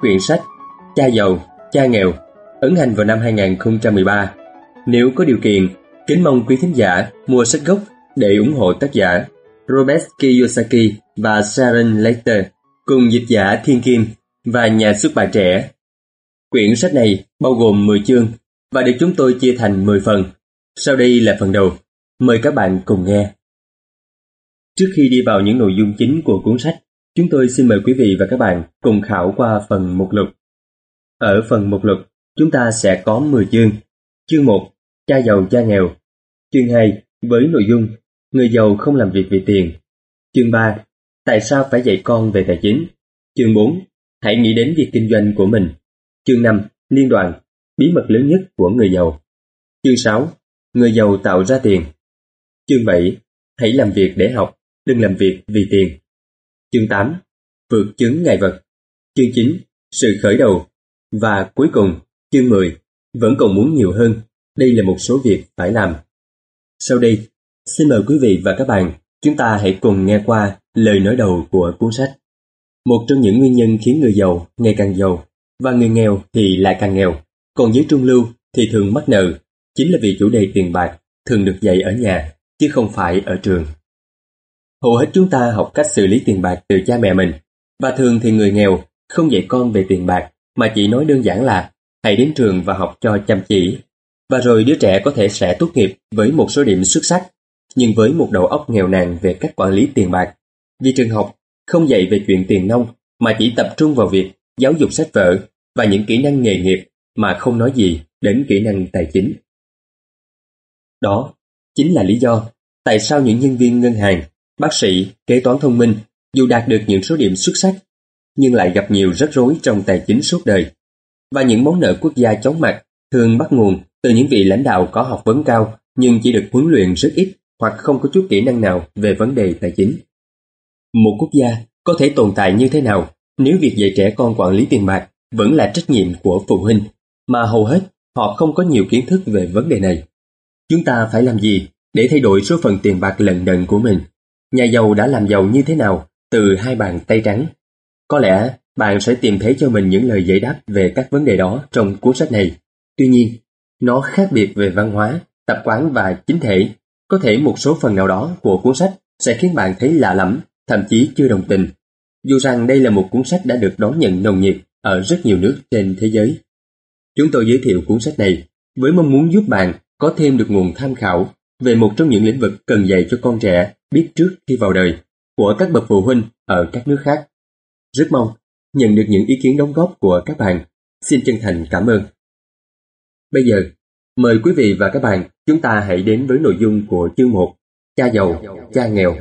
quyển sách Cha giàu, cha nghèo, ấn hành vào năm 2013. Nếu có điều kiện, kính mong quý thính giả mua sách gốc để ủng hộ tác giả Robert Kiyosaki và Sharon Leiter cùng dịch giả Thiên Kim và nhà xuất bản trẻ. Quyển sách này bao gồm 10 chương và được chúng tôi chia thành 10 phần. Sau đây là phần đầu. Mời các bạn cùng nghe. Trước khi đi vào những nội dung chính của cuốn sách, chúng tôi xin mời quý vị và các bạn cùng khảo qua phần mục lục. Ở phần mục lục, chúng ta sẽ có 10 chương. Chương 1, cha giàu cha nghèo. Chương 2, với nội dung Người giàu không làm việc vì tiền. Chương 3, tại sao phải dạy con về tài chính. Chương 4, hãy nghĩ đến việc kinh doanh của mình. Chương 5, liên đoàn, bí mật lớn nhất của người giàu. Chương 6, người giàu tạo ra tiền. Chương 7, hãy làm việc để học, đừng làm việc vì tiền. Chương 8, vượt chứng ngại vật. Chương 9, sự khởi đầu. Và cuối cùng, chương 10, vẫn còn muốn nhiều hơn. Đây là một số việc phải làm. Sau đây, xin mời quý vị và các bạn, chúng ta hãy cùng nghe qua lời nói đầu của cuốn sách. Một trong những nguyên nhân khiến người giàu ngày càng giàu và người nghèo thì lại càng nghèo, còn giới trung lưu thì thường mắc nợ, chính là vì chủ đề tiền bạc thường được dạy ở nhà chứ không phải ở trường. Hầu hết chúng ta học cách xử lý tiền bạc từ cha mẹ mình và thường thì người nghèo không dạy con về tiền bạc mà chỉ nói đơn giản là hãy đến trường và học cho chăm chỉ. Và rồi đứa trẻ có thể sẽ tốt nghiệp với một số điểm xuất sắc, nhưng với một đầu óc nghèo nàn về cách quản lý tiền bạc. Vì trường học không dạy về chuyện tiền nông mà chỉ tập trung vào việc giáo dục sách vở và những kỹ năng nghề nghiệp mà không nói gì đến kỹ năng tài chính. Đó chính là lý do tại sao những nhân viên ngân hàng, bác sĩ, kế toán thông minh dù đạt được những số điểm xuất sắc nhưng lại gặp nhiều rắc rối trong tài chính suốt đời. Và những món nợ quốc gia chóng mặt thường bắt nguồn từ những vị lãnh đạo có học vấn cao nhưng chỉ được huấn luyện rất ít hoặc không có chút kỹ năng nào về vấn đề tài chính. Một quốc gia có thể tồn tại như thế nào nếu việc dạy trẻ con quản lý tiền bạc vẫn là trách nhiệm của phụ huynh, mà hầu hết họ không có nhiều kiến thức về vấn đề này. Chúng ta phải làm gì để thay đổi số phận tiền bạc lần đận của mình? Nhà giàu đã làm giàu như thế nào từ hai bàn tay trắng? Có lẽ bạn sẽ tìm thấy cho mình những lời giải đáp về các vấn đề đó trong cuốn sách này. Tuy nhiên, nó khác biệt về văn hóa, tập quán và chính thể. Có thể một số phần nào đó của cuốn sách sẽ khiến bạn thấy lạ lẫm, thậm chí chưa đồng tình. Dù rằng đây là một cuốn sách đã được đón nhận nồng nhiệt ở rất nhiều nước trên thế giới. Chúng tôi giới thiệu cuốn sách này với mong muốn giúp bạn có thêm được nguồn tham khảo về một trong những lĩnh vực cần dạy cho con trẻ biết trước khi vào đời của các bậc phụ huynh ở các nước khác. Rất mong nhận được những ý kiến đóng góp của các bạn. Xin chân thành cảm ơn. Bây giờ, mời quý vị và các bạn chúng ta hãy đến với nội dung của chương 1 Cha giàu, cha nghèo.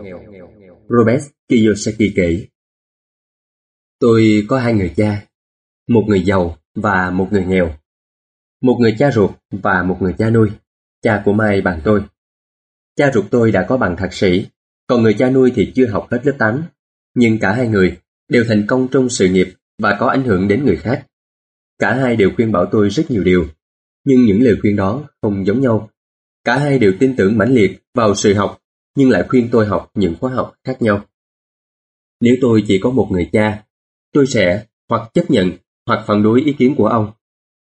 Robert Kiyosaki kể Tôi có hai người cha, một người giàu và một người nghèo. Một người cha ruột và một người cha nuôi, cha của Mai bạn tôi. Cha ruột tôi đã có bằng thạc sĩ, còn người cha nuôi thì chưa học hết lớp 8. Nhưng cả hai người đều thành công trong sự nghiệp và có ảnh hưởng đến người khác. Cả hai đều khuyên bảo tôi rất nhiều điều, nhưng những lời khuyên đó không giống nhau. Cả hai đều tin tưởng mãnh liệt vào sự học, nhưng lại khuyên tôi học những khóa học khác nhau. Nếu tôi chỉ có một người cha, tôi sẽ hoặc chấp nhận hoặc phản đối ý kiến của ông.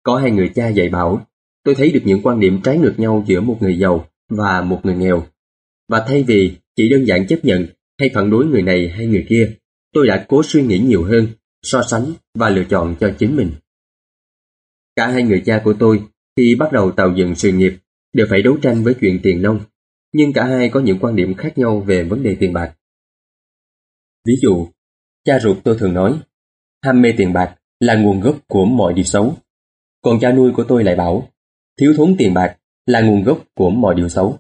Có hai người cha dạy bảo, tôi thấy được những quan điểm trái ngược nhau giữa một người giàu và một người nghèo. Và thay vì chỉ đơn giản chấp nhận hay phản đối người này hay người kia, tôi đã cố suy nghĩ nhiều hơn, so sánh và lựa chọn cho chính mình. Cả hai người cha của tôi khi bắt đầu tạo dựng sự nghiệp đều phải đấu tranh với chuyện tiền nông, nhưng cả hai có những quan điểm khác nhau về vấn đề tiền bạc. Ví dụ, cha ruột tôi thường nói, ham mê tiền bạc là nguồn gốc của mọi điều xấu. Còn cha nuôi của tôi lại bảo, thiếu thốn tiền bạc là nguồn gốc của mọi điều xấu.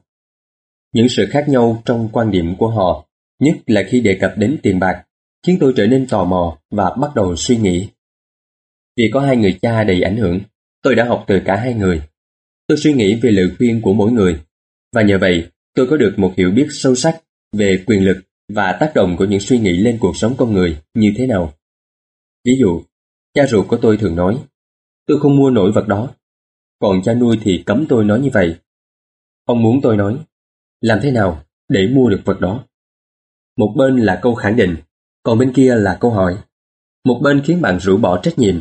Những sự khác nhau trong quan điểm của họ, nhất là khi đề cập đến tiền bạc, khiến tôi trở nên tò mò và bắt đầu suy nghĩ. Vì có hai người cha đầy ảnh hưởng, tôi đã học từ cả hai người. Tôi suy nghĩ về lời khuyên của mỗi người, và nhờ vậy tôi có được một hiểu biết sâu sắc về quyền lực và tác động của những suy nghĩ lên cuộc sống con người như thế nào. Ví dụ, cha ruột của tôi thường nói, tôi không mua nổi vật đó, còn cha nuôi thì cấm tôi nói như vậy. Ông muốn tôi nói, làm thế nào để mua được vật đó? Một bên là câu khẳng định, còn bên kia là câu hỏi. Một bên khiến bạn rũ bỏ trách nhiệm,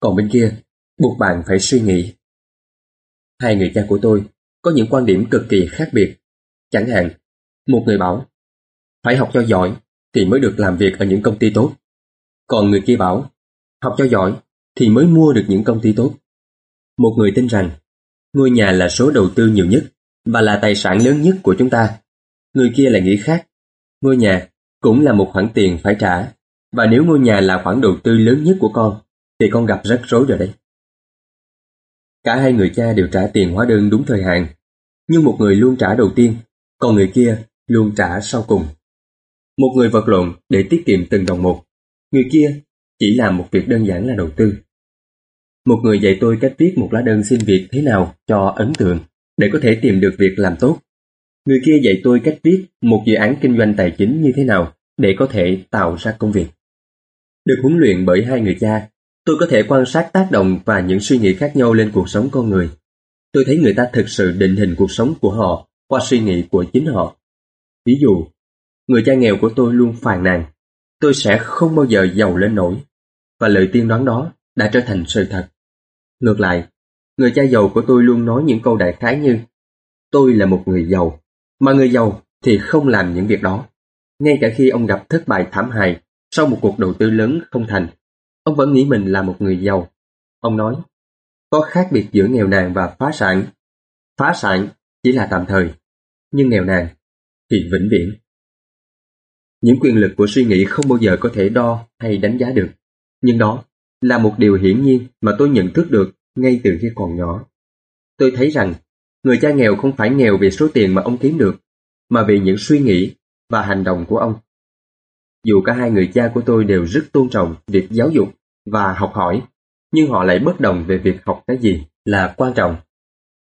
còn bên kia buộc bạn phải suy nghĩ. Hai người cha của tôi có những quan điểm cực kỳ khác biệt. Chẳng hạn, một người bảo phải học cho giỏi thì mới được làm việc ở những công ty tốt. Còn người kia bảo học cho giỏi thì mới mua được những công ty tốt. Một người tin rằng ngôi nhà là số đầu tư nhiều nhất và là tài sản lớn nhất của chúng ta. Người kia lại nghĩ khác. Ngôi nhà cũng là một khoản tiền phải trả và nếu ngôi nhà là khoản đầu tư lớn nhất của con thì con gặp rắc rối rồi đấy. Cả hai người cha đều trả tiền hóa đơn đúng thời hạn, nhưng một người luôn trả đầu tiên, còn người kia luôn trả sau cùng. Một người vật lộn để tiết kiệm từng đồng một, người kia chỉ làm một việc đơn giản là đầu tư. Một người dạy tôi cách viết một lá đơn xin việc thế nào cho ấn tượng để có thể tìm được việc làm tốt. Người kia dạy tôi cách viết một dự án kinh doanh tài chính như thế nào để có thể tạo ra công việc. Được huấn luyện bởi hai người cha, tôi có thể quan sát tác động và những suy nghĩ khác nhau lên cuộc sống con người. Tôi thấy người ta thực sự định hình cuộc sống của họ qua suy nghĩ của chính họ. Ví dụ, người cha nghèo của tôi luôn phàn nàn, tôi sẽ không bao giờ giàu lên nổi. Và lời tiên đoán đó đã trở thành sự thật. Ngược lại, người cha giàu của tôi luôn nói những câu đại khái như Tôi là một người giàu, mà người giàu thì không làm những việc đó. Ngay cả khi ông gặp thất bại thảm hại sau một cuộc đầu tư lớn không thành, ông vẫn nghĩ mình là một người giàu. Ông nói, có khác biệt giữa nghèo nàn và phá sản. Phá sản chỉ là tạm thời, nhưng nghèo nàn thì vĩnh viễn. Những quyền lực của suy nghĩ không bao giờ có thể đo hay đánh giá được, nhưng đó là một điều hiển nhiên mà tôi nhận thức được ngay từ khi còn nhỏ. Tôi thấy rằng người cha nghèo không phải nghèo vì số tiền mà ông kiếm được, mà vì những suy nghĩ và hành động của ông. Dù cả hai người cha của tôi đều rất tôn trọng việc giáo dục và học hỏi, nhưng họ lại bất đồng về việc học cái gì là quan trọng.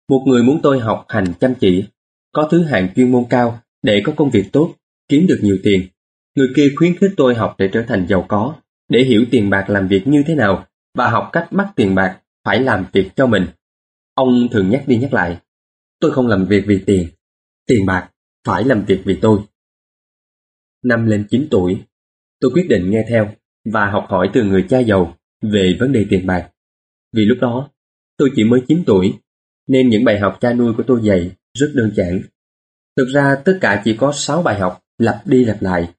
Một người muốn tôi học hành chăm chỉ, có thứ hạng chuyên môn cao để có công việc tốt, kiếm được nhiều tiền. Người kia khuyến khích tôi học để trở thành giàu có, để hiểu tiền bạc làm việc như thế nào và học cách bắt tiền bạc phải làm việc cho mình. Ông thường nhắc đi nhắc lại, tôi không làm việc vì tiền, tiền bạc phải làm việc vì tôi. Năm lên 9 tuổi, tôi quyết định nghe theo và học hỏi từ người cha giàu về vấn đề tiền bạc. Vì lúc đó, tôi chỉ mới 9 tuổi, nên những bài học cha nuôi của tôi dạy rất đơn giản. Thực ra tất cả chỉ có 6 bài học lặp đi lặp lại,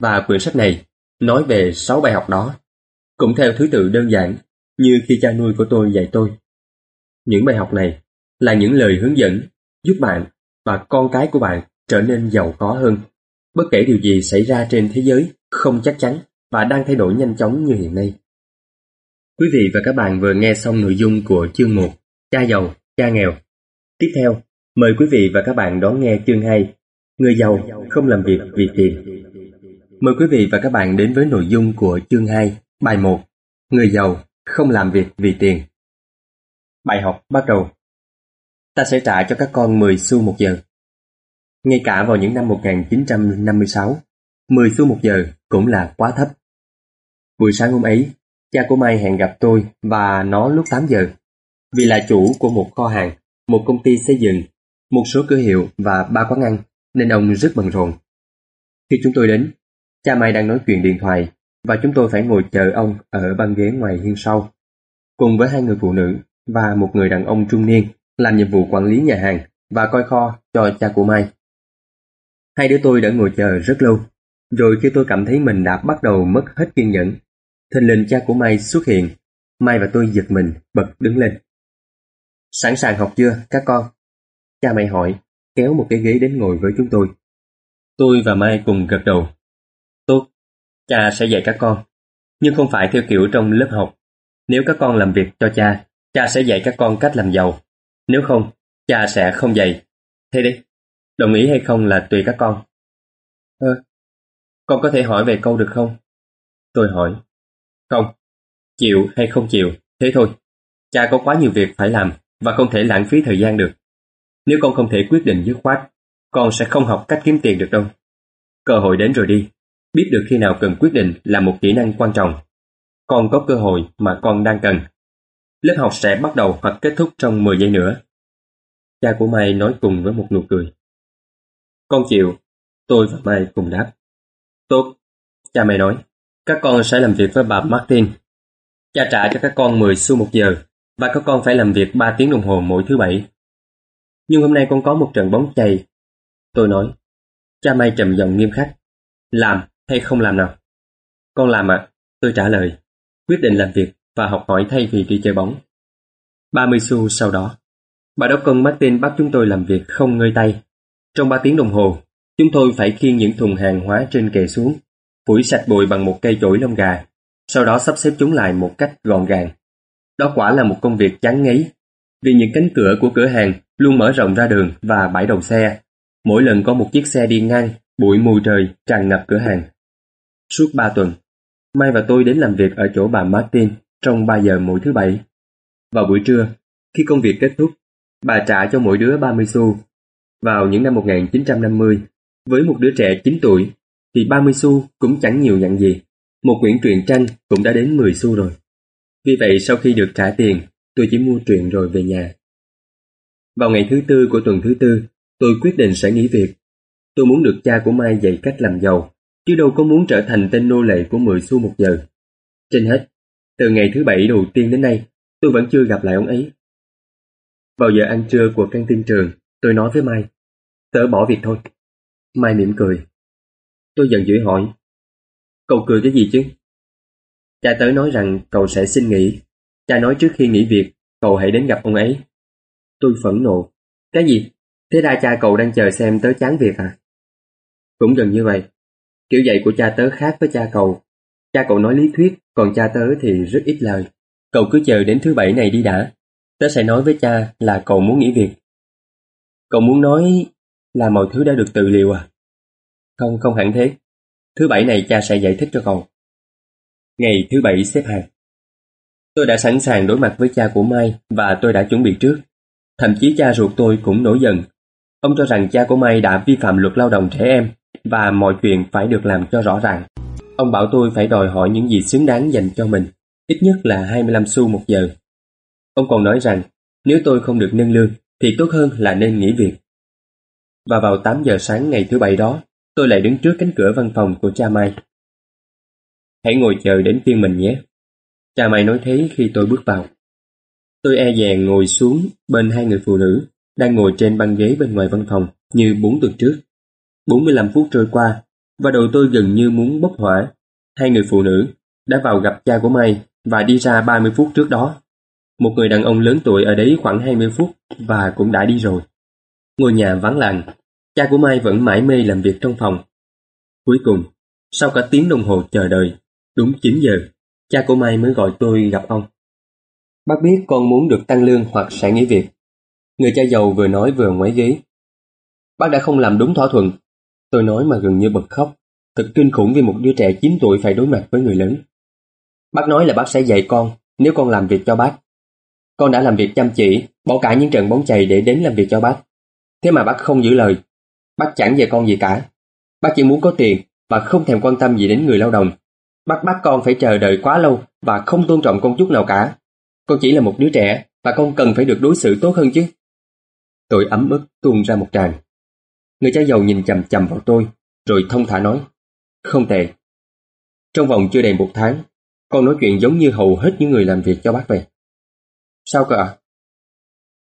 và quyển sách này nói về 6 bài học đó, cũng theo thứ tự đơn giản như khi cha nuôi của tôi dạy tôi. Những bài học này là những lời hướng dẫn giúp bạn và con cái của bạn trở nên giàu có hơn. Bất kể điều gì xảy ra trên thế giới không chắc chắn và đang thay đổi nhanh chóng như hiện nay. Quý vị và các bạn vừa nghe xong nội dung của chương 1 Cha giàu, cha nghèo. Tiếp theo, mời quý vị và các bạn đón nghe chương 2 Người giàu không làm việc vì tiền. Mời quý vị và các bạn đến với nội dung của chương 2, bài 1 Người giàu không làm việc vì tiền. Bài học bắt đầu. Ta sẽ trả cho các con 10 xu một giờ. Ngay cả vào những năm 1956, 10 xu một giờ cũng là quá thấp. Buổi sáng hôm ấy, cha của Mai hẹn gặp tôi và nó lúc 8 giờ. Vì là chủ của một kho hàng, một công ty xây dựng, một số cửa hiệu và ba quán ăn, nên ông rất bận rộn. Khi chúng tôi đến, cha Mai đang nói chuyện điện thoại và chúng tôi phải ngồi chờ ông ở băng ghế ngoài hiên sau. Cùng với hai người phụ nữ và một người đàn ông trung niên làm nhiệm vụ quản lý nhà hàng và coi kho cho cha của Mai. Hai đứa tôi đã ngồi chờ rất lâu, rồi khi tôi cảm thấy mình đã bắt đầu mất hết kiên nhẫn, thình lình cha của Mai xuất hiện. Mai và tôi giật mình, bật đứng lên. Sẵn sàng học chưa, các con? Cha mày hỏi, kéo một cái ghế đến ngồi với chúng tôi. Tôi và Mai cùng gật đầu. Cha sẽ dạy các con, nhưng không phải theo kiểu trong lớp học. Nếu các con làm việc cho cha, cha sẽ dạy các con cách làm giàu. Nếu không, cha sẽ không dạy. Thế đi, đồng ý hay không là tùy các con. Ơ, con có thể hỏi về câu được không? Tôi hỏi. Không, chịu hay không chịu, thế thôi. Cha có quá nhiều việc phải làm và không thể lãng phí thời gian được. Nếu con không thể quyết định dứt khoát, con sẽ không học cách kiếm tiền được đâu. Cơ hội đến rồi đi, biết được khi nào cần quyết định là một kỹ năng quan trọng. Con có cơ hội mà con đang cần. Lớp học sẽ bắt đầu hoặc kết thúc trong 10 giây nữa. Cha của Mai nói cùng với một nụ cười. Con chịu, tôi và Mai cùng đáp. Tốt, cha mày nói. Các con sẽ làm việc với bà Martin. Cha trả cho các con 10 xu một giờ và các con phải làm việc 3 tiếng đồng hồ mỗi thứ bảy. Nhưng hôm nay con có một trận bóng chày. Tôi nói, cha Mai trầm giọng nghiêm khắc. Làm hay không làm nào? Con làm ạ, tôi trả lời. Quyết định làm việc và học hỏi thay vì đi chơi bóng. 30 xu sau đó, bà đốc công Martin bắt chúng tôi làm việc không ngơi tay. Trong 3 tiếng đồng hồ, chúng tôi phải khiêng những thùng hàng hóa trên kệ xuống, phủi sạch bụi bằng một cây chổi lông gà, sau đó sắp xếp chúng lại một cách gọn gàng. Đó quả là một công việc chán ngấy, vì những cánh cửa của cửa hàng luôn mở rộng ra đường và bãi đầu xe. Mỗi lần có một chiếc xe đi ngang, bụi mù trời tràn ngập cửa hàng. Suốt 3 tuần, Mai và tôi đến làm việc ở chỗ bà Martin trong 3 giờ mỗi thứ bảy. Vào buổi trưa, khi công việc kết thúc, bà trả cho mỗi đứa 30 xu. Vào những năm 1950, với một đứa trẻ 9 tuổi, thì 30 xu cũng chẳng nhiều nhận gì. Một quyển truyện tranh cũng đã đến 10 xu rồi. Vì vậy sau khi được trả tiền, tôi chỉ mua truyện rồi về nhà. Vào ngày thứ tư của tuần thứ tư, tôi quyết định sẽ nghỉ việc. Tôi muốn được cha của Mai dạy cách làm giàu, chứ đâu có muốn trở thành tên nô lệ của 10 xu một giờ. Trên hết, từ ngày thứ bảy đầu tiên đến nay, tôi vẫn chưa gặp lại ông ấy. Vào giờ ăn trưa của căng tin trường, tôi nói với Mai, tớ bỏ việc thôi. Mai mỉm cười. Tôi giận dữ hỏi, cậu cười cái gì chứ? Cha tớ nói rằng cậu sẽ xin nghỉ. Cha nói trước khi nghỉ việc, cậu hãy đến gặp ông ấy. Tôi phẫn nộ. Cái gì? Thế ra cha cậu đang chờ xem tớ chán việc à? Cũng gần như vậy. Kiểu dạy của cha tớ khác với cha cậu. Cha cậu nói lý thuyết, còn cha tớ thì rất ít lời. Cậu cứ chờ đến thứ bảy này đi đã. Tớ sẽ nói với cha là cậu muốn nghỉ việc. Cậu muốn nói là mọi thứ đã được tự liệu à? Không, không hẳn thế. Thứ bảy này cha sẽ giải thích cho cậu. Ngày thứ bảy xếp hàng. Tôi đã sẵn sàng đối mặt với cha của Mai và tôi đã chuẩn bị trước. Thậm chí cha ruột tôi cũng nổi giận. Ông cho rằng cha của Mai đã vi phạm luật lao động trẻ em và mọi chuyện phải được làm cho rõ ràng. Ông bảo tôi phải đòi hỏi những gì xứng đáng dành cho mình, ít nhất là 25 xu một giờ. Ông còn nói rằng nếu tôi không được nâng lương thì tốt hơn là nên nghỉ việc. Và vào 8 giờ sáng ngày thứ bảy đó, tôi lại đứng trước cánh cửa văn phòng của cha Mai. Hãy ngồi chờ đến phiên mình nhé. Cha Mai nói thế khi tôi bước vào. Tôi e dè ngồi xuống bên hai người phụ nữ đang ngồi trên băng ghế bên ngoài văn phòng như bốn tuần trước. 45 phút trôi qua và đầu tôi gần như muốn bốc hỏa. Hai người phụ nữ đã vào gặp cha của Mai và đi ra 30 phút trước đó. Một người đàn ông lớn tuổi ở đấy khoảng 20 phút và cũng đã đi rồi. Ngôi nhà vắng lặng, cha của Mai vẫn mãi mê làm việc trong phòng. Cuối cùng, sau cả tiếng đồng hồ chờ đợi, đúng 9 giờ, cha của Mai mới gọi tôi gặp ông. Bác biết con muốn được tăng lương hoặc sẽ nghỉ việc. Người cha giàu vừa nói vừa ngoái ghế. Bác đã không làm đúng thỏa thuận. Tôi nói mà gần như bật khóc. Thật kinh khủng vì một đứa trẻ 9 tuổi phải đối mặt với người lớn. Bác nói là bác sẽ dạy con nếu con làm việc cho bác. Con đã làm việc chăm chỉ, bỏ cả những trận bóng chày để đến làm việc cho bác. Thế mà bác không giữ lời. Bác chẳng dạy con gì cả. Bác chỉ muốn có tiền và không thèm quan tâm gì đến người lao động. Bác bắt con phải chờ đợi quá lâu và không tôn trọng con chút nào cả. Con chỉ là một đứa trẻ và con cần phải được đối xử tốt hơn chứ. Tôi ấm ức tuôn ra một tràng. Người cha giàu nhìn chầm chầm vào tôi, rồi thông thả nói. Không tệ. Trong vòng chưa đầy một tháng, con nói chuyện giống như hầu hết những người làm việc cho bác vậy. Sao cơ ạ?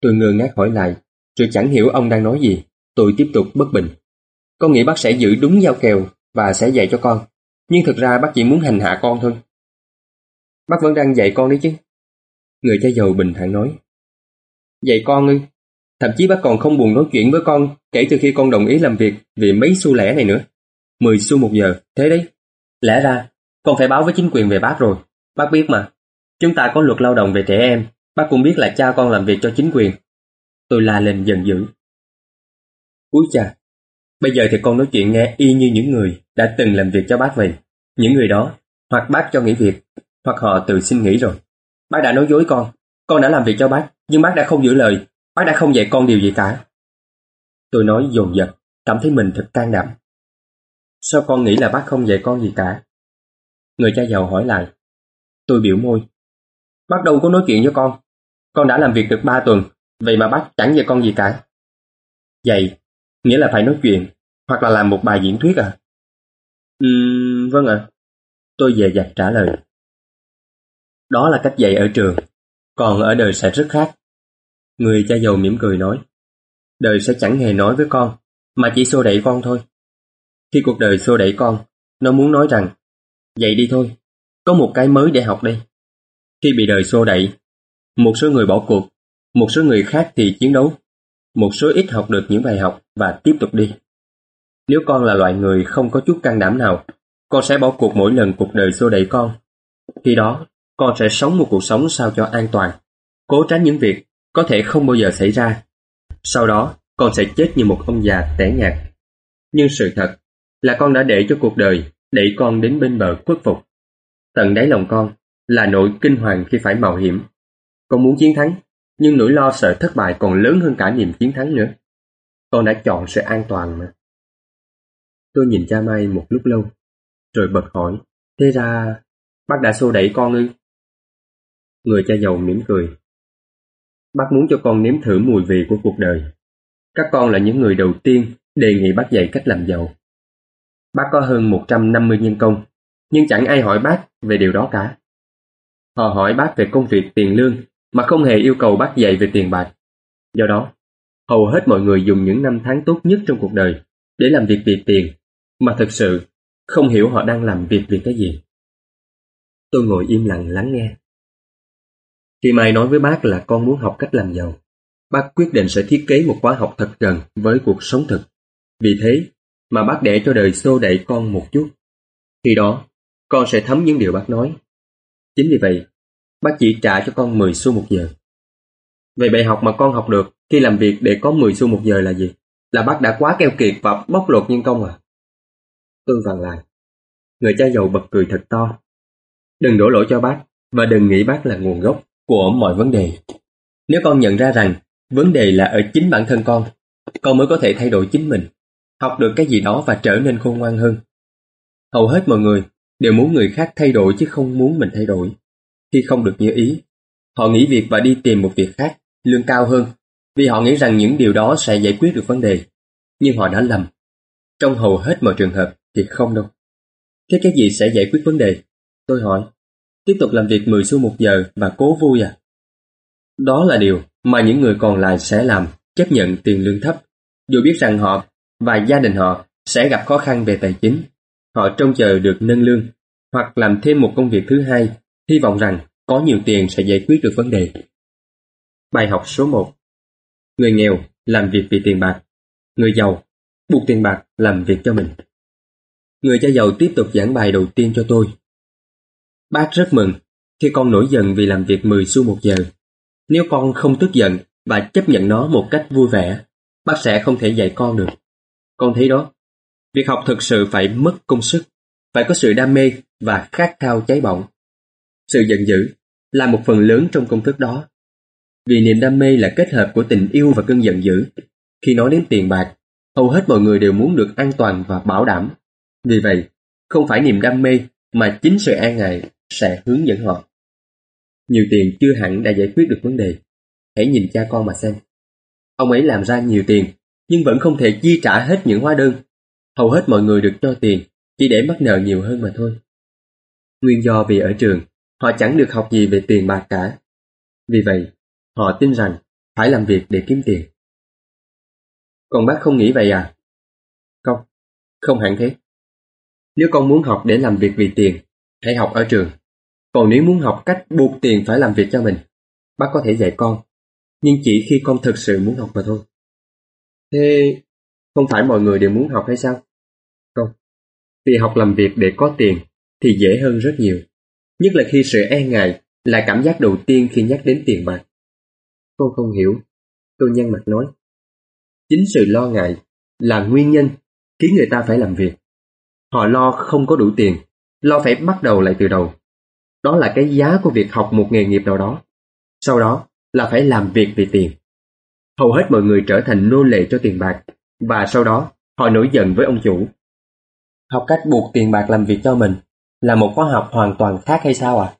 Tôi ngơ ngác hỏi lại, rồi chẳng hiểu ông đang nói gì. Tôi tiếp tục bất bình. Con nghĩ bác sẽ giữ đúng giao kèo và sẽ dạy cho con. Nhưng thực ra bác chỉ muốn hành hạ con thôi. Bác vẫn đang dạy con đấy chứ. Người cha giàu bình thản nói. Dạy con ư? Thậm chí bác còn không buồn nói chuyện với con kể từ khi con đồng ý làm việc vì mấy xu lẻ này nữa. Mười xu một giờ, thế đấy. Lẽ ra, con phải báo với chính quyền về bác rồi. Bác biết mà. Chúng ta có luật lao động về trẻ em. Bác cũng biết là cha con làm việc cho chính quyền. Tôi la lên giận dữ. Úi cha, bây giờ thì con nói chuyện nghe y như những người đã từng làm việc cho bác vậy. Những người đó, hoặc bác cho nghỉ việc, hoặc họ tự xin nghỉ rồi. Bác đã nói dối con, con đã làm việc cho bác, nhưng bác đã không giữ lời, bác đã không dạy con điều gì cả. Tôi nói dồn dập, cảm thấy mình thật can đảm. Sao con nghĩ là bác không dạy con gì cả? Người cha giàu hỏi lại. Tôi biểu môi. Bác đâu có nói chuyện với con. Con đã làm việc được 3 tuần, vậy mà bác chẳng dạy con gì cả. Dạy, nghĩa là phải nói chuyện, hoặc là làm một bài diễn thuyết à? Ừm, vâng ạ. Tôi dè dặt trả lời. Đó là cách dạy ở trường, còn ở đời sẽ rất khác. Người cha giàu mỉm cười nói, đời sẽ chẳng hề nói với con, mà chỉ xô đẩy con thôi. Khi cuộc đời xô đẩy con, nó muốn nói rằng, dậy đi thôi, có một cái mới để học đây. Khi bị đời xô đẩy, một số người bỏ cuộc, một số người khác thì chiến đấu, một số ít học được những bài học và tiếp tục đi. Nếu con là loại người không có chút can đảm nào, con sẽ bỏ cuộc mỗi lần cuộc đời xô đẩy con. Khi đó, con sẽ sống một cuộc sống sao cho an toàn, cố tránh những việc có thể không bao giờ xảy ra. Sau đó, con sẽ chết như một ông già tẻ nhạt. Nhưng sự thật là con đã để cho cuộc đời đẩy con đến bên bờ khuất phục. Tận đáy lòng con là nỗi kinh hoàng khi phải mạo hiểm. Con muốn chiến thắng, nhưng nỗi lo sợ thất bại còn lớn hơn cả niềm chiến thắng nữa. Con đã chọn sự an toàn mà. Tôi nhìn cha Mai một lúc lâu, rồi bật hỏi, thế ra bác đã xô đẩy con ư? Người cha giàu mỉm cười. Bác muốn cho con nếm thử mùi vị của cuộc đời. Các con là những người đầu tiên đề nghị bác dạy cách làm giàu. Bác có hơn 150 nhân công, nhưng chẳng ai hỏi bác về điều đó cả. Họ hỏi bác về công việc tiền lương mà không hề yêu cầu bác dạy về tiền bạc. Do đó, hầu hết mọi người dùng những năm tháng tốt nhất trong cuộc đời để làm việc vì tiền, mà thực sự không hiểu họ đang làm việc vì cái gì. Tôi ngồi im lặng lắng nghe. Khi Mai nói với bác là con muốn học cách làm giàu, bác quyết định sẽ thiết kế một khóa học thật gần với cuộc sống thực. Vì thế mà bác để cho đời xô đẩy con một chút. Khi đó, con sẽ thấm những điều bác nói. Chính vì vậy, bác chỉ trả cho con 10 xu một giờ. Vậy bài học mà con học được khi làm việc để có 10 xu một giờ là gì? Là bác đã quá keo kiệt và bóc lột nhân công à? Tôi vàng lại. Người cha giàu bật cười thật to. Đừng đổ lỗi cho bác và đừng nghĩ bác là nguồn gốc của mọi vấn đề. Nếu con nhận ra rằng vấn đề là ở chính bản thân con, con mới có thể thay đổi chính mình, học được cái gì đó và trở nên khôn ngoan hơn. Hầu hết mọi người đều muốn người khác thay đổi chứ không muốn mình thay đổi. Khi không được như ý, họ nghỉ việc và đi tìm một việc khác, lương cao hơn, vì họ nghĩ rằng những điều đó sẽ giải quyết được vấn đề. Nhưng họ đã lầm. Trong hầu hết mọi trường hợp thì không đâu. Thế cái gì sẽ giải quyết vấn đề? Tôi hỏi. Tiếp tục làm việc 10 xu một giờ và cố vui à? Đó là điều mà những người còn lại sẽ làm, chấp nhận tiền lương thấp, dù biết rằng họ và gia đình họ sẽ gặp khó khăn về tài chính. Họ trông chờ được nâng lương, hoặc làm thêm một công việc thứ hai, hy vọng rằng có nhiều tiền sẽ giải quyết được vấn đề. Bài học số 1 Người nghèo làm việc vì tiền bạc, người giàu buộc tiền bạc làm việc cho mình. Người cha giàu tiếp tục giảng bài đầu tiên cho tôi. Bác rất mừng khi con nổi giận vì làm việc 10 xu một giờ. Nếu con không tức giận và chấp nhận nó một cách vui vẻ, bác sẽ không thể dạy con được. Con thấy đó, việc học thực sự phải mất công sức, phải có sự đam mê và khát khao cháy bỏng. Sự giận dữ là một phần lớn trong công thức đó. Vì niềm đam mê là kết hợp của tình yêu và cơn giận dữ. Khi nói đến tiền bạc, hầu hết mọi người đều muốn được an toàn và bảo đảm. Vì vậy, không phải niềm đam mê mà chính sự an ngại sẽ hướng dẫn họ. Nhiều tiền chưa hẳn đã giải quyết được vấn đề. Hãy nhìn cha con mà xem. Ông ấy làm ra nhiều tiền, nhưng vẫn không thể chi trả hết những hóa đơn. Hầu hết mọi người được cho tiền chỉ để mắc nợ nhiều hơn mà thôi. Nguyên do vì ở trường, họ chẳng được học gì về tiền bạc cả. Vì vậy, họ tin rằng phải làm việc để kiếm tiền. Còn bác không nghĩ vậy à? Không, không hẳn thế. Nếu con muốn học để làm việc vì tiền, hãy học ở trường. Còn nếu muốn học cách buộc tiền phải làm việc cho mình, bác có thể dạy con, nhưng chỉ khi con thực sự muốn học mà thôi. Thế không phải mọi người đều muốn học hay sao? Không, vì học làm việc để có tiền thì dễ hơn rất nhiều. Nhất là khi sự e ngại là cảm giác đầu tiên khi nhắc đến tiền bạc. Con không hiểu, tôi nhăn mặt nói. Chính sự lo ngại là nguyên nhân khiến người ta phải làm việc. Họ lo không có đủ tiền, lo phải bắt đầu lại từ đầu. Đó là cái giá của việc học một nghề nghiệp nào đó. Sau đó là phải làm việc vì tiền. Hầu hết mọi người trở thành nô lệ cho tiền bạc và sau đó họ nổi giận với ông chủ. Học cách buộc tiền bạc làm việc cho mình là một khóa học hoàn toàn khác hay sao à?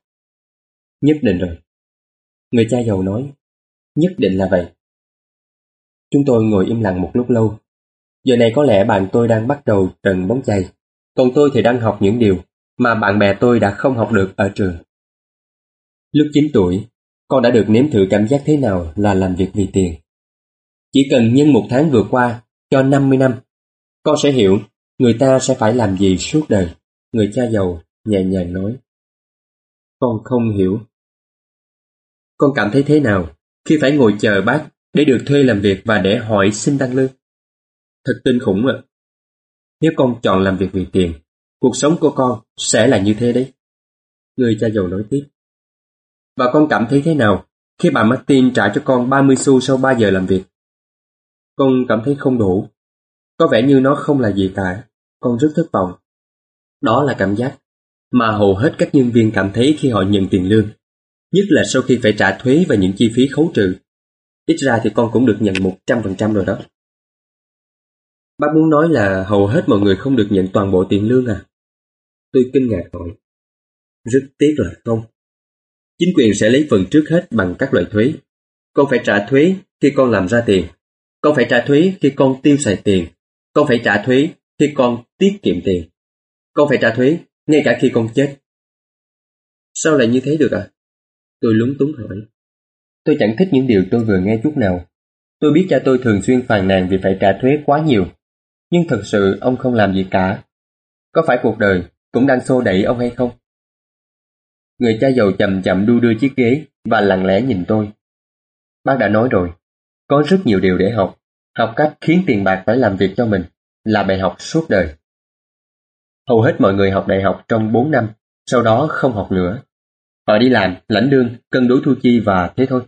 Nhất định rồi. Người cha giàu nói, nhất định là vậy. Chúng tôi ngồi im lặng một lúc lâu. Giờ này có lẽ bạn tôi đang bắt đầu trần bóng chày, còn tôi thì đang học những điều mà bạn bè tôi đã không học được ở trường. Lúc 9 tuổi, con đã được nếm thử cảm giác thế nào là làm việc vì tiền. Chỉ cần nhân một tháng vừa qua cho 50 năm, con sẽ hiểu người ta sẽ phải làm gì suốt đời. Người cha giàu nhẹ nhàng nói. Con không hiểu. Con cảm thấy thế nào khi phải ngồi chờ bác để được thuê làm việc và để hỏi xin tăng lương? Thật kinh khủng ạ. Nếu con chọn làm việc vì tiền, cuộc sống của con sẽ là như thế đấy. Người cha giàu nói tiếp. Và con cảm thấy thế nào khi bà Martin trả cho con 30 xu sau 3 giờ làm việc? Con cảm thấy không đủ. Có vẻ như nó không là gì cả. Con rất thất vọng. Đó là cảm giác mà hầu hết các nhân viên cảm thấy khi họ nhận tiền lương. Nhất là sau khi phải trả thuế và những chi phí khấu trừ. Ít ra thì con cũng được nhận 100% rồi đó. Bác muốn nói là hầu hết mọi người không được nhận toàn bộ tiền lương à? Tôi kinh ngạc hỏi. Rất tiếc là không. Chính quyền sẽ lấy phần trước hết bằng các loại thuế. Con phải trả thuế khi con làm ra tiền. Con phải trả thuế khi con tiêu xài tiền. Con phải trả thuế khi con tiết kiệm tiền. Con phải trả thuế ngay cả khi con chết. Sao lại như thế được à? Tôi lúng túng hỏi. Tôi chẳng thích những điều tôi vừa nghe chút nào. Tôi biết cha tôi thường xuyên phàn nàn vì phải trả thuế quá nhiều. Nhưng thật sự ông không làm gì cả. Có phải cuộc đời cũng đang xô đẩy ông hay không? Người cha giàu chậm chậm đu đưa chiếc ghế và lặng lẽ nhìn tôi. Bác đã nói rồi, có rất nhiều điều để học. Học cách khiến tiền bạc phải làm việc cho mình là bài học suốt đời. Hầu hết mọi người học đại học trong 4 năm, sau đó không học nữa. Họ đi làm, lãnh lương, cân đối thu chi và thế thôi.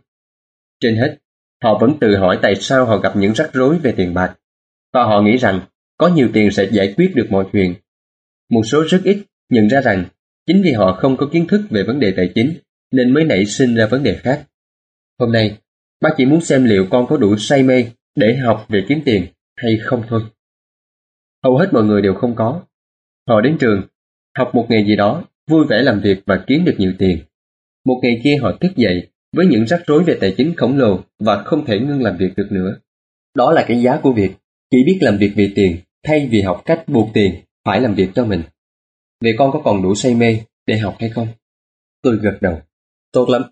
Trên hết, họ vẫn tự hỏi tại sao họ gặp những rắc rối về tiền bạc. Và họ nghĩ rằng có nhiều tiền sẽ giải quyết được mọi chuyện. Một số rất ít nhận ra rằng chính vì họ không có kiến thức về vấn đề tài chính nên mới nảy sinh ra vấn đề khác. Hôm nay, bác chỉ muốn xem liệu con có đủ say mê để học về kiếm tiền hay không thôi. Hầu hết mọi người đều không có. Họ đến trường, học một nghề gì đó, vui vẻ làm việc và kiếm được nhiều tiền. Một ngày kia họ thức dậy với những rắc rối về tài chính khổng lồ và không thể ngưng làm việc được nữa. Đó là cái giá của việc chỉ biết làm việc vì tiền thay vì học cách buộc tiền phải làm việc cho mình. Vậy con có còn đủ say mê để học hay không? Tôi gật đầu. Tốt lắm.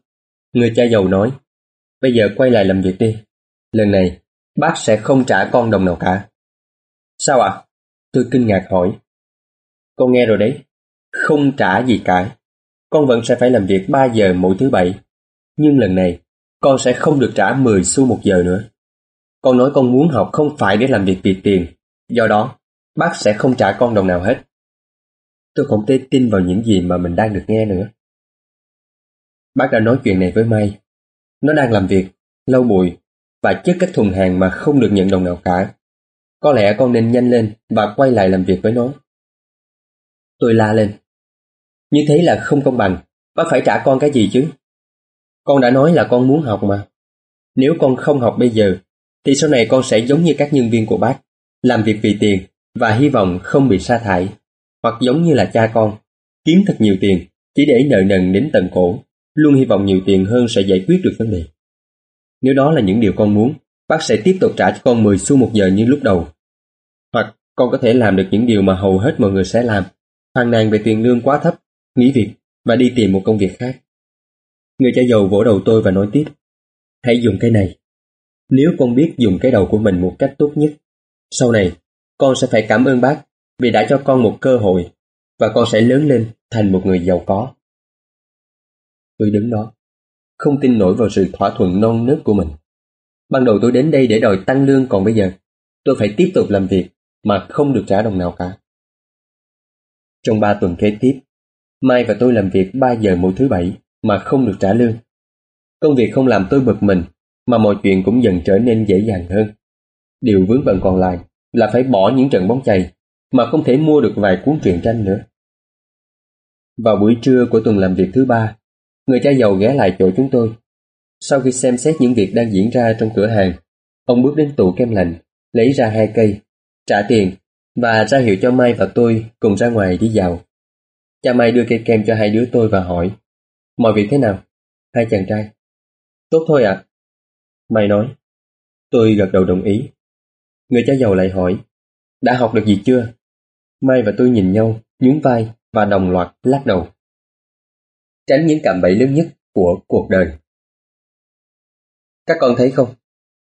Người cha giàu nói. Bây giờ quay lại làm việc đi. Lần này, bác sẽ không trả con đồng nào cả. Sao ạ? Tôi kinh ngạc hỏi. Con nghe rồi đấy. Không trả gì cả. Con vẫn sẽ phải làm việc 3 giờ mỗi thứ bảy. Nhưng lần này, con sẽ không được trả 10 xu một giờ nữa. Con nói con muốn học không phải để làm việc vì tiền. Do đó, bác sẽ không trả con đồng nào hết. Tôi không thể tin vào những gì mà mình đang được nghe nữa. Bác đã nói chuyện này với Mai. Nó đang làm việc, lau bụi và chất các thùng hàng mà không được nhận đồng nào cả. Có lẽ con nên nhanh lên và quay lại làm việc với nó. Tôi la lên. Như thế là không công bằng. Bác phải trả con cái gì chứ? Con đã nói là con muốn học mà. Nếu con không học bây giờ, thì sau này con sẽ giống như các nhân viên của bác, làm việc vì tiền và hy vọng không bị sa thải hoặc giống như là cha con, kiếm thật nhiều tiền chỉ để nợ nần đến tận cổ, luôn hy vọng nhiều tiền hơn sẽ giải quyết được vấn đề. Nếu đó là những điều con muốn, bác sẽ tiếp tục trả cho con 10 xu một giờ như lúc đầu. Hoặc con có thể làm được những điều mà hầu hết mọi người sẽ làm, phàn nàn về tiền lương quá thấp, nghỉ việc và đi tìm một công việc khác. Người cha giàu vỗ đầu tôi và nói tiếp, hãy dùng cái này. Nếu con biết dùng cái đầu của mình một cách tốt nhất, sau này con sẽ phải cảm ơn bác vì đã cho con một cơ hội và con sẽ lớn lên thành một người giàu có. Tôi đứng đó, không tin nổi vào sự thỏa thuận non nớt của mình. Ban đầu tôi đến đây để đòi tăng lương còn bây giờ, tôi phải tiếp tục làm việc mà không được trả đồng nào cả. Trong ba tuần kế tiếp, Mai và tôi làm việc 3 giờ mỗi thứ bảy mà không được trả lương. Công việc không làm tôi bực mình, mà mọi chuyện cũng dần trở nên dễ dàng hơn. Điều vướng bận còn lại là phải bỏ những trận bóng chày mà không thể mua được vài cuốn truyện tranh nữa. Vào buổi trưa của tuần làm việc thứ ba, người cha giàu ghé lại chỗ chúng tôi. Sau khi xem xét những việc đang diễn ra trong cửa hàng, ông bước đến tủ kem lạnh, lấy ra hai cây, trả tiền và ra hiệu cho Mai và tôi cùng ra ngoài đi dạo. Cha Mai đưa cây kem cho hai đứa tôi và hỏi Mọi việc thế nào? Hai chàng trai Tốt thôi ạ Mai nói Tôi gật đầu đồng ý Người cha giàu lại hỏi Đã học được gì chưa? Mai và tôi nhìn nhau, nhún vai và đồng loạt lắc đầu. Tránh những cạm bẫy lớn nhất của cuộc đời. Các con thấy không?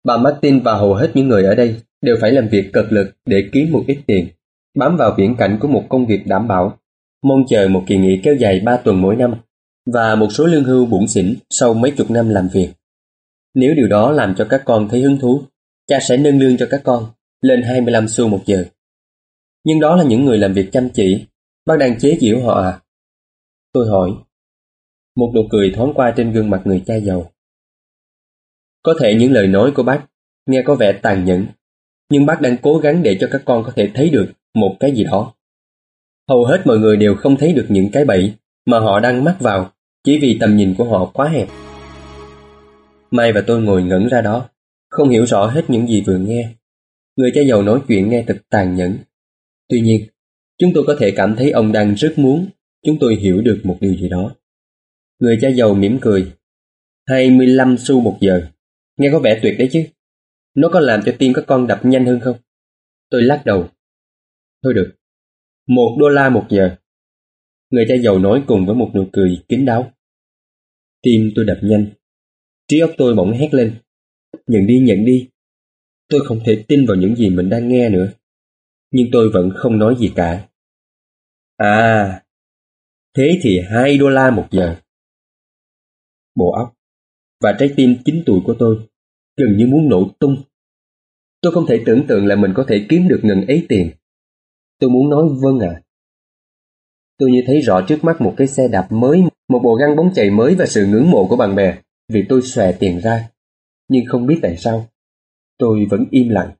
Bà Martin và hầu hết những người ở đây đều phải làm việc cực lực để kiếm một ít tiền, bám vào viễn cảnh của một công việc đảm bảo, mong chờ một kỳ nghỉ kéo dài 3 tuần mỗi năm và một số lương hưu bụng xỉn sau mấy chục năm làm việc. Nếu điều đó làm cho các con thấy hứng thú, cha sẽ nâng lương cho các con lên 25 xu một giờ. Nhưng đó là những người làm việc chăm chỉ, bác đang chế giễu họ à? Tôi hỏi. Một nụ cười thoáng qua trên gương mặt người cha giàu. Có thể những lời nói của bác nghe có vẻ tàn nhẫn, nhưng bác đang cố gắng để cho các con có thể thấy được một cái gì đó. Hầu hết mọi người đều không thấy được những cái bẫy mà họ đang mắc vào chỉ vì tầm nhìn của họ quá hẹp. Mai và tôi ngồi ngẩn ra đó, không hiểu rõ hết những gì vừa nghe. Người cha giàu nói chuyện nghe thật tàn nhẫn. Tuy nhiên, chúng tôi có thể cảm thấy ông đang rất muốn chúng tôi hiểu được một điều gì đó. Người cha giàu mỉm cười. 25 xu một giờ. Nghe có vẻ tuyệt đấy chứ. Nó có làm cho tim các con đập nhanh hơn không? Tôi lắc đầu. Thôi được. Một đô la một giờ. Người cha giàu nói cùng với một nụ cười kín đáo. Tim tôi đập nhanh. Trí óc tôi bỗng hét lên. Nhận đi, nhận đi. Tôi không thể tin vào những gì mình đang nghe nữa. Nhưng tôi vẫn không nói gì cả. À, thế thì hai đô la một giờ. Bộ óc và trái tim chín tuổi của tôi gần như muốn nổ tung. Tôi không thể tưởng tượng là mình có thể kiếm được ngần ấy tiền. Tôi muốn nói vâng à. Tôi như thấy rõ trước mắt một cái xe đạp mới, một bộ găng bóng chày mới và sự ngưỡng mộ của bạn bè vì tôi xòe tiền ra. Nhưng không biết tại sao, tôi vẫn im lặng.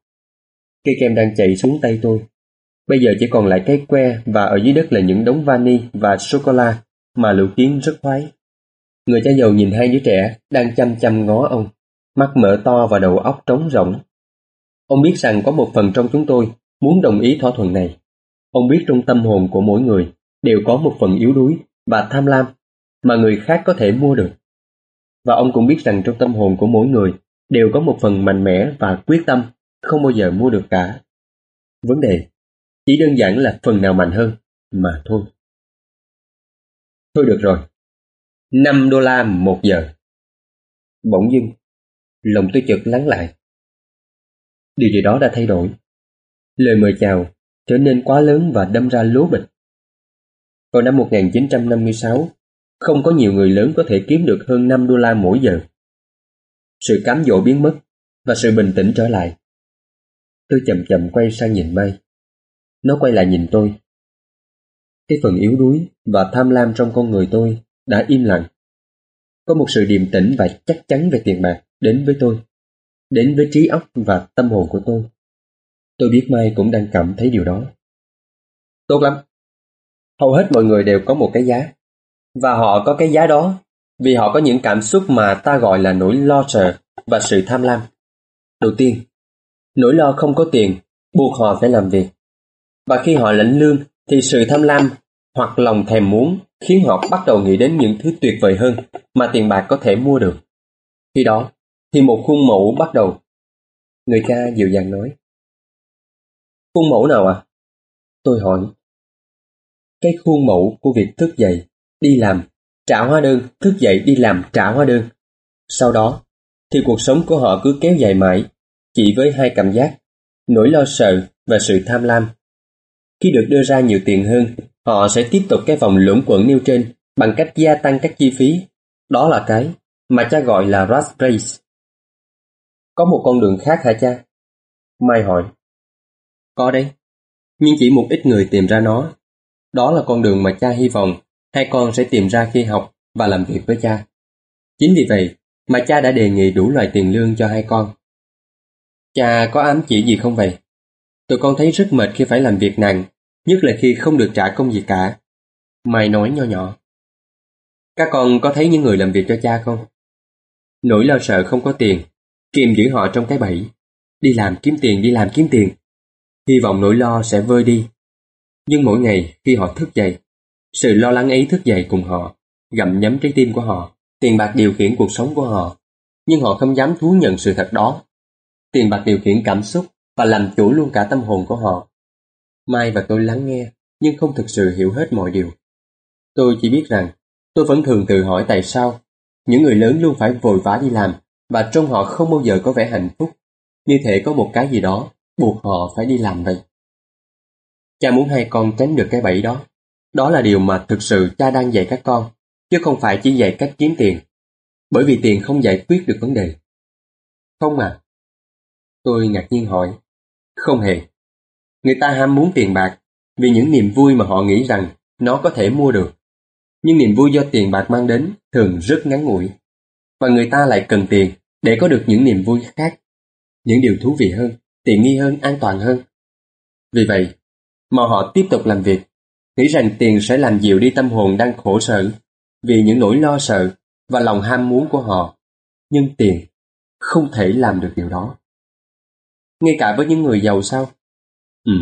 Cây kem đang chạy xuống tay tôi. Bây giờ chỉ còn lại cái que và ở dưới đất là những đống vani và sô-cô-la mà lũ Kiến rất khoái. Người cha giàu nhìn hai đứa trẻ đang chăm chăm ngó ông, mắt mở to và đầu óc trống rỗng. Ông biết rằng có một phần trong chúng tôi muốn đồng ý thỏa thuận này. Ông biết trong tâm hồn của mỗi người đều có một phần yếu đuối và tham lam mà người khác có thể mua được. Và ông cũng biết rằng trong tâm hồn của mỗi người đều có một phần mạnh mẽ và quyết tâm không bao giờ mua được cả. Vấn đề chỉ đơn giản là phần nào mạnh hơn mà thôi. Thôi được rồi, 5 đô la một giờ. Bỗng dưng, lòng tôi chợt lắng lại. Điều gì đó đã thay đổi. Lời mời chào trở nên quá lớn và đâm ra lố bịch. Vào năm 1956, không có nhiều người lớn có thể kiếm được hơn 5 đô la mỗi giờ. Sự cám dỗ biến mất và sự bình tĩnh trở lại. Tôi chậm chậm quay sang nhìn Mai. Nó quay lại nhìn tôi. Cái phần yếu đuối và tham lam trong con người tôi đã im lặng. Có một sự điềm tĩnh và chắc chắn về tiền bạc đến với tôi, đến với trí óc và tâm hồn của tôi. Tôi biết Mai cũng đang cảm thấy điều đó. Tốt lắm. Hầu hết mọi người đều có một cái giá. Và họ có cái giá đó vì họ có những cảm xúc mà ta gọi là nỗi lo sợ và sự tham lam. Đầu tiên, nỗi lo không có tiền buộc họ phải làm việc. Và khi họ lãnh lương thì sự tham lam hoặc lòng thèm muốn khiến họ bắt đầu nghĩ đến những thứ tuyệt vời hơn mà tiền bạc có thể mua được. Khi đó, thì một khuôn mẫu bắt đầu. Người cha dịu dàng nói. Khuôn mẫu nào à? Tôi hỏi. Cái khuôn mẫu của việc thức dậy, đi làm, trả hóa đơn, thức dậy đi làm trả hóa đơn. Sau đó, thì cuộc sống của họ cứ kéo dài mãi, chỉ với hai cảm giác, nỗi lo sợ và sự tham lam. Khi được đưa ra nhiều tiền hơn, họ sẽ tiếp tục cái vòng luẩn quẩn nêu trên bằng cách gia tăng các chi phí. Đó là cái mà cha gọi là rat race. Có một con đường khác hả cha? Mai hỏi. Có đấy, nhưng chỉ một ít người tìm ra nó. Đó là con đường mà cha hy vọng hai con sẽ tìm ra khi học và làm việc với cha. Chính vì vậy mà cha đã đề nghị đủ loại tiền lương cho hai con. Cha có ám chỉ gì không vậy? Tụi con thấy rất mệt khi phải làm việc nặng, nhất là khi không được trả công gì cả. Mai nói nho nhỏ. Các con có thấy những người làm việc cho cha không? Nỗi lo sợ không có tiền, kìm giữ họ trong cái bẫy. Đi làm kiếm tiền, đi làm kiếm tiền. Hy vọng nỗi lo sẽ vơi đi. Nhưng mỗi ngày khi họ thức dậy, sự lo lắng ấy thức dậy cùng họ, gặm nhấm trái tim của họ, tiền bạc điều khiển cuộc sống của họ. Nhưng họ không dám thú nhận sự thật đó. Tiền bạc điều khiển cảm xúc và làm chủ luôn cả tâm hồn của họ. Mai và tôi lắng nghe, nhưng không thực sự hiểu hết mọi điều. Tôi chỉ biết rằng, tôi vẫn thường tự hỏi tại sao những người lớn luôn phải vội vã đi làm và trong họ không bao giờ có vẻ hạnh phúc, như thể có một cái gì đó buộc họ phải đi làm vậy. Cha muốn hai con tránh được cái bẫy đó. Đó là điều mà thực sự cha đang dạy các con, chứ không phải chỉ dạy cách kiếm tiền. Bởi vì tiền không giải quyết được vấn đề. Không à? Tôi ngạc nhiên hỏi. Không hề. Người ta ham muốn tiền bạc vì những niềm vui mà họ nghĩ rằng nó có thể mua được. Nhưng niềm vui do tiền bạc mang đến thường rất ngắn ngủi. Và người ta lại cần tiền để có được những niềm vui khác, những điều thú vị hơn, tiện nghi hơn, an toàn hơn. Vì vậy, mà họ tiếp tục làm việc, nghĩ rằng tiền sẽ làm dịu đi tâm hồn đang khổ sở vì những nỗi lo sợ và lòng ham muốn của họ. Nhưng tiền không thể làm được điều đó. Ngay cả với những người giàu sao? Ừ,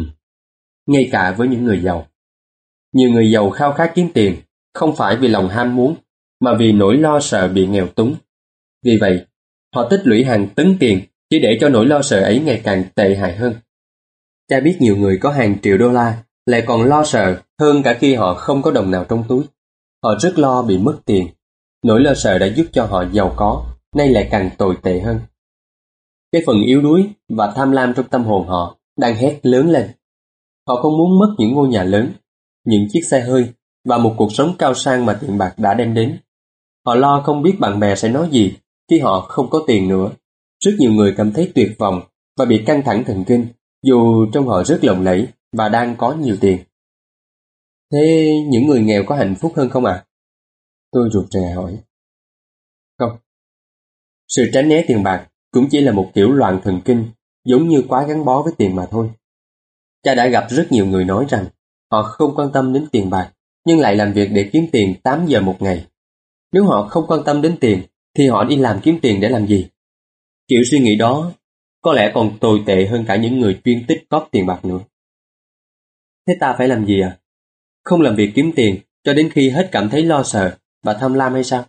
ngay cả với những người giàu. Nhiều người giàu khao khát kiếm tiền không phải vì lòng ham muốn mà vì nỗi lo sợ bị nghèo túng. Vì vậy, họ tích lũy hàng tấn tiền chỉ để cho nỗi lo sợ ấy ngày càng tệ hại hơn. Cha biết nhiều người có hàng triệu đô la lại còn lo sợ hơn cả khi họ không có đồng nào trong túi. Họ rất lo bị mất tiền. Nỗi lo sợ đã giúp cho họ giàu có, nay lại càng tồi tệ hơn. Cái phần yếu đuối và tham lam trong tâm hồn họ đang hét lớn lên. Họ không muốn mất những ngôi nhà lớn, những chiếc xe hơi và một cuộc sống cao sang mà tiền bạc đã đem đến. Họ lo không biết bạn bè sẽ nói gì khi họ không có tiền nữa. Rất nhiều người cảm thấy tuyệt vọng và bị căng thẳng thần kinh dù trong họ rất lộng lẫy và đang có nhiều tiền. Thế những người nghèo có hạnh phúc hơn không ạ? À? Tôi rụt rè hỏi. Không. Sự tránh né tiền bạc cũng chỉ là một kiểu loạn thần kinh, giống như quá gắn bó với tiền mà thôi. Cha đã gặp rất nhiều người nói rằng họ không quan tâm đến tiền bạc, nhưng lại làm việc để kiếm tiền 8 giờ một ngày. Nếu họ không quan tâm đến tiền, thì họ đi làm kiếm tiền để làm gì? Kiểu suy nghĩ đó có lẽ còn tồi tệ hơn cả những người chuyên tích cóp tiền bạc nữa. Thế ta phải làm gì à? Không làm việc kiếm tiền cho đến khi hết cảm thấy lo sợ và tham lam hay sao?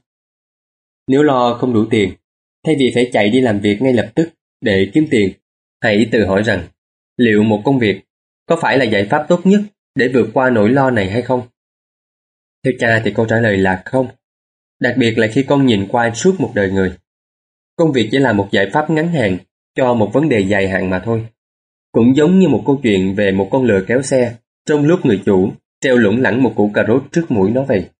Nếu lo không đủ tiền, thay vì phải chạy đi làm việc ngay lập tức để kiếm tiền, hãy tự hỏi rằng liệu một công việc có phải là giải pháp tốt nhất để vượt qua nỗi lo này hay không? Theo cha thì câu trả lời là không. Đặc biệt là khi con nhìn qua suốt một đời người. Công việc chỉ là một giải pháp ngắn hạn cho một vấn đề dài hạn mà thôi. Cũng giống như một câu chuyện về một con lừa kéo xe trong lúc người chủ treo lủng lẳng một củ cà rốt trước mũi nó vậy.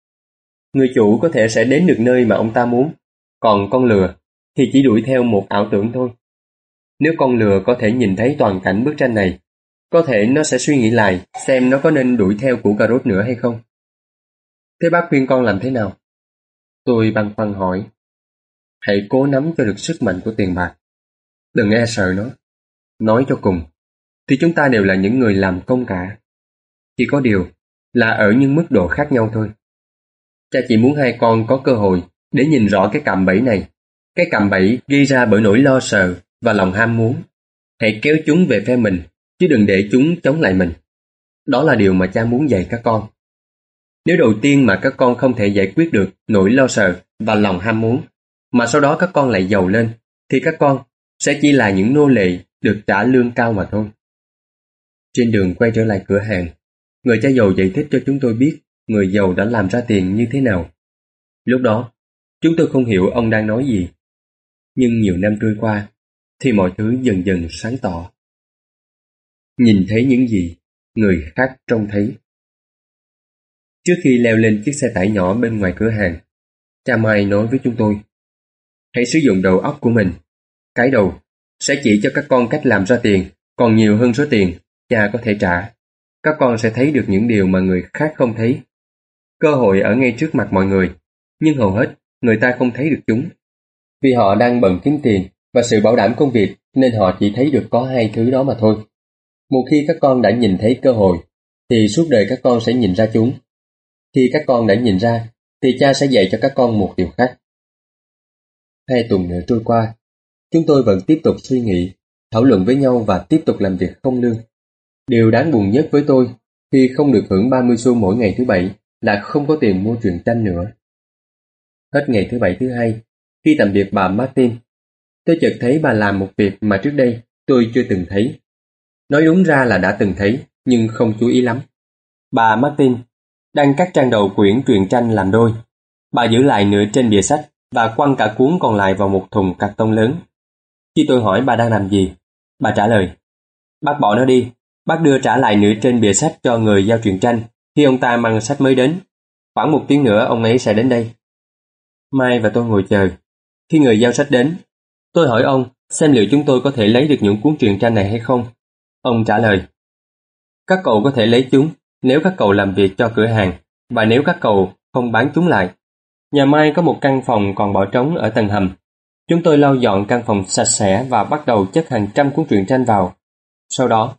Người chủ có thể sẽ đến được nơi mà ông ta muốn, còn con lừa thì chỉ đuổi theo một ảo tưởng thôi. Nếu con lừa có thể nhìn thấy toàn cảnh bức tranh này, có thể nó sẽ suy nghĩ lại xem nó có nên đuổi theo củ cà rốt nữa hay không. Thế bác khuyên con làm thế nào? Tôi băn khoăn hỏi. Hãy cố nắm cho được sức mạnh của tiền bạc. Đừng e sợ nó. Nói cho cùng, thì chúng ta đều là những người làm công cả. Chỉ có điều là ở những mức độ khác nhau thôi. Cha chỉ muốn hai con có cơ hội để nhìn rõ cái cạm bẫy này. Cái cạm bẫy gây ra bởi nỗi lo sợ và lòng ham muốn. Hãy kéo chúng về phe mình, chứ đừng để chúng chống lại mình. Đó là điều mà cha muốn dạy các con. Nếu đầu tiên mà các con không thể giải quyết được nỗi lo sợ và lòng ham muốn, mà sau đó các con lại giàu lên, thì các con sẽ chỉ là những nô lệ được trả lương cao mà thôi. Trên đường quay trở lại cửa hàng, người cha giàu giải thích cho chúng tôi biết người giàu đã làm ra tiền như thế nào. Lúc đó, chúng tôi không hiểu ông đang nói gì. Nhưng nhiều năm trôi qua, thì mọi thứ dần dần sáng tỏ. Nhìn thấy những gì người khác trông thấy. Trước khi leo lên chiếc xe tải nhỏ bên ngoài cửa hàng, cha Mai nói với chúng tôi Hãy sử dụng đầu óc của mình cái đầu sẽ chỉ cho các con cách làm ra tiền còn nhiều hơn số tiền cha có thể trả. Các con sẽ thấy được những điều mà người khác không thấy. Cơ hội ở ngay trước mặt mọi người, nhưng hầu hết người ta không thấy được chúng. Vì họ đang bận kiếm tiền và sự bảo đảm công việc nên họ chỉ thấy được có hai thứ đó mà thôi. Một khi các con đã nhìn thấy cơ hội, thì suốt đời các con sẽ nhìn ra chúng. Khi các con đã nhìn ra, thì cha sẽ dạy cho các con một điều khác. Hai tuần nữa trôi qua, Chúng tôi vẫn tiếp tục suy nghĩ, thảo luận với nhau và tiếp tục làm việc không lương. Điều đáng buồn nhất với tôi khi không được hưởng 30 xu mỗi ngày thứ bảy là không có tiền mua truyện tranh nữa. Hết ngày thứ bảy thứ hai, khi tạm biệt bà Martin, tôi chợt thấy bà làm một việc mà trước đây tôi chưa từng thấy. Nói đúng ra là đã từng thấy, nhưng không chú ý lắm. bà Martin, đang cắt trang đầu quyển truyện tranh làm đôi. Bà giữ lại nửa trên bìa sách và quăng cả cuốn còn lại vào một thùng cắt tông lớn. Khi tôi hỏi bà đang làm gì, bà trả lời, bác bỏ nó đi, bác đưa trả lại nửa trên bìa sách cho người giao truyện tranh khi ông ta mang sách mới đến. Khoảng một tiếng nữa ông ấy sẽ đến đây. Mai và tôi ngồi chờ. Khi người giao sách đến, tôi hỏi ông xem liệu chúng tôi có thể lấy được những cuốn truyện tranh này hay không. Ông trả lời, các cậu có thể lấy chúng nếu các cậu làm việc cho cửa hàng và nếu các cậu không bán chúng lại. Nhà Mai có một căn phòng còn bỏ trống ở tầng hầm. Chúng tôi lau dọn căn phòng sạch sẽ và bắt đầu chất hàng trăm cuốn truyện tranh vào. Sau đó,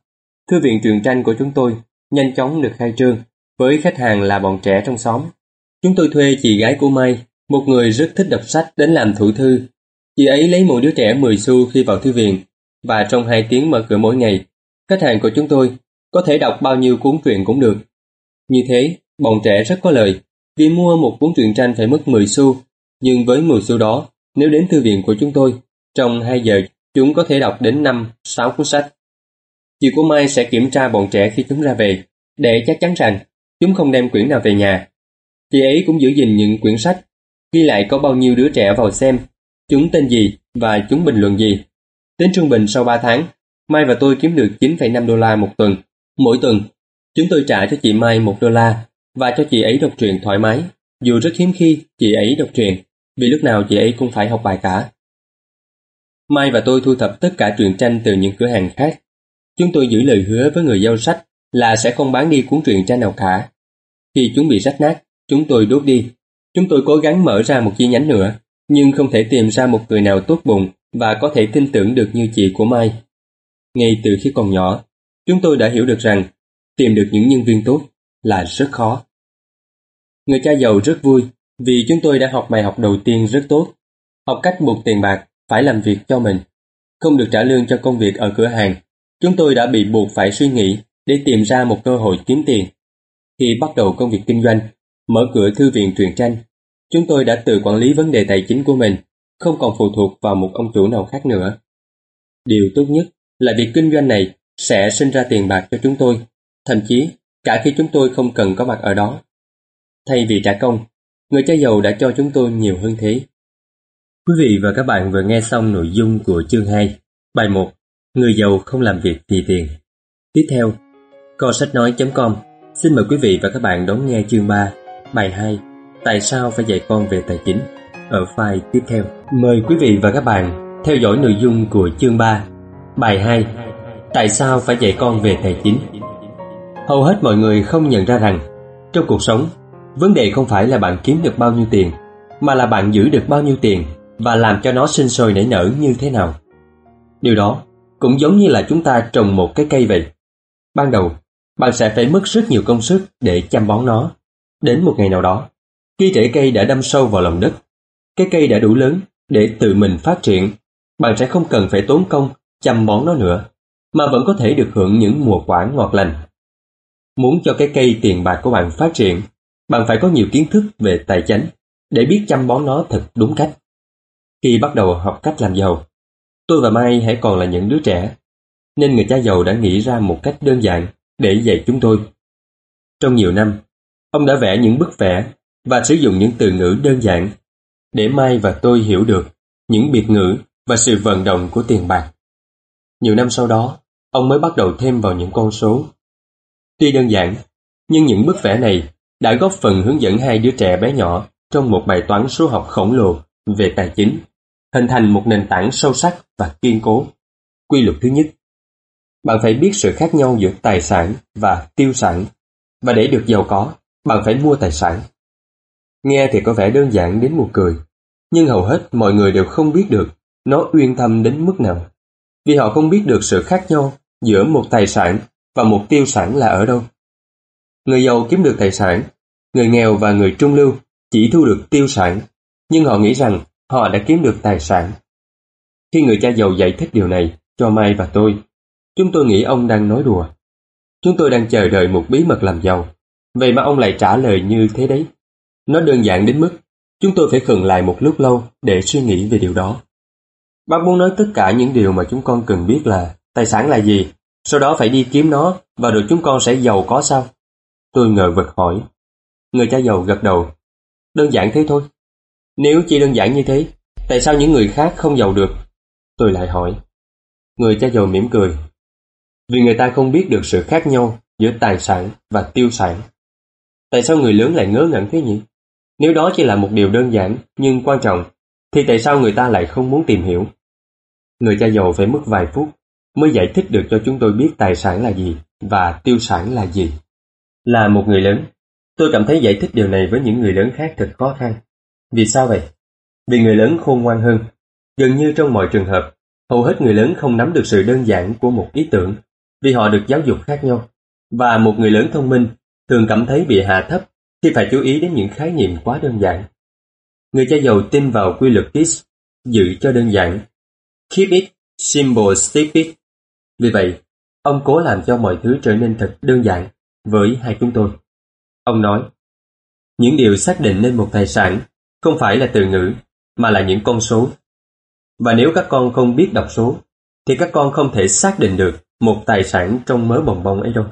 thư viện truyện tranh của chúng tôi nhanh chóng được khai trương với khách hàng là bọn trẻ trong xóm. Chúng tôi thuê chị gái của Mai, một người rất thích đọc sách đến làm thủ thư. Chị ấy lấy mỗi đứa trẻ 10 xu khi vào thư viện và trong 2 tiếng mở cửa mỗi ngày, khách hàng của chúng tôi có thể đọc bao nhiêu cuốn truyện cũng được. Như thế, bọn trẻ rất có lời, vì mua một cuốn truyện tranh phải mất 10 xu, nhưng với 10 xu đó, nếu đến thư viện của chúng tôi, trong 2 giờ chúng có thể đọc đến 5, 6 cuốn sách. Chị của Mai sẽ kiểm tra bọn trẻ khi chúng ra về, để chắc chắn rằng chúng không đem quyển nào về nhà. Chị ấy cũng giữ gìn những quyển sách, ghi lại có bao nhiêu đứa trẻ vào xem, chúng tên gì và chúng bình luận gì. Tính trung bình sau 3 tháng, Mai và tôi kiếm được 9,5 đô la một tuần Mỗi tuần, chúng tôi trả cho chị Mai một đô la và cho chị ấy đọc truyện thoải mái, dù rất hiếm khi chị ấy đọc truyện, vì lúc nào chị ấy cũng phải học bài cả. Mai và tôi thu thập tất cả truyện tranh từ những cửa hàng khác. Chúng tôi giữ lời hứa với người giao sách là sẽ không bán đi cuốn truyện tranh nào cả. Khi chúng bị rách nát, chúng tôi đốt đi. Chúng tôi cố gắng mở ra một chi nhánh nữa, nhưng không thể tìm ra một người nào tốt bụng và có thể tin tưởng được như chị của Mai. Ngay từ khi còn nhỏ, Chúng tôi đã hiểu được rằng tìm được những nhân viên tốt là rất khó. Người cha giàu rất vui vì chúng tôi đã học bài học đầu tiên rất tốt. Học cách buộc tiền bạc phải làm việc cho mình. Không được trả lương cho công việc ở cửa hàng, chúng tôi đã bị buộc phải suy nghĩ để tìm ra một cơ hội kiếm tiền. Khi bắt đầu công việc kinh doanh, mở cửa thư viện truyền tranh, chúng tôi đã tự quản lý vấn đề tài chính của mình, không còn phụ thuộc vào một ông chủ nào khác nữa. Điều tốt nhất là việc kinh doanh này sẽ sinh ra tiền bạc cho chúng tôi, thậm chí cả khi chúng tôi không cần có mặt ở đó. Thay vì trả công, người cha giàu đã cho chúng tôi nhiều hơn thế. Quý vị và các bạn vừa nghe xong nội dung của chương 2, bài 1, Người giàu không làm việc vì tiền. Tiếp theo, co sách nói.com xin mời quý vị và các bạn đón nghe chương 3, bài 2, Tại sao phải dạy con về tài chính, ở file tiếp theo. Mời quý vị và các bạn theo dõi nội dung của chương 3, bài 2, Tại sao phải dạy con về tài chính? Hầu hết mọi người không nhận ra rằng trong cuộc sống, vấn đề không phải là bạn kiếm được bao nhiêu tiền, mà là bạn giữ được bao nhiêu tiền và làm cho nó sinh sôi nảy nở như thế nào. Điều đó cũng giống như là chúng ta trồng một cái cây vậy. Ban đầu, bạn sẽ phải mất rất nhiều công sức để chăm bón nó. Đến một ngày nào đó, khi rễ cây đã đâm sâu vào lòng đất, cái cây đã đủ lớn để tự mình phát triển, bạn sẽ không cần phải tốn công chăm bón nó nữa mà vẫn có thể được hưởng những mùa quả ngọt lành. Muốn cho cái cây tiền bạc của bạn phát triển, bạn phải có nhiều kiến thức về tài chính để biết chăm bón nó thật đúng cách. Khi bắt đầu học cách làm giàu, tôi và Mai hãy còn là những đứa trẻ, nên người cha giàu đã nghĩ ra một cách đơn giản để dạy chúng tôi. Trong nhiều năm, ông đã vẽ những bức vẽ và sử dụng những từ ngữ đơn giản để Mai và tôi hiểu được những biệt ngữ và sự vận động của tiền bạc. Nhiều năm sau đó, ông mới bắt đầu thêm vào những con số. Tuy đơn giản, nhưng những bức vẽ này đã góp phần hướng dẫn hai đứa trẻ bé nhỏ trong một bài toán số học khổng lồ về tài chính, hình thành một nền tảng sâu sắc và kiên cố. Quy luật thứ nhất, bạn phải biết sự khác nhau giữa tài sản và tiêu sản, và để được giàu có, bạn phải mua tài sản. Nghe thì có vẻ đơn giản đến một cười, nhưng hầu hết mọi người đều không biết được nó uyên thâm đến mức nào. Vì họ không biết được sự khác nhau giữa một tài sản và một tiêu sản là ở đâu. Người giàu kiếm được tài sản, người nghèo và người trung lưu chỉ thu được tiêu sản, nhưng họ nghĩ rằng họ đã kiếm được tài sản. Khi người cha giàu giải thích điều này cho Mai và tôi, chúng tôi nghĩ ông đang nói đùa. Chúng tôi đang chờ đợi một bí mật làm giàu, vậy mà ông lại trả lời như thế đấy. Nó đơn giản đến mức chúng tôi phải khừng lại một lúc lâu để suy nghĩ về điều đó. Bác muốn nói tất cả những điều mà chúng con cần biết là tài sản là gì, sau đó phải đi kiếm nó và rồi chúng con sẽ giàu có sao? Tôi ngờ vực hỏi. Người cha giàu gật đầu. Đơn giản thế thôi. Nếu chỉ đơn giản như thế, tại sao những người khác không giàu được? Tôi lại hỏi. Người cha giàu mỉm cười. Vì người ta không biết được sự khác nhau giữa tài sản và tiêu sản. Tại sao người lớn lại ngớ ngẩn thế nhỉ? Nếu đó chỉ là một điều đơn giản nhưng quan trọng, thì tại sao người ta lại không muốn tìm hiểu? Người cha giàu phải mất vài phút mới giải thích được cho chúng tôi biết tài sản là gì và tiêu sản là gì. Là một người lớn, tôi cảm thấy giải thích điều này với những người lớn khác thật khó khăn. Vì sao vậy? Vì người lớn khôn ngoan hơn. Gần như trong mọi trường hợp, hầu hết người lớn không nắm được sự đơn giản của một ý tưởng vì họ được giáo dục khác nhau. Và một người lớn thông minh thường cảm thấy bị hạ thấp khi phải chú ý đến những khái niệm quá đơn giản. Người cha giàu tin vào quy luật KISS, giữ cho đơn giản. Keep it simple, stupid. Vì vậy, ông cố làm cho mọi thứ trở nên thật đơn giản với hai chúng tôi. Ông nói, những điều xác định nên một tài sản không phải là từ ngữ, mà là những con số. Và nếu các con không biết đọc số, thì các con không thể xác định được một tài sản trong mớ bồng bông ấy đâu.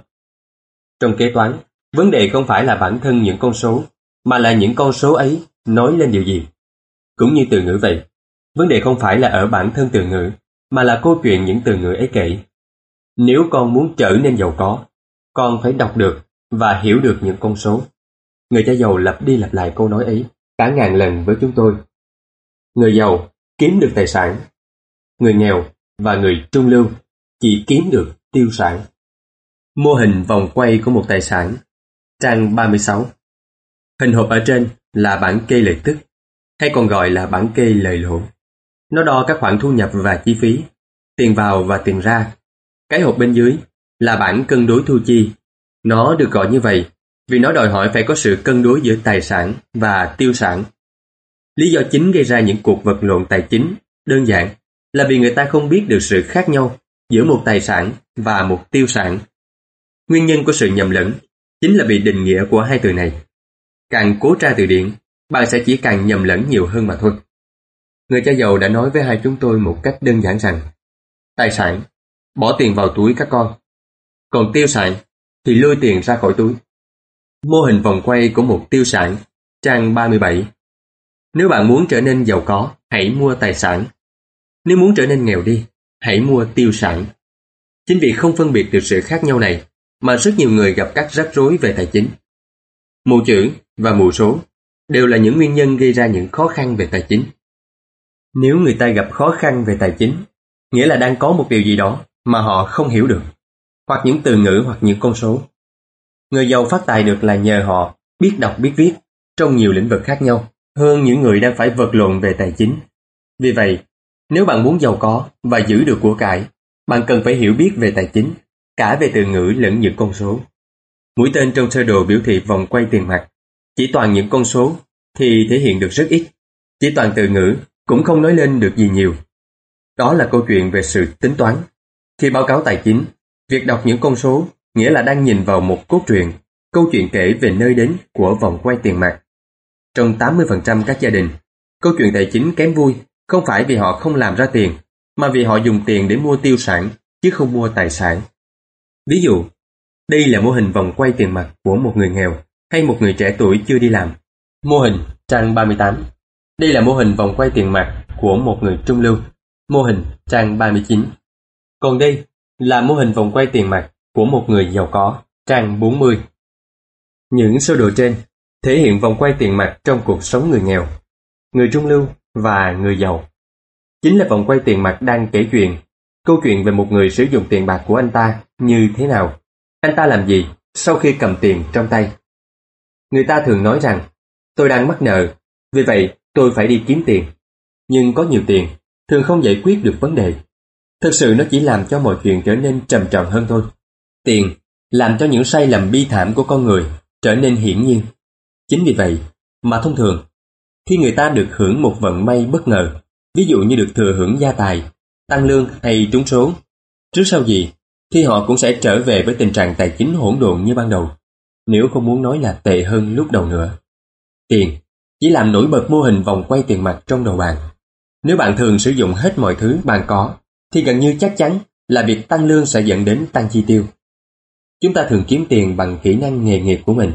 Trong kế toán, vấn đề không phải là bản thân những con số, mà là những con số ấy nói lên điều gì. Cũng như từ ngữ vậy, vấn đề không phải là ở bản thân từ ngữ, mà là câu chuyện những từ ngữ ấy kể. Nếu con muốn trở nên giàu có, con phải đọc được và hiểu được những con số. Người cha giàu lặp đi lặp lại câu nói ấy cả ngàn lần với chúng tôi. Người giàu kiếm được tài sản, người nghèo và người trung lưu chỉ kiếm được tiêu sản. Mô hình vòng quay của một tài sản Trang 36 Hình hộp ở trên là bảng kê lợi tức, hay còn gọi là bảng kê lợi lỗ. Nó đo các khoản thu nhập và chi phí, tiền vào và tiền ra. Cái hộp bên dưới là bảng cân đối thu chi. Nó được gọi như vậy vì nó đòi hỏi phải có sự cân đối giữa tài sản và tiêu sản. Lý do chính gây ra những cuộc vật lộn tài chính đơn giản là vì người ta không biết được sự khác nhau giữa một tài sản và một tiêu sản. Nguyên nhân của sự nhầm lẫn chính là vì định nghĩa của hai từ này. Càng cố tra từ điển, bạn sẽ chỉ càng nhầm lẫn nhiều hơn mà thôi. Người cha giàu đã nói với hai chúng tôi một cách đơn giản rằng Tài sản, bỏ tiền vào túi các con. Còn tiêu sản thì lôi tiền ra khỏi túi. Mô hình vòng quay của một tiêu sản, trang 37. Nếu bạn muốn trở nên giàu có, hãy mua tài sản. Nếu muốn trở nên nghèo đi, hãy mua tiêu sản. Chính vì không phân biệt được sự khác nhau này, mà rất nhiều người gặp các rắc rối về tài chính. Mù chữ và mù số đều là những nguyên nhân gây ra những khó khăn về tài chính. Nếu người ta gặp khó khăn về tài chính, nghĩa là đang có một điều gì đó mà họ không hiểu được, hoặc những từ ngữ hoặc những con số. Người giàu phát tài được là nhờ họ biết đọc biết viết trong nhiều lĩnh vực khác nhau hơn những người đang phải vật lộn về tài chính. Vì vậy, nếu bạn muốn giàu có và giữ được của cải, bạn cần phải hiểu biết về tài chính, cả về từ ngữ lẫn những con số. Mũi tên trong sơ đồ biểu thị vòng quay tiền mặt. Chỉ toàn những con số thì thể hiện được rất ít. Chỉ toàn từ ngữ cũng không nói lên được gì nhiều. Đó là câu chuyện về sự tính toán. Khi báo cáo tài chính, việc đọc những con số nghĩa là đang nhìn vào một cốt truyện, câu chuyện kể về nơi đến của vòng quay tiền mặt. Trong 80% các gia đình, câu chuyện tài chính kém vui không phải vì họ không làm ra tiền, mà vì họ dùng tiền để mua tiêu sản, chứ không mua tài sản. Ví dụ, đây là mô hình vòng quay tiền mặt của một người nghèo hay một người trẻ tuổi chưa đi làm. Mô hình trang 38 Đây là mô hình vòng quay tiền mặt của một người trung lưu. Mô hình trang 39 Còn đây là mô hình vòng quay tiền mặt của một người giàu có, trang 40. Những sơ đồ trên thể hiện vòng quay tiền mặt trong cuộc sống người nghèo, người trung lưu và người giàu. Chính là vòng quay tiền mặt đang kể chuyện, câu chuyện về một người sử dụng tiền bạc của anh ta như thế nào, anh ta làm gì sau khi cầm tiền trong tay. Người ta thường nói rằng, tôi đang mắc nợ, vì vậy tôi phải đi kiếm tiền. Nhưng có nhiều tiền, thường không giải quyết được vấn đề. Thực sự nó chỉ làm cho mọi chuyện trở nên trầm trọng hơn thôi. Tiền làm cho những sai lầm bi thảm của con người trở nên hiển nhiên. Chính vì vậy mà thông thường, khi người ta được hưởng một vận may bất ngờ, ví dụ như được thừa hưởng gia tài, tăng lương hay trúng số, trước sau gì thì họ cũng sẽ trở về với tình trạng tài chính hỗn độn như ban đầu, nếu không muốn nói là tệ hơn lúc đầu nữa. Tiền chỉ làm nổi bật mô hình vòng quay tiền mặt trong đầu bạn. Nếu bạn thường sử dụng hết mọi thứ bạn có, thì gần như chắc chắn là việc tăng lương sẽ dẫn đến tăng chi tiêu. Chúng ta thường kiếm tiền bằng kỹ năng nghề nghiệp của mình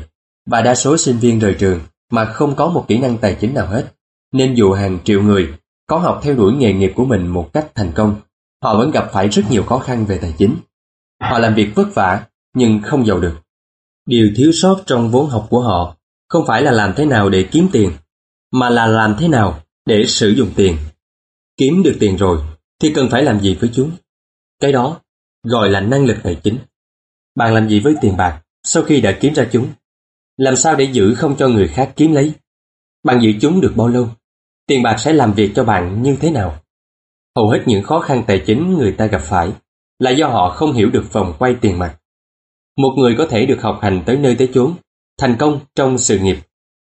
và đa số sinh viên rời trường mà không có một kỹ năng tài chính nào hết. Nên dù hàng triệu người có học theo đuổi nghề nghiệp của mình một cách thành công, họ vẫn gặp phải rất nhiều khó khăn về tài chính. Họ làm việc vất vả nhưng không giàu được. Điều thiếu sót trong vốn học của họ không phải là làm thế nào để kiếm tiền, mà là làm thế nào để sử dụng tiền. Kiếm được tiền rồi thì cần phải làm gì với chúng? Cái đó gọi là năng lực tài chính. Bạn làm gì với tiền bạc sau khi đã kiếm ra chúng? Làm sao để giữ không cho người khác kiếm lấy? Bạn giữ chúng được bao lâu? Tiền bạc sẽ làm việc cho bạn như thế nào? Hầu hết những khó khăn tài chính người ta gặp phải là do họ không hiểu được vòng quay tiền mặt. Một người có thể được học hành tới nơi tới chốn, thành công trong sự nghiệp,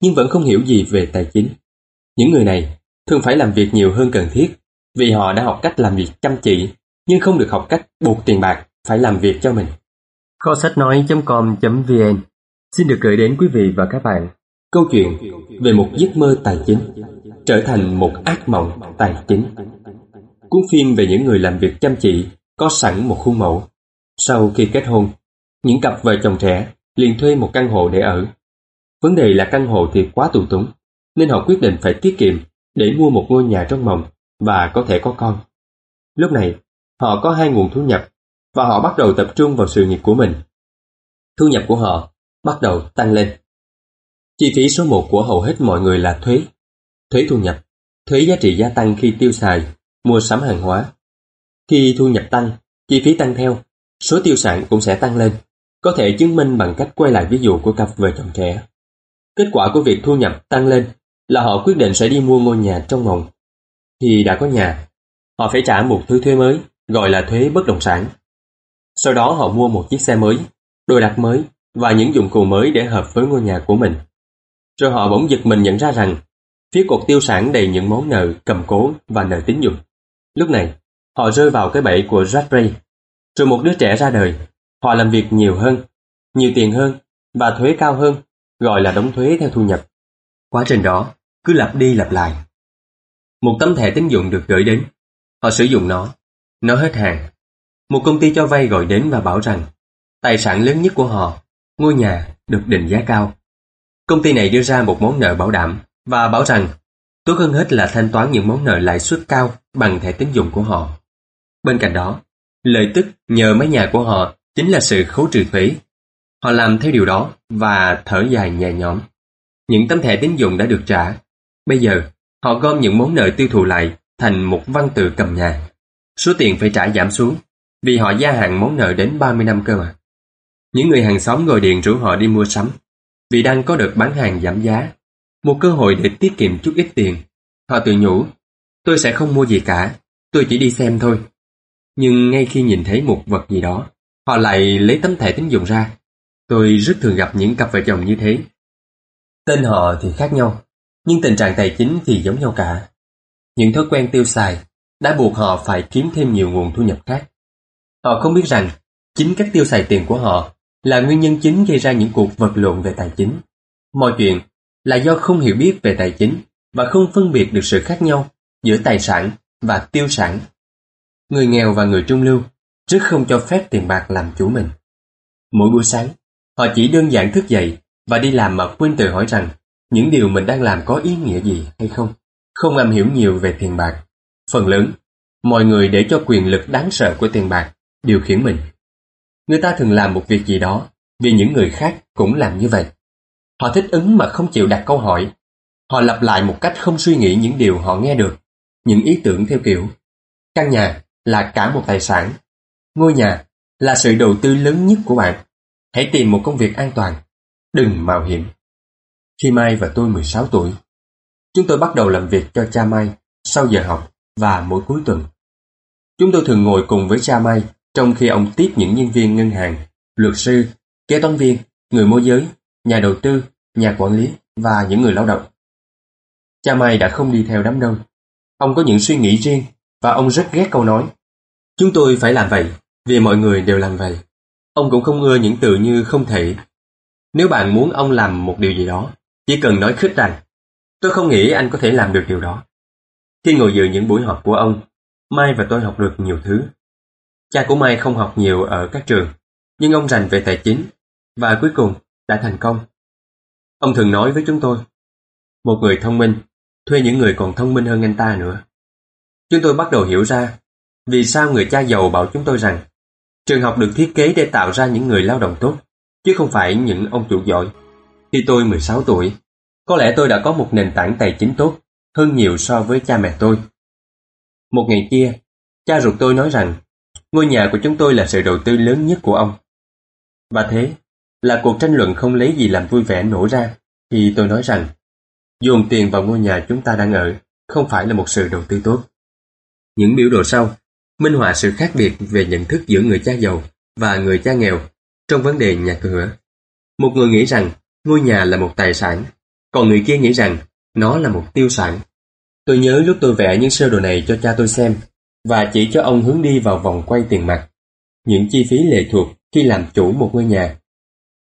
nhưng vẫn không hiểu gì về tài chính. Những người này thường phải làm việc nhiều hơn cần thiết vì họ đã học cách làm việc chăm chỉ nhưng không được học cách buộc tiền bạc phải làm việc cho mình. Kho sách nói.com.vn xin được gửi đến quý vị và các bạn câu chuyện về một giấc mơ tài chính trở thành một ác mộng tài chính. Cuốn phim về những người làm việc chăm chỉ có sẵn một khuôn mẫu. Sau khi kết hôn, những cặp vợ chồng trẻ liền thuê một căn hộ để ở. Vấn đề là căn hộ thì quá tù túng, nên họ quyết định phải tiết kiệm để mua một ngôi nhà trong mộng và có thể có con. Lúc này, họ có hai nguồn thu nhập và họ bắt đầu tập trung vào sự nghiệp của mình. Thu nhập của họ bắt đầu tăng lên. Chi phí số một của hầu hết mọi người là thuế. Thuế thu nhập, thuế giá trị gia tăng khi tiêu xài, mua sắm hàng hóa. Khi thu nhập tăng, chi phí tăng theo, số tiêu sản cũng sẽ tăng lên. Có thể chứng minh bằng cách quay lại ví dụ của cặp vợ chồng trẻ. Kết quả của việc thu nhập tăng lên là họ quyết định sẽ đi mua ngôi nhà trong mộng. Khi đã có nhà, họ phải trả một thứ thuế mới, gọi là thuế bất động sản. Sau đó họ mua một chiếc xe mới, đồ đạc mới và những dụng cụ mới để hợp với ngôi nhà của mình. Rồi họ bỗng giật mình nhận ra rằng phía cột tiêu sản đầy những món nợ cầm cố và nợ tín dụng. Lúc này, họ rơi vào cái bẫy của rat Ray. Rồi một đứa trẻ ra đời, họ làm việc nhiều hơn, nhiều tiền hơn và thuế cao hơn, gọi là đóng thuế theo thu nhập. Quá trình đó cứ lặp đi lặp lại. Một tấm thẻ tín dụng được gửi đến, họ sử dụng nó, nó hết hàng. Một công ty cho vay gọi đến và bảo rằng tài sản lớn nhất của họ, ngôi nhà, được định giá cao. Công ty này đưa ra một món nợ bảo đảm và bảo rằng tốt hơn hết là thanh toán những món nợ lãi suất cao bằng thẻ tín dụng của họ. Bên cạnh đó, lợi tức nhờ mái nhà của họ chính là sự khấu trừ thuế. Họ làm theo điều đó và thở dài nhẹ nhõm. Những tấm thẻ tín dụng đã được trả. Bây giờ, họ gom những món nợ tiêu thụ lại thành một văn tự cầm nhà. Số tiền phải trả giảm xuống vì họ gia hạn món nợ đến 30 năm cơ mà. Những người hàng xóm gọi điện rủ họ đi mua sắm vì đang có đợt bán hàng giảm giá. Một cơ hội để tiết kiệm chút ít tiền. Họ tự nhủ, tôi sẽ không mua gì cả, tôi chỉ đi xem thôi. Nhưng ngay khi nhìn thấy một vật gì đó, họ lại lấy tấm thẻ tín dụng ra. Tôi rất thường gặp những cặp vợ chồng như thế. Tên họ thì khác nhau, nhưng tình trạng tài chính thì giống nhau cả. Những thói quen tiêu xài đã buộc họ phải kiếm thêm nhiều nguồn thu nhập khác. Họ không biết rằng chính cách tiêu xài tiền của họ là nguyên nhân chính gây ra những cuộc vật lộn về tài chính. Mọi chuyện là do không hiểu biết về tài chính và không phân biệt được sự khác nhau giữa tài sản và tiêu sản. Người nghèo và người trung lưu rất không cho phép tiền bạc làm chủ mình. Mỗi buổi sáng, họ chỉ đơn giản thức dậy và đi làm mà quên tự hỏi rằng những điều mình đang làm có ý nghĩa gì hay không. Không am hiểu nhiều về tiền bạc. Phần lớn, mọi người để cho quyền lực đáng sợ của tiền bạc điều khiển mình. Người ta thường làm một việc gì đó vì những người khác cũng làm như vậy. Họ thích ứng mà không chịu đặt câu hỏi. Họ lặp lại một cách không suy nghĩ những điều họ nghe được, những ý tưởng theo kiểu căn nhà là cả một tài sản, ngôi nhà là sự đầu tư lớn nhất của bạn. Hãy tìm một công việc an toàn, đừng mạo hiểm. Khi Mai và tôi 16 tuổi, chúng tôi bắt đầu làm việc cho cha Mai sau giờ học và mỗi cuối tuần. Chúng tôi thường ngồi cùng với cha Mai trong khi ông tiếp những nhân viên ngân hàng, luật sư, kế toán viên, người môi giới, nhà đầu tư, nhà quản lý và những người lao động. Cha Mai đã không đi theo đám đông. Ông có những suy nghĩ riêng và ông rất ghét câu nói. Chúng tôi phải làm vậy vì mọi người đều làm vậy. Ông cũng không ưa những từ như không thể. Nếu bạn muốn ông làm một điều gì đó, chỉ cần nói khích rằng tôi không nghĩ anh có thể làm được điều đó. Khi ngồi dự những buổi họp của ông, Mai và tôi học được nhiều thứ Cha của Mai không học nhiều ở các trường, nhưng ông rành về tài chính và cuối cùng đã thành công. Ông thường nói với chúng tôi, một người thông minh thuê những người còn thông minh hơn anh ta nữa. Chúng tôi bắt đầu hiểu ra vì sao người cha giàu bảo chúng tôi rằng trường học được thiết kế để tạo ra những người lao động tốt, chứ không phải những ông chủ giỏi. Khi tôi 16 tuổi, có lẽ tôi đã có một nền tảng tài chính tốt hơn nhiều so với cha mẹ tôi. Một ngày kia, cha ruột tôi nói rằng ngôi nhà của chúng tôi là sự đầu tư lớn nhất của ông. Và thế là cuộc tranh luận không lấy gì làm vui vẻ nổ ra khi tôi nói rằng dồn tiền vào ngôi nhà chúng ta đang ở không phải là một sự đầu tư tốt. Những biểu đồ sau minh họa sự khác biệt về nhận thức giữa người cha giàu và người cha nghèo trong vấn đề nhà cửa. Một người nghĩ rằng ngôi nhà là một tài sản, còn người kia nghĩ rằng nó là một tiêu sản. Tôi nhớ lúc tôi vẽ những sơ đồ này cho cha tôi xem và chỉ cho ông hướng đi vào vòng quay tiền mặt. Những chi phí lệ thuộc khi làm chủ một ngôi nhà.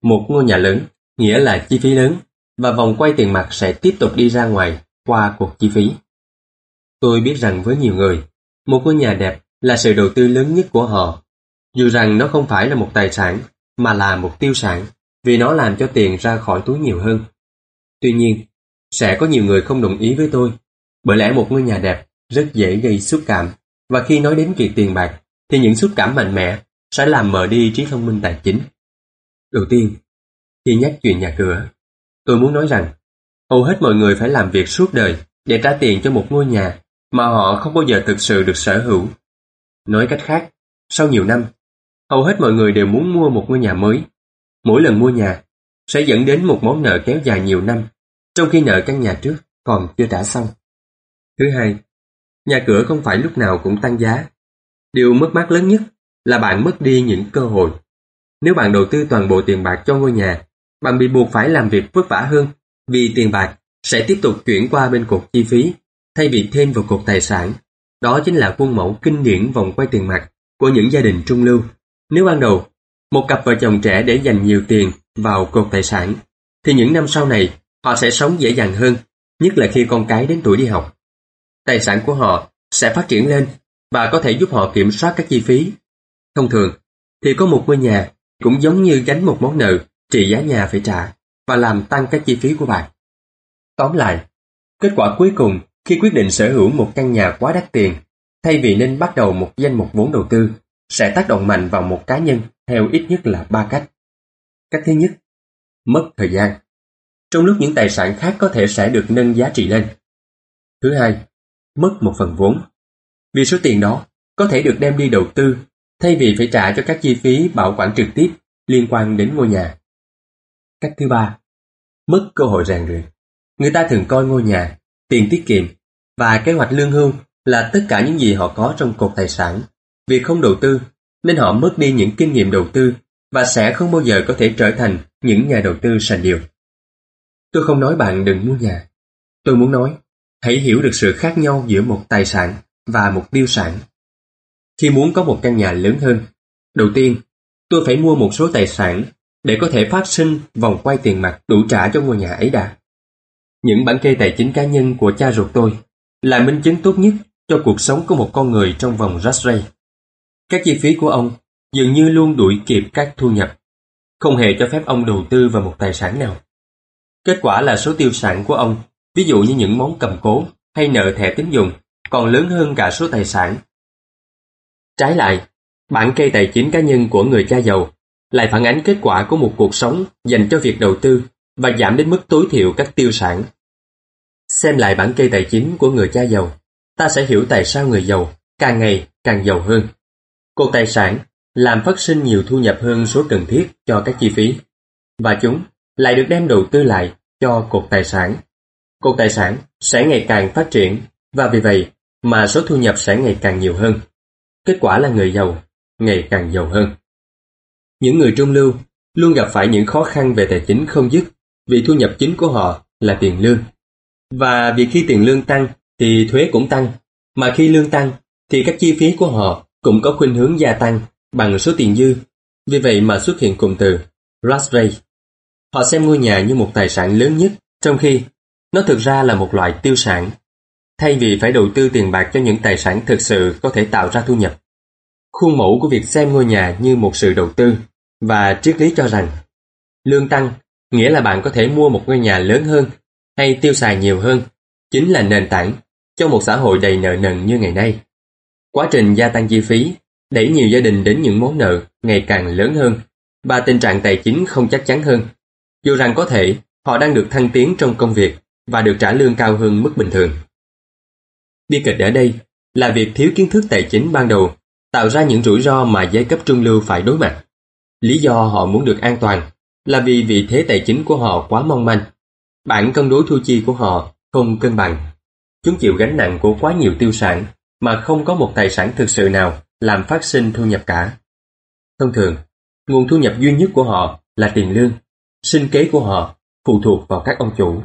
Một ngôi nhà lớn nghĩa là chi phí lớn và vòng quay tiền mặt sẽ tiếp tục đi ra ngoài qua cuộc chi phí. Tôi biết rằng với nhiều người, một ngôi nhà đẹp là sự đầu tư lớn nhất của họ, dù rằng nó không phải là một tài sản mà là một tiêu sản vì nó làm cho tiền ra khỏi túi nhiều hơn. Tuy nhiên, sẽ có nhiều người không đồng ý với tôi, bởi lẽ một ngôi nhà đẹp rất dễ gây xúc cảm và khi nói đến việc tiền bạc thì những xúc cảm mạnh mẽ sẽ làm mờ đi trí thông minh tài chính. Đầu tiên, khi nhắc chuyện nhà cửa, tôi muốn nói rằng hầu hết mọi người phải làm việc suốt đời để trả tiền cho một ngôi nhà mà họ không bao giờ thực sự được sở hữu. Nói cách khác, sau nhiều năm, hầu hết mọi người đều muốn mua một ngôi nhà mới. Mỗi lần mua nhà sẽ dẫn đến một món nợ kéo dài nhiều năm, trong khi nợ căn nhà trước còn chưa trả xong. Thứ hai, nhà cửa không phải lúc nào cũng tăng giá. Điều mất mát lớn nhất là bạn mất đi những cơ hội. Nếu bạn đầu tư toàn bộ tiền bạc cho ngôi nhà, bạn bị buộc phải làm việc vất vả hơn vì tiền bạc sẽ tiếp tục chuyển qua bên cột chi phí thay vì thêm vào cột tài sản. Đó chính là khuôn mẫu kinh điển vòng quay tiền mặt của những gia đình trung lưu. Nếu ban đầu, một cặp vợ chồng trẻ để dành nhiều tiền vào cột tài sản, thì những năm sau này họ sẽ sống dễ dàng hơn, nhất là khi con cái đến tuổi đi học. Tài sản của họ sẽ phát triển lên và có thể giúp họ kiểm soát các chi phí. Thông thường, thì có một ngôi nhà cũng giống như gánh một món nợ trị giá nhà phải trả và làm tăng các chi phí của bạn. Tóm lại, kết quả cuối cùng khi quyết định sở hữu một căn nhà quá đắt tiền, thay vì nên bắt đầu một danh mục vốn đầu tư, sẽ tác động mạnh vào một cá nhân theo ít nhất là ba cách. Cách thứ nhất, mất thời gian. Trong lúc những tài sản khác có thể sẽ được nâng giá trị lên. Thứ hai, mất một phần vốn. Vì số tiền đó có thể được đem đi đầu tư thay vì phải trả cho các chi phí bảo quản trực tiếp liên quan đến ngôi nhà. Cách thứ ba, mất cơ hội rèn luyện. Người ta thường coi ngôi nhà, tiền tiết kiệm và kế hoạch lương hưu là tất cả những gì họ có trong cột tài sản. Vì không đầu tư, nên họ mất đi những kinh nghiệm đầu tư và sẽ không bao giờ có thể trở thành những nhà đầu tư sành điều. Tôi không nói bạn đừng mua nhà. Tôi muốn nói, hãy hiểu được sự khác nhau giữa một tài sản và một tiêu sản. Khi muốn có một căn nhà lớn hơn, đầu tiên, tôi phải mua một số tài sản để có thể phát sinh vòng quay tiền mặt đủ trả cho ngôi nhà ấy đã. Những bản kê tài chính cá nhân của cha ruột tôi là minh chứng tốt nhất cho cuộc sống của một con người trong vòng Rastrey. Các chi phí của ông dường như luôn đuổi kịp các thu nhập, không hề cho phép ông đầu tư vào một tài sản nào. Kết quả là số tiêu sản của ông, ví dụ như những món cầm cố hay nợ thẻ tín dụng, còn lớn hơn cả số tài sản. Trái lại, bản kê tài chính cá nhân của người cha giàu lại phản ánh kết quả của một cuộc sống dành cho việc đầu tư và giảm đến mức tối thiểu các tiêu sản. Xem lại bản kê tài chính của người cha giàu, ta sẽ hiểu tại sao người giàu càng ngày càng giàu hơn. Cột tài sản làm phát sinh nhiều thu nhập hơn số cần thiết cho các chi phí, và chúng lại được đem đầu tư lại cho cột tài sản. Cột tài sản sẽ ngày càng phát triển và vì vậy mà số thu nhập sẽ ngày càng nhiều hơn. Kết quả là người giàu ngày càng giàu hơn. Những người trung lưu luôn gặp phải những khó khăn về tài chính không dứt vì thu nhập chính của họ là tiền lương. Và vì khi tiền lương tăng thì thuế cũng tăng, mà khi lương tăng thì các chi phí của họ cũng có khuynh hướng gia tăng bằng số tiền dư. Vì vậy mà xuất hiện cụm từ rat. Họ xem ngôi nhà như một tài sản lớn nhất, trong khi nó thực ra là một loại tiêu sản. Thay vì phải đầu tư tiền bạc cho những tài sản thực sự có thể tạo ra thu nhập. Khuôn mẫu của việc xem ngôi nhà như một sự đầu tư và triết lý cho rằng lương tăng nghĩa là bạn có thể mua một ngôi nhà lớn hơn hay tiêu xài nhiều hơn chính là nền tảng cho một xã hội đầy nợ nần như ngày nay. Quá trình gia tăng chi phí đẩy nhiều gia đình đến những món nợ ngày càng lớn hơn và tình trạng tài chính không chắc chắn hơn. Dù rằng có thể, họ đang được thăng tiến trong công việc và được trả lương cao hơn mức bình thường. Bi kịch ở đây là việc thiếu kiến thức tài chính ban đầu tạo ra những rủi ro mà giai cấp trung lưu phải đối mặt. Lý do họ muốn được an toàn là vì vị thế tài chính của họ quá mong manh. Bản cân đối thu chi của họ không cân bằng. Chúng chịu gánh nặng của quá nhiều tiêu sản mà không có một tài sản thực sự nào làm phát sinh thu nhập cả. Thông thường, nguồn thu nhập duy nhất của họ là tiền lương, sinh kế của họ phụ thuộc vào các ông chủ.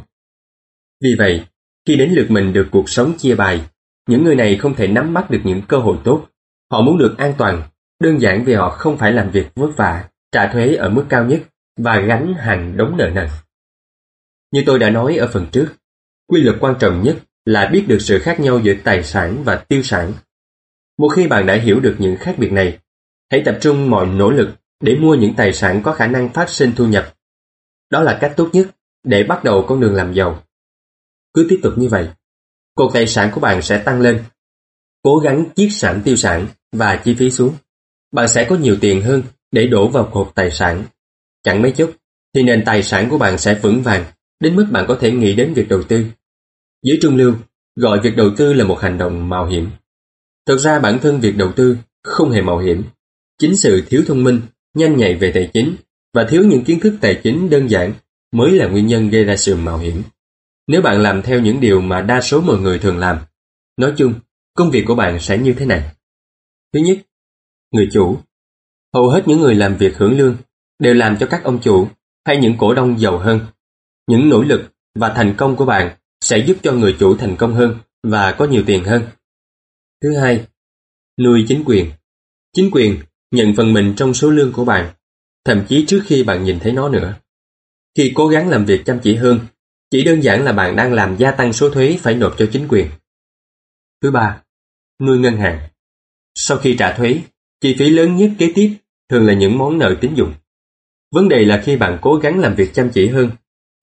Vì vậy, khi đến lượt mình được cuộc sống chia bài, những người này không thể nắm bắt được những cơ hội tốt. Họ muốn được an toàn, đơn giản vì họ không phải làm việc vất vả, trả thuế ở mức cao nhất và gánh hàng đống nợ nần. Như tôi đã nói ở phần trước, quy luật quan trọng nhất là biết được sự khác nhau giữa tài sản và tiêu sản. Một khi bạn đã hiểu được những khác biệt này, hãy tập trung mọi nỗ lực để mua những tài sản có khả năng phát sinh thu nhập. Đó là cách tốt nhất để bắt đầu con đường làm giàu. Cứ tiếp tục như vậy, cột tài sản của bạn sẽ tăng lên. Cố gắng chiết sản tiêu sản và chi phí xuống. Bạn sẽ có nhiều tiền hơn để đổ vào cột tài sản. Chẳng mấy chốc, thì nền tài sản của bạn sẽ vững vàng đến mức bạn có thể nghĩ đến việc đầu tư. Dưới trung lưu, gọi việc đầu tư là một hành động mạo hiểm. Thực ra bản thân việc đầu tư không hề mạo hiểm. Chính sự thiếu thông minh, nhanh nhạy về tài chính và thiếu những kiến thức tài chính đơn giản mới là nguyên nhân gây ra sự mạo hiểm. Nếu bạn làm theo những điều mà đa số mọi người thường làm, nói chung, công việc của bạn sẽ như thế này. Thứ nhất, người chủ. Hầu hết những người làm việc hưởng lương đều làm cho các ông chủ hay những cổ đông giàu hơn. Những nỗ lực và thành công của bạn sẽ giúp cho người chủ thành công hơn và có nhiều tiền hơn. Thứ hai, nuôi chính quyền. Chính quyền nhận phần mình trong số lương của bạn, thậm chí trước khi bạn nhìn thấy nó nữa. Khi cố gắng làm việc chăm chỉ hơn, chỉ đơn giản là bạn đang làm gia tăng số thuế phải nộp cho chính quyền. Thứ ba, nuôi ngân hàng. Sau khi trả thuế, chi phí lớn nhất kế tiếp thường là những món nợ tín dụng. Vấn đề là khi bạn cố gắng làm việc chăm chỉ hơn,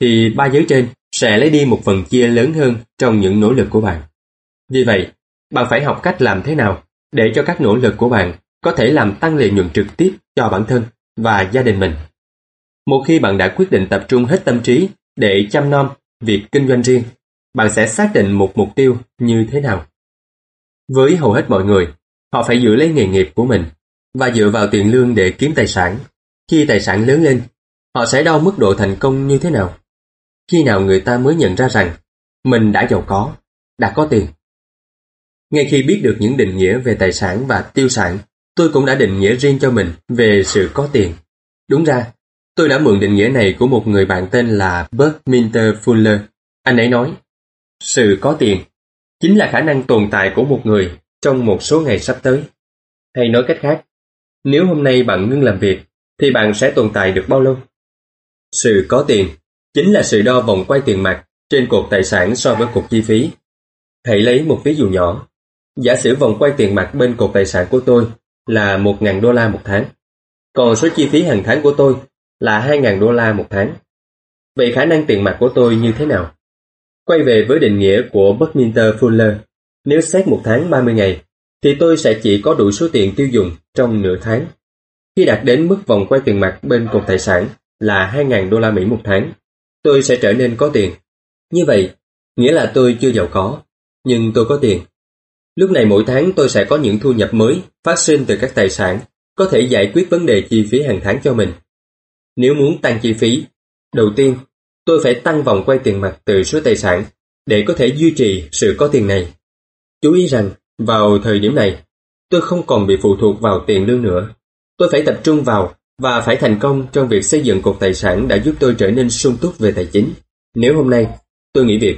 thì ba giới trên sẽ lấy đi một phần chia lớn hơn trong những nỗ lực của bạn. Vì vậy, bạn phải học cách làm thế nào để cho các nỗ lực của bạn có thể làm tăng lợi nhuận trực tiếp cho bản thân và gia đình mình. Một khi bạn đã quyết định tập trung hết tâm trí để chăm nom việc kinh doanh riêng, bạn sẽ xác định một mục tiêu như thế nào. Với hầu hết mọi người, họ phải giữ lấy nghề nghiệp của mình và dựa vào tiền lương để kiếm tài sản. Khi tài sản lớn lên, họ sẽ đo mức độ thành công như thế nào. Khi nào người ta mới nhận ra rằng mình đã giàu có, đã có tiền. Ngay khi biết được những định nghĩa về tài sản và tiêu sản, tôi cũng đã định nghĩa riêng cho mình về sự có tiền. Đúng ra, tôi đã mượn định nghĩa này của một người bạn tên là bert minter Fuller. Anh ấy nói, sự có tiền chính là khả năng tồn tại của một người trong một số ngày sắp tới. Hay nói cách khác, nếu hôm nay bạn ngưng làm việc, thì bạn sẽ tồn tại được bao lâu? Sự có tiền chính là sự đo vòng quay tiền mặt trên cột tài sản so với cột chi phí. Hãy lấy một ví dụ nhỏ. Giả sử vòng quay tiền mặt bên cột tài sản của tôi là 1.000 đô la một tháng, còn số chi phí hàng tháng của tôi là 2.000 đô la một tháng. Vậy khả năng tiền mặt của tôi như thế nào? Quay về với định nghĩa của Buckminster Fuller, nếu xét một tháng 30 ngày, thì tôi sẽ chỉ có đủ số tiền tiêu dùng trong nửa tháng. Khi đạt đến mức vòng quay tiền mặt bên cột tài sản là 2.000 đô la Mỹ một tháng, tôi sẽ trở nên có tiền. Như vậy, nghĩa là tôi chưa giàu có, nhưng tôi có tiền. Lúc này mỗi tháng tôi sẽ có những thu nhập mới phát sinh từ các tài sản, có thể giải quyết vấn đề chi phí hàng tháng cho mình. Nếu muốn tăng chi phí, đầu tiên tôi phải tăng vòng quay tiền mặt từ số tài sản để có thể duy trì sự có tiền này. Chú ý rằng, vào thời điểm này, tôi không còn bị phụ thuộc vào tiền lương nữa. Tôi phải tập trung vào và phải thành công trong việc xây dựng cột tài sản đã giúp tôi trở nên sung túc về tài chính. Nếu hôm nay tôi nghỉ việc,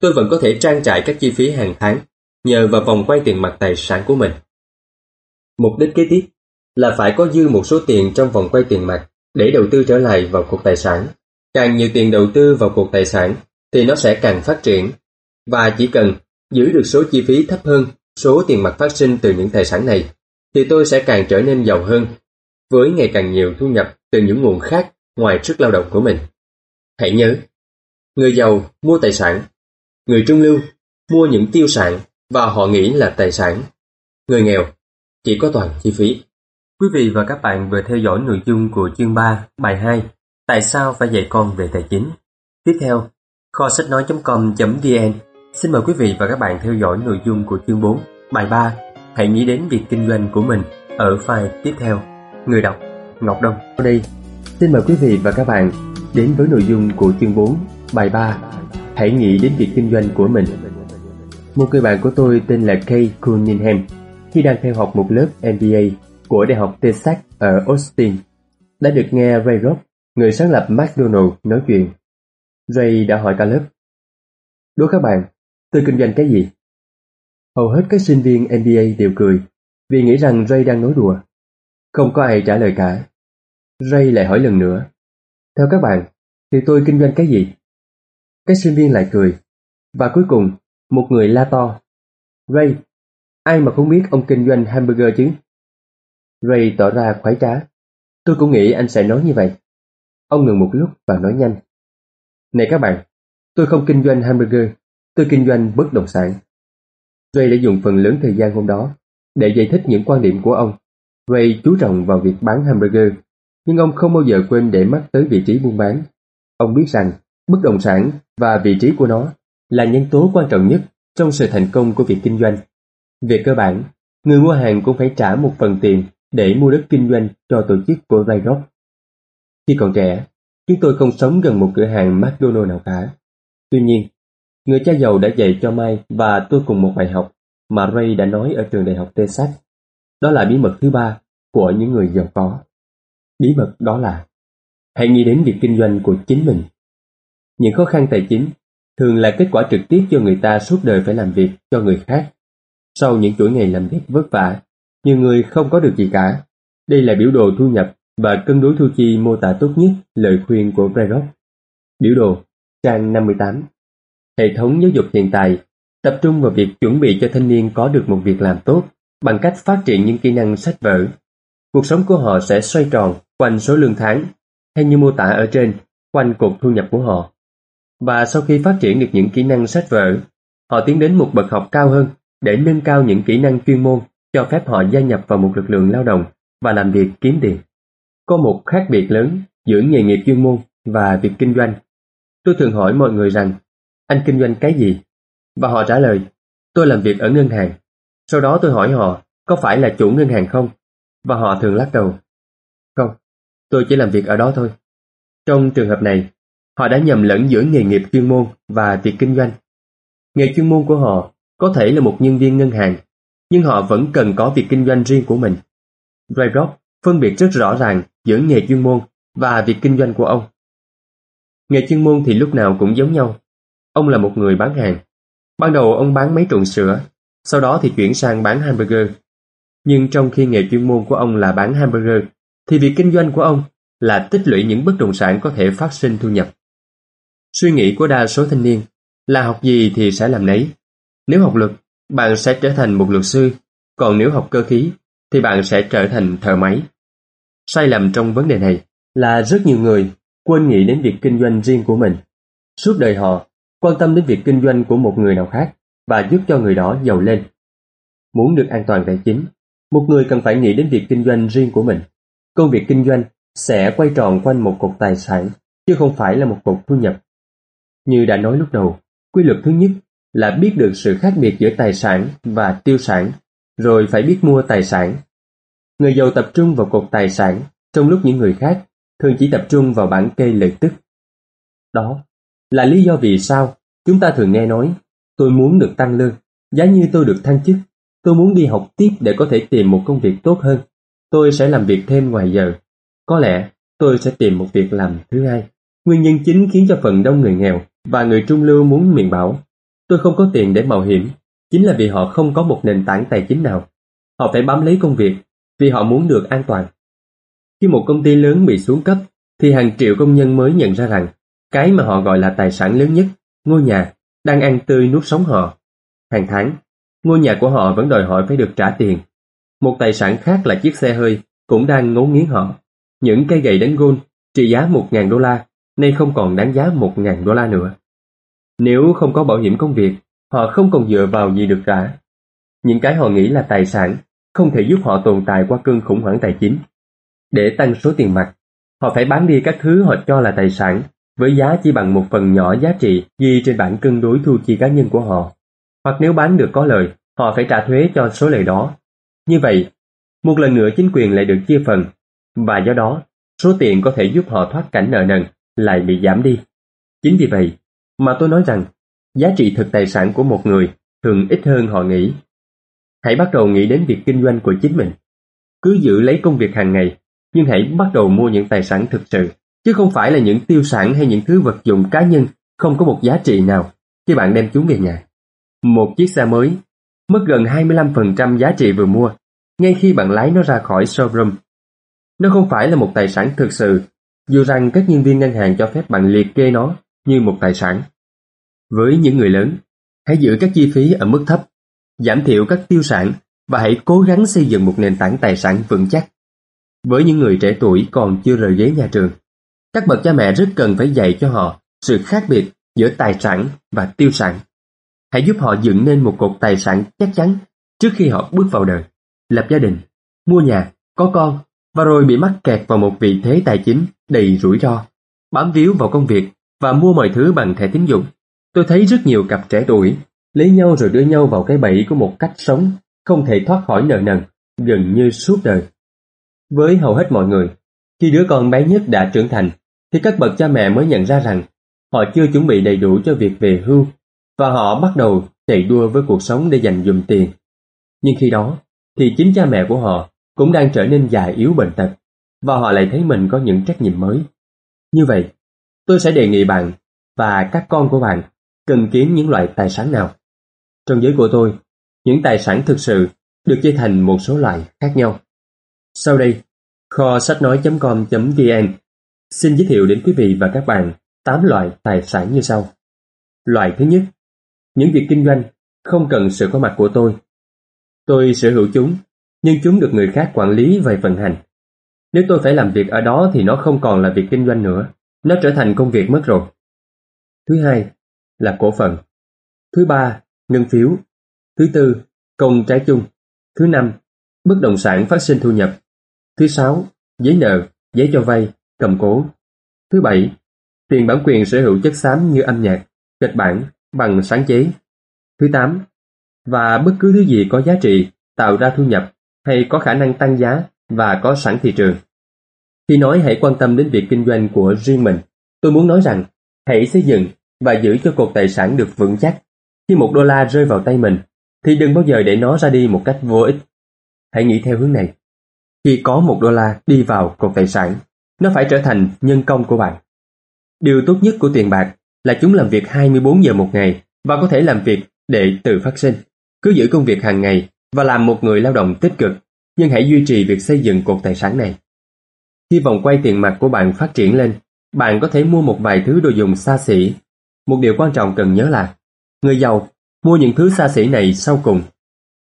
tôi vẫn có thể trang trải các chi phí hàng tháng nhờ vào vòng quay tiền mặt tài sản của mình. Mục đích kế tiếp là phải có dư một số tiền trong vòng quay tiền mặt để đầu tư trở lại vào cuộc tài sản. Càng nhiều tiền đầu tư vào cuộc tài sản thì nó sẽ càng phát triển và chỉ cần giữ được số chi phí thấp hơn số tiền mặt phát sinh từ những tài sản này thì tôi sẽ càng trở nên giàu hơn với ngày càng nhiều thu nhập từ những nguồn khác ngoài sức lao động của mình. Hãy nhớ, người giàu mua tài sản, người trung lưu mua những tiêu sản và họ nghĩ là tài sản. Người nghèo chỉ có toàn chi phí. Quý vị và các bạn vừa theo dõi nội dung của chương 3, bài 2 Tại sao phải dạy con về tài chính? Tiếp theo, kho sách nói.com.vn xin mời quý vị và các bạn theo dõi nội dung của chương 4, bài 3 Hãy nghĩ đến việc kinh doanh của mình ở file tiếp theo. Người đọc Ngọc Đông. Ở đây, xin mời quý vị và các bạn đến với nội dung của chương 4, bài 3 Hãy nghĩ đến việc kinh doanh của mình. Một người bạn của tôi tên là Kay Cunningham khi đang theo học một lớp MBA của Đại học Texas ở Austin đã được nghe Ray Rock, người sáng lập McDonald nói chuyện. Ray đã hỏi cả lớp Đố các bạn, tôi kinh doanh cái gì? Hầu hết các sinh viên MBA đều cười vì nghĩ rằng Ray đang nói đùa. Không có ai trả lời cả. Ray lại hỏi lần nữa. Theo các bạn, thì tôi kinh doanh cái gì? Các sinh viên lại cười. Và cuối cùng, một người la to. Ray, ai mà không biết ông kinh doanh hamburger chứ? Ray tỏ ra khoái trá. Tôi cũng nghĩ anh sẽ nói như vậy. Ông ngừng một lúc và nói nhanh. Này các bạn, tôi không kinh doanh hamburger, tôi kinh doanh bất động sản. Ray đã dùng phần lớn thời gian hôm đó để giải thích những quan điểm của ông. Ray chú trọng vào việc bán hamburger, nhưng ông không bao giờ quên để mắt tới vị trí buôn bán. Ông biết rằng bất động sản và vị trí của nó là nhân tố quan trọng nhất trong sự thành công của việc kinh doanh. Về cơ bản, người mua hàng cũng phải trả một phần tiền để mua đất kinh doanh cho tổ chức của Ray Rock. Khi còn trẻ, chúng tôi không sống gần một cửa hàng McDonald nào cả. Tuy nhiên, người cha giàu đã dạy cho Mai và tôi cùng một bài học mà Ray đã nói ở trường đại học Texas. Đó là bí mật thứ ba của những người giàu có. Bí mật đó là hãy nghĩ đến việc kinh doanh của chính mình. Những khó khăn tài chính thường là kết quả trực tiếp cho người ta suốt đời phải làm việc cho người khác. Sau những chuỗi ngày làm việc vất vả, nhiều người không có được gì cả. Đây là biểu đồ thu nhập và cân đối thu chi mô tả tốt nhất lời khuyên của Brerock. Biểu đồ, trang 58. Hệ thống giáo dục hiện tại tập trung vào việc chuẩn bị cho thanh niên có được một việc làm tốt bằng cách phát triển những kỹ năng sách vở. Cuộc sống của họ sẽ xoay tròn quanh số lương tháng, hay như mô tả ở trên, quanh cột thu nhập của họ. Và sau khi phát triển được những kỹ năng sách vở, họ tiến đến một bậc học cao hơn để nâng cao những kỹ năng chuyên môn cho phép họ gia nhập vào một lực lượng lao động và làm việc kiếm tiền. Có một khác biệt lớn giữa nghề nghiệp chuyên môn và việc kinh doanh. Tôi thường hỏi mọi người rằng, anh kinh doanh cái gì? Và họ trả lời, tôi làm việc ở ngân hàng. Sau đó tôi hỏi họ, có phải là chủ ngân hàng không? Và họ thường lắc đầu. Không, tôi chỉ làm việc ở đó thôi. Trong trường hợp này, họ đã nhầm lẫn giữa nghề nghiệp chuyên môn và việc kinh doanh. Nghề chuyên môn của họ có thể là một nhân viên ngân hàng, nhưng họ vẫn cần có việc kinh doanh riêng của mình. Ray Rock phân biệt rất rõ ràng giữa nghề chuyên môn và việc kinh doanh của ông. Nghề chuyên môn thì lúc nào cũng giống nhau. Ông là một người bán hàng. Ban đầu ông bán mấy trộn sữa, sau đó thì chuyển sang bán hamburger. Nhưng trong khi nghề chuyên môn của ông là bán hamburger, thì việc kinh doanh của ông là tích lũy những bất động sản có thể phát sinh thu nhập. Suy nghĩ của đa số thanh niên là học gì thì sẽ làm nấy. Nếu học luật, bạn sẽ trở thành một luật sư, còn nếu học cơ khí thì bạn sẽ trở thành thợ máy. Sai lầm trong vấn đề này là rất nhiều người quên nghĩ đến việc kinh doanh riêng của mình. Suốt đời họ quan tâm đến việc kinh doanh của một người nào khác và giúp cho người đó giàu lên. Muốn được an toàn tài chính, một người cần phải nghĩ đến việc kinh doanh riêng của mình. Công việc kinh doanh sẽ quay tròn quanh một cột tài sản, chứ không phải là một cột thu nhập. Như đã nói lúc đầu, quy luật thứ nhất là biết được sự khác biệt giữa tài sản và tiêu sản, rồi phải biết mua tài sản. Người giàu tập trung vào cột tài sản, trong lúc những người khác thường chỉ tập trung vào bảng kê lợi tức. Đó là lý do vì sao chúng ta thường nghe nói tôi muốn được tăng lương, giá như tôi được thăng chức, tôi muốn đi học tiếp để có thể tìm một công việc tốt hơn, tôi sẽ làm việc thêm ngoài giờ. Có lẽ tôi sẽ tìm một việc làm thứ hai. Nguyên nhân chính khiến cho phần đông người nghèo và người trung lưu muốn miệng bảo tôi không có tiền để mạo hiểm chính là vì họ không có một nền tảng tài chính nào. Họ phải bám lấy công việc vì họ muốn được an toàn. Khi một công ty lớn bị xuống cấp thì hàng triệu công nhân mới nhận ra rằng cái mà họ gọi là tài sản lớn nhất, ngôi nhà, đang ăn tươi nuốt sống họ. Hàng tháng, ngôi nhà của họ vẫn đòi hỏi phải được trả tiền. Một tài sản khác là chiếc xe hơi cũng đang ngấu nghiến họ. Những cây gậy đánh gôn trị giá 1.000 đô la nay không còn đáng giá 1.000 đô la nữa. Nếu không có bảo hiểm công việc, họ không còn dựa vào gì được cả. Những cái họ nghĩ là tài sản không thể giúp họ tồn tại qua cơn khủng hoảng tài chính. Để tăng số tiền mặt, họ phải bán đi các thứ họ cho là tài sản với giá chỉ bằng một phần nhỏ giá trị ghi trên bản cân đối thu chi cá nhân của họ. Hoặc nếu bán được có lời, họ phải trả thuế cho số lời đó. Như vậy, một lần nữa chính quyền lại được chia phần, và do đó, số tiền có thể giúp họ thoát cảnh nợ nần lại bị giảm đi. Chính vì vậy mà tôi nói rằng giá trị thực tài sản của một người thường ít hơn họ nghĩ. Hãy bắt đầu nghĩ đến việc kinh doanh của chính mình. Cứ giữ lấy công việc hàng ngày, nhưng hãy bắt đầu mua những tài sản thực sự, chứ không phải là những tiêu sản hay những thứ vật dụng cá nhân không có một giá trị nào khi bạn đem chúng về nhà. Một chiếc xe mới mất gần 25% giá trị vừa mua ngay khi bạn lái nó ra khỏi showroom. Nó không phải là một tài sản thực sự, dù rằng các nhân viên ngân hàng cho phép bạn liệt kê nó như một tài sản. Với những người lớn, hãy giữ các chi phí ở mức thấp, giảm thiểu các tiêu sản và hãy cố gắng xây dựng một nền tảng tài sản vững chắc. Với những người trẻ tuổi còn chưa rời ghế nhà trường, các bậc cha mẹ rất cần phải dạy cho họ sự khác biệt giữa tài sản và tiêu sản. Hãy giúp họ dựng nên một cột tài sản chắc chắn trước khi họ bước vào đời, lập gia đình, mua nhà, có con và rồi bị mắc kẹt vào một vị thế tài chính đầy rủi ro, bám víu vào công việc và mua mọi thứ bằng thẻ tín dụng. Tôi thấy rất nhiều cặp trẻ tuổi lấy nhau rồi đưa nhau vào cái bẫy của một cách sống không thể thoát khỏi nợ nần gần như suốt đời. Với hầu hết mọi người, khi đứa con bé nhất đã trưởng thành thì các bậc cha mẹ mới nhận ra rằng họ chưa chuẩn bị đầy đủ cho việc về hưu và họ bắt đầu chạy đua với cuộc sống để dành dùm tiền. Nhưng khi đó thì chính cha mẹ của họ cũng đang trở nên già yếu bệnh tật và họ lại thấy mình có những trách nhiệm mới. Như vậy, tôi sẽ đề nghị bạn và các con của bạn cần kiếm những loại tài sản nào. Trong giới của tôi, những tài sản thực sự được chia thành một số loại khác nhau. Sau đây, kho sách nói.com.vn xin giới thiệu đến quý vị và các bạn 8 loại tài sản như sau. Loại thứ nhất, những việc kinh doanh không cần sự có mặt của tôi. Tôi sở hữu chúng, nhưng chúng được người khác quản lý và vận hành. Nếu tôi phải làm việc ở đó thì nó không còn là việc kinh doanh nữa, nó trở thành công việc mất rồi. Thứ hai là cổ phần. Thứ ba, ngân phiếu. Thứ tư, công trái chung. Thứ năm, bất động sản phát sinh thu nhập. Thứ sáu, giấy nợ, giấy cho vay, cầm cố. Thứ bảy, tiền bản quyền sở hữu chất xám như âm nhạc, kịch bản, bằng sáng chế. Thứ tám, và bất cứ thứ gì có giá trị, tạo ra thu nhập hay có khả năng tăng giá và có sẵn thị trường. Khi nói hãy quan tâm đến việc kinh doanh của riêng mình, tôi muốn nói rằng hãy xây dựng và giữ cho cột tài sản được vững chắc. Khi một đô la rơi vào tay mình, thì đừng bao giờ để nó ra đi một cách vô ích. Hãy nghĩ theo hướng này. Khi có một đô la đi vào cột tài sản, nó phải trở thành nhân công của bạn. Điều tốt nhất của tiền bạc là chúng làm việc 24 giờ một ngày và có thể làm việc để tự phát sinh. Cứ giữ công việc hàng ngày và làm một người lao động tích cực, nhưng hãy duy trì việc xây dựng cột tài sản này. Khi vòng quay tiền mặt của bạn phát triển lên, bạn có thể mua một vài thứ đồ dùng xa xỉ. Một điều quan trọng cần nhớ là, người giàu mua những thứ xa xỉ này sau cùng,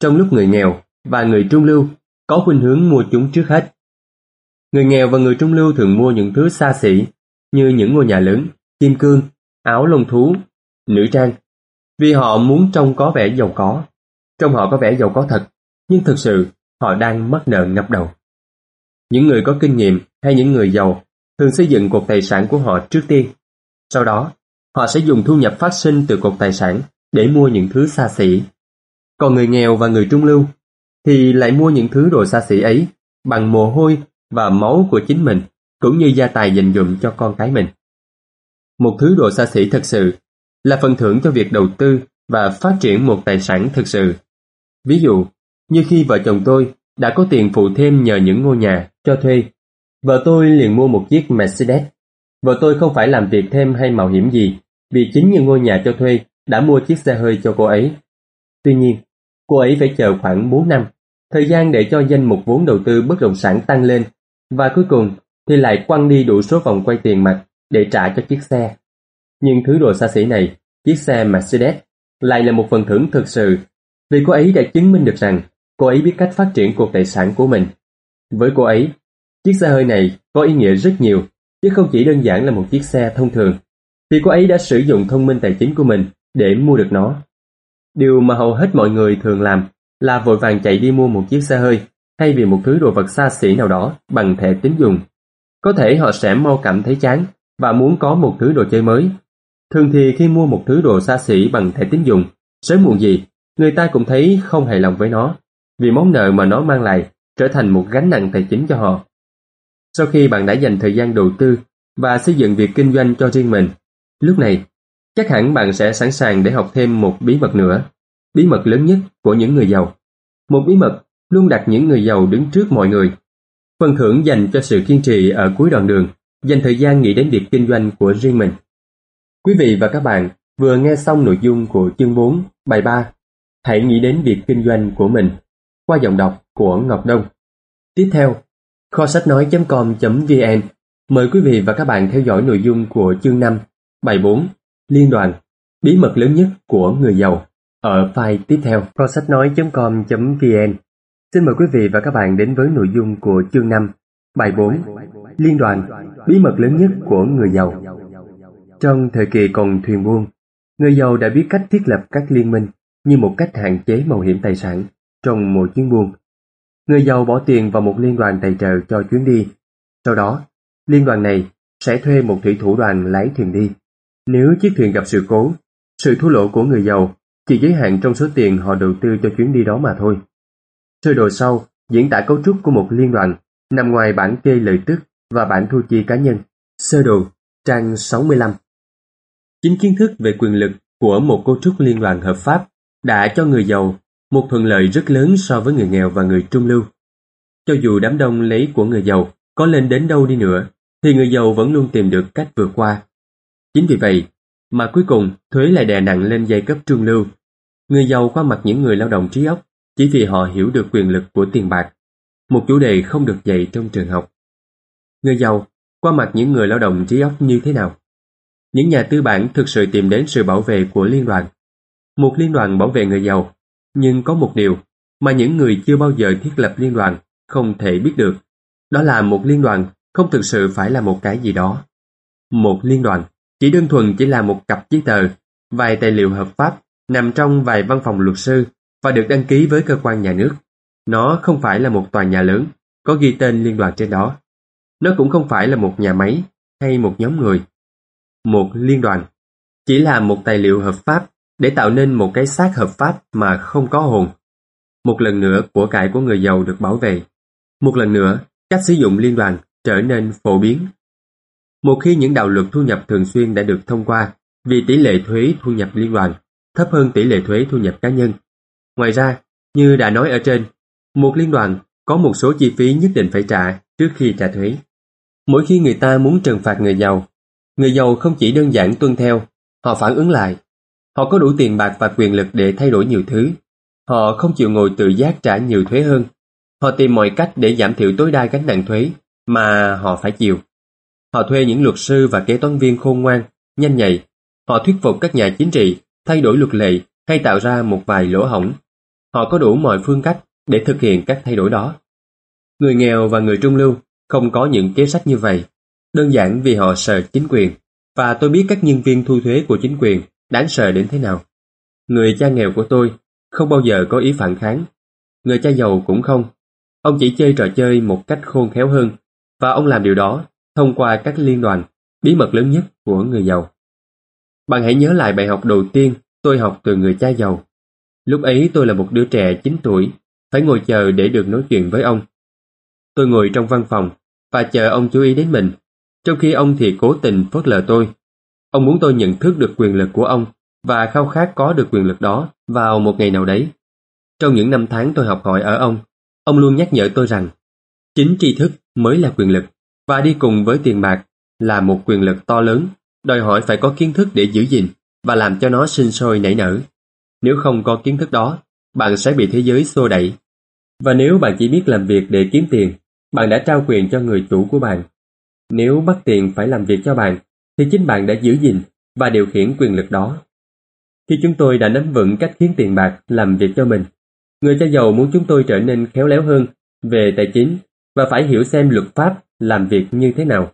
trong lúc người nghèo và người trung lưu có khuynh hướng mua chúng trước hết. Người nghèo và người trung lưu thường mua những thứ xa xỉ như những ngôi nhà lớn, kim cương, áo lông thú, nữ trang, vì họ muốn trông có vẻ giàu có. Trong họ có vẻ giàu có thật, nhưng thực sự họ đang mắc nợ ngập đầu. Những người có kinh nghiệm hay những người giàu thường xây dựng cột tài sản của họ trước tiên. Sau đó, họ sẽ dùng thu nhập phát sinh từ cột tài sản để mua những thứ xa xỉ. Còn người nghèo và người trung lưu thì lại mua những thứ đồ xa xỉ ấy bằng mồ hôi và máu của chính mình cũng như gia tài dành dụm cho con cái mình. Một thứ đồ xa xỉ thật sự là phần thưởng cho việc đầu tư và phát triển một tài sản thực sự. Ví dụ, như khi vợ chồng tôi đã có tiền phụ thêm nhờ những ngôi nhà cho thuê, vợ tôi liền mua một chiếc Mercedes. Vợ tôi không phải làm việc thêm hay mạo hiểm gì, vì chính những ngôi nhà cho thuê đã mua chiếc xe hơi cho cô ấy. Tuy nhiên, cô ấy phải chờ khoảng 4 năm, thời gian để cho danh mục vốn đầu tư bất động sản tăng lên, và cuối cùng thì lại quăng đi đủ số vòng quay tiền mặt để trả cho chiếc xe. Nhưng thứ đồ xa xỉ này, chiếc xe Mercedes, lại là một phần thưởng thực sự vì cô ấy đã chứng minh được rằng cô ấy biết cách phát triển cuộc tài sản của mình. Với cô ấy, chiếc xe hơi này có ý nghĩa rất nhiều, chứ không chỉ đơn giản là một chiếc xe thông thường. Thì cô ấy đã sử dụng thông minh tài chính của mình để mua được nó. Điều mà hầu hết mọi người thường làm là vội vàng chạy đi mua một chiếc xe hơi thay vì một thứ đồ vật xa xỉ nào đó bằng thẻ tín dụng. Có thể họ sẽ mau cảm thấy chán và muốn có một thứ đồ chơi mới. Thường thì khi mua một thứ đồ xa xỉ bằng thẻ tín dụng, sớm muộn gì, người ta cũng thấy không hài lòng với nó, vì món nợ mà nó mang lại trở thành một gánh nặng tài chính cho họ. Sau khi bạn đã dành thời gian đầu tư và xây dựng việc kinh doanh cho riêng mình, lúc này chắc hẳn bạn sẽ sẵn sàng để học thêm một bí mật nữa, bí mật lớn nhất của những người giàu. Một bí mật luôn đặt những người giàu đứng trước mọi người. Phần thưởng dành cho sự kiên trì ở cuối đoạn đường, dành thời gian nghĩ đến việc kinh doanh của riêng mình. Quý vị và các bạn vừa nghe xong nội dung của chương 4, bài 3. Hãy nghĩ đến việc kinh doanh của mình qua giọng đọc của Ngọc Đông. Tiếp theo, kho sách nói.com.vn mời quý vị và các bạn theo dõi nội dung của chương 5, bài 4, Liên đoàn, bí mật lớn nhất của người giàu ở file tiếp theo kho sách nói.com.vn Xin mời quý vị và các bạn đến với nội dung của chương 5, bài 4, Liên đoàn, bí mật lớn nhất của người giàu. Trong thời kỳ còn thuyền buôn, người giàu đã biết cách thiết lập các liên minh như một cách hạn chế mạo hiểm tài sản trong một chuyến buôn. Người giàu bỏ tiền vào một liên đoàn tài trợ cho chuyến đi. Sau đó, liên đoàn này sẽ thuê một thủy thủ đoàn lái thuyền đi. Nếu chiếc thuyền gặp sự cố, sự thua lỗ của người giàu chỉ giới hạn trong số tiền họ đầu tư cho chuyến đi đó mà thôi. Sơ đồ sau diễn tả cấu trúc của một liên đoàn nằm ngoài bản kê lợi tức và bản thu chi cá nhân. Sơ đồ, trang 65. Chính kiến thức về quyền lực của một cấu trúc liên đoàn hợp pháp đã cho người giàu một thuận lợi rất lớn so với người nghèo và người trung lưu. Cho dù đám đông lấy của người giàu có lên đến đâu đi nữa, thì người giàu vẫn luôn tìm được cách vượt qua. Chính vì vậy mà cuối cùng thuế lại đè nặng lên giai cấp trung lưu. Người giàu qua mặt những người lao động trí óc chỉ vì họ hiểu được quyền lực của tiền bạc, một chủ đề không được dạy trong trường học. Người giàu qua mặt những người lao động trí óc như thế nào? Những nhà tư bản thực sự tìm đến sự bảo vệ của liên đoàn. Một liên đoàn bảo vệ người giàu, nhưng có một điều mà những người chưa bao giờ thiết lập liên đoàn không thể biết được. Đó là một liên đoàn không thực sự phải là một cái gì đó. Một liên đoàn chỉ đơn thuần chỉ là một cặp giấy tờ, vài tài liệu hợp pháp nằm trong vài văn phòng luật sư và được đăng ký với cơ quan nhà nước. Nó không phải là một tòa nhà lớn có ghi tên liên đoàn trên đó. Nó cũng không phải là một nhà máy hay một nhóm người. Một liên đoàn chỉ là một tài liệu hợp pháp để tạo nên một cái xác hợp pháp mà không có hồn. Một lần nữa của cải của người giàu được bảo vệ. Một lần nữa, cách sử dụng liên đoàn trở nên phổ biến. Một khi những đạo luật thu nhập thường xuyên đã được thông qua vì tỷ lệ thuế thu nhập liên đoàn thấp hơn tỷ lệ thuế thu nhập cá nhân. Ngoài ra, như đã nói ở trên, một liên đoàn có một số chi phí nhất định phải trả trước khi trả thuế. Mỗi khi người ta muốn trừng phạt người giàu, người giàu không chỉ đơn giản tuân theo, họ phản ứng lại. Họ có đủ tiền bạc và quyền lực để thay đổi nhiều thứ. Họ không chịu ngồi tự giác trả nhiều thuế hơn. Họ tìm mọi cách để giảm thiểu tối đa gánh nặng thuế mà họ phải chịu. Họ thuê những luật sư và kế toán viên khôn ngoan, nhanh nhạy. Họ thuyết phục các nhà chính trị thay đổi luật lệ hay tạo ra một vài lỗ hổng. Họ có đủ mọi phương cách để thực hiện các thay đổi đó. Người nghèo và người trung lưu không có những kế sách như vậy, đơn giản vì họ sợ chính quyền, và tôi biết các nhân viên thu thuế của chính quyền đáng sợ đến thế nào. Người cha nghèo của tôi không bao giờ có ý phản kháng, người cha giàu cũng không. Ông chỉ chơi trò chơi một cách khôn khéo hơn, và ông làm điều đó thông qua các liên đoàn, bí mật lớn nhất của người giàu. Bạn hãy nhớ lại bài học đầu tiên tôi học từ người cha giàu. Lúc ấy tôi là một đứa trẻ 9 tuổi, phải ngồi chờ để được nói chuyện với ông. Tôi ngồi trong văn phòng và chờ ông chú ý đến mình, trong khi ông thì cố tình phớt lờ tôi. Ông muốn tôi nhận thức được quyền lực của ông và khao khát có được quyền lực đó vào một ngày nào đấy. Trong những năm tháng tôi học hỏi ở ông, ông luôn nhắc nhở tôi rằng chính tri thức mới là quyền lực và đi cùng với tiền bạc là một quyền lực to lớn đòi hỏi phải có kiến thức để giữ gìn và làm cho nó sinh sôi nảy nở. Nếu không có kiến thức đó, bạn sẽ bị thế giới xô đẩy. Và nếu bạn chỉ biết làm việc để kiếm tiền, bạn đã trao quyền cho người chủ của bạn. Nếu bắt tiền phải làm việc cho bạn, thì chính bạn đã giữ gìn và điều khiển quyền lực đó. Khi chúng tôi đã nắm vững cách khiến tiền bạc làm việc cho mình, người cha giàu muốn chúng tôi trở nên khéo léo hơn về tài chính và phải hiểu xem luật pháp làm việc như thế nào.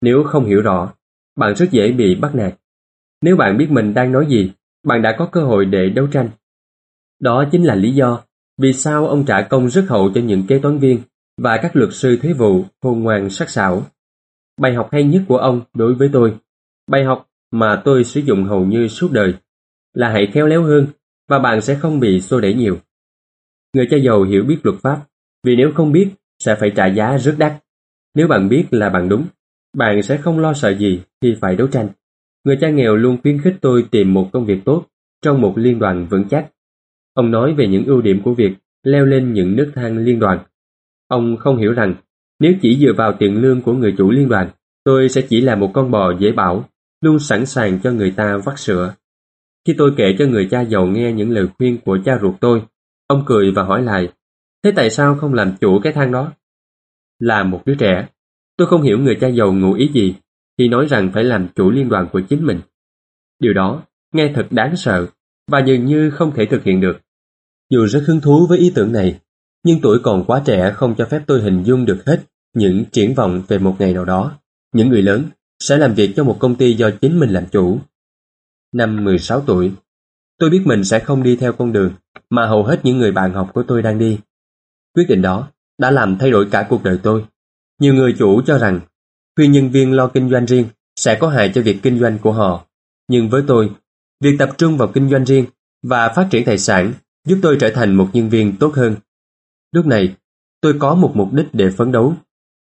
Nếu không hiểu rõ, bạn rất dễ bị bắt nạt. Nếu bạn biết mình đang nói gì, bạn đã có cơ hội để đấu tranh. Đó chính là lý do vì sao ông trả công rất hậu cho những kế toán viên và các luật sư thuế vụ khôn ngoan sắc sảo. Bài học hay nhất của ông đối với tôi, bài học mà tôi sử dụng hầu như suốt đời, là hãy khéo léo hơn và bạn sẽ không bị xô đẩy nhiều. Người cha giàu hiểu biết luật pháp, vì nếu không biết sẽ phải trả giá rất đắt. Nếu bạn biết là bạn đúng, bạn sẽ không lo sợ gì khi phải đấu tranh. Người cha nghèo luôn khuyến khích tôi tìm một công việc tốt trong một liên đoàn vững chắc. Ông nói về những ưu điểm của việc leo lên những nước thang liên đoàn. Ông không hiểu rằng nếu chỉ dựa vào tiền lương của người chủ liên đoàn, tôi sẽ chỉ là một con bò dễ bảo, luôn sẵn sàng cho người ta vắt sữa. Khi tôi kể cho người cha giàu nghe những lời khuyên của cha ruột tôi, ông cười và hỏi lại, thế tại sao không làm chủ cái thang đó? Là một đứa trẻ, tôi không hiểu người cha giàu ngụ ý gì khi nói rằng phải làm chủ liên đoàn của chính mình. Điều đó nghe thật đáng sợ và dường như không thể thực hiện được. Dù rất hứng thú với ý tưởng này, nhưng tuổi còn quá trẻ không cho phép tôi hình dung được hết những triển vọng về một ngày nào đó. Những người lớn sẽ làm việc cho một công ty do chính mình làm chủ. Năm 16 tuổi, tôi biết mình sẽ không đi theo con đường mà hầu hết những người bạn học của tôi đang đi. Quyết định đó đã làm thay đổi cả cuộc đời tôi. Nhiều người chủ cho rằng khuyên nhân viên lo kinh doanh riêng sẽ có hại cho việc kinh doanh của họ. Nhưng với tôi, việc tập trung vào kinh doanh riêng và phát triển tài sản giúp tôi trở thành một nhân viên tốt hơn. Lúc này, tôi có một mục đích để phấn đấu.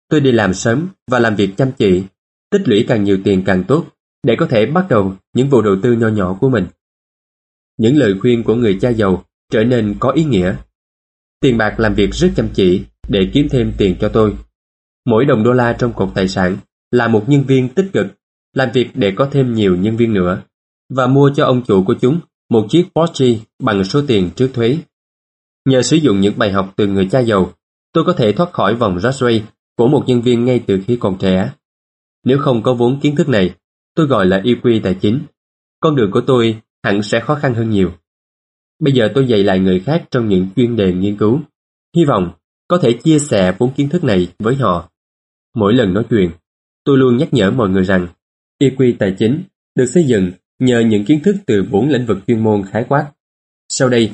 Tôi đi làm sớm và làm việc chăm chỉ, tích lũy càng nhiều tiền càng tốt để có thể bắt đầu những vụ đầu tư nho nhỏ của mình. Những lời khuyên của người cha giàu trở nên có ý nghĩa. Tiền bạc làm việc rất chăm chỉ để kiếm thêm tiền cho tôi. Mỗi đồng đô la trong cột tài sản là một nhân viên tích cực, làm việc để có thêm nhiều nhân viên nữa, và mua cho ông chủ của chúng một chiếc Porsche bằng số tiền trước thuế. Nhờ sử dụng những bài học từ người cha giàu, tôi có thể thoát khỏi vòng rat race của một nhân viên ngay từ khi còn trẻ. Nếu không có vốn kiến thức này, tôi gọi là EQ tài chính. Con đường của tôi hẳn sẽ khó khăn hơn nhiều. Bây giờ tôi dạy lại người khác trong những chuyên đề nghiên cứu. Hy vọng có thể chia sẻ vốn kiến thức này với họ. Mỗi lần nói chuyện, tôi luôn nhắc nhở mọi người rằng EQ tài chính được xây dựng nhờ những kiến thức từ bốn lĩnh vực chuyên môn khái quát. Sau đây,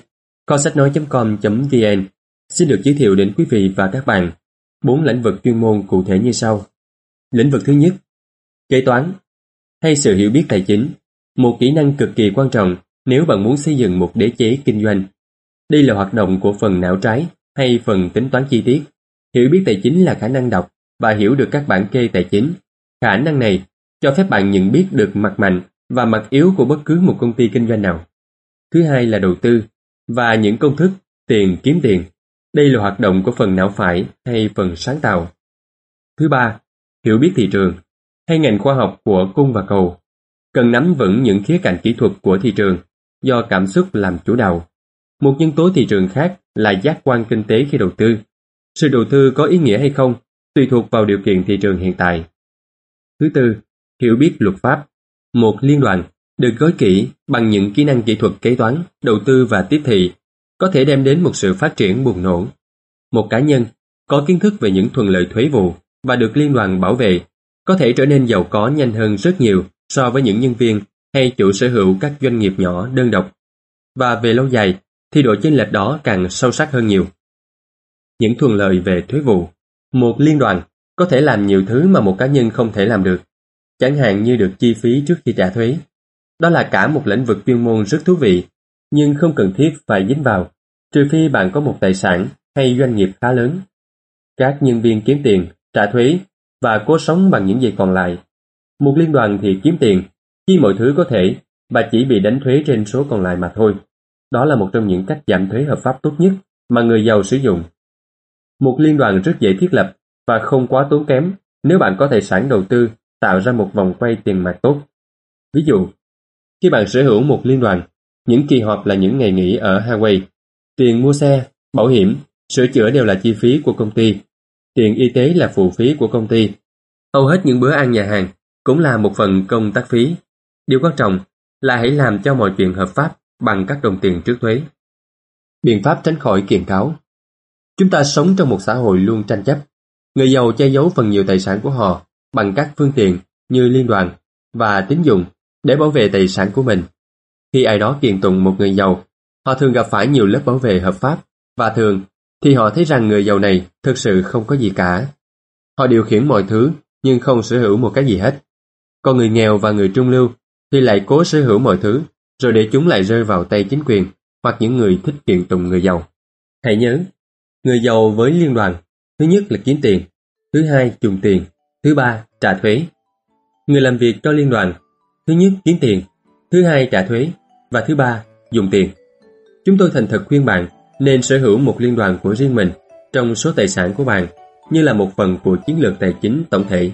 kho sách nói.com.vn xin được giới thiệu đến quý vị và các bạn bốn lĩnh vực chuyên môn cụ thể như sau. Lĩnh vực thứ nhất, kế toán hay sự hiểu biết tài chính, một kỹ năng cực kỳ quan trọng nếu bạn muốn xây dựng một đế chế kinh doanh. Đây là hoạt động của phần não trái hay phần tính toán chi tiết. Hiểu biết tài chính là khả năng đọc và hiểu được các bản kê tài chính. Khả năng này cho phép bạn nhận biết được mặt mạnh và mặt yếu của bất cứ một công ty kinh doanh nào. Thứ hai là đầu tư và những công thức tiền kiếm tiền. Đây là hoạt động của phần não phải hay phần sáng tạo. Thứ ba, hiểu biết thị trường hay ngành khoa học của cung và cầu. Cần nắm vững những khía cạnh kỹ thuật của thị trường do cảm xúc làm chủ đạo. Một nhân tố thị trường khác là giác quan kinh tế khi đầu tư. Sự đầu tư có ý nghĩa hay không tùy thuộc vào điều kiện thị trường hiện tại. Thứ tư, hiểu biết luật pháp. Một liên đoàn được gói kỹ bằng những kỹ năng kỹ thuật kế toán, đầu tư và tiếp thị có thể đem đến một sự phát triển bùng nổ. Một cá nhân có kiến thức về những thuận lợi thuế vụ và được liên đoàn bảo vệ có thể trở nên giàu có nhanh hơn rất nhiều so với những nhân viên hay chủ sở hữu các doanh nghiệp nhỏ đơn độc. Và về lâu dài thì độ chênh lệch đó càng sâu sắc hơn nhiều. Những thuận lợi về thuế vụ Một liên đoàn có thể làm nhiều thứ mà một cá nhân không thể làm được, chẳng hạn như được chi phí trước khi trả thuế. Đó là cả một lĩnh vực chuyên môn rất thú vị, nhưng không cần thiết phải dính vào, trừ phi bạn có một tài sản hay doanh nghiệp khá lớn. Các nhân viên kiếm tiền, trả thuế và cố sống bằng những gì còn lại. Một liên đoàn thì kiếm tiền, khi mọi thứ có thể và chỉ bị đánh thuế trên số còn lại mà thôi. Đó là một trong những cách giảm thuế hợp pháp tốt nhất mà người giàu sử dụng. Một liên đoàn rất dễ thiết lập và không quá tốn kém nếu bạn có tài sản đầu tư tạo ra một vòng quay tiền mặt tốt. Ví dụ, khi bạn sở hữu một liên đoàn, những kỳ họp là những ngày nghỉ ở Hawaii, tiền mua xe, bảo hiểm, sửa chữa đều là chi phí của công ty, tiền y tế là phụ phí của công ty. Hầu hết những bữa ăn nhà hàng cũng là một phần công tác phí. Điều quan trọng là hãy làm cho mọi chuyện hợp pháp bằng các đồng tiền trước thuế. Biện pháp tránh khỏi kiện cáo Chúng ta sống trong một xã hội luôn tranh chấp Người giàu che giấu phần nhiều tài sản của họ bằng các phương tiện như liên đoàn và tín dụng để bảo vệ tài sản của mình. Khi ai đó kiện tụng một người giàu, họ thường gặp phải nhiều lớp bảo vệ hợp pháp và thường thì họ thấy rằng người giàu này thực sự không có gì cả. Họ điều khiển mọi thứ nhưng không sở hữu một cái gì hết. Còn người nghèo và người trung lưu thì lại cố sở hữu mọi thứ rồi để chúng lại rơi vào tay chính quyền hoặc những người thích kiện tụng người giàu. Hãy nhớ, người giàu với liên đoàn, thứ nhất là kiếm tiền, thứ hai dùng tiền, thứ ba trả thuế. Người làm việc cho liên đoàn, thứ nhất kiếm tiền, thứ hai trả thuế và thứ ba dùng tiền. Chúng tôi thành thật khuyên bạn nên sở hữu một liên đoàn của riêng mình trong số tài sản của bạn như là một phần của chiến lược tài chính tổng thể.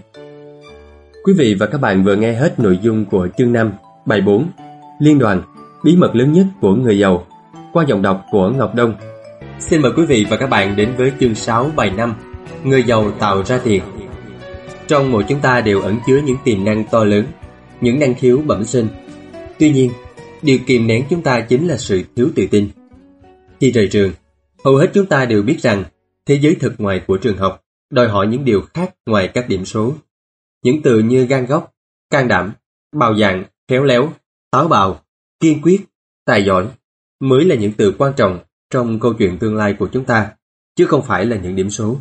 Quý vị và các bạn vừa nghe hết nội dung của chương 5, bài 4 Liên đoàn, bí mật lớn nhất của người giàu qua giọng đọc của Ngọc Đông. Xin mời quý vị và các bạn đến với chương 6 bài 5 Người giàu tạo ra tiền. Trong mỗi chúng ta đều ẩn chứa những tiềm năng to lớn, những năng khiếu bẩm sinh. Tuy nhiên, điều kìm nén chúng ta chính là sự thiếu tự tin. Khi rời trường, hầu hết chúng ta đều biết rằng thế giới thực ngoài của trường học đòi hỏi những điều khác ngoài các điểm số. Những từ như gan góc, can đảm, bào dạng, khéo léo, táo bạo, kiên quyết, tài giỏi mới là những từ quan trọng trong câu chuyện tương lai của chúng ta, chứ không phải là những điểm số.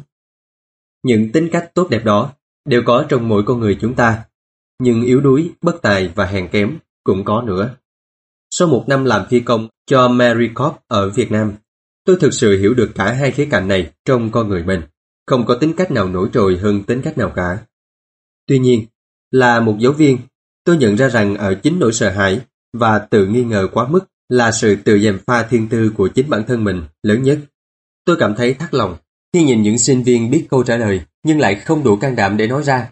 Những tính cách tốt đẹp đó đều có trong mỗi con người chúng ta, nhưng yếu đuối, bất tài và hèn kém cũng có nữa. Sau một năm làm phi công cho Mary Corp ở Việt Nam, tôi thực sự hiểu được cả hai khía cạnh này trong con người mình. Không có tính cách nào nổi trội hơn tính cách nào cả. Tuy nhiên, là một giáo viên, tôi nhận ra rằng ở chính nỗi sợ hãi và tự nghi ngờ quá mức là sự tự dèm pha thiên tư của chính bản thân mình lớn nhất. Tôi cảm thấy thắt lòng khi nhìn những sinh viên biết câu trả lời nhưng lại không đủ can đảm để nói ra.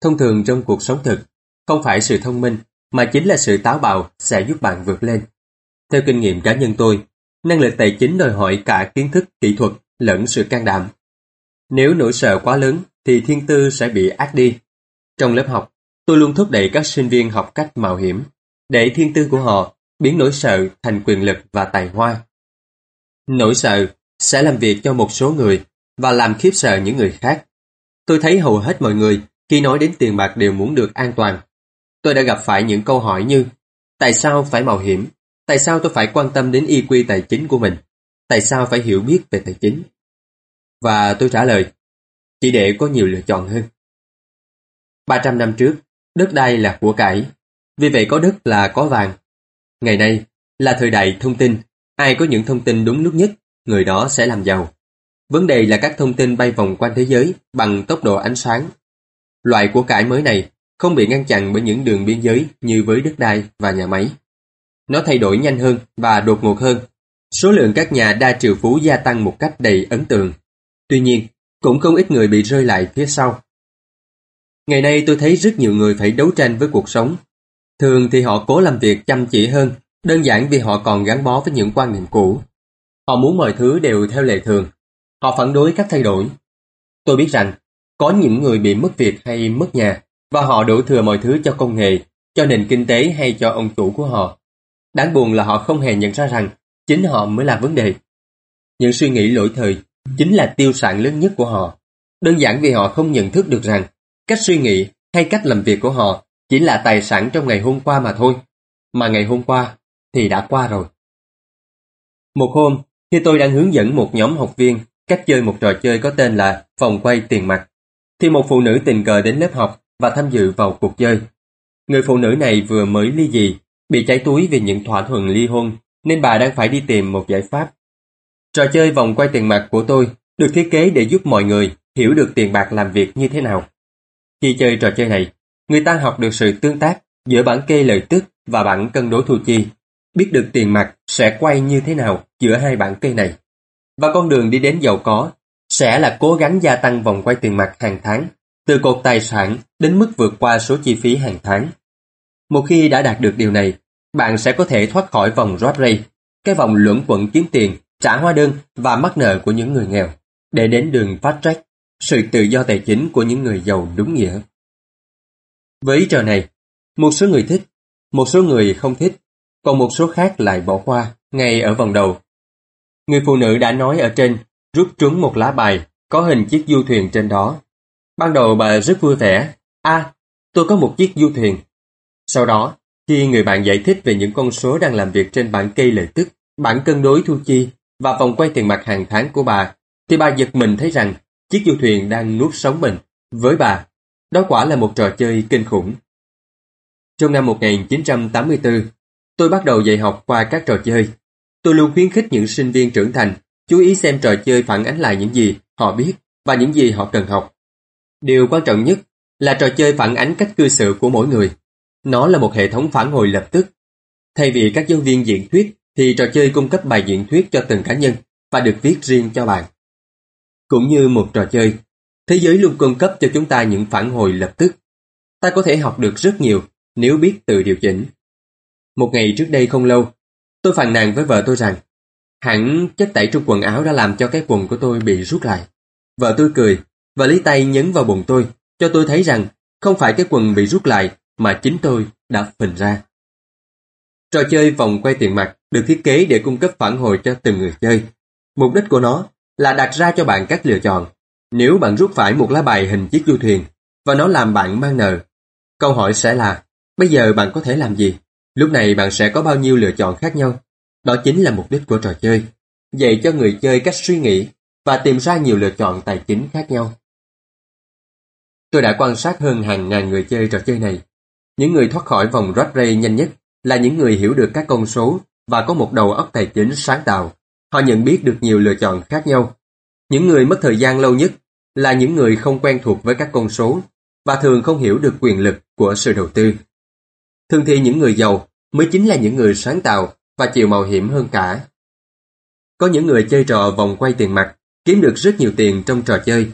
Thông thường trong cuộc sống thực, không phải sự thông minh mà chính là sự táo bạo sẽ giúp bạn vượt lên. Theo kinh nghiệm cá nhân tôi, năng lực tài chính đòi hỏi cả kiến thức, kỹ thuật lẫn sự can đảm. Nếu nỗi sợ quá lớn thì thiên tư sẽ bị ác đi. Trong lớp học, tôi luôn thúc đẩy các sinh viên học cách mạo hiểm, để thiên tư của họ biến nỗi sợ thành quyền lực và tài hoa. Nỗi sợ sẽ làm việc cho một số người và làm khiếp sợ những người khác. Tôi thấy hầu hết mọi người khi nói đến tiền bạc đều muốn được an toàn. Tôi đã gặp phải những câu hỏi như Tại sao phải mạo hiểm? Tại sao tôi phải quan tâm đến y quy tài chính của mình? Tại sao phải hiểu biết về tài chính? Và tôi trả lời Chỉ để có nhiều lựa chọn hơn. 300 năm trước, đất đai là của cải. Vì vậy có đất là có vàng. Ngày nay là thời đại thông tin. Ai có những thông tin đúng lúc nhất, người đó sẽ làm giàu. Vấn đề là các thông tin bay vòng quanh thế giới bằng tốc độ ánh sáng. Loại của cải mới này không bị ngăn chặn bởi những đường biên giới như với đất đai và nhà máy. Nó thay đổi nhanh hơn và đột ngột hơn. Số lượng các nhà đa triệu phú gia tăng một cách đầy ấn tượng. Tuy nhiên, cũng không ít người bị rơi lại phía sau. Ngày nay tôi thấy rất nhiều người phải đấu tranh với cuộc sống. Thường thì họ cố làm việc chăm chỉ hơn, đơn giản vì họ còn gắn bó với những quan niệm cũ. Họ muốn mọi thứ đều theo lệ thường. Họ phản đối các thay đổi. Tôi biết rằng, có những người bị mất việc hay mất nhà, và họ đổ thừa mọi thứ cho công nghệ, cho nền kinh tế hay cho ông chủ của họ. Đáng buồn là họ không hề nhận ra rằng chính họ mới là vấn đề. Những suy nghĩ lỗi thời chính là tiêu sản lớn nhất của họ. Đơn giản vì họ không nhận thức được rằng cách suy nghĩ hay cách làm việc của họ chỉ là tài sản trong ngày hôm qua mà thôi. Mà ngày hôm qua thì đã qua rồi. Một hôm, khi tôi đang hướng dẫn một nhóm học viên cách chơi một trò chơi có tên là phòng quay tiền mặt, thì một phụ nữ tình cờ đến lớp học và tham dự vào cuộc chơi. Người phụ nữ này vừa mới ly dị, bị cháy túi vì những thỏa thuận ly hôn, nên bà đang phải đi tìm một giải pháp. Trò chơi vòng quay tiền mặt của tôi được thiết kế để giúp mọi người hiểu được tiền bạc làm việc như thế nào. Khi chơi trò chơi này, người ta học được sự tương tác giữa bảng kê lợi tức và bảng cân đối thu chi, biết được tiền mặt sẽ quay như thế nào giữa hai bảng kê này. Và con đường đi đến giàu có sẽ là cố gắng gia tăng vòng quay tiền mặt hàng tháng, từ cột tài sản đến mức vượt qua số chi phí hàng tháng. Một khi đã đạt được điều này, bạn sẽ có thể thoát khỏi vòng rat race, cái vòng luẩn quẩn kiếm tiền, trả hóa đơn và mắc nợ của những người nghèo, để đến đường fast track, sự tự do tài chính của những người giàu đúng nghĩa. Với trò này, một số người thích, một số người không thích, còn một số khác lại bỏ qua ngay ở vòng đầu. Người phụ nữ đã nói ở trên rút trúng một lá bài có hình chiếc du thuyền trên đó. Ban đầu bà rất vui vẻ. À, tôi có một chiếc du thuyền. Sau đó, khi người bạn giải thích về những con số đang làm việc trên bảng cây lợi tức, bảng cân đối thu chi và vòng quay tiền mặt hàng tháng của bà, thì bà giật mình thấy rằng chiếc du thuyền đang nuốt sống mình. Với bà, đó quả là một trò chơi kinh khủng. Trong năm 1984, tôi bắt đầu dạy học qua các trò chơi. Tôi luôn khuyến khích những sinh viên trưởng thành chú ý xem trò chơi phản ánh lại những gì họ biết và những gì họ cần học. Điều quan trọng nhất là trò chơi phản ánh cách cư xử của mỗi người. Nó là một hệ thống phản hồi lập tức. Thay vì các giáo viên diễn thuyết thì trò chơi cung cấp bài diễn thuyết cho từng cá nhân và được viết riêng cho bạn. Cũng như một trò chơi, thế giới luôn cung cấp cho chúng ta những phản hồi lập tức. Ta có thể học được rất nhiều nếu biết tự điều chỉnh. Một ngày trước đây không lâu, tôi phàn nàn với vợ tôi rằng hẳn chất tẩy trong quần áo đã làm cho cái quần của tôi bị rút lại. Vợ tôi cười và lấy tay nhấn vào bụng tôi cho tôi thấy rằng không phải cái quần bị rút lại mà chính tôi đã phình ra. Trò chơi vòng quay tiền mặt được thiết kế để cung cấp phản hồi cho từng người chơi. Mục đích của nó là đặt ra cho bạn các lựa chọn. Nếu bạn rút phải một lá bài hình chiếc du thuyền và nó làm bạn mang nợ, câu hỏi sẽ là bây giờ bạn có thể làm gì? Lúc này bạn sẽ có bao nhiêu lựa chọn khác nhau? Đó chính là mục đích của trò chơi. Dạy cho người chơi cách suy nghĩ và tìm ra nhiều lựa chọn tài chính khác nhau. Tôi đã quan sát hơn hàng ngàn người chơi trò chơi này. Những người thoát khỏi vòng rat race nhanh nhất là những người hiểu được các con số và có một đầu óc tài chính sáng tạo. Họ nhận biết được nhiều lựa chọn khác nhau. Những người mất thời gian lâu nhất là những người không quen thuộc với các con số và thường không hiểu được quyền lực của sự đầu tư. Thường thì những người giàu mới chính là những người sáng tạo và chịu mạo hiểm hơn cả. Có những người chơi trò vòng quay tiền mặt kiếm được rất nhiều tiền trong trò chơi,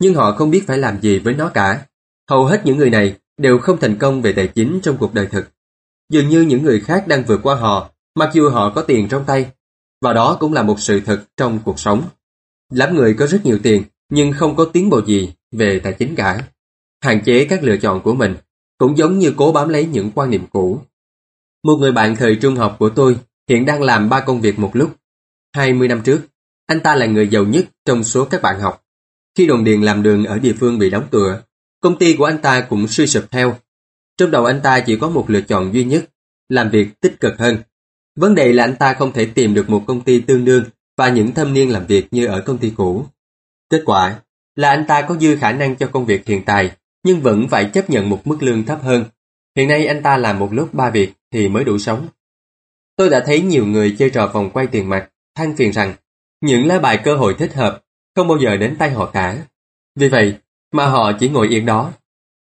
nhưng họ không biết phải làm gì với nó cả. Hầu hết những người này đều không thành công về tài chính trong cuộc đời thực. Dường như những người khác đang vượt qua họ, mặc dù họ có tiền trong tay. Và đó cũng là một sự thật trong cuộc sống. Lắm người có rất nhiều tiền, nhưng không có tiến bộ gì về tài chính cả. Hạn chế các lựa chọn của mình, cũng giống như cố bám lấy những quan niệm cũ. Một người bạn thời trung học của tôi hiện đang làm ba công việc một lúc. 20 năm trước, anh ta là người giàu nhất trong số các bạn học. Khi đồn điền làm đường ở địa phương bị đóng cửa, công ty của anh ta cũng suy sụp theo. Trong đầu anh ta chỉ có một lựa chọn duy nhất, làm việc tích cực hơn. Vấn đề là anh ta không thể tìm được một công ty tương đương và những thâm niên làm việc như ở công ty cũ. Kết quả là anh ta có dư khả năng cho công việc hiện tại, nhưng vẫn phải chấp nhận một mức lương thấp hơn. Hiện nay anh ta làm một lúc ba việc thì mới đủ sống. Tôi đã thấy nhiều người chơi trò vòng quay tiền mặt, than phiền rằng những lá bài cơ hội thích hợp không bao giờ đến tay họ cả. Vì vậy mà họ chỉ ngồi yên đó.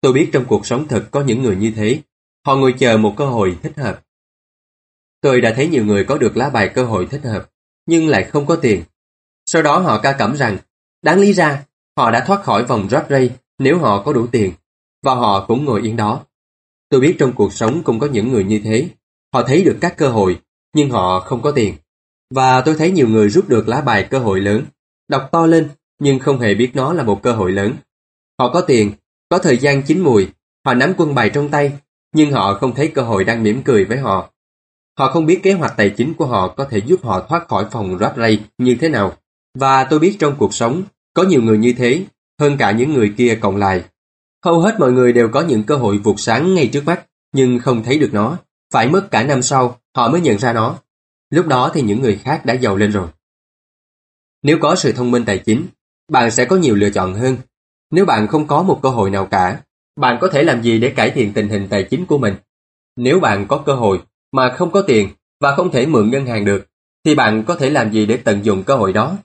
Tôi biết trong cuộc sống thực có những người như thế, họ ngồi chờ một cơ hội thích hợp. Tôi đã thấy nhiều người có được lá bài cơ hội thích hợp, nhưng lại không có tiền. Sau đó họ ca cẩm rằng, đáng lý ra, họ đã thoát khỏi vòng rat race nếu họ có đủ tiền, và họ cũng ngồi yên đó. Tôi biết trong cuộc sống cũng có những người như thế, họ thấy được các cơ hội, nhưng họ không có tiền. Và tôi thấy nhiều người rút được lá bài cơ hội lớn, đọc to lên nhưng không hề biết nó là một cơ hội lớn. Họ có tiền, có thời gian chín mùi, họ nắm quân bài trong tay, nhưng họ không thấy cơ hội đang mỉm cười với họ. Họ không biết kế hoạch tài chính của họ có thể giúp họ thoát khỏi phòng rat ray như thế nào. Và tôi biết trong cuộc sống, có nhiều người như thế, hơn cả những người kia cộng lại. Hầu hết mọi người đều có những cơ hội vụt sáng ngay trước mắt, nhưng không thấy được nó. Phải mất cả năm sau, họ mới nhận ra nó. Lúc đó thì những người khác đã giàu lên rồi. Nếu có sự thông minh tài chính, bạn sẽ có nhiều lựa chọn hơn. Nếu bạn không có một cơ hội nào cả, bạn có thể làm gì để cải thiện tình hình tài chính của mình? Nếu bạn có cơ hội mà không có tiền và không thể mượn ngân hàng được, thì bạn có thể làm gì để tận dụng cơ hội đó?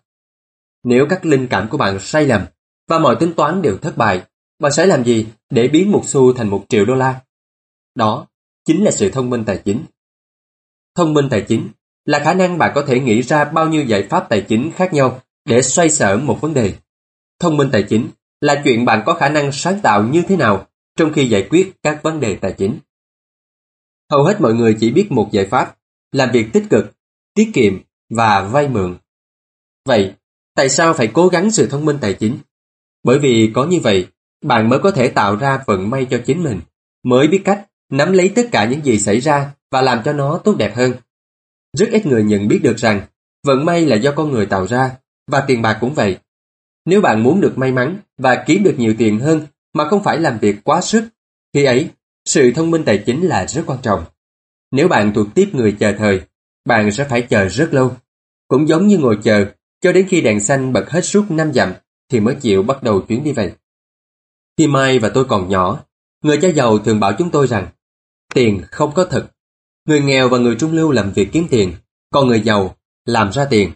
Nếu các linh cảm của bạn sai lầm và mọi tính toán đều thất bại, bạn sẽ làm gì để biến một xu thành một triệu đô la? Đó chính là sự thông minh tài chính. Thông minh tài chính là khả năng bạn có thể nghĩ ra bao nhiêu giải pháp tài chính khác nhau để xoay sở một vấn đề. Thông minh tài chính là chuyện bạn có khả năng sáng tạo như thế nào trong khi giải quyết các vấn đề tài chính. Hầu hết mọi người chỉ biết một giải pháp, làm việc tích cực, tiết kiệm và vay mượn. Vậy, tại sao phải cố gắng sự thông minh tài chính? Bởi vì có như vậy, bạn mới có thể tạo ra vận may cho chính mình, mới biết cách nắm lấy tất cả những gì xảy ra và làm cho nó tốt đẹp hơn. Rất ít người nhận biết được rằng vận may là do con người tạo ra và tiền bạc cũng vậy. Nếu bạn muốn được may mắn và kiếm được nhiều tiền hơn mà không phải làm việc quá sức, khi ấy, sự thông minh tài chính là rất quan trọng. Nếu bạn thuộc tiếp người chờ thời, bạn sẽ phải chờ rất lâu. Cũng giống như ngồi chờ cho đến khi đèn xanh bật hết suốt 5 dặm thì mới chịu bắt đầu chuyến đi về. Khi Mai và tôi còn nhỏ, người cha giàu thường bảo chúng tôi rằng tiền không có thật. Người nghèo và người trung lưu làm việc kiếm tiền, còn người giàu làm ra tiền.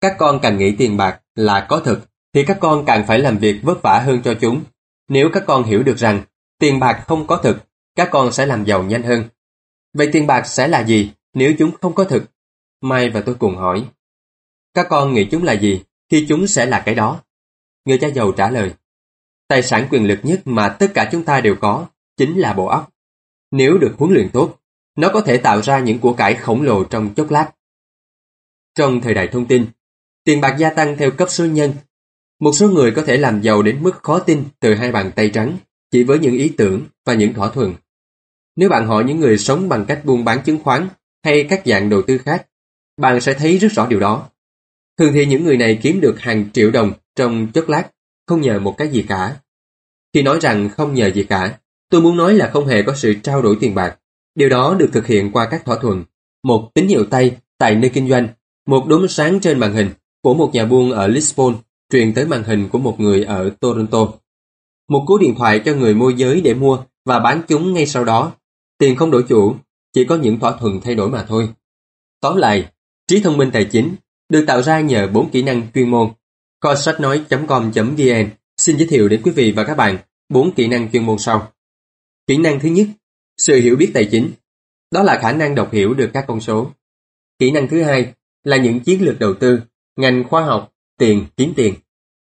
Các con càng nghĩ tiền bạc là có thật, thì các con càng phải làm việc vất vả hơn cho chúng. Nếu các con hiểu được rằng tiền bạc không có thực, các con sẽ làm giàu nhanh hơn. Vậy tiền bạc sẽ là gì nếu chúng không có thực? Mai và tôi cùng hỏi. Các con nghĩ chúng là gì thì chúng sẽ là cái đó. Người cha giàu trả lời. Tài sản quyền lực nhất mà tất cả chúng ta đều có chính là bộ óc. Nếu được huấn luyện tốt, nó có thể tạo ra những của cải khổng lồ trong chốc lát. Trong thời đại thông tin, tiền bạc gia tăng theo cấp số nhân. Một số người có thể làm giàu đến mức khó tin từ hai bàn tay trắng chỉ với những ý tưởng và những thỏa thuận. Nếu bạn hỏi những người sống bằng cách buôn bán chứng khoán hay các dạng đầu tư khác, bạn sẽ thấy rất rõ điều đó. Thường thì những người này kiếm được hàng triệu đồng trong chốc lát, không nhờ một cái gì cả. Khi nói rằng không nhờ gì cả, tôi muốn nói là không hề có sự trao đổi tiền bạc. Điều đó được thực hiện qua các thỏa thuận, một tín hiệu tay tại nơi kinh doanh, một đốm sáng trên màn hình của một nhà buôn ở Lisbon truyền tới màn hình của một người ở Toronto. Một cú điện thoại cho người môi giới để mua và bán chúng ngay sau đó. Tiền không đổi chủ, chỉ có những thỏa thuận thay đổi mà thôi. Tóm lại, trí thông minh tài chính được tạo ra nhờ bốn kỹ năng chuyên môn. Kho sách nói.com.vn xin giới thiệu đến quý vị và các bạn bốn kỹ năng chuyên môn sau. Kỹ năng thứ nhất, sự hiểu biết tài chính. Đó là khả năng đọc hiểu được các con số. Kỹ năng thứ hai là những chiến lược đầu tư, ngành khoa học, tiền, kiếm tiền.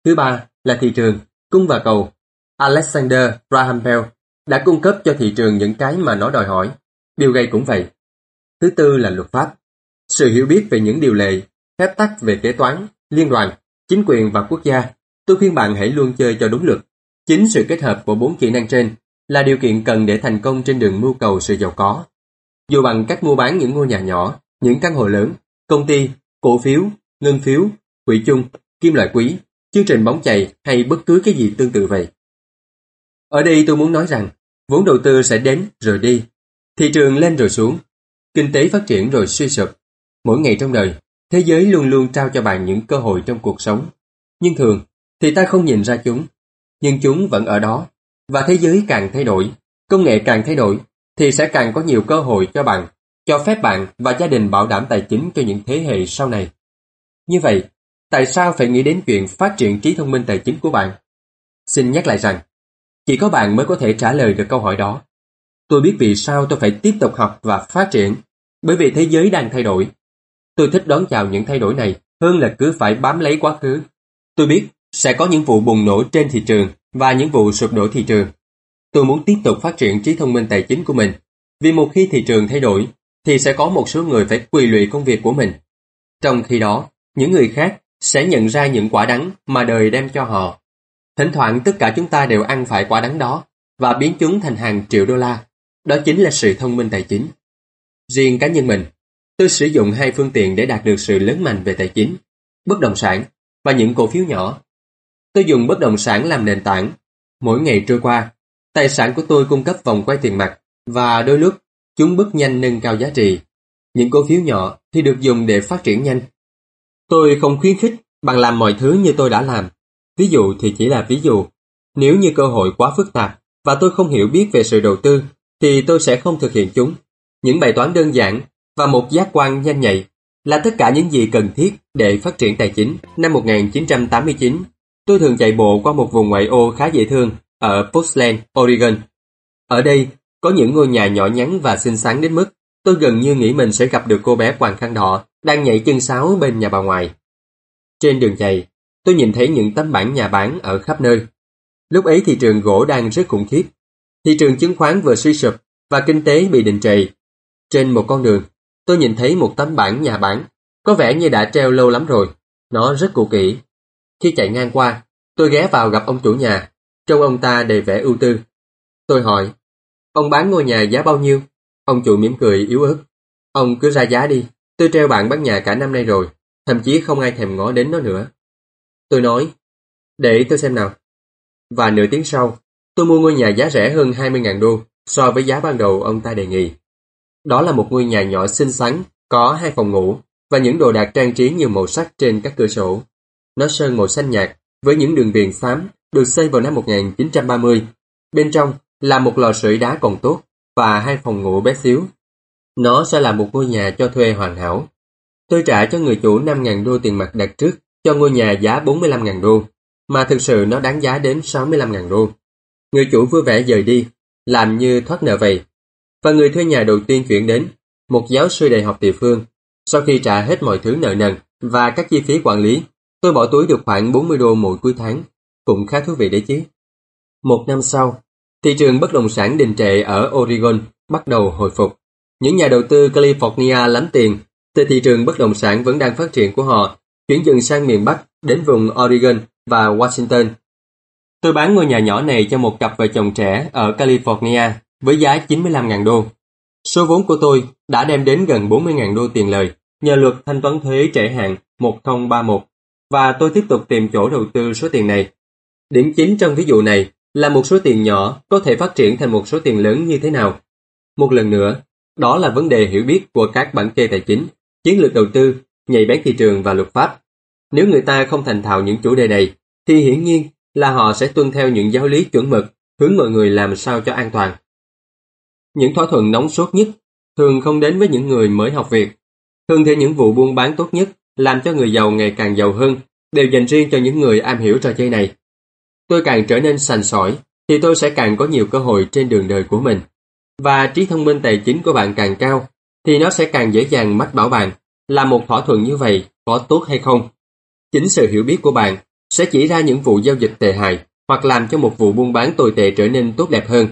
Thứ ba là thị trường, cung và cầu. Alexander Graham Bell đã cung cấp cho thị trường những cái mà nó đòi hỏi. Bill gây cũng vậy. Thứ tư là luật pháp. Sự hiểu biết về những điều lệ, phép tắc về kế toán, liên đoàn, chính quyền và quốc gia. Tôi khuyên bạn hãy luôn chơi cho đúng luật. Chính sự kết hợp của bốn kỹ năng trên là điều kiện cần để thành công trên đường mưu cầu sự giàu có. Dù bằng cách mua bán những ngôi nhà nhỏ, những căn hộ lớn, công ty, cổ phiếu, ngân phiếu, quỹ chung, kim loại quý, chương trình bóng chày hay bất cứ cái gì tương tự vậy. Ở đây tôi muốn nói rằng, vốn đầu tư sẽ đến rồi đi, thị trường lên rồi xuống, kinh tế phát triển rồi suy sụp. Mỗi ngày trong đời, thế giới luôn luôn trao cho bạn những cơ hội trong cuộc sống. Nhưng thường, thì ta không nhìn ra chúng, nhưng chúng vẫn ở đó. Và thế giới càng thay đổi, công nghệ càng thay đổi, thì sẽ càng có nhiều cơ hội cho bạn, cho phép bạn và gia đình bảo đảm tài chính cho những thế hệ sau này. Như vậy, tại sao phải nghĩ đến chuyện phát triển trí thông minh tài chính của bạn? Xin nhắc lại rằng, chỉ có bạn mới có thể trả lời được câu hỏi đó. Tôi biết vì sao tôi phải tiếp tục học và phát triển, bởi vì thế giới đang thay đổi. Tôi thích đón chào những thay đổi này hơn là cứ phải bám lấy quá khứ. Tôi biết sẽ có những vụ bùng nổ trên thị trường và những vụ sụp đổ thị trường. Tôi muốn tiếp tục phát triển trí thông minh tài chính của mình, vì một khi thị trường thay đổi, thì sẽ có một số người phải quỳ lụy công việc của mình. Trong khi đó, những người khác sẽ nhận ra những quả đắng mà đời đem cho họ. Thỉnh thoảng tất cả chúng ta đều ăn phải quả đắng đó và biến chúng thành hàng triệu đô la. Đó chính là sự thông minh tài chính. Riêng cá nhân mình, tôi sử dụng hai phương tiện để đạt được sự lớn mạnh về tài chính, bất động sản và những cổ phiếu nhỏ. Tôi dùng bất động sản làm nền tảng. Mỗi ngày trôi qua, tài sản của tôi cung cấp vòng quay tiền mặt và đôi lúc chúng bước nhanh nâng cao giá trị. Những cổ phiếu nhỏ thì được dùng để phát triển nhanh. Tôi không khuyến khích bằng làm mọi thứ như tôi đã làm. Ví dụ thì chỉ là ví dụ. Nếu như cơ hội quá phức tạp và tôi không hiểu biết về sự đầu tư thì tôi sẽ không thực hiện chúng. Những bài toán đơn giản và một giác quan nhanh nhạy là tất cả những gì cần thiết để phát triển tài chính. Năm 1989, tôi thường chạy bộ qua một vùng ngoại ô khá dễ thương ở Portland, Oregon. Ở đây có những ngôi nhà nhỏ nhắn và xinh xắn đến mức tôi gần như nghĩ mình sẽ gặp được cô bé quàng khăn đỏ đang nhảy chân sáo bên nhà bà ngoại. Trên đường chạy, tôi nhìn thấy những tấm bảng nhà bán ở khắp nơi. Lúc ấy thị trường gỗ đang rất khủng khiếp. Thị trường chứng khoán vừa suy sụp và kinh tế bị đình trệ. Trên một con đường, tôi nhìn thấy một tấm bảng nhà bán, có vẻ như đã treo lâu lắm rồi. Nó rất cũ kỹ. Khi chạy ngang qua, tôi ghé vào gặp ông chủ nhà, trông ông ta đầy vẻ ưu tư. Tôi hỏi, ông bán ngôi nhà giá bao nhiêu? Ông chủ mỉm cười yếu ớt. Ông cứ ra giá đi, tôi treo bảng bán nhà cả năm nay rồi, thậm chí không ai thèm ngó đến nó nữa. Tôi nói, Để tôi xem nào. Và nửa tiếng sau, tôi mua ngôi nhà giá rẻ hơn 20.000 đô so với giá ban đầu ông ta đề nghị. Đó là một ngôi nhà nhỏ xinh xắn, có hai phòng ngủ và những đồ đạc trang trí nhiều màu sắc trên các cửa sổ. Nó sơn màu xanh nhạt với những đường viền xám được xây vào năm 1930. Bên trong là một lò sưởi đá còn tốt và hai phòng ngủ bé xíu. Nó sẽ là một ngôi nhà cho thuê hoàn hảo. Tôi trả cho người chủ 5.000 đô tiền mặt đặt trước cho ngôi nhà giá 45.000 đô, mà thực sự nó đáng giá đến 65.000 đô. Người chủ vui vẻ rời đi, làm như thoát nợ vậy. Và người thuê nhà đầu tiên chuyển đến, một giáo sư đại học địa phương. Sau khi trả hết mọi thứ nợ nần và các chi phí quản lý, tôi bỏ túi được khoảng 40 đô mỗi cuối tháng. Cũng khá thú vị đấy chứ. Một năm sau, thị trường bất động sản đình trệ ở Oregon bắt đầu hồi phục. Những nhà đầu tư California lắm tiền từ thị trường bất động sản vẫn đang phát triển của họ chuyển dần sang miền Bắc đến vùng Oregon và Washington. Tôi bán ngôi nhà nhỏ này cho một cặp vợ chồng trẻ ở California với giá 95.000 đô. Số vốn của tôi đã đem đến gần 40.000 đô tiền lời nhờ luật thanh toán thuế trễ hạn 1031 và tôi tiếp tục tìm chỗ đầu tư số tiền này. Điểm chính trong ví dụ này là một số tiền nhỏ có thể phát triển thành một số tiền lớn như thế nào. Một lần nữa, đó là vấn đề hiểu biết của các bản kê tài chính, chiến lược đầu tư, nhạy bén thị trường và luật pháp. Nếu người ta không thành thạo những chủ đề này, thì hiển nhiên là họ sẽ tuân theo những giáo lý chuẩn mực, hướng mọi người làm sao cho an toàn. Những thỏa thuận nóng sốt nhất thường không đến với những người mới học việc. Thường thì những vụ buôn bán tốt nhất làm cho người giàu ngày càng giàu hơn, đều dành riêng cho những người am hiểu trò chơi này. Tôi càng trở nên sành sỏi, thì tôi sẽ càng có nhiều cơ hội trên đường đời của mình. Và trí thông minh tài chính của bạn càng cao, thì nó sẽ càng dễ dàng mách bảo bạn là một thỏa thuận như vậy có tốt hay không. Chính sự hiểu biết của bạn sẽ chỉ ra những vụ giao dịch tệ hại hoặc làm cho một vụ buôn bán tồi tệ trở nên tốt đẹp hơn.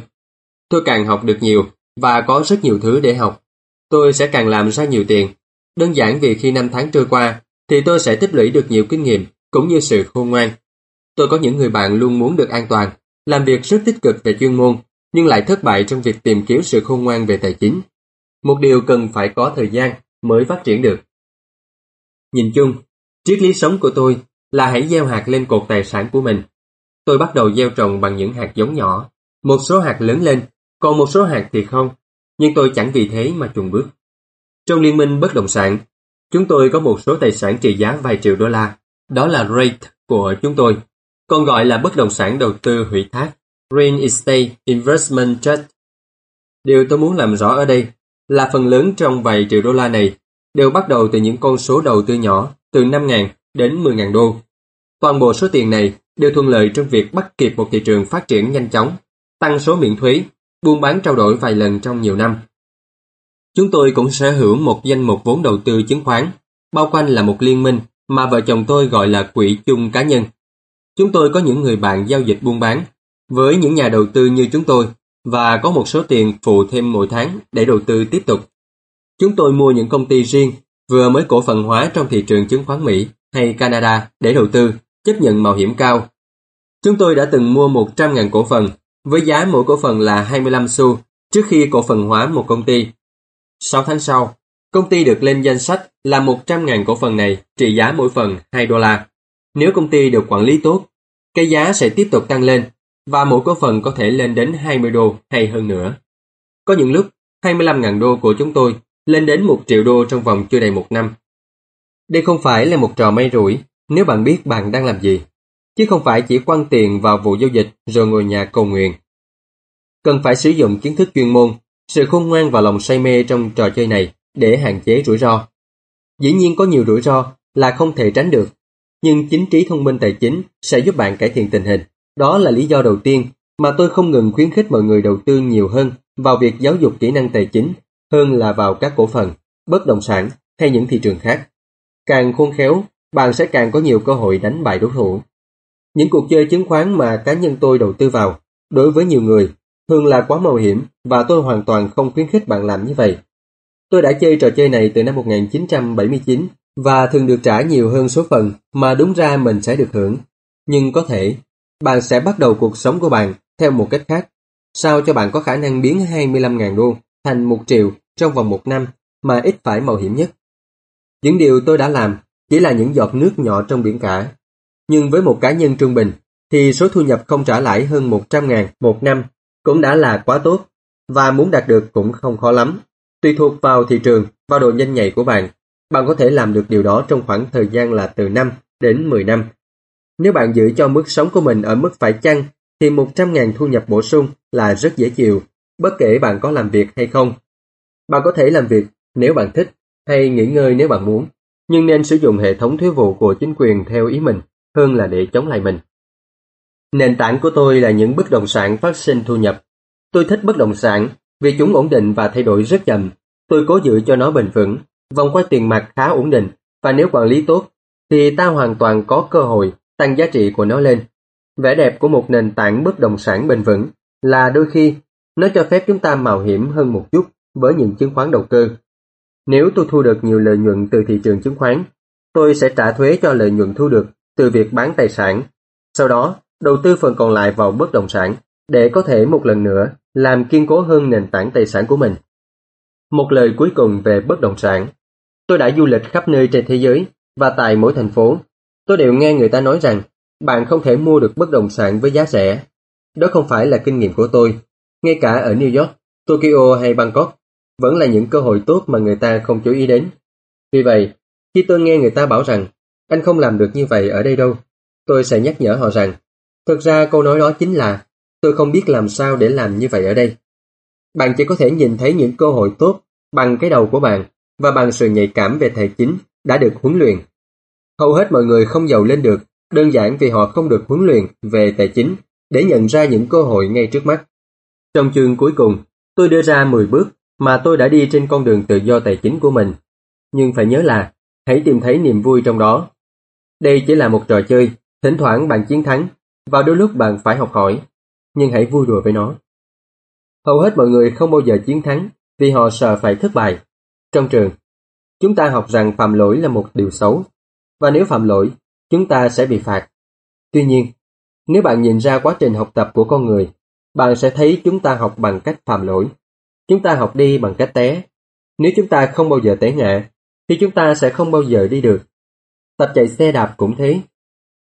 Tôi càng học được nhiều và có rất nhiều thứ để học. Tôi sẽ càng làm ra nhiều tiền. Đơn giản vì khi năm tháng trôi qua thì tôi sẽ tích lũy được nhiều kinh nghiệm cũng như sự khôn ngoan. Tôi có những người bạn luôn muốn được an toàn, làm việc rất tích cực về chuyên môn nhưng lại thất bại trong việc tìm kiếm sự khôn ngoan về tài chính. Một điều cần phải có thời gian mới phát triển được. Nhìn chung, triết lý sống của tôi là hãy gieo hạt lên cột tài sản của mình. Tôi bắt đầu gieo trồng bằng những hạt giống nhỏ, một số hạt lớn lên, còn một số hạt thì không, nhưng tôi chẳng vì thế mà chùn bước. Trong liên minh bất động sản, chúng tôi có một số tài sản trị giá vài triệu đô la, đó là rate của chúng tôi, còn gọi là bất động sản đầu tư hủy thác, Real Estate Investment Trust. Điều tôi muốn làm rõ ở đây là phần lớn trong vài triệu đô la này đều bắt đầu từ những con số đầu tư nhỏ từ 5.000 đến 10.000 đô. Toàn bộ số tiền này đều thuận lợi trong việc bắt kịp một thị trường phát triển nhanh chóng, tăng số miễn thuế, buôn bán trao đổi vài lần trong nhiều năm. Chúng tôi cũng sở hữu một danh mục vốn đầu tư chứng khoán, bao quanh là một liên minh mà vợ chồng tôi gọi là quỹ chung cá nhân. Chúng tôi có những người bạn giao dịch buôn bán với những nhà đầu tư như chúng tôi và có một số tiền phụ thêm mỗi tháng để đầu tư tiếp tục. Chúng tôi mua những công ty riêng vừa mới cổ phần hóa trong thị trường chứng khoán Mỹ hay Canada để đầu tư, chấp nhận mạo hiểm cao. Chúng tôi đã từng mua 100.000 cổ phần với giá mỗi cổ phần là 25 xu trước khi cổ phần hóa một công ty. 6 tháng sau, công ty được lên danh sách là 100.000 cổ phần này trị giá mỗi phần 2 đô la. Nếu công ty được quản lý tốt, cái giá sẽ tiếp tục tăng lên và mỗi cổ phần có thể lên đến 20 đô hay hơn nữa. Có những lúc 25.000 đô của chúng tôi lên đến 1 triệu đô trong vòng chưa đầy một năm. Đây không phải là một trò may rủi nếu bạn biết bạn đang làm gì, chứ không phải chỉ quăng tiền vào vụ giao dịch rồi ngồi nhà cầu nguyện. Cần phải sử dụng kiến thức chuyên môn, sự khôn ngoan và lòng say mê trong trò chơi này để hạn chế rủi ro. Dĩ nhiên có nhiều rủi ro là không thể tránh được, nhưng chính trí thông minh tài chính sẽ giúp bạn cải thiện tình hình. Đó là lý do đầu tiên mà tôi không ngừng khuyến khích mọi người đầu tư nhiều hơn vào việc giáo dục kỹ năng tài chính hơn là vào các cổ phần, bất động sản hay những thị trường khác. Càng khôn khéo, bạn sẽ càng có nhiều cơ hội đánh bại đối thủ. Những cuộc chơi chứng khoán mà cá nhân tôi đầu tư vào, đối với nhiều người, thường là quá mạo hiểm và tôi hoàn toàn không khuyến khích bạn làm như vậy. Tôi đã chơi trò chơi này từ năm 1979 và thường được trả nhiều hơn số phần mà đúng ra mình sẽ được hưởng. Nhưng có thể, bạn sẽ bắt đầu cuộc sống của bạn theo một cách khác, sao cho bạn có khả năng biến 25.000 đô thành 1 triệu trong vòng một năm mà ít phải mạo hiểm nhất. Những điều tôi đã làm chỉ là những giọt nước nhỏ trong biển cả. Nhưng với một cá nhân trung bình, thì số thu nhập không trả lãi hơn 100 ngàn một năm cũng đã là quá tốt, và muốn đạt được cũng không khó lắm. Tùy thuộc vào thị trường, và độ nhanh nhạy của bạn, bạn có thể làm được điều đó trong khoảng thời gian là từ 5 đến 10 năm. Nếu bạn giữ cho mức sống của mình ở mức phải chăng, thì 100.000 thu nhập bổ sung là rất dễ chịu, bất kể bạn có làm việc hay không. Bạn có thể làm việc nếu bạn thích, hay nghỉ ngơi nếu bạn muốn, nhưng nên sử dụng hệ thống thuế vụ của chính quyền theo ý mình hơn là để chống lại mình. Nền tảng của tôi là những bất động sản phát sinh thu nhập. Tôi thích bất động sản vì chúng ổn định và thay đổi rất chậm. Tôi cố giữ cho nó bền vững, vòng quay tiền mặt khá ổn định và nếu quản lý tốt thì ta hoàn toàn có cơ hội tăng giá trị của nó lên. Vẻ đẹp của một nền tảng bất động sản bền vững là đôi khi nó cho phép chúng ta mạo hiểm hơn một chút với những chứng khoán đầu cơ. Nếu tôi thu được nhiều lợi nhuận từ thị trường chứng khoán, tôi sẽ trả thuế cho lợi nhuận thu được từ việc bán tài sản. Sau đó, đầu tư phần còn lại vào bất động sản để có thể một lần nữa làm kiên cố hơn nền tảng tài sản của mình. Một lời cuối cùng về bất động sản. Tôi đã du lịch khắp nơi trên thế giới và tại mỗi thành phố. Tôi đều nghe người ta nói rằng bạn không thể mua được bất động sản với giá rẻ. Đó không phải là kinh nghiệm của tôi. Ngay cả ở New York, Tokyo hay Bangkok, vẫn là những cơ hội tốt mà người ta không chú ý đến. Vì vậy, khi tôi nghe người ta bảo rằng anh không làm được như vậy ở đây đâu, tôi sẽ nhắc nhở họ rằng thực ra câu nói đó chính là tôi không biết làm sao để làm như vậy ở đây. Bạn chỉ có thể nhìn thấy những cơ hội tốt bằng cái đầu của bạn và bằng sự nhạy cảm về tài chính đã được huấn luyện. Hầu hết mọi người không giàu lên được đơn giản vì họ không được huấn luyện về tài chính để nhận ra những cơ hội ngay trước mắt. Trong chương cuối cùng, tôi đưa ra 10 bước mà tôi đã đi trên con đường tự do tài chính của mình. Nhưng phải nhớ là, hãy tìm thấy niềm vui trong đó. Đây chỉ là một trò chơi, thỉnh thoảng bạn chiến thắng, và đôi lúc bạn phải học hỏi, nhưng hãy vui đùa với nó. Hầu hết mọi người không bao giờ chiến thắng vì họ sợ phải thất bại. Trong trường, chúng ta học rằng phạm lỗi là một điều xấu, và nếu phạm lỗi, chúng ta sẽ bị phạt. Tuy nhiên, nếu bạn nhìn ra quá trình học tập của con người, bạn sẽ thấy chúng ta học bằng cách phạm lỗi. Chúng ta học đi bằng cách té. Nếu chúng ta không bao giờ té ngã, thì chúng ta sẽ không bao giờ đi được. Tập chạy xe đạp cũng thế.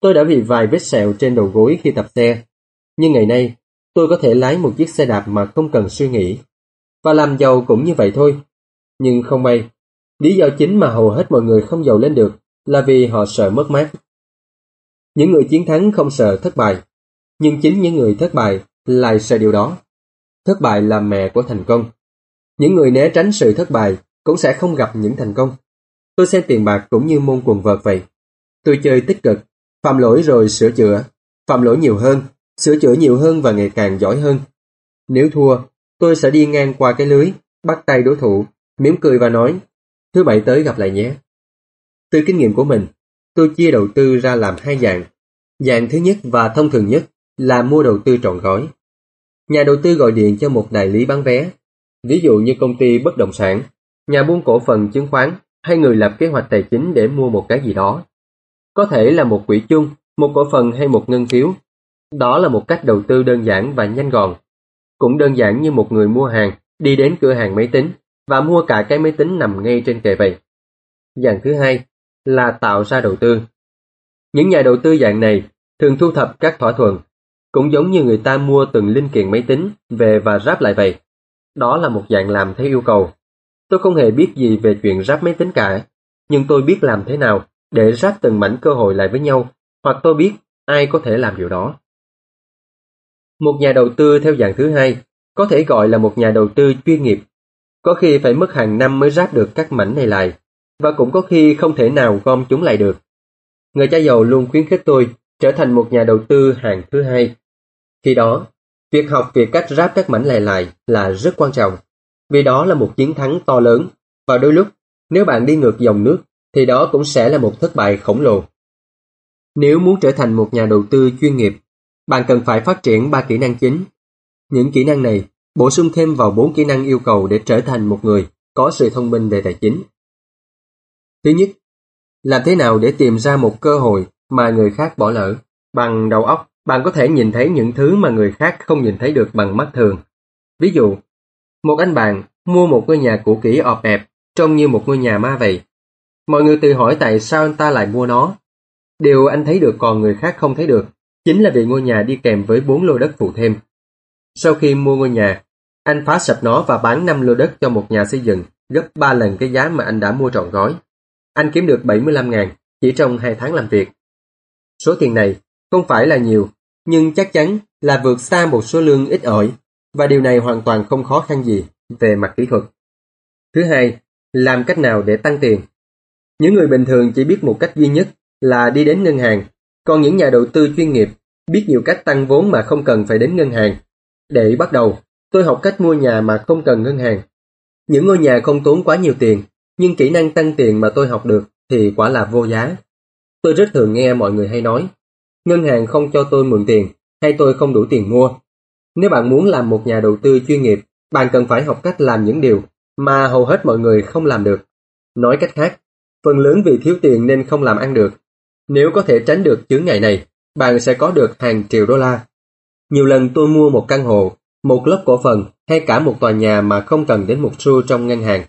Tôi đã bị vài vết sẹo trên đầu gối khi tập xe. Nhưng ngày nay, tôi có thể lái một chiếc xe đạp mà không cần suy nghĩ. Và làm giàu cũng như vậy thôi. Nhưng không may, lý do chính mà hầu hết mọi người không giàu lên được là vì họ sợ mất mát. Những người chiến thắng không sợ thất bại, nhưng chính những người thất bại lại sợ điều đó. Thất bại là mẹ của thành công. Những người né tránh sự thất bại cũng sẽ không gặp những thành công. Tôi xem tiền bạc cũng như môn quần vợt vậy. Tôi chơi tích cực, phạm lỗi rồi sửa chữa, phạm lỗi nhiều hơn, sửa chữa nhiều hơn và ngày càng giỏi hơn. Nếu thua, tôi sẽ đi ngang qua cái lưới, bắt tay đối thủ, mỉm cười và nói, thứ bảy tới gặp lại nhé. Từ kinh nghiệm của mình, tôi chia đầu tư ra làm hai dạng. Dạng thứ nhất và thông thường nhất là mua đầu tư trọn gói. Nhà đầu tư gọi điện cho một đại lý bán vé, ví dụ như công ty bất động sản, nhà buôn cổ phần chứng khoán hay người lập kế hoạch tài chính để mua một cái gì đó. Có thể là một quỹ chung, một cổ phần hay một ngân phiếu. Đó là một cách đầu tư đơn giản và nhanh gọn. Cũng đơn giản như một người mua hàng, đi đến cửa hàng máy tính và mua cả cái máy tính nằm ngay trên kệ vậy. Dạng thứ hai là tạo ra đầu tư. Những nhà đầu tư dạng này thường thu thập các thỏa thuận, cũng giống như người ta mua từng linh kiện máy tính về và ráp lại vậy. Đó là một dạng làm theo yêu cầu. Tôi không hề biết gì về chuyện ráp máy tính cả, nhưng tôi biết làm thế nào để ráp từng mảnh cơ hội lại với nhau, hoặc tôi biết ai có thể làm điều đó. Một nhà đầu tư theo dạng thứ hai có thể gọi là một nhà đầu tư chuyên nghiệp. Có khi phải mất hàng năm mới ráp được các mảnh này lại và cũng có khi không thể nào gom chúng lại được. Người cha giàu luôn khuyến khích tôi trở thành một nhà đầu tư hàng thứ hai. Khi đó, việc học về cách ráp các mảnh lại lại là rất quan trọng, vì đó là một chiến thắng to lớn, và đôi lúc, nếu bạn đi ngược dòng nước, thì đó cũng sẽ là một thất bại khổng lồ. Nếu muốn trở thành một nhà đầu tư chuyên nghiệp, bạn cần phải phát triển ba kỹ năng chính. Những kỹ năng này bổ sung thêm vào bốn kỹ năng yêu cầu để trở thành một người có sự thông minh về tài chính. Thứ nhất, làm thế nào để tìm ra một cơ hội mà người khác bỏ lỡ? Bằng đầu óc, bạn có thể nhìn thấy những thứ mà người khác không nhìn thấy được bằng mắt thường. Ví dụ, một anh bạn mua một ngôi nhà cũ kỹ ọp ẹp, trông như một ngôi nhà ma vậy. Mọi người tự hỏi tại sao anh ta lại mua nó. Điều anh thấy được còn người khác không thấy được chính là vì ngôi nhà đi kèm với 4 lô đất phụ thêm. Sau khi mua ngôi nhà, anh phá sập nó và bán 5 lô đất cho một nhà xây dựng gấp 3 lần cái giá mà anh đã mua trọn gói. Anh kiếm được 75 ngàn chỉ trong 2 tháng làm việc. Số tiền này không phải là nhiều, nhưng chắc chắn là vượt xa một số lương ít ỏi và điều này hoàn toàn không khó khăn gì về mặt kỹ thuật. Thứ hai, làm cách nào để tăng tiền? Những người bình thường chỉ biết một cách duy nhất là đi đến ngân hàng, còn những nhà đầu tư chuyên nghiệp biết nhiều cách tăng vốn mà không cần phải đến ngân hàng. Để bắt đầu, tôi học cách mua nhà mà không cần ngân hàng. Những ngôi nhà không tốn quá nhiều tiền, nhưng kỹ năng tăng tiền mà tôi học được thì quả là vô giá. Tôi rất thường nghe mọi người hay nói, ngân hàng không cho tôi mượn tiền, hay tôi không đủ tiền mua. Nếu bạn muốn làm một nhà đầu tư chuyên nghiệp, bạn cần phải học cách làm những điều mà hầu hết mọi người không làm được. Nói cách khác, phần lớn vì thiếu tiền nên không làm ăn được. Nếu có thể tránh được chướng ngại này, bạn sẽ có được hàng triệu đô la. Nhiều lần tôi mua một căn hộ, một lớp cổ phần hay cả một tòa nhà mà không cần đến một xu trong ngân hàng.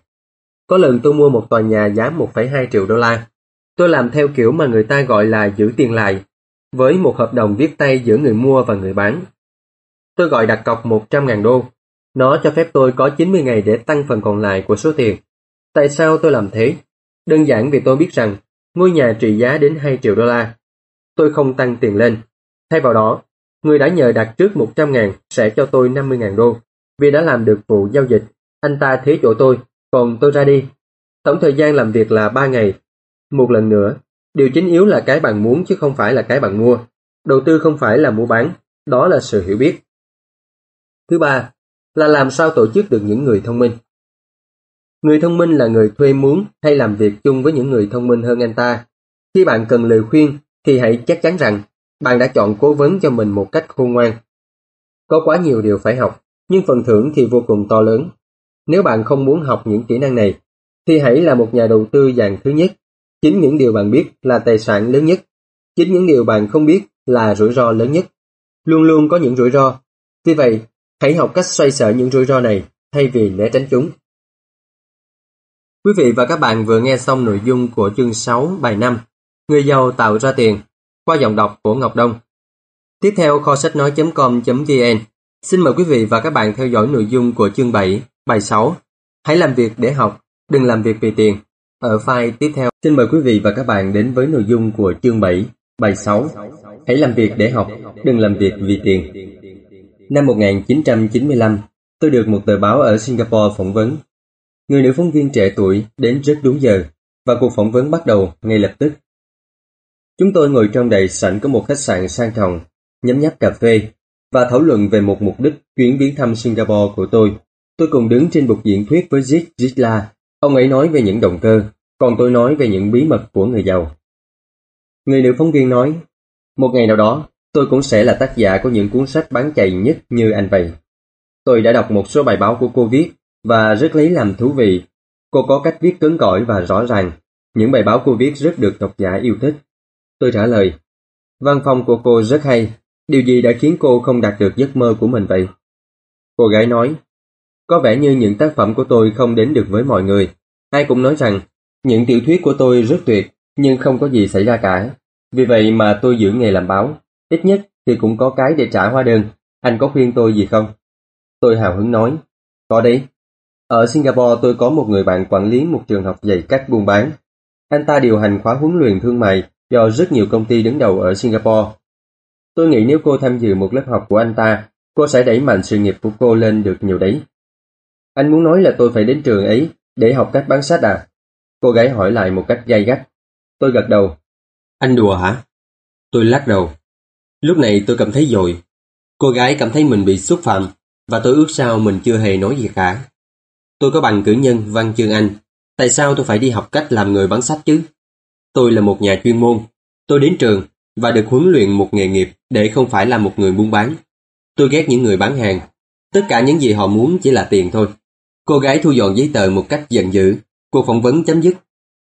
Có lần tôi mua một tòa nhà giá 1,2 triệu đô la. Tôi làm theo kiểu mà người ta gọi là giữ tiền lại, với một hợp đồng viết tay giữa người mua và người bán. Tôi gọi đặt cọc 100.000 đô. Nó cho phép tôi có 90 ngày để tăng phần còn lại của số tiền. Tại sao tôi làm thế? Đơn giản vì tôi biết rằng ngôi nhà trị giá đến 2 triệu đô la. Tôi không tăng tiền lên. Thay vào đó, người đã nhờ đặt trước 100 ngàn sẽ cho tôi 50 ngàn đô. Vì đã làm được vụ giao dịch, anh ta thế chỗ tôi, còn tôi ra đi. Tổng thời gian làm việc là 3 ngày. Một lần nữa, điều chính yếu là cái bạn muốn chứ không phải là cái bạn mua. Đầu tư không phải là mua bán, đó là sự hiểu biết. Thứ ba, là làm sao tổ chức được những người thông minh. Người thông minh là người thuê muốn hay làm việc chung với những người thông minh hơn anh ta. Khi bạn cần lời khuyên thì hãy chắc chắn rằng bạn đã chọn cố vấn cho mình một cách khôn ngoan. Có quá nhiều điều phải học, nhưng phần thưởng thì vô cùng to lớn. Nếu bạn không muốn học những kỹ năng này, thì hãy là một nhà đầu tư dạng thứ nhất. Chính những điều bạn biết là tài sản lớn nhất. Chính những điều bạn không biết là rủi ro lớn nhất. Luôn luôn có những rủi ro. Vì vậy, hãy học cách xoay sở những rủi ro này thay vì né tránh chúng. Quý vị và các bạn vừa nghe xong nội dung của chương 6 bài 5 Người giàu tạo ra tiền qua giọng đọc của Ngọc Đông. Tiếp theo kho sách nói.com.vn Xin mời quý vị và các bạn theo dõi nội dung của chương 7, bài 6 Hãy làm việc để học, đừng làm việc vì tiền. Ở file tiếp theo, xin mời quý vị và các bạn đến với nội dung của chương 7, bài 6 Hãy làm việc để học, đừng làm việc vì tiền. Năm 1995, tôi được một tờ báo ở Singapore phỏng vấn Người nữ phóng viên trẻ tuổi đến rất đúng giờ và cuộc phỏng vấn bắt đầu ngay lập tức. Chúng tôi ngồi trong đại sảnh của một khách sạn sang trọng, nhấm nháp cà phê và thảo luận về một mục đích chuyến viếng thăm Singapore của tôi. Tôi cùng đứng trên bục diễn thuyết với Zig Zitla. Ông ấy nói về những động cơ, còn tôi nói về những bí mật của người giàu. Người nữ phóng viên nói, một ngày nào đó, tôi cũng sẽ là tác giả của những cuốn sách bán chạy nhất như anh vậy. Tôi đã đọc một số bài báo của cô viết và rất lấy làm thú vị. Cô có cách viết cứng cỏi và rõ ràng. Những bài báo cô viết rất được độc giả yêu thích. Tôi trả lời, văn phòng của cô rất hay. Điều gì đã khiến cô không đạt được giấc mơ của mình vậy? Cô gái nói, có vẻ như những tác phẩm của tôi không đến được với mọi người. Ai cũng nói rằng, những tiểu thuyết của tôi rất tuyệt, nhưng không có gì xảy ra cả. Vì vậy mà tôi giữ nghề làm báo. Ít nhất thì cũng có cái để trả hóa đơn. Anh có khuyên tôi gì không? Tôi hào hứng nói, có đấy, ở Singapore tôi có một người bạn quản lý một trường học dạy cách buôn bán. Anh ta điều hành khóa huấn luyện thương mại cho rất nhiều công ty đứng đầu ở Singapore. Tôi nghĩ nếu cô tham dự một lớp học của anh ta, cô sẽ đẩy mạnh sự nghiệp của cô lên được nhiều đấy. Anh muốn nói là tôi phải đến trường ấy để học cách bán sách à? Cô gái hỏi lại một cách gay gắt. Tôi gật đầu. Anh đùa hả? Tôi lắc đầu. Lúc này tôi cảm thấy dội. Cô gái cảm thấy mình bị xúc phạm và tôi ước sao mình chưa hề nói gì cả. Tôi có bằng cử nhân văn chương Anh. Tại sao tôi phải đi học cách làm người bán sách chứ? Tôi là một nhà chuyên môn. Tôi đến trường và được huấn luyện một nghề nghiệp để không phải là một người buôn bán. Tôi ghét những người bán hàng. Tất cả những gì họ muốn chỉ là tiền thôi. Cô gái thu dọn giấy tờ một cách giận dữ. Cuộc phỏng vấn chấm dứt.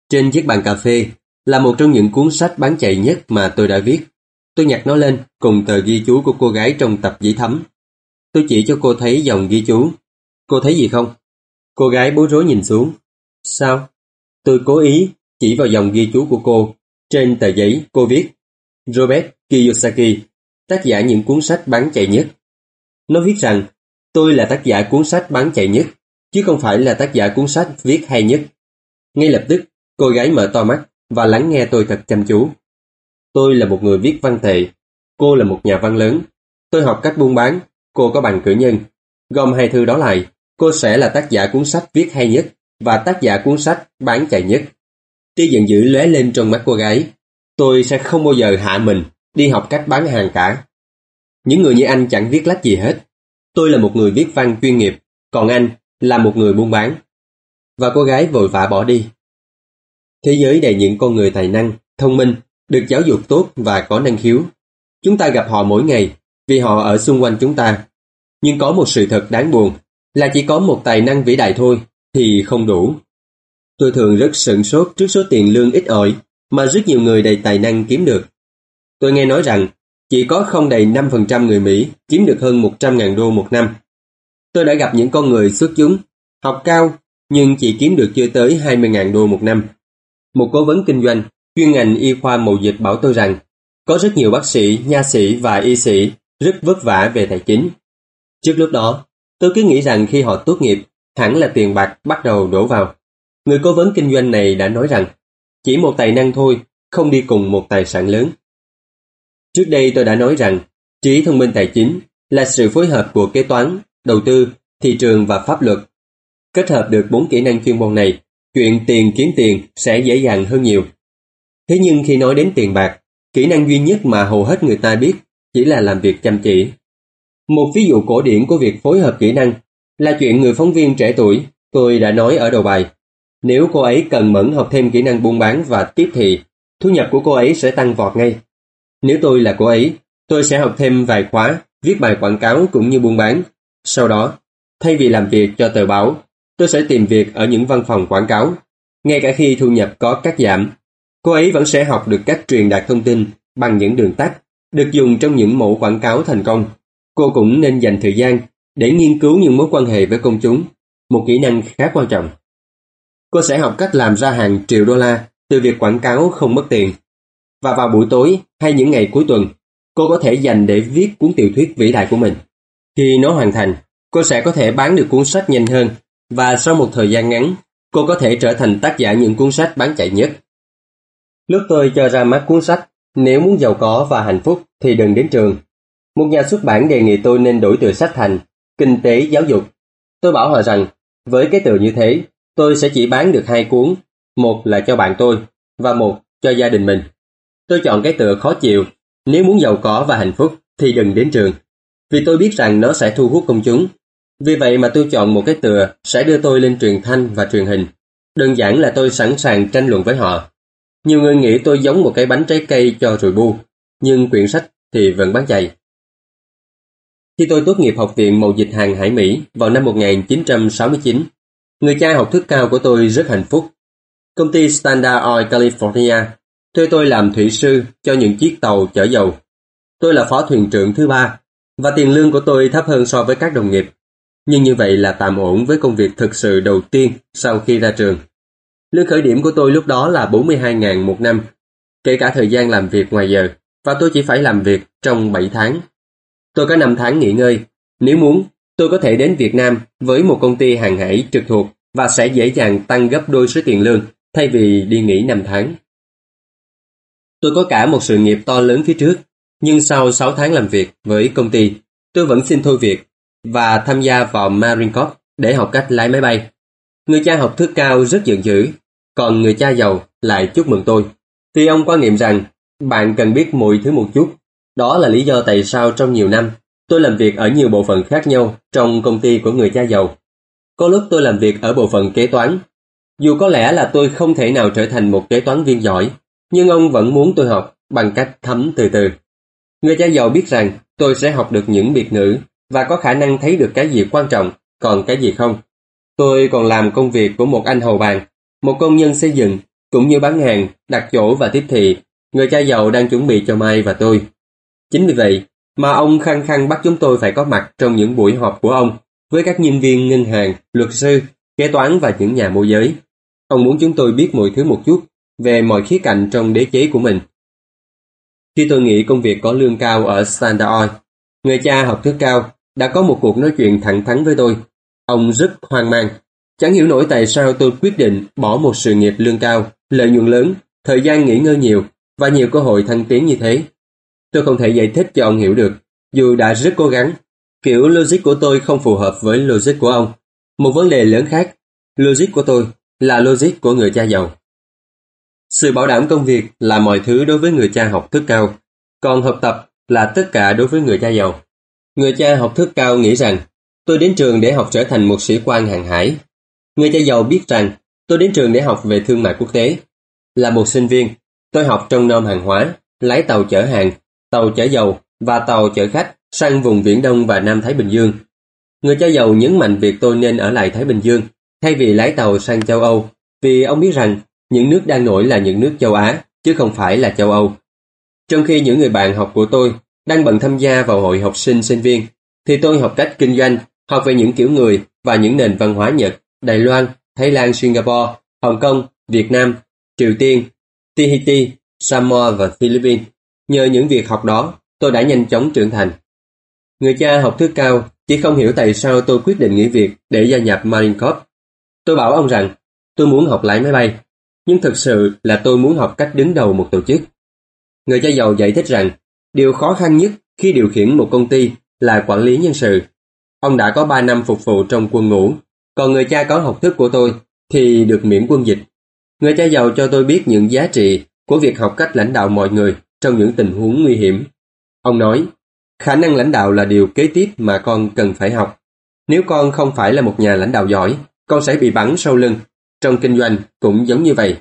Trên chiếc bàn cà phê là một trong những cuốn sách bán chạy nhất mà tôi đã viết. Tôi nhặt nó lên cùng tờ ghi chú của cô gái trong tập giấy thấm. Tôi chỉ cho cô thấy dòng ghi chú. Cô thấy gì không? Cô gái bối rối nhìn xuống. Sao? Tôi cố ý chỉ vào dòng ghi chú của cô Trên tờ giấy, cô viết Robert Kiyosaki, tác giả những cuốn sách bán chạy nhất. Nó viết rằng, tôi là tác giả cuốn sách bán chạy nhất, chứ không phải là tác giả cuốn sách viết hay nhất. Ngay lập tức, cô gái mở to mắt và lắng nghe tôi thật chăm chú. Tôi là một người viết văn tệ, cô là một nhà văn lớn. Tôi học cách buôn bán, cô có bằng cử nhân. Gom hai thư đó lại, cô sẽ là tác giả cuốn sách viết hay nhất và tác giả cuốn sách bán chạy nhất. Tia giận dữ lóe lên trong mắt cô gái. Tôi sẽ không bao giờ hạ mình, đi học cách bán hàng cả. Những người như anh chẳng viết lách gì hết. Tôi là một người viết văn chuyên nghiệp, còn anh là một người buôn bán. Và cô gái vội vã bỏ đi. Thế giới đầy những con người tài năng, thông minh, được giáo dục tốt và có năng khiếu. Chúng ta gặp họ mỗi ngày vì họ ở xung quanh chúng ta. Nhưng có một sự thật đáng buồn là chỉ có một tài năng vĩ đại thôi thì không đủ. Tôi thường rất sửng sốt trước số tiền lương ít ỏi mà rất nhiều người đầy tài năng kiếm được. Tôi nghe nói rằng chỉ có không đầy 5% người Mỹ kiếm được hơn 100.000 đô một năm. Tôi đã gặp những con người xuất chúng, học cao nhưng chỉ kiếm được chưa tới 20.000 đô một năm. Một cố vấn kinh doanh chuyên ngành y khoa mậu dịch bảo tôi rằng có rất nhiều bác sĩ, nha sĩ và y sĩ rất vất vả về tài chính. Trước lúc đó, tôi cứ nghĩ rằng khi họ tốt nghiệp, hẳn là tiền bạc bắt đầu đổ vào. Người cố vấn kinh doanh này đã nói rằng chỉ một tài năng thôi, không đi cùng một tài sản lớn. Trước đây tôi đã nói rằng trí thông minh tài chính là sự phối hợp của kế toán, đầu tư, thị trường và pháp luật. Kết hợp được bốn kỹ năng chuyên môn này, chuyện tiền kiếm tiền sẽ dễ dàng hơn nhiều. Thế nhưng khi nói đến tiền bạc, kỹ năng duy nhất mà hầu hết người ta biết chỉ là làm việc chăm chỉ. Một ví dụ cổ điển của việc phối hợp kỹ năng là chuyện người phóng viên trẻ tuổi tôi đã nói ở đầu bài. Nếu cô ấy cần mẫn học thêm kỹ năng buôn bán và tiếp thị, thu nhập của cô ấy sẽ tăng vọt ngay. Nếu tôi là cô ấy, tôi sẽ học thêm vài khóa, viết bài quảng cáo cũng như buôn bán. Sau đó, thay vì làm việc cho tờ báo, tôi sẽ tìm việc ở những văn phòng quảng cáo. Ngay cả khi thu nhập có cắt giảm, cô ấy vẫn sẽ học được cách truyền đạt thông tin bằng những đường tắt, được dùng trong những mẫu quảng cáo thành công. Cô cũng nên dành thời gian để nghiên cứu những mối quan hệ với công chúng, một kỹ năng khá quan trọng. Cô sẽ học cách làm ra hàng triệu đô la từ việc quảng cáo không mất tiền. Và vào buổi tối hay những ngày cuối tuần, cô có thể dành để viết cuốn tiểu thuyết vĩ đại của mình. Khi nó hoàn thành, cô sẽ có thể bán được cuốn sách nhanh hơn và sau một thời gian ngắn, cô có thể trở thành tác giả những cuốn sách bán chạy nhất. Lúc tôi cho ra mắt cuốn sách Nếu muốn giàu có và hạnh phúc thì đừng đến trường. Một nhà xuất bản đề nghị tôi nên đổi từ sách thành Kinh tế giáo dục. Tôi bảo họ rằng với cái từ như thế, tôi sẽ chỉ bán được hai cuốn, một là cho bạn tôi và một cho gia đình mình. Tôi chọn cái tựa khó chịu, nếu muốn giàu có và hạnh phúc thì đừng đến trường, vì tôi biết rằng nó sẽ thu hút công chúng. Vì vậy mà tôi chọn một cái tựa sẽ đưa tôi lên truyền thanh và truyền hình. Đơn giản là tôi sẵn sàng tranh luận với họ. Nhiều người nghĩ tôi giống một cái bánh trái cây cho rồi bu, nhưng quyển sách thì vẫn bán chạy. Khi tôi tốt nghiệp Học viện Mậu dịch hàng hải Mỹ vào năm 1969, người cha học thức cao của tôi rất hạnh phúc. Công ty Standard Oil California thuê tôi làm thủy sư cho những chiếc tàu chở dầu. Tôi là phó thuyền trưởng thứ ba và tiền lương của tôi thấp hơn so với các đồng nghiệp. Nhưng như vậy là tạm ổn với công việc thực sự đầu tiên sau khi ra trường. Lương khởi điểm của tôi lúc đó là 42.000 một năm, kể cả thời gian làm việc ngoài giờ, và tôi chỉ phải làm việc trong 7 tháng. Tôi có 5 tháng nghỉ ngơi. Nếu muốn, tôi có thể đến Việt Nam với một công ty hàng hải trực thuộc và sẽ dễ dàng tăng gấp đôi số tiền lương thay vì đi nghỉ 5 tháng. Tôi có cả một sự nghiệp to lớn phía trước, nhưng sau 6 tháng làm việc với công ty, tôi vẫn xin thôi việc và tham gia vào Marine Corps để học cách lái máy bay. Người cha học thức cao rất giận dữ, còn người cha giàu lại chúc mừng tôi. Vì ông quan niệm rằng bạn cần biết mọi thứ một chút đó là lý do tại sao trong nhiều năm, tôi làm việc ở nhiều bộ phận khác nhau trong công ty của người cha giàu. Có lúc tôi làm việc ở bộ phận kế toán. Dù có lẽ là tôi không thể nào trở thành một kế toán viên giỏi, nhưng ông vẫn muốn tôi học bằng cách thấm từ từ. Người cha giàu biết rằng tôi sẽ học được những biệt ngữ và có khả năng thấy được cái gì quan trọng, còn cái gì không. Tôi còn làm công việc của một anh hầu bàn, một công nhân xây dựng, cũng như bán hàng, đặt chỗ và tiếp thị. Người cha giàu đang chuẩn bị cho Mai và tôi. Chính vì vậy mà ông khăng khăng bắt chúng tôi phải có mặt trong những buổi họp của ông với các nhân viên ngân hàng, luật sư, kế toán và những nhà môi giới. Ông muốn chúng tôi biết mọi thứ một chút về mọi khía cạnh trong đế chế của mình. Khi tôi nghĩ công việc có lương cao ở Standard Oil, người cha học thức cao đã có một cuộc nói chuyện thẳng thắn với tôi. Ông rất hoang mang, chẳng hiểu nổi tại sao tôi quyết định bỏ một sự nghiệp lương cao, lợi nhuận lớn, thời gian nghỉ ngơi nhiều và nhiều cơ hội thăng tiến như thế. Tôi không thể giải thích cho ông hiểu được, dù đã rất cố gắng. Kiểu logic của tôi không phù hợp với logic của ông. Một vấn đề lớn khác, logic của tôi là logic của người cha giàu. Sự bảo đảm công việc là mọi thứ đối với người cha học thức cao, còn học tập là tất cả đối với người cha giàu. Người cha học thức cao nghĩ rằng tôi đến trường để học trở thành một sĩ quan hàng hải. Người cha giàu biết rằng tôi đến trường để học về thương mại quốc tế. Là một sinh viên, tôi học trong nom hàng hóa, lái tàu chở hàng, tàu chở dầu và tàu chở khách sang vùng Viễn Đông và Nam Thái Bình Dương. Người cha dầu nhấn mạnh việc tôi nên ở lại Thái Bình Dương thay vì lái tàu sang châu Âu vì ông biết rằng những nước đang nổi là những nước châu Á chứ không phải là châu Âu. Trong khi những người bạn học của tôi đang bận tham gia vào hội học sinh sinh viên thì tôi học cách kinh doanh, học về những kiểu người và những nền văn hóa Nhật, Đài Loan, Thái Lan, Singapore, Hồng Kông, Việt Nam, Triều Tiên, Tahiti, Samoa và Philippines. Nhờ những việc học đó, tôi đã nhanh chóng trưởng thành. Người cha học thức cao chỉ không hiểu tại sao tôi quyết định nghỉ việc để gia nhập Marine Corps. Tôi bảo ông rằng tôi muốn học lái máy bay, nhưng thực sự là tôi muốn học cách đứng đầu một tổ chức. Người cha giàu giải thích rằng điều khó khăn nhất khi điều khiển một công ty là quản lý nhân sự. Ông đã có 3 năm phục vụ trong quân ngũ, còn người cha có học thức của tôi thì được miễn quân dịch. Người cha giàu cho tôi biết những giá trị của việc học cách lãnh đạo mọi người trong những tình huống nguy hiểm. Ông nói, khả năng lãnh đạo là điều kế tiếp mà con cần phải học. Nếu con không phải là một nhà lãnh đạo giỏi, con sẽ bị bắn sau lưng. Trong kinh doanh cũng giống như vậy.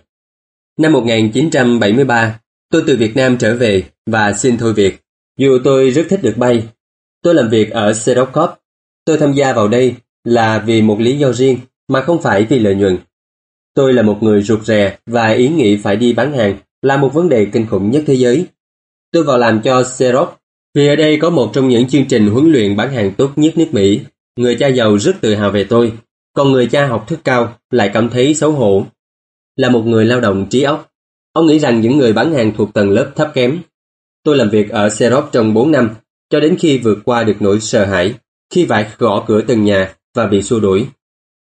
Năm 1973, tôi từ Việt Nam trở về và xin thôi việc. Dù tôi rất thích được bay, tôi làm việc ở Sedocop. Tôi tham gia vào đây là vì một lý do riêng mà không phải vì lợi nhuận. Tôi là một người rụt rè và ý nghĩ phải đi bán hàng là một vấn đề kinh khủng nhất thế giới. Tôi vào làm cho Xerox vì ở đây có một trong những chương trình huấn luyện bán hàng tốt nhất nước Mỹ. Người cha giàu rất tự hào về tôi, còn người cha học thức cao lại cảm thấy xấu hổ. Là một người lao động trí óc, ông nghĩ rằng những người bán hàng thuộc tầng lớp thấp kém. Tôi làm việc ở Xerox trong 4 năm, cho đến khi vượt qua được nỗi sợ hãi, khi phải gõ cửa từng nhà và bị xua đuổi.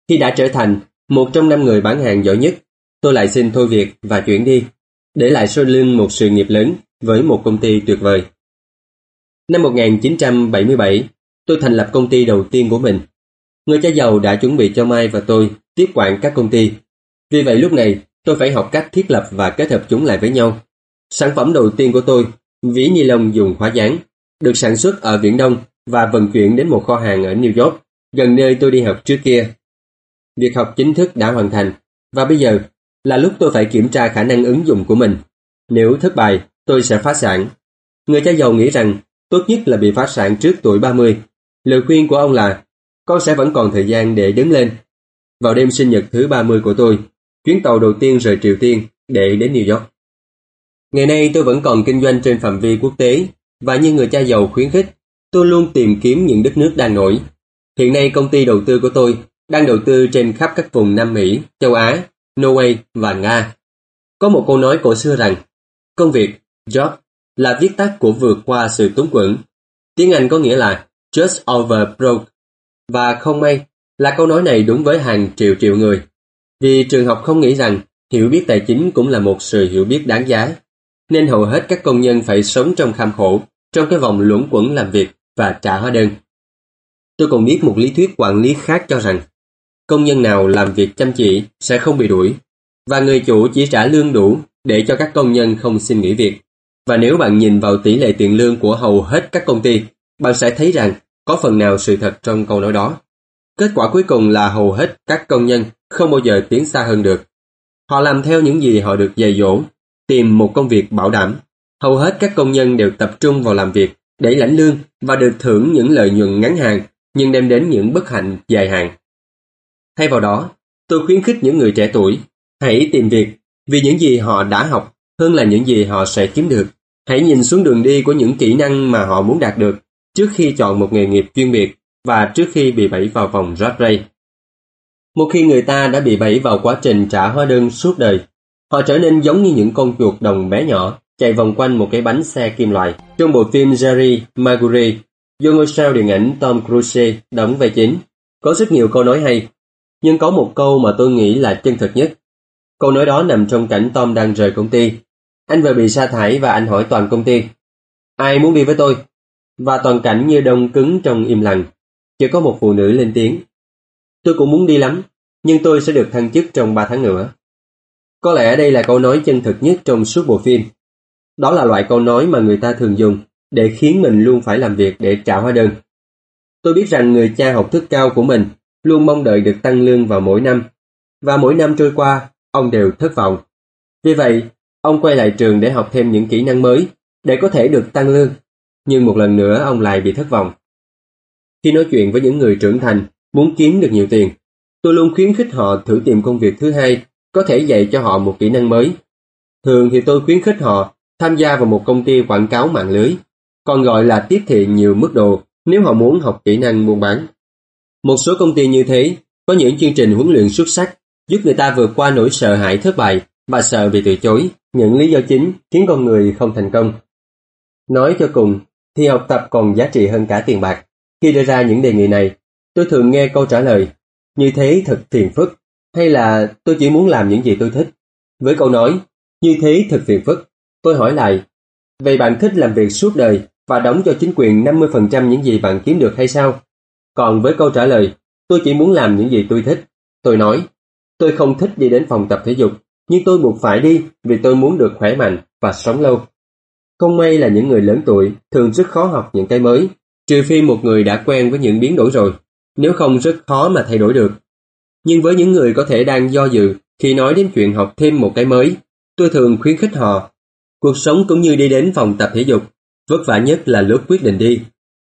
Khi đã trở thành một trong năm người bán hàng giỏi nhất, tôi lại xin thôi việc và chuyển đi, để lại sau lưng một sự nghiệp lớn với một công ty tuyệt vời. Năm 1977, tôi thành lập công ty đầu tiên của mình. Người cha giàu đã chuẩn bị cho Mai và tôi tiếp quản các công ty. Vì vậy lúc này, tôi phải học cách thiết lập và kết hợp chúng lại với nhau. Sản phẩm đầu tiên của tôi, ví ni lông dùng khóa dán, được sản xuất ở Viễn Đông và vận chuyển đến một kho hàng ở New York, gần nơi tôi đi học trước kia. Việc học chính thức đã hoàn thành, và bây giờ là lúc tôi phải kiểm tra khả năng ứng dụng của mình. Nếu thất bại, tôi sẽ phá sản. Người cha giàu nghĩ rằng tốt nhất là bị phá sản trước tuổi 30. Lời khuyên của ông là con sẽ vẫn còn thời gian để đứng lên. Vào đêm sinh nhật thứ 30 của tôi, chuyến tàu đầu tiên rời Triều Tiên để đến New York. Ngày nay tôi vẫn còn kinh doanh trên phạm vi quốc tế và như người cha giàu khuyến khích, tôi luôn tìm kiếm những đất nước đang nổi. Hiện nay công ty đầu tư của tôi đang đầu tư trên khắp các vùng Nam Mỹ, châu Á, Norway và Nga. Có một câu nói cổ xưa rằng, công việc, job, là viết tắt của vượt qua sự túng quẫn. Tiếng Anh có nghĩa là just over broke. Và không may là câu nói này đúng với hàng triệu triệu người. Vì trường học không nghĩ rằng hiểu biết tài chính cũng là một sự hiểu biết đáng giá. Nên hầu hết các công nhân phải sống trong kham khổ, trong cái vòng luẩn quẩn làm việc và trả hóa đơn. Tôi còn biết một lý thuyết quản lý khác cho rằng công nhân nào làm việc chăm chỉ sẽ không bị đuổi và người chủ chỉ trả lương đủ để cho các công nhân không xin nghỉ việc. Và nếu bạn nhìn vào tỷ lệ tiền lương của hầu hết các công ty, bạn sẽ thấy rằng có phần nào sự thật trong câu nói đó. Kết quả cuối cùng là hầu hết các công nhân không bao giờ tiến xa hơn được. Họ làm theo những gì họ được dạy dỗ, tìm một công việc bảo đảm. Hầu hết các công nhân đều tập trung vào làm việc để lãnh lương và được thưởng những lợi nhuận ngắn hạn nhưng đem đến những bất hạnh dài hạn. Thay vào đó, tôi khuyến khích những người trẻ tuổi hãy tìm việc vì những gì họ đã học hơn là những gì họ sẽ kiếm được. Hãy nhìn xuống đường đi của những kỹ năng mà họ muốn đạt được trước khi chọn một nghề nghiệp chuyên biệt và trước khi bị bẫy vào vòng rat race. Một khi người ta đã bị bẫy vào quá trình trả hóa đơn suốt đời, Họ trở nên giống như những con chuột đồng bé nhỏ chạy vòng quanh một cái bánh xe kim loại. Trong bộ phim Jerry Maguire, do ngôi sao điện ảnh Tom Cruise đóng vai chính, có rất nhiều câu nói hay, nhưng có một câu mà tôi nghĩ là chân thực nhất. Câu nói đó nằm trong cảnh Tom đang rời công ty. Anh vừa bị sa thải và anh hỏi toàn công ty, ai muốn đi với tôi? Và toàn cảnh như đông cứng trong im lặng, chỉ có một phụ nữ lên tiếng. Tôi cũng muốn đi lắm, nhưng tôi sẽ được thăng chức trong 3 tháng nữa. Có lẽ đây là câu nói chân thực nhất trong suốt bộ phim. Đó là loại câu nói mà người ta thường dùng để khiến mình luôn phải làm việc để trả hóa đơn. Tôi biết rằng người cha học thức cao của mình luôn mong đợi được tăng lương vào mỗi năm, và mỗi năm trôi qua, ông đều thất vọng. Vì vậy, ông quay lại trường để học thêm những kỹ năng mới để có thể được tăng lương, nhưng một lần nữa ông lại bị thất vọng. Khi nói chuyện với những người trưởng thành muốn kiếm được nhiều tiền, tôi luôn khuyến khích họ thử tìm công việc thứ hai có thể dạy cho họ một kỹ năng mới. Thường thì tôi khuyến khích họ tham gia vào một công ty quảng cáo mạng lưới, còn gọi là tiếp thị nhiều mức độ nếu họ muốn học kỹ năng buôn bán. Một số công ty như thế có những chương trình huấn luyện xuất sắc giúp người ta vượt qua nỗi sợ hãi thất bại và sợ bị từ chối, những lý do chính khiến con người không thành công. Nói cho cùng, thì học tập còn giá trị hơn cả tiền bạc. Khi đưa ra những đề nghị này, tôi thường nghe câu trả lời, như thế thật phiền phức, hay là tôi chỉ muốn làm những gì tôi thích. Với câu nói, như thế thật phiền phức, tôi hỏi lại, vậy bạn thích làm việc suốt đời và đóng cho chính quyền 50% những gì bạn kiếm được hay sao? Còn với câu trả lời, tôi chỉ muốn làm những gì tôi thích. Tôi nói, tôi không thích đi đến phòng tập thể dục, nhưng tôi buộc phải đi vì tôi muốn được khỏe mạnh và sống lâu. Không may là những người lớn tuổi thường rất khó học những cái mới, trừ phi một người đã quen với những biến đổi rồi, nếu không rất khó mà thay đổi được. Nhưng với những người có thể đang do dự khi nói đến chuyện học thêm một cái mới, tôi thường khuyến khích họ. Cuộc sống cũng như đi đến phòng tập thể dục, vất vả nhất là lúc quyết định đi.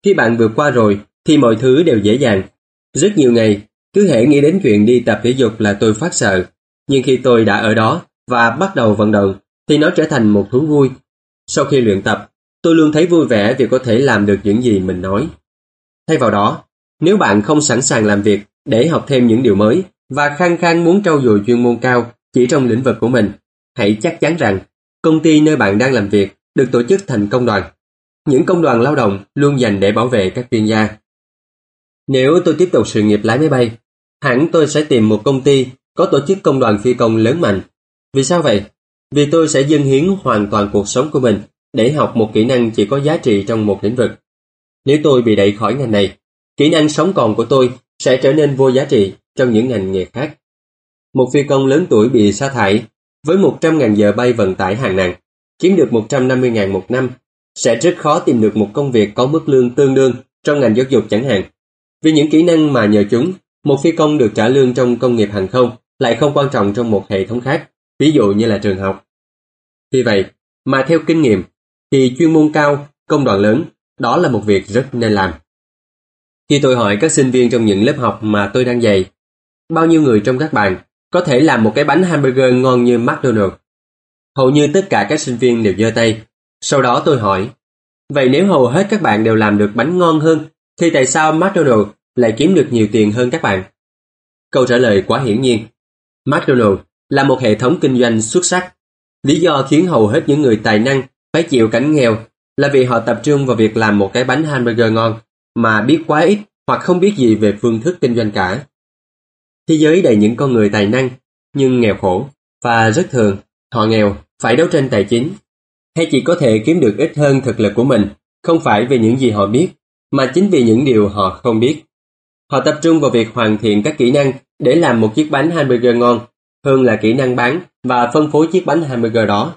Khi bạn vượt qua rồi thì mọi thứ đều dễ dàng. Rất nhiều ngày, cứ hễ nghĩ đến chuyện đi tập thể dục là tôi phát sợ. Nhưng khi tôi đã ở đó và bắt đầu vận động thì nó trở thành một thú vui. Sau khi luyện tập, tôi luôn thấy vui vẻ vì có thể làm được những gì mình nói. Thay vào đó, nếu bạn không sẵn sàng làm việc để học thêm những điều mới và khăng khăng muốn trau dồi chuyên môn cao chỉ trong lĩnh vực của mình, hãy chắc chắn rằng công ty nơi bạn đang làm việc được tổ chức thành công đoàn. Những công đoàn lao động luôn dành để bảo vệ các chuyên gia. Nếu tôi tiếp tục sự nghiệp lái máy bay, hẳn tôi sẽ tìm một công ty có tổ chức công đoàn phi công lớn mạnh. Vì sao vậy? Vì tôi sẽ dâng hiến hoàn toàn cuộc sống của mình để học một kỹ năng chỉ có giá trị trong một lĩnh vực. Nếu tôi bị đẩy khỏi ngành này, kỹ năng sống còn của tôi sẽ trở nên vô giá trị trong những ngành nghề khác. Một phi công lớn tuổi bị sa thải với 100.000 giờ bay vận tải hàng nặng, kiếm được 150.000 một năm, sẽ rất khó tìm được một công việc có mức lương tương đương trong ngành giáo dục chẳng hạn. Vì những kỹ năng mà nhờ chúng, một phi công được trả lương trong công nghiệp hàng không lại không quan trọng trong một hệ thống khác, ví dụ như là trường học. Vì vậy, mà theo kinh nghiệm, thì chuyên môn cao, công đoàn lớn, đó là một việc rất nên làm. Khi tôi hỏi các sinh viên trong những lớp học mà tôi đang dạy, bao nhiêu người trong các bạn có thể làm một cái bánh hamburger ngon như McDonald's? Hầu như tất cả các sinh viên đều giơ tay. Sau đó tôi hỏi, vậy nếu hầu hết các bạn đều làm được bánh ngon hơn, thì tại sao McDonald lại kiếm được nhiều tiền hơn các bạn? Câu trả lời quá hiển nhiên. McDonald là một hệ thống kinh doanh xuất sắc. Lý do khiến hầu hết những người tài năng phải chịu cảnh nghèo là vì họ tập trung vào việc làm một cái bánh hamburger ngon mà biết quá ít hoặc không biết gì về phương thức kinh doanh cả. Thế giới đầy những con người tài năng, nhưng nghèo khổ và rất thường họ nghèo phải đấu tranh tài chính hay chỉ có thể kiếm được ít hơn thực lực của mình, không phải vì những gì họ biết mà chính vì những điều họ không biết. Họ tập trung vào việc hoàn thiện các kỹ năng để làm một chiếc bánh hamburger ngon hơn là kỹ năng bán và phân phối chiếc bánh hamburger đó.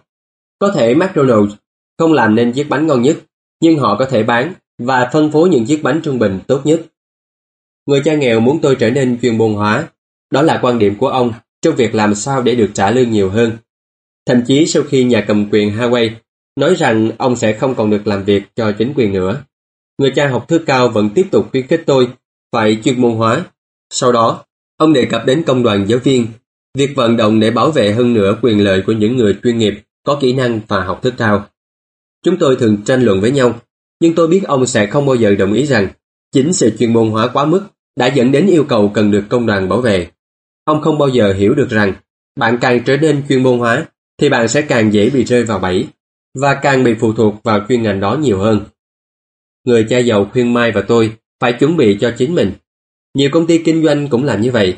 Có thể McDonald's không làm nên chiếc bánh ngon nhất, nhưng họ có thể bán và phân phối những chiếc bánh trung bình tốt nhất. Người cha nghèo muốn tôi trở nên chuyên môn hóa. Đó là quan điểm của ông trong việc làm sao để được trả lương nhiều hơn. Thậm chí sau khi nhà cầm quyền Hawaii nói rằng ông sẽ không còn được làm việc cho chính quyền nữa. Người cha học thức cao vẫn tiếp tục khuyến khích tôi phải chuyên môn hóa. Sau đó, ông đề cập đến công đoàn giáo viên, việc vận động để bảo vệ hơn nữa quyền lợi của những người chuyên nghiệp có kỹ năng và học thức cao. Chúng tôi thường tranh luận với nhau, nhưng tôi biết ông sẽ không bao giờ đồng ý rằng chính sự chuyên môn hóa quá mức đã dẫn đến yêu cầu cần được công đoàn bảo vệ. Ông không bao giờ hiểu được rằng bạn càng trở nên chuyên môn hóa, thì bạn sẽ càng dễ bị rơi vào bẫy, và càng bị phụ thuộc vào chuyên ngành đó nhiều hơn. Người cha giàu khuyên Mai và tôi phải chuẩn bị cho chính mình. Nhiều công ty kinh doanh cũng làm như vậy.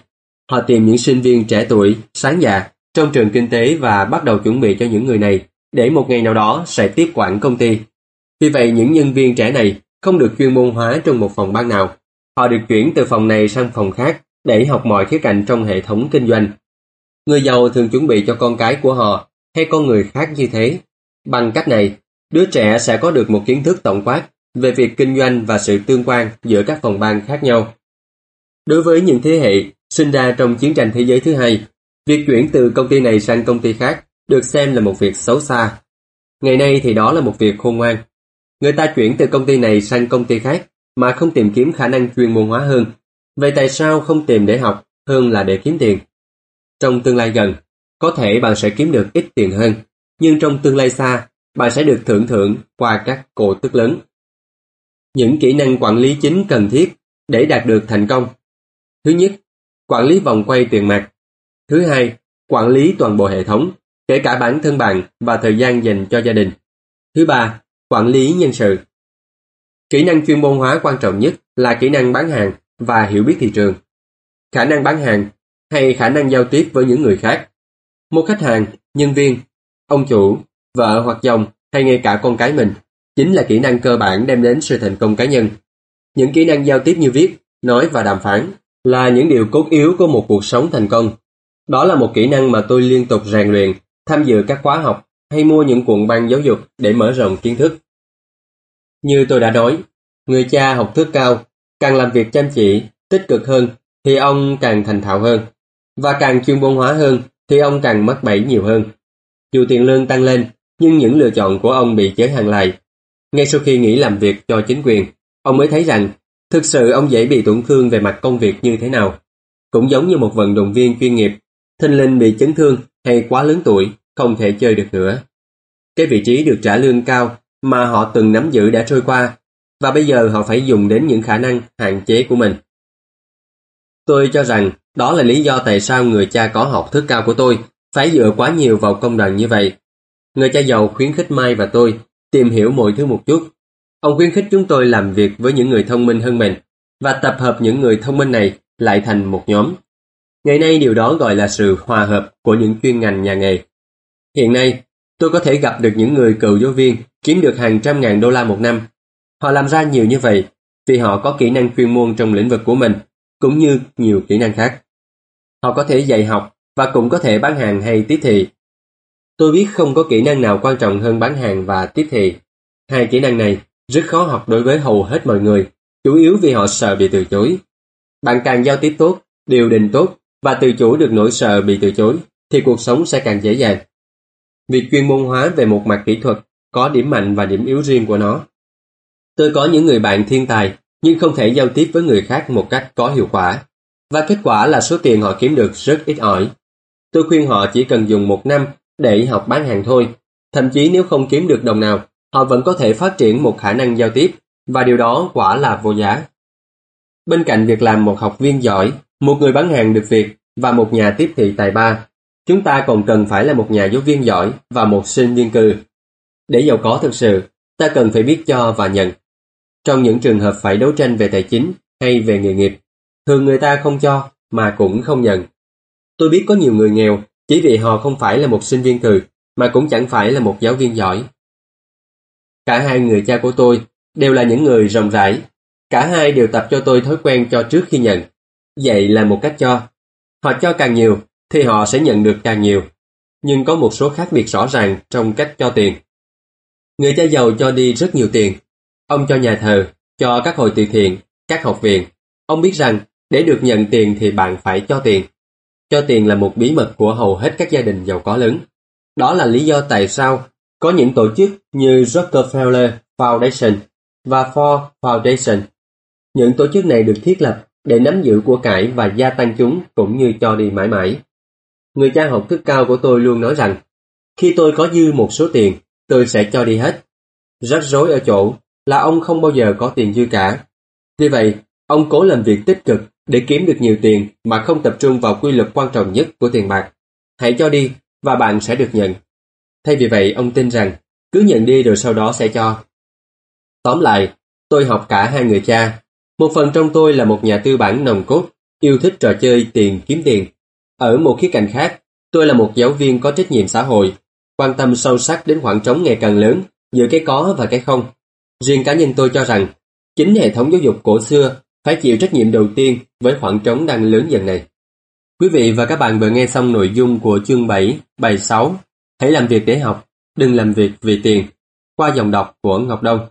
Họ tìm những sinh viên trẻ tuổi, sáng dạ, trong trường kinh tế và bắt đầu chuẩn bị cho những người này để một ngày nào đó sẽ tiếp quản công ty. Vì vậy những nhân viên trẻ này không được chuyên môn hóa trong một phòng ban nào. Họ được chuyển từ phòng này sang phòng khác để học mọi khía cạnh trong hệ thống kinh doanh. Người giàu thường chuẩn bị cho con cái của họ hay con người khác như thế. Bằng cách này, đứa trẻ sẽ có được một kiến thức tổng quát về việc kinh doanh và sự tương quan giữa các phòng ban khác nhau. Đối với những thế hệ sinh ra trong chiến tranh thế giới thứ hai, việc chuyển từ công ty này sang công ty khác được xem là một việc xấu xa. Ngày nay thì đó là một việc khôn ngoan. Người ta chuyển từ công ty này sang công ty khác mà không tìm kiếm khả năng chuyên môn hóa hơn. Vậy tại sao không tìm để học hơn là để kiếm tiền? Trong tương lai gần, có thể bạn sẽ kiếm được ít tiền hơn, nhưng trong tương lai xa, bạn sẽ được thưởng thưởng qua các cổ tức lớn. Những kỹ năng quản lý chính cần thiết để đạt được thành công. Thứ nhất, quản lý vòng quay tiền mặt. Thứ hai, quản lý toàn bộ hệ thống, kể cả bản thân bạn và thời gian dành cho gia đình. Thứ ba, quản lý nhân sự. Kỹ năng chuyên môn hóa quan trọng nhất là kỹ năng bán hàng và hiểu biết thị trường. Khả năng bán hàng hay khả năng giao tiếp với những người khác. Một khách hàng, nhân viên, ông chủ, vợ hoặc chồng hay ngay cả con cái mình chính là kỹ năng cơ bản đem đến sự thành công cá nhân. Những kỹ năng giao tiếp như viết, nói và đàm phán là những điều cốt yếu của một cuộc sống thành công. Đó là một kỹ năng mà tôi liên tục rèn luyện, tham dự các khóa học hay mua những cuộn băng giáo dục để mở rộng kiến thức. Như tôi đã nói, người cha học thức cao, càng làm việc chăm chỉ, tích cực hơn thì ông càng thành thạo hơn. Và càng chuyên môn hóa hơn thì ông càng mắc bẫy nhiều hơn. Dù tiền lương tăng lên, nhưng những lựa chọn của ông bị giới hạn lại. Ngay sau khi nghỉ làm việc cho chính quyền, ông mới thấy rằng thực sự ông dễ bị tổn thương về mặt công việc như thế nào. Cũng giống như một vận động viên chuyên nghiệp, Thinh linh bị chấn thương hay quá lớn tuổi, không thể chơi được nữa. Cái vị trí được trả lương cao mà họ từng nắm giữ đã trôi qua, và bây giờ họ phải dùng đến những khả năng hạn chế của mình. Tôi cho rằng đó là lý do tại sao người cha có học thức cao của tôi phải dựa quá nhiều vào công đoàn như vậy. Người cha giàu khuyến khích Mai và tôi tìm hiểu mọi thứ một chút. Ông khuyến khích chúng tôi làm việc với những người thông minh hơn mình và tập hợp những người thông minh này lại thành một nhóm. Ngày nay điều đó gọi là sự hòa hợp của những chuyên ngành nhà nghề. Hiện nay, tôi có thể gặp được những người cựu giáo viên kiếm được hàng trăm ngàn đô la một năm. Họ làm ra nhiều như vậy vì họ có kỹ năng chuyên môn trong lĩnh vực của mình cũng như nhiều kỹ năng khác. Họ có thể dạy học và cũng có thể bán hàng hay tiếp thị. Tôi biết không có kỹ năng nào quan trọng hơn bán hàng và tiếp thị. Hai kỹ năng này rất khó học đối với hầu hết mọi người, chủ yếu vì họ sợ bị từ chối. Bạn càng giao tiếp tốt, điều đình tốt và từ chủ được nỗi sợ bị từ chối, thì cuộc sống sẽ càng dễ dàng. Việc chuyên môn hóa về một mặt kỹ thuật có điểm mạnh và điểm yếu riêng của nó. Tôi có những người bạn thiên tài nhưng không thể giao tiếp với người khác một cách có hiệu quả. Và kết quả là số tiền họ kiếm được rất ít ỏi. Tôi khuyên họ chỉ cần dùng một năm để học bán hàng thôi. Thậm chí nếu không kiếm được đồng nào, họ vẫn có thể phát triển một khả năng giao tiếp và điều đó quả là vô giá. Bên cạnh việc làm một học viên giỏi, một người bán hàng được việc và một nhà tiếp thị tài ba, chúng ta còn cần phải là một nhà giáo viên giỏi và một sinh viên cư. Để giàu có thực sự, ta cần phải biết cho và nhận. Trong những trường hợp phải đấu tranh về tài chính hay về nghề nghiệp, thường người ta không cho mà cũng không nhận. Tôi biết có nhiều người nghèo chỉ vì họ không phải là một sinh viên cừ mà cũng chẳng phải là một giáo viên giỏi. Cả hai người cha của tôi đều là những người rộng rãi. Cả hai đều tập cho tôi thói quen cho trước khi nhận. Vậy là một cách cho. Họ cho càng nhiều thì họ sẽ nhận được càng nhiều. Nhưng có một số khác biệt rõ ràng trong cách cho tiền. Người cha giàu cho đi rất nhiều tiền Ông cho nhà thờ, cho các hội từ thiện, các học viện. Ông biết rằng để được nhận tiền thì bạn phải cho tiền. Cho tiền là một bí mật của hầu hết các gia đình giàu có lớn. Đó là lý do tại sao có những tổ chức như Rockefeller Foundation và Ford Foundation. Những tổ chức này được thiết lập để nắm giữ của cải và gia tăng chúng cũng như cho đi mãi mãi. Người cha học thức cao của tôi luôn nói rằng khi tôi có dư một số tiền, tôi sẽ cho đi hết. Rắc rối ở chỗ là ông không bao giờ có tiền dư cả. Vì vậy, ông cố làm việc tích cực để kiếm được nhiều tiền mà không tập trung vào quy luật quan trọng nhất của tiền bạc. hãy cho đi và bạn sẽ được nhận. Thay vì vậy, ông tin rằng cứ nhận đi rồi sau đó sẽ cho. Tóm lại, tôi học cả hai người cha. Một phần trong tôi là một nhà tư bản nồng cốt, yêu thích trò chơi tiền kiếm tiền. Ở một khía cạnh khác, tôi là một giáo viên có trách nhiệm xã hội, quan tâm sâu sắc đến khoảng trống ngày càng lớn giữa cái có và cái không. Riêng cá nhân tôi cho rằng, chính hệ thống giáo dục cổ xưa phải chịu trách nhiệm đầu tiên với khoảng trống đang lớn dần này. Quý vị và các bạn vừa nghe xong nội dung của chương 7, bài 6 Hãy làm việc để học, đừng làm việc vì tiền qua dòng đọc của Ngọc Đông.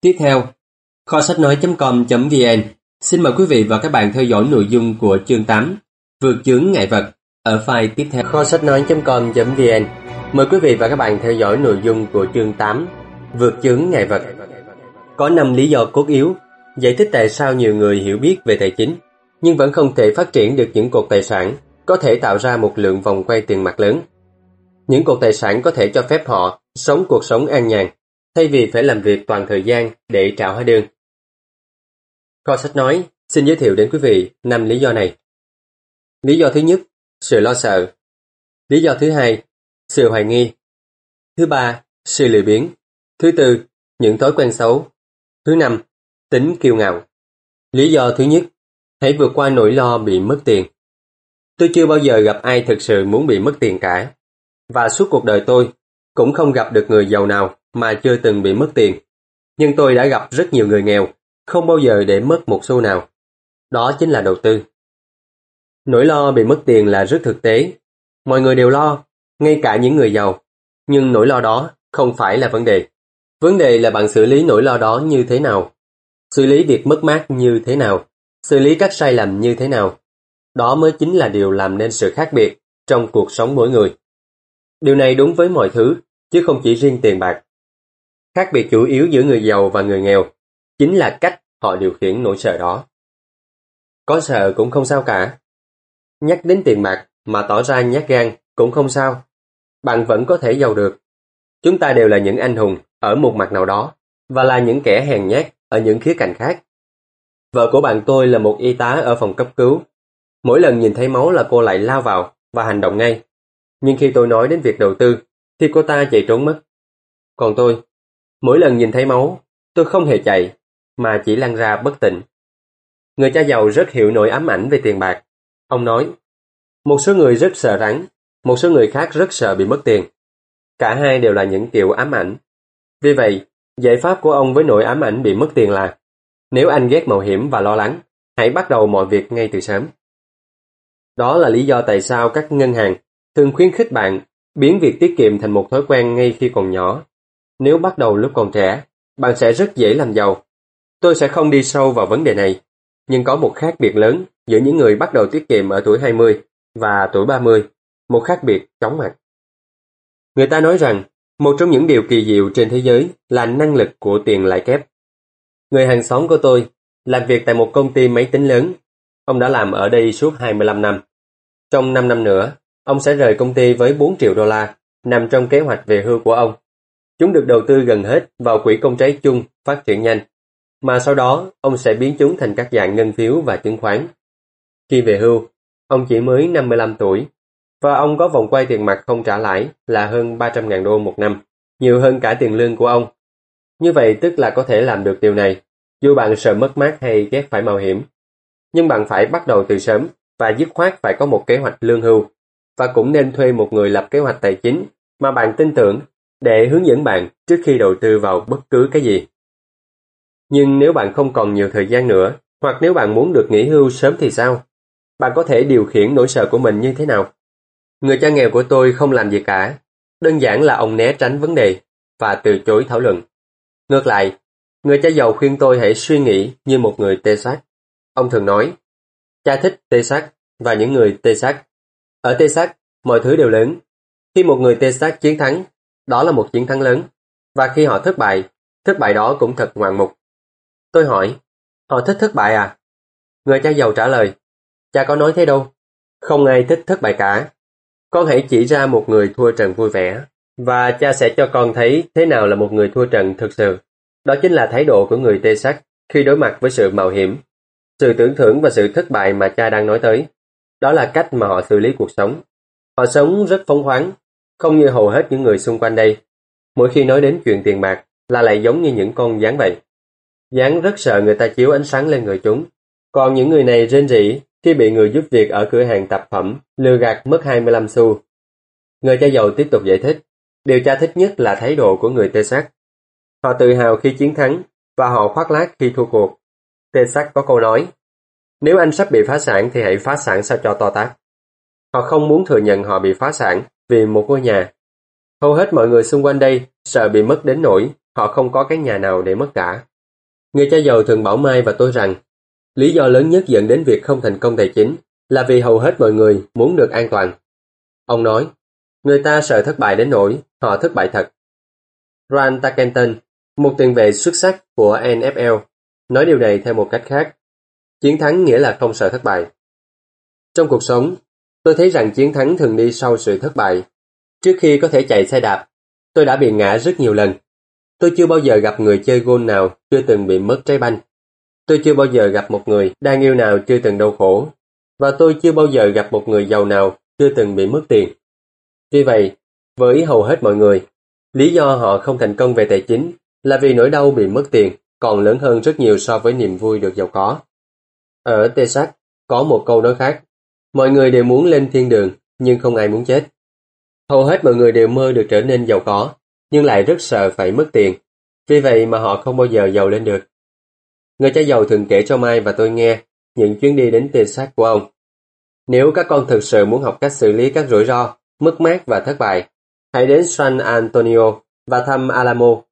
Tiếp theo, kho sách nói.com.vn xin mời quý vị và các bạn theo dõi nội dung của chương 8 Vượt chướng ngại vật ở file tiếp theo. Kho sách nói.com.vn Mời quý vị và các bạn theo dõi nội dung của chương 8 Vượt chướng ngại vật. Có 5 lý do cốt yếu giải thích tại sao nhiều người hiểu biết về tài chính nhưng vẫn không thể phát triển được những cột tài sản có thể tạo ra một lượng vòng quay tiền mặt lớn. Những cột tài sản có thể cho phép họ sống cuộc sống an nhàn thay vì phải làm việc toàn thời gian để trả hóa đơn. Kho sách nói xin giới thiệu đến quý vị năm lý do này. Lý do thứ nhất, sự lo sợ. Lý do thứ hai, sự hoài nghi. Thứ ba, sự lười biếng. Thứ tư, những thói quen xấu. Thứ năm, tính kiêu ngạo. Lý do thứ nhất, hãy vượt qua nỗi lo bị mất tiền. Tôi chưa bao giờ gặp ai thực sự muốn bị mất tiền cả. Và suốt cuộc đời tôi, cũng không gặp được người giàu nào mà chưa từng bị mất tiền. Nhưng tôi đã gặp rất nhiều người nghèo, không bao giờ để mất một xu nào. Đó chính là đầu tư. Nỗi lo bị mất tiền là rất thực tế. Mọi người đều lo, ngay cả những người giàu. Nhưng nỗi lo đó không phải là vấn đề. Vấn đề là bạn xử lý nỗi lo đó như thế nào. Xử lý việc mất mát như thế nào. Xử lý các sai lầm như thế nào. Đó mới chính là điều làm nên sự khác biệt trong cuộc sống mỗi người. Điều này đúng với mọi thứ, chứ không chỉ riêng tiền bạc. Khác biệt chủ yếu giữa người giàu và người nghèo chính là cách họ điều khiển nỗi sợ đó. Có sợ cũng không sao cả. Nhắc đến tiền bạc mà tỏ ra nhát gan cũng không sao. Bạn vẫn có thể giàu được. Chúng ta đều là những anh hùng ở một mặt nào đó và là những kẻ hèn nhát ở những khía cạnh khác. Vợ của bạn tôi là một y tá ở phòng cấp cứu. Mỗi lần nhìn thấy máu là cô lại lao vào và hành động ngay. Nhưng khi tôi nói đến việc đầu tư, thì cô ta chạy trốn mất. Còn tôi, mỗi lần nhìn thấy máu, tôi không hề chạy, mà chỉ lăn ra bất tỉnh. Người cha giàu rất hiểu nỗi ám ảnh về tiền bạc. Ông nói, một số người rất sợ rắn, một số người khác rất sợ bị mất tiền. Cả hai đều là những kiểu ám ảnh. Vì vậy, giải pháp của ông với nỗi ám ảnh bị mất tiền là nếu anh ghét mạo hiểm và lo lắng, hãy bắt đầu mọi việc ngay từ sớm. Đó là lý do tại sao các ngân hàng thường khuyến khích bạn biến việc tiết kiệm thành một thói quen ngay khi còn nhỏ. Nếu bắt đầu lúc còn trẻ, bạn sẽ rất dễ làm giàu. Tôi sẽ không đi sâu vào vấn đề này, nhưng có một khác biệt lớn giữa những người bắt đầu tiết kiệm ở tuổi 20 và tuổi 30, một khác biệt chóng mặt. Người ta nói rằng, một trong những điều kỳ diệu trên thế giới là năng lực của tiền lãi kép. Người hàng xóm của tôi làm việc tại một công ty máy tính lớn. Ông đã làm ở đây suốt 25 năm. Trong 5 năm nữa, ông sẽ rời công ty với 4 triệu đô la, nằm trong kế hoạch về hưu của ông. Chúng được đầu tư gần hết vào quỹ công trái chung phát triển nhanh, mà sau đó ông sẽ biến chúng thành các dạng ngân phiếu và chứng khoán. Khi về hưu, ông chỉ mới 55 tuổi, và ông có vòng quay tiền mặt không trả lãi là hơn 300.000 đô một năm, nhiều hơn cả tiền lương của ông. Như vậy tức là có thể làm được điều này, dù bạn sợ mất mát hay ghét phải mạo hiểm. Nhưng bạn phải bắt đầu từ sớm và dứt khoát phải có một kế hoạch lương hưu và cũng nên thuê một người lập kế hoạch tài chính mà bạn tin tưởng để hướng dẫn bạn trước khi đầu tư vào bất cứ cái gì. Nhưng nếu bạn không còn nhiều thời gian nữa, hoặc nếu bạn muốn được nghỉ hưu sớm thì sao? Bạn có thể điều khiển nỗi sợ của mình như thế nào? Người cha nghèo của tôi không làm gì cả. Đơn giản là ông né tránh vấn đề và từ chối thảo luận. Ngược lại, người cha giàu khuyên tôi hãy suy nghĩ như một người tê xác. Ông thường nói, cha thích tê xác và những người tê xác. Ở tê xác, mọi thứ đều lớn. Khi một người tê xác chiến thắng, đó là một chiến thắng lớn. Và khi họ thất bại, thất bại đó cũng thật ngoạn mục. Tôi hỏi, họ thích thất bại à? Người cha giàu trả lời, cha có nói thế đâu. Không ai thích thất bại cả. Con hãy chỉ ra một người thua trận vui vẻ, và cha sẽ cho con thấy thế nào là một người thua trận thực sự. Đó chính là thái độ của người tê sắc khi đối mặt với sự mạo hiểm, sự tưởng thưởng và sự thất bại mà cha đang nói tới. Đó là cách mà họ xử lý cuộc sống. Họ sống rất phóng khoáng, không như hầu hết những người xung quanh đây. Mỗi khi nói đến chuyện tiền bạc là lại giống như những con gián vậy. Gián rất sợ người ta chiếu ánh sáng lên người chúng. Còn những người này rên rỉ khi bị người giúp việc ở cửa hàng tạp phẩm lừa gạt mất 25 xu. Người cha giàu tiếp tục giải thích, điều cha thích nhất là thái độ của người tê sắc. Họ tự hào khi chiến thắng và họ khoác lác khi thua cuộc. Tê sắc có câu nói, nếu anh sắp bị phá sản thì hãy phá sản sao cho to tát. Họ không muốn thừa nhận họ bị phá sản vì một ngôi nhà. Hầu hết mọi người xung quanh đây sợ bị mất đến nỗi họ không có cái nhà nào để mất cả. Người cha giàu thường bảo Mai và tôi rằng lý do lớn nhất dẫn đến việc không thành công tài chính là vì hầu hết mọi người muốn được an toàn. Ông nói, người ta sợ thất bại đến nỗi họ thất bại thật. Ron Tarkenton, một tiền vệ xuất sắc của NFL, nói điều này theo một cách khác. Chiến thắng nghĩa là không sợ thất bại. Trong cuộc sống, tôi thấy rằng chiến thắng thường đi sau sự thất bại. Trước khi có thể chạy xe đạp, tôi đã bị ngã rất nhiều lần. Tôi chưa bao giờ gặp người chơi gôn nào chưa từng bị mất trái banh. Tôi chưa bao giờ gặp một người đang yêu nào chưa từng đau khổ. Và tôi chưa bao giờ gặp một người giàu nào chưa từng bị mất tiền. Vì vậy, với hầu hết mọi người, lý do họ không thành công về tài chính là vì nỗi đau bị mất tiền còn lớn hơn rất nhiều so với niềm vui được giàu có. Ở Texas, có một câu nói khác. Mọi người đều muốn lên thiên đường, nhưng không ai muốn chết. Hầu hết mọi người đều mơ được trở nên giàu có, nhưng lại rất sợ phải mất tiền. Vì vậy mà họ không bao giờ giàu lên được. Người cha giàu thường kể cho Mai và tôi nghe những chuyến đi đến Texas của ông. Nếu các con thực sự muốn học cách xử lý các rủi ro, mất mát và thất bại, hãy đến San Antonio và thăm Alamo.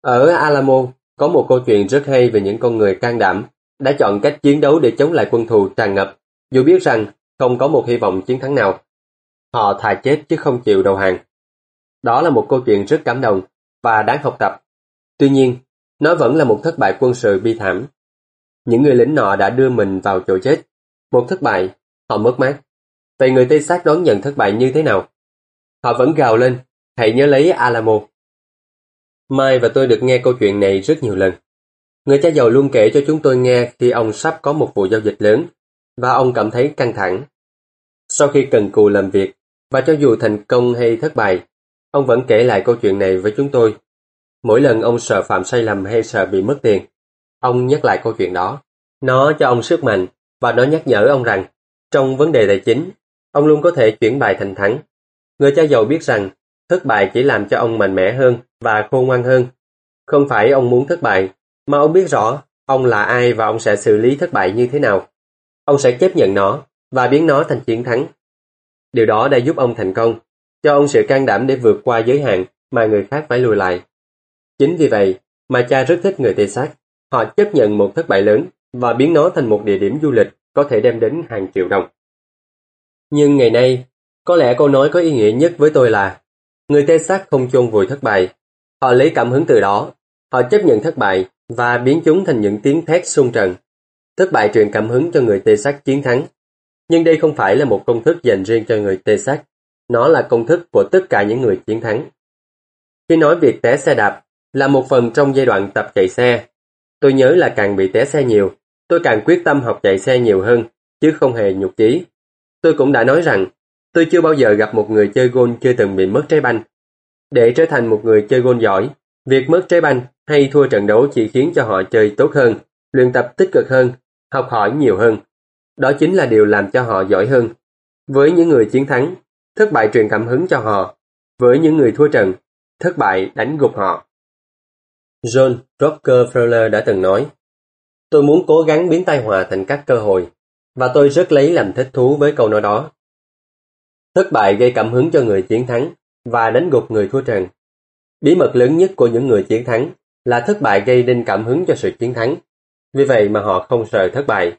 Ở Alamo có một câu chuyện rất hay về những con người can đảm đã chọn cách chiến đấu để chống lại quân thù tràn ngập, dù biết rằng không có một hy vọng chiến thắng nào. Họ thà chết chứ không chịu đầu hàng. Đó là một câu chuyện rất cảm động và đáng học tập. Tuy nhiên, nó vẫn là một thất bại quân sự bi thảm. Những người lính nọ đã đưa mình vào chỗ chết. Một thất bại, họ mất mát. Vậy người Tây sát đón nhận thất bại như thế nào? Họ vẫn gào lên, hãy nhớ lấy Alamo. Mai và tôi được nghe câu chuyện này rất nhiều lần. Người cha giàu luôn kể cho chúng tôi nghe khi ông sắp có một vụ giao dịch lớn và ông cảm thấy căng thẳng. Sau khi cần cù làm việc và cho dù thành công hay thất bại, ông vẫn kể lại câu chuyện này với chúng tôi. Mỗi lần ông sợ phạm sai lầm hay sợ bị mất tiền, ông nhắc lại câu chuyện đó. Nó cho ông sức mạnh và nó nhắc nhở ông rằng trong vấn đề tài chính, ông luôn có thể chuyển bài thành thắng. Người cha giàu biết rằng thất bại chỉ làm cho ông mạnh mẽ hơn và khôn ngoan hơn. Không phải ông muốn thất bại, mà ông biết rõ ông là ai và ông sẽ xử lý thất bại như thế nào. Ông sẽ chấp nhận nó và biến nó thành chiến thắng. Điều đó đã giúp ông thành công, cho ông sự can đảm để vượt qua giới hạn mà người khác phải lùi lại. Chính vì vậy mà cha rất thích người Tây Sát. Họ chấp nhận một thất bại lớn và biến nó thành một địa điểm du lịch có thể đem đến hàng triệu đồng. Nhưng ngày nay, có lẽ câu nói có ý nghĩa nhất với tôi là người Tây Sát không chôn vùi thất bại. Họ lấy cảm hứng từ đó. Họ chấp nhận thất bại và biến chúng thành những tiếng thét xung trần Thất bại truyền cảm hứng cho người tê Sát chiến thắng. Nhưng đây không phải là một công thức dành riêng cho người tê Sát, nó là công thức của tất cả những người chiến thắng. Khi nói việc té xe đạp là một phần trong giai đoạn tập chạy xe, tôi nhớ là càng bị té xe nhiều, tôi càng quyết tâm học chạy xe nhiều hơn, chứ không hề nhục chí. Tôi cũng đã nói rằng, tôi chưa bao giờ gặp một người chơi gôn chưa từng bị mất trái banh. Để trở thành một người chơi gôn giỏi, việc mất trái banh hay thua trận đấu chỉ khiến cho họ chơi tốt hơn, luyện tập tích cực hơn, học hỏi nhiều hơn. Đó chính là điều làm cho họ giỏi hơn. Với những người chiến thắng, thất bại truyền cảm hứng cho họ. Với những người thua trận, thất bại đánh gục họ. John Rockefeller đã từng nói, Tôi muốn cố gắng biến tai họa thành các cơ hội, và tôi rất lấy làm thích thú với câu nói đó. Thất bại gây cảm hứng cho người chiến thắng và đánh gục người thua trận. Bí mật lớn nhất của những người chiến thắng là thất bại gây nên cảm hứng cho sự chiến thắng. Vì vậy mà họ không sợ thất bại.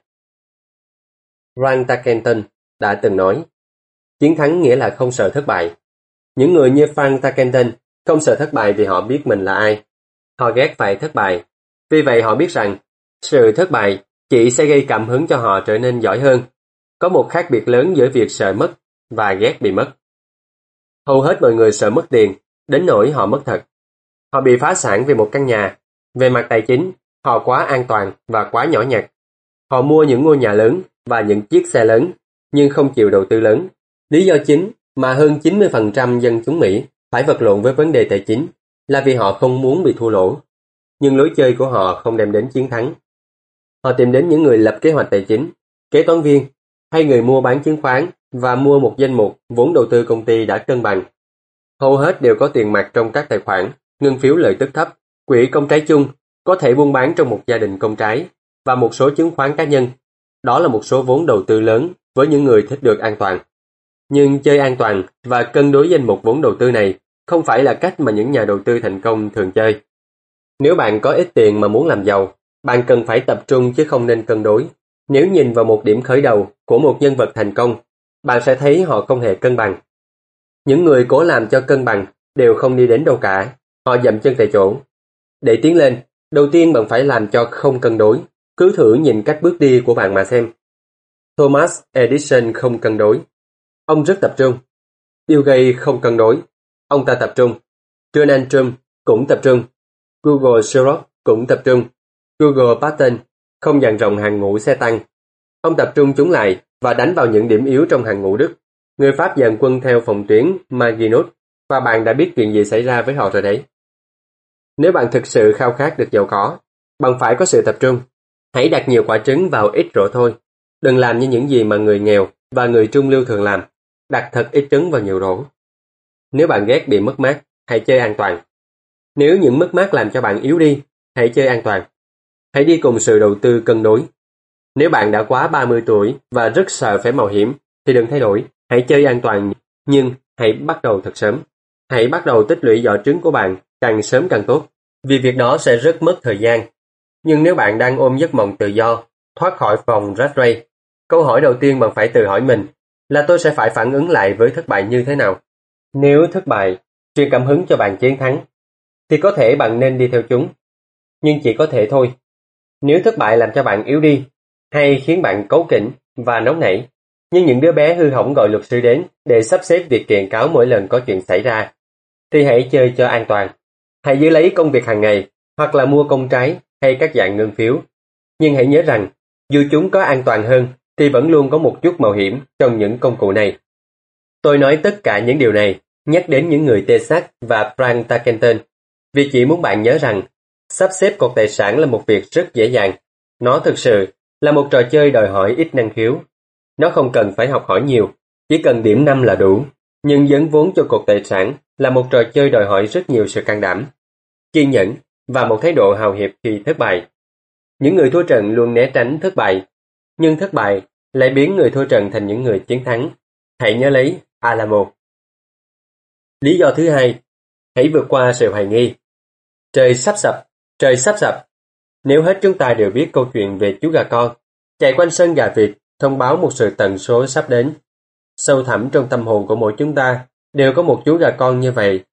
Frank Tarkenton đã từng nói, chiến thắng nghĩa là không sợ thất bại. Những người như Frank Tarkenton không sợ thất bại vì họ biết mình là ai. Họ ghét phải thất bại. Vì vậy họ biết rằng sự thất bại chỉ sẽ gây cảm hứng cho họ trở nên giỏi hơn. Có một khác biệt lớn giữa việc sợ mất và ghét bị mất. Hầu hết mọi người sợ mất tiền, đến nỗi họ mất thật. Họ bị phá sản vì một căn nhà. Về mặt tài chính, họ quá an toàn và quá nhỏ nhặt. Họ mua những ngôi nhà lớn và những chiếc xe lớn, nhưng không chịu đầu tư lớn. Lý do chính mà hơn 90% dân chúng Mỹ phải vật lộn với vấn đề tài chính là vì họ không muốn bị thua lỗ. Nhưng lối chơi của họ không đem đến chiến thắng. Họ tìm đến những người lập kế hoạch tài chính, kế toán viên hay người mua bán chứng khoán và mua một danh mục vốn đầu tư công ty đã cân bằng. Hầu hết đều có tiền mặt trong các tài khoản, ngân phiếu lợi tức thấp, quỹ công trái chung, có thể buôn bán trong một gia đình công trái và một số chứng khoán cá nhân. Đó là một số vốn đầu tư lớn với những người thích được an toàn. Nhưng chơi an toàn và cân đối danh mục vốn đầu tư này không phải là cách mà những nhà đầu tư thành công thường chơi. Nếu bạn có ít tiền mà muốn làm giàu, bạn cần phải tập trung chứ không nên cân đối. Nếu nhìn vào một điểm khởi đầu của một nhân vật thành công, bạn sẽ thấy họ không hề cân bằng. Những người cố làm cho cân bằng đều không đi đến đâu cả, họ dậm chân tại chỗ. Để tiến lên, đầu tiên bạn phải làm cho không cân đối, cứ thử nhìn cách bước đi của bạn mà xem. Thomas Edison không cân đối. Ông rất tập trung. Bill Gates không cân đối. Ông ta tập trung. Donald Trump cũng tập trung. Google Xerox cũng tập trung. Google Patent không dàn rộng hàng ngũ xe tăng. Ông tập trung chúng lại và đánh vào những điểm yếu trong hàng ngũ Đức. Người Pháp dàn quân theo phòng tuyến Maginot và bạn đã biết chuyện gì xảy ra với họ rồi đấy. Nếu bạn thực sự khao khát được giàu có, bạn phải có sự tập trung. Hãy đặt nhiều quả trứng vào ít rổ thôi. Đừng làm như những gì mà người nghèo và người trung lưu thường làm. Đặt thật ít trứng vào nhiều rổ. Nếu bạn ghét bị mất mát, hãy chơi an toàn. Nếu những mất mát làm cho bạn yếu đi, hãy chơi an toàn. Hãy đi cùng sự đầu tư cân đối. Nếu bạn đã quá 30 tuổi và rất sợ phải mạo hiểm, thì đừng thay đổi. Hãy chơi an toàn, nhưng hãy bắt đầu thật sớm. Hãy bắt đầu tích lũy giỏ trứng của bạn càng sớm càng tốt, vì việc đó sẽ rất mất thời gian. Nhưng nếu bạn đang ôm giấc mộng tự do, thoát khỏi vòng rat race, câu hỏi đầu tiên bạn phải tự hỏi mình là tôi sẽ phải phản ứng lại với thất bại như thế nào. Nếu thất bại, truyền cảm hứng cho bạn chiến thắng, thì có thể bạn nên đi theo chúng. Nhưng chỉ có thể thôi. Nếu thất bại làm cho bạn yếu đi, hay khiến bạn cấu kỉnh và nóng nảy, nhưng những đứa bé hư hỏng gọi luật sư đến để sắp xếp việc kiện cáo mỗi lần có chuyện xảy ra, thì hãy chơi cho an toàn. Hãy giữ lấy công việc hàng ngày, hoặc là mua công trái hay các dạng ngân phiếu. Nhưng hãy nhớ rằng, dù chúng có an toàn hơn, thì vẫn luôn có một chút mạo hiểm trong những công cụ này. Tôi nói tất cả những điều này nhắc đến những người Texas và Frank Tarkenton, vì chỉ muốn bạn nhớ rằng sắp xếp cột tài sản là một việc rất dễ dàng. Nó thực sự là một trò chơi đòi hỏi ít năng khiếu. Nó không cần phải học hỏi nhiều, chỉ cần điểm 5 là đủ. Nhưng dấn vốn cho cột tài sản là một trò chơi đòi hỏi rất nhiều sự can đảm, kiên nhẫn và một thái độ hào hiệp khi thất bại. Những người thua trận luôn né tránh thất bại, nhưng thất bại lại biến người thua trận thành những người chiến thắng. Hãy nhớ lấy Alamo. Lý do thứ hai, hãy vượt qua sự hoài nghi. Trời sắp sập, trời sắp sập. Nếu hết chúng ta đều biết câu chuyện về chú gà con, chạy quanh sân gà vịt, thông báo một sự tần số sắp đến. Sâu thẳm trong tâm hồn của mỗi chúng ta đều có một chú gà con như vậy.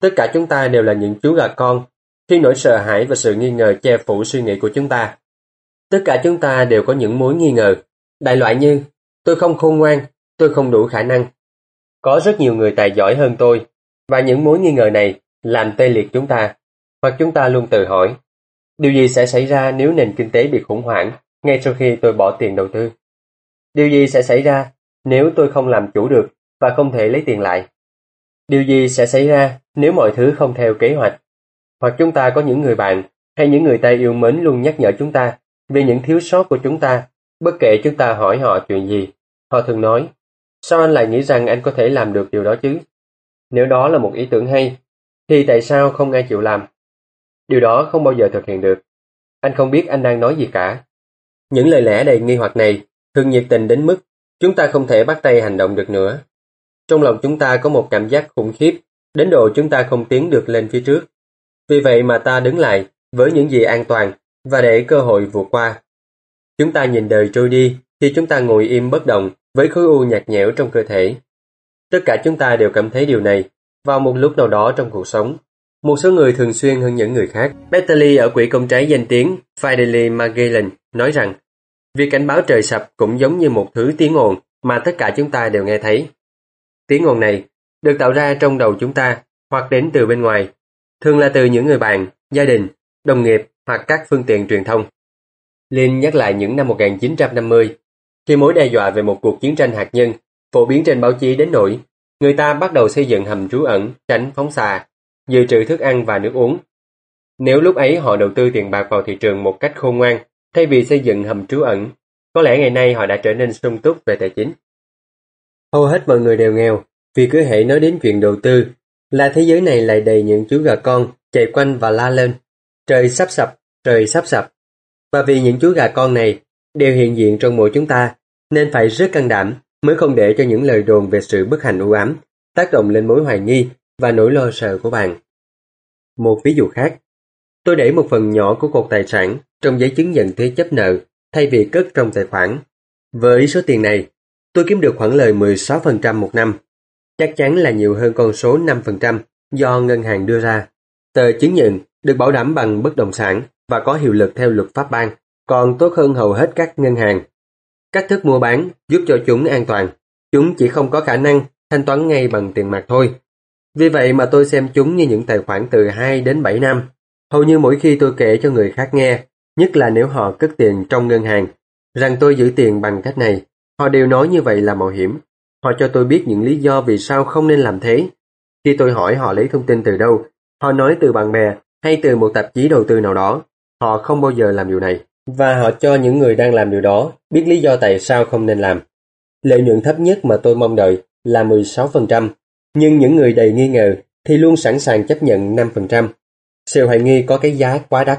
Tất cả chúng ta đều là những chú gà con khi nỗi sợ hãi và sự nghi ngờ che phủ suy nghĩ của chúng ta. Tất cả chúng ta đều có những mối nghi ngờ, đại loại như tôi không khôn ngoan, tôi không đủ khả năng. Có rất nhiều người tài giỏi hơn tôi, và những mối nghi ngờ này làm tê liệt chúng ta, hoặc chúng ta luôn tự hỏi, điều gì sẽ xảy ra nếu nền kinh tế bị khủng hoảng ngay sau khi tôi bỏ tiền đầu tư? Điều gì sẽ xảy ra nếu tôi không làm chủ được và không thể lấy tiền lại? Điều gì sẽ xảy ra nếu mọi thứ không theo kế hoạch? Hoặc chúng ta có những người bạn hay những người ta yêu mến luôn nhắc nhở chúng ta về những thiếu sót của chúng ta, bất kể chúng ta hỏi họ chuyện gì. Họ thường nói, sao anh lại nghĩ rằng anh có thể làm được điều đó chứ? Nếu đó là một ý tưởng hay, thì tại sao không ai chịu làm? Điều đó không bao giờ thực hiện được. Anh không biết anh đang nói gì cả. Những lời lẽ đầy nghi hoặc này thường nhiệt tình đến mức chúng ta không thể bắt tay hành động được nữa. Trong lòng chúng ta có một cảm giác khủng khiếp, đến độ chúng ta không tiến được lên phía trước. Vì vậy mà ta đứng lại với những gì an toàn và để cơ hội vượt qua. Chúng ta nhìn đời trôi đi khi chúng ta ngồi im bất động với khối u nhạt nhẽo trong cơ thể. Tất cả chúng ta đều cảm thấy điều này vào một lúc nào đó trong cuộc sống. Một số người thường xuyên hơn những người khác. Bettely ở quỹ công trái danh tiếng Fidelity Magellan nói rằng việc cảnh báo trời sập cũng giống như một thứ tiếng ồn mà tất cả chúng ta đều nghe thấy. Tiếng ồn này được tạo ra trong đầu chúng ta hoặc đến từ bên ngoài, thường là từ những người bạn, gia đình, đồng nghiệp hoặc các phương tiện truyền thông. Lin nhắc lại những năm 1950, khi mối đe dọa về một cuộc chiến tranh hạt nhân phổ biến trên báo chí đến nỗi Người ta bắt đầu xây dựng hầm trú ẩn, tránh phóng xạ, dự trữ thức ăn và nước uống. Nếu lúc ấy họ đầu tư tiền bạc vào thị trường một cách khôn ngoan, thay vì xây dựng hầm trú ẩn, có lẽ ngày nay họ đã trở nên sung túc về tài chính. Hầu hết mọi người đều nghèo, vì cứ hãy nói đến chuyện đầu tư, là thế giới này lại đầy những chú gà con chạy quanh và la lên. Trời sắp sập, trời sắp sập. Và vì những chú gà con này đều hiện diện trong mỗi chúng ta, nên phải rất can đảm mới không để cho những lời đồn về sự bất hạnh u ám tác động lên mối hoài nghi và nỗi lo sợ của bạn. Một ví dụ khác, tôi để một phần nhỏ của cột tài sản trong giấy chứng nhận thế chấp nợ thay vì cất trong tài khoản. Với số tiền này, tôi kiếm được khoản lời 16% một năm. Chắc chắn là nhiều hơn con số 5% do ngân hàng đưa ra. Tờ chứng nhận được bảo đảm bằng bất động sản và có hiệu lực theo luật pháp bang, còn tốt hơn hầu hết các ngân hàng. Cách thức mua bán giúp cho chúng an toàn. Chúng chỉ không có khả năng thanh toán ngay bằng tiền mặt thôi. Vì vậy mà tôi xem chúng như những tài khoản từ 2 đến 7 năm. Hầu như mỗi khi tôi kể cho người khác nghe, nhất là nếu họ cất tiền trong ngân hàng, rằng tôi giữ tiền bằng cách này, họ đều nói như vậy là mạo hiểm. Họ cho tôi biết những lý do vì sao không nên làm thế. Khi tôi hỏi họ lấy thông tin từ đâu, họ nói từ bạn bè hay từ một tạp chí đầu tư nào đó. Họ không bao giờ làm điều này. Và họ cho những người đang làm điều đó biết lý do tại sao không nên làm. Lợi nhuận thấp nhất mà tôi mong đợi là 16%, nhưng những người đầy nghi ngờ thì luôn sẵn sàng chấp nhận 5%. Sự hoài nghi có cái giá quá đắt.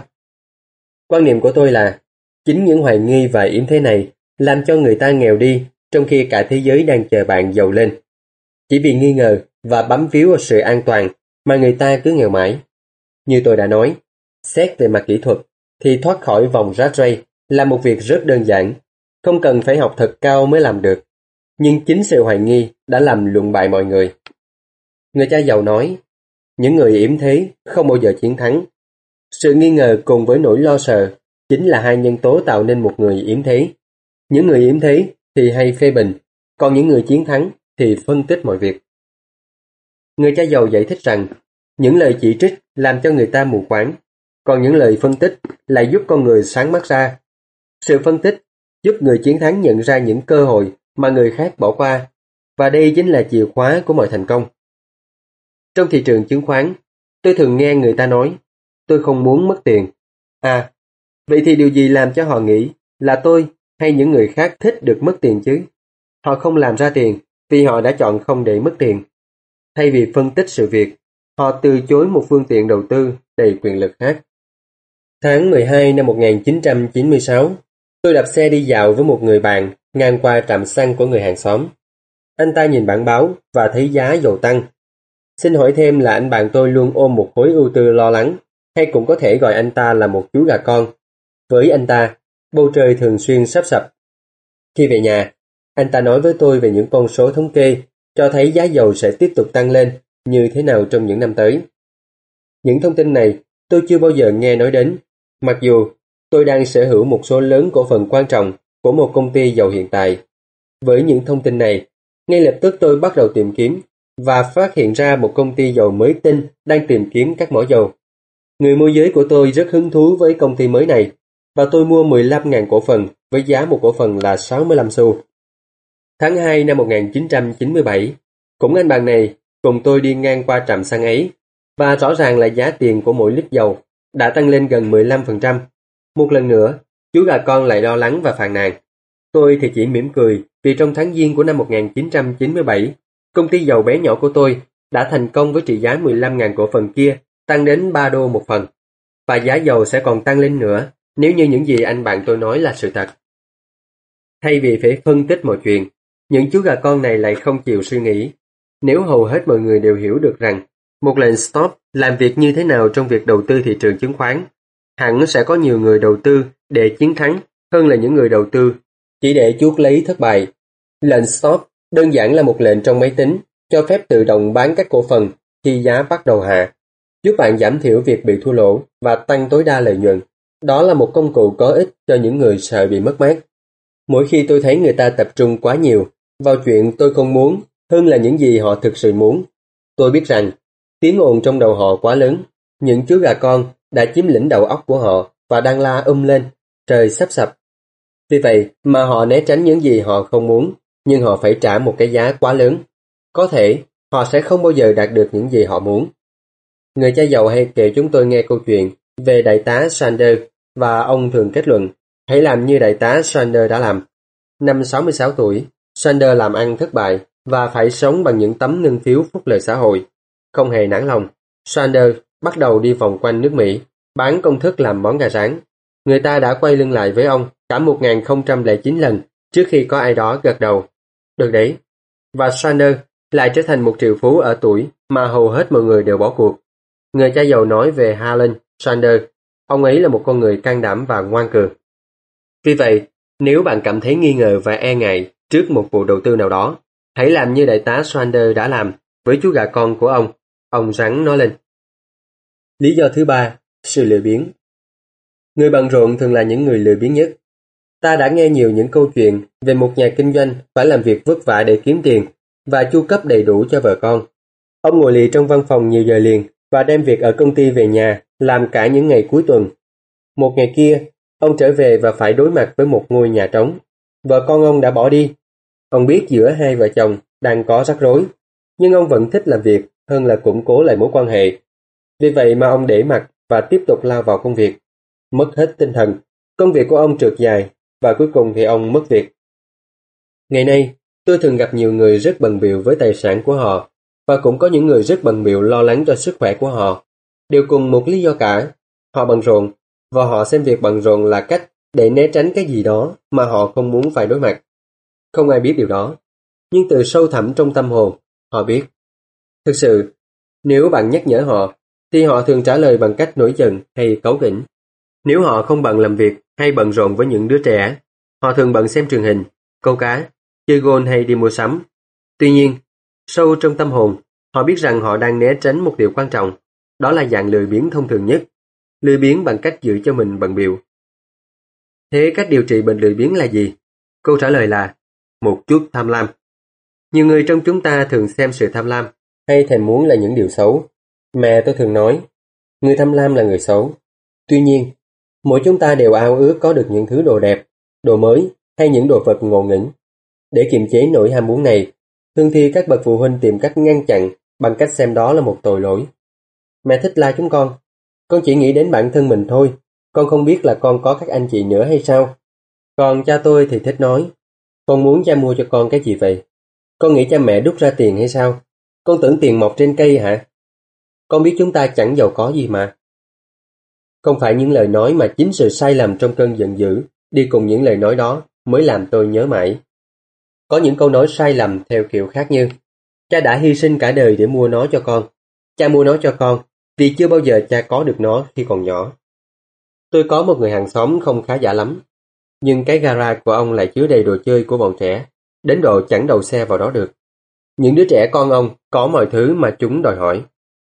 Quan niệm của tôi là chính những hoài nghi và yếm thế này làm cho người ta nghèo đi trong khi cả thế giới đang chờ bạn giàu lên. Chỉ vì nghi ngờ và bám víu vào sự an toàn mà người ta cứ nghèo mãi. Như tôi đã nói, xét về mặt kỹ thuật thì thoát khỏi vòng rác ray là một việc rất đơn giản, không cần phải học thật cao mới làm được. Nhưng chính sự hoài nghi đã làm luận bại mọi người. Người cha giàu nói, những người yểm thế không bao giờ chiến thắng. Sự nghi ngờ cùng với nỗi lo sợ chính là hai nhân tố tạo nên một người yểm thế. Những người yểm thế thì hay phê bình, còn những người chiến thắng thì phân tích mọi việc. Người cha giàu giải thích rằng, những lời chỉ trích làm cho người ta mù quáng, còn những lời phân tích lại giúp con người sáng mắt ra. Sự phân tích giúp người chiến thắng nhận ra những cơ hội mà người khác bỏ qua, và đây chính là chìa khóa của mọi thành công. Trong thị trường chứng khoán, tôi thường nghe người ta nói, tôi không muốn mất tiền. À, vậy thì điều gì làm cho họ nghĩ là tôi hay những người khác thích được mất tiền chứ? Họ không làm ra tiền vì họ đã chọn không để mất tiền. Thay vì phân tích sự việc, họ từ chối một phương tiện đầu tư đầy quyền lực khác. Tháng 12 năm 1996, tôi đạp xe đi dạo với một người bạn ngang qua trạm xăng của người hàng xóm. Anh ta nhìn bản báo và thấy giá dầu tăng. Xin hỏi thêm là anh bạn tôi luôn ôm một khối ưu tư lo lắng, hay cũng có thể gọi anh ta là một chú gà con. Với anh ta, bầu trời thường xuyên sắp sập. Khi về nhà, anh ta nói với tôi về những con số thống kê cho thấy giá dầu sẽ tiếp tục tăng lên như thế nào trong những năm tới. Những thông tin này tôi chưa bao giờ nghe nói đến, mặc dù tôi đang sở hữu một số lớn cổ phần quan trọng của một công ty dầu hiện tại. Với những thông tin này, ngay lập tức tôi bắt đầu tìm kiếm và phát hiện ra một công ty dầu mới tinh đang tìm kiếm các mỏ dầu. Người môi giới của tôi rất hứng thú với công ty mới này và tôi mua 15.000 cổ phần với giá một cổ phần là 65 xu. Tháng 2 năm 1997, cũng anh bạn này cùng tôi đi ngang qua trạm xăng ấy và rõ ràng là giá tiền của mỗi lít dầu đã tăng lên gần 15%. Một lần nữa, chú gà con lại lo lắng và phàn nàn. Tôi thì chỉ mỉm cười vì trong tháng Giêng của năm 1997, công ty dầu bé nhỏ của tôi đã thành công với trị giá 15.000 cổ phần kia tăng đến 3 đô một phần. Và giá dầu sẽ còn tăng lên nữa nếu như những gì anh bạn tôi nói là sự thật. Thay vì phải phân tích mọi chuyện, những chú gà con này lại không chịu suy nghĩ. Nếu hầu hết mọi người đều hiểu được rằng một lệnh stop làm việc như thế nào trong việc đầu tư thị trường chứng khoán, hẳn sẽ có nhiều người đầu tư để chiến thắng hơn là những người đầu tư chỉ để chuốt lấy thất bại. Lệnh stop đơn giản là một lệnh trong máy tính cho phép tự động bán các cổ phần khi giá bắt đầu hạ, giúp bạn giảm thiểu việc bị thua lỗ và tăng tối đa lợi nhuận. Đó là một công cụ có ích cho những người sợ bị mất mát. Mỗi khi tôi thấy người ta tập trung quá nhiều vào chuyện tôi không muốn hơn là những gì họ thực sự muốn, tôi biết rằng tiếng ồn trong đầu họ quá lớn. Những chú gà con đã chiếm lĩnh đầu óc của họ và đang la um lên, trời sắp sập. Vì vậy mà họ né tránh những gì họ không muốn, nhưng họ phải trả một cái giá quá lớn. Có thể họ sẽ không bao giờ đạt được những gì họ muốn. Người cha giàu hay kể chúng tôi nghe câu chuyện về đại tá Sander và ông thường kết luận hãy làm như đại tá Sander đã làm. Năm 66 tuổi, Sander làm ăn thất bại và phải sống bằng những tấm ngân phiếu phúc lợi xã hội. Không hề nản lòng, Sander bắt đầu đi vòng quanh nước Mỹ, bán công thức làm món gà rán. Người ta đã quay lưng lại với ông cả 1009 lần trước khi có ai đó gật đầu. Được đấy. Và Sander lại trở thành một triệu phú ở tuổi mà hầu hết mọi người đều bỏ cuộc. Người cha giàu nói về Harlan Sander, ông ấy là một con người can đảm và ngoan cường. Vì vậy, nếu bạn cảm thấy nghi ngờ và e ngại trước một vụ đầu tư nào đó, hãy làm như đại tá Sander đã làm với chú gà con của ông. Ông rắn nói lên. Lý do thứ ba, sự lười biếng. Người bận rộn thường là những người lười biếng nhất. Ta đã nghe nhiều những câu chuyện về một nhà kinh doanh phải làm việc vất vả để kiếm tiền và chu cấp đầy đủ cho vợ con. Ông ngồi lì trong văn phòng nhiều giờ liền và đem việc ở công ty về nhà làm cả những ngày cuối tuần. Một ngày kia, ông trở về và phải đối mặt với một ngôi nhà trống. Vợ con ông đã bỏ đi. Ông biết giữa hai vợ chồng đang có rắc rối, nhưng ông vẫn thích làm việc hơn là củng cố lại mối quan hệ. Vì vậy mà ông để mặt và tiếp tục lao vào công việc. Mất hết tinh thần, công việc của ông trượt dài và cuối cùng thì ông mất việc. Ngày nay, tôi thường gặp nhiều người rất bận biểu với tài sản của họ và cũng có những người rất bận biểu lo lắng cho sức khỏe của họ. Đều cùng một lý do cả, họ bận rộn và họ xem việc bận rộn là cách để né tránh cái gì đó mà họ không muốn phải đối mặt. Không ai biết điều đó, nhưng từ sâu thẳm trong tâm hồn, họ biết. Thực sự, nếu bạn nhắc nhở họ, thì họ thường trả lời bằng cách nổi giận hay cáu kỉnh. Nếu họ không bận làm việc hay bận rộn với những đứa trẻ, họ thường bận xem truyền hình, câu cá, chơi gôn hay đi mua sắm. Tuy nhiên, sâu trong tâm hồn, họ biết rằng họ đang né tránh một điều quan trọng, đó là dạng lười biếng thông thường nhất, lười biếng bằng cách giữ cho mình bận biểu. Thế cách điều trị bệnh lười biếng là gì? Câu trả lời là một chút tham lam. Nhiều người trong chúng ta thường xem sự tham lam hay thèm muốn là những điều xấu. Mẹ tôi thường nói, người tham lam là người xấu. Tuy nhiên, mỗi chúng ta đều ao ước có được những thứ đồ đẹp, đồ mới hay những đồ vật ngộ nghĩnh. Để kiềm chế nỗi ham muốn này, thường thì các bậc phụ huynh tìm cách ngăn chặn bằng cách xem đó là một tội lỗi. Mẹ thích la chúng con, con chỉ nghĩ đến bản thân mình thôi, con không biết là con có các anh chị nữa hay sao. Còn cha tôi thì thích nói, con muốn cha mua cho con cái gì vậy? Con nghĩ cha mẹ đút ra tiền hay sao? Con tưởng tiền mọc trên cây hả? Con biết chúng ta chẳng giàu có gì mà. Không phải những lời nói mà chính sự sai lầm trong cơn giận dữ đi cùng những lời nói đó mới làm tôi nhớ mãi. Có những câu nói sai lầm theo kiểu khác như Cha đã hy sinh cả đời để mua nó cho con. Cha mua nó cho con vì chưa bao giờ cha có được nó khi còn nhỏ. Tôi có một người hàng xóm không khá giả lắm, nhưng cái gara của ông lại chứa đầy đồ chơi của bọn trẻ, đến độ chẳng đầu xe vào đó được. Những đứa trẻ con ông có mọi thứ mà chúng đòi hỏi.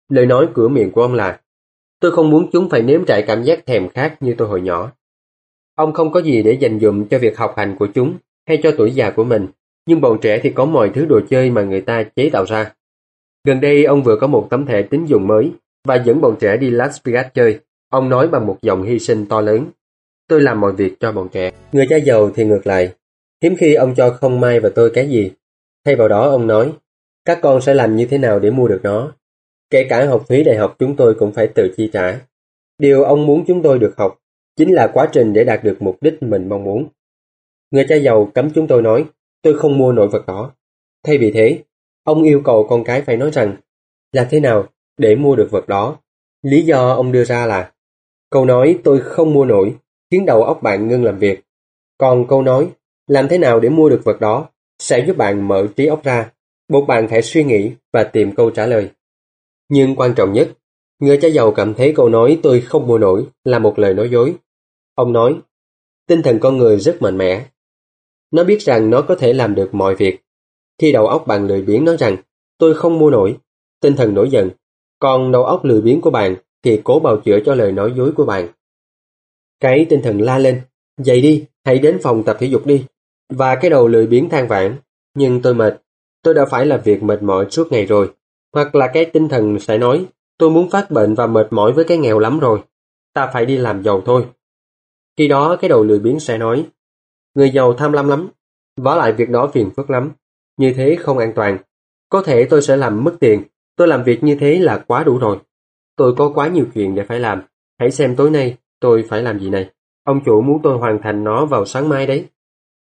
Lời nói cửa miệng của ông là Tôi không muốn chúng phải nếm trải cảm giác thèm khát như tôi hồi nhỏ. Ông không có gì để dành dụm cho việc học hành của chúng hay cho tuổi già của mình, nhưng bọn trẻ thì có mọi thứ đồ chơi mà người ta chế tạo ra. Gần đây ông vừa có một tấm thẻ tín dụng mới và dẫn bọn trẻ đi Las Vegas chơi. Ông nói bằng một giọng hy sinh to lớn. Tôi làm mọi việc cho bọn trẻ. Người cha giàu thì ngược lại. Hiếm khi ông cho không mai và tôi cái gì. Thay vào đó ông nói, các con sẽ làm như thế nào để mua được nó. Kể cả học phí đại học chúng tôi cũng phải tự chi trả. Điều ông muốn chúng tôi được học chính là quá trình để đạt được mục đích mình mong muốn. Người cha giàu cấm chúng tôi nói, tôi không mua nổi vật đó. Thay vì thế, ông yêu cầu con cái phải nói rằng, làm thế nào để mua được vật đó. Lý do ông đưa ra là, câu nói tôi không mua nổi khiến đầu óc bạn ngưng làm việc. Còn câu nói, làm thế nào để mua được vật đó sẽ giúp bạn mở trí óc ra, buộc bạn phải suy nghĩ và tìm câu trả lời. Nhưng quan trọng nhất, người cha giàu cảm thấy câu nói tôi không mua nổi là một lời nói dối. Ông nói, tinh thần con người rất mạnh mẽ. Nó biết rằng nó có thể làm được mọi việc. Khi đầu óc bạn lười biếng nói rằng tôi không mua nổi, tinh thần nổi giận. Còn đầu óc lười biếng của bạn thì cố bào chữa cho lời nói dối của bạn. Cái tinh thần la lên, dậy đi, hãy đến phòng tập thể dục đi. Và cái đầu lười biếng than vãn, nhưng tôi mệt, tôi đã phải làm việc mệt mỏi suốt ngày rồi. Hoặc là cái tinh thần sẽ nói, tôi muốn phát bệnh và mệt mỏi với cái nghèo lắm rồi. Ta phải đi làm giàu thôi. Khi đó cái đầu lười biếng sẽ nói, người giàu tham lam lắm, vả lại việc đó phiền phức lắm, như thế không an toàn. Có thể tôi sẽ làm mất tiền, tôi làm việc như thế là quá đủ rồi. Tôi có quá nhiều chuyện để phải làm, hãy xem tối nay tôi phải làm gì này. Ông chủ muốn tôi hoàn thành nó vào sáng mai đấy.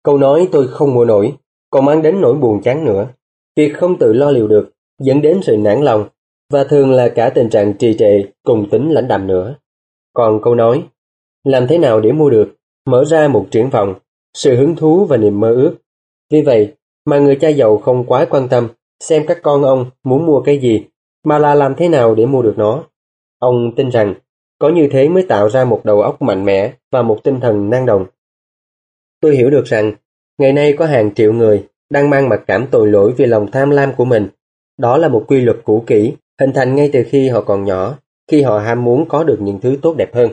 Câu nói tôi không mua nổi, còn mang đến nỗi buồn chán nữa. Việc không tự lo liệu được, dẫn đến sự nản lòng, và thường là cả tình trạng trì trệ cùng tính lãnh đạm nữa. Còn câu nói, làm thế nào để mua được, mở ra một triển vọng, sự hứng thú và niềm mơ ước. Vì vậy mà người cha giàu không quá quan tâm xem các con ông muốn mua cái gì, mà là làm thế nào để mua được nó. Ông tin rằng có như thế mới tạo ra một đầu óc mạnh mẽ và một tinh thần năng động. Tôi hiểu được rằng ngày nay có hàng triệu người đang mang mặc cảm tội lỗi vì lòng tham lam của mình. Đó là một quy luật cũ kỹ, hình thành ngay từ khi họ còn nhỏ, khi họ ham muốn có được những thứ tốt đẹp hơn.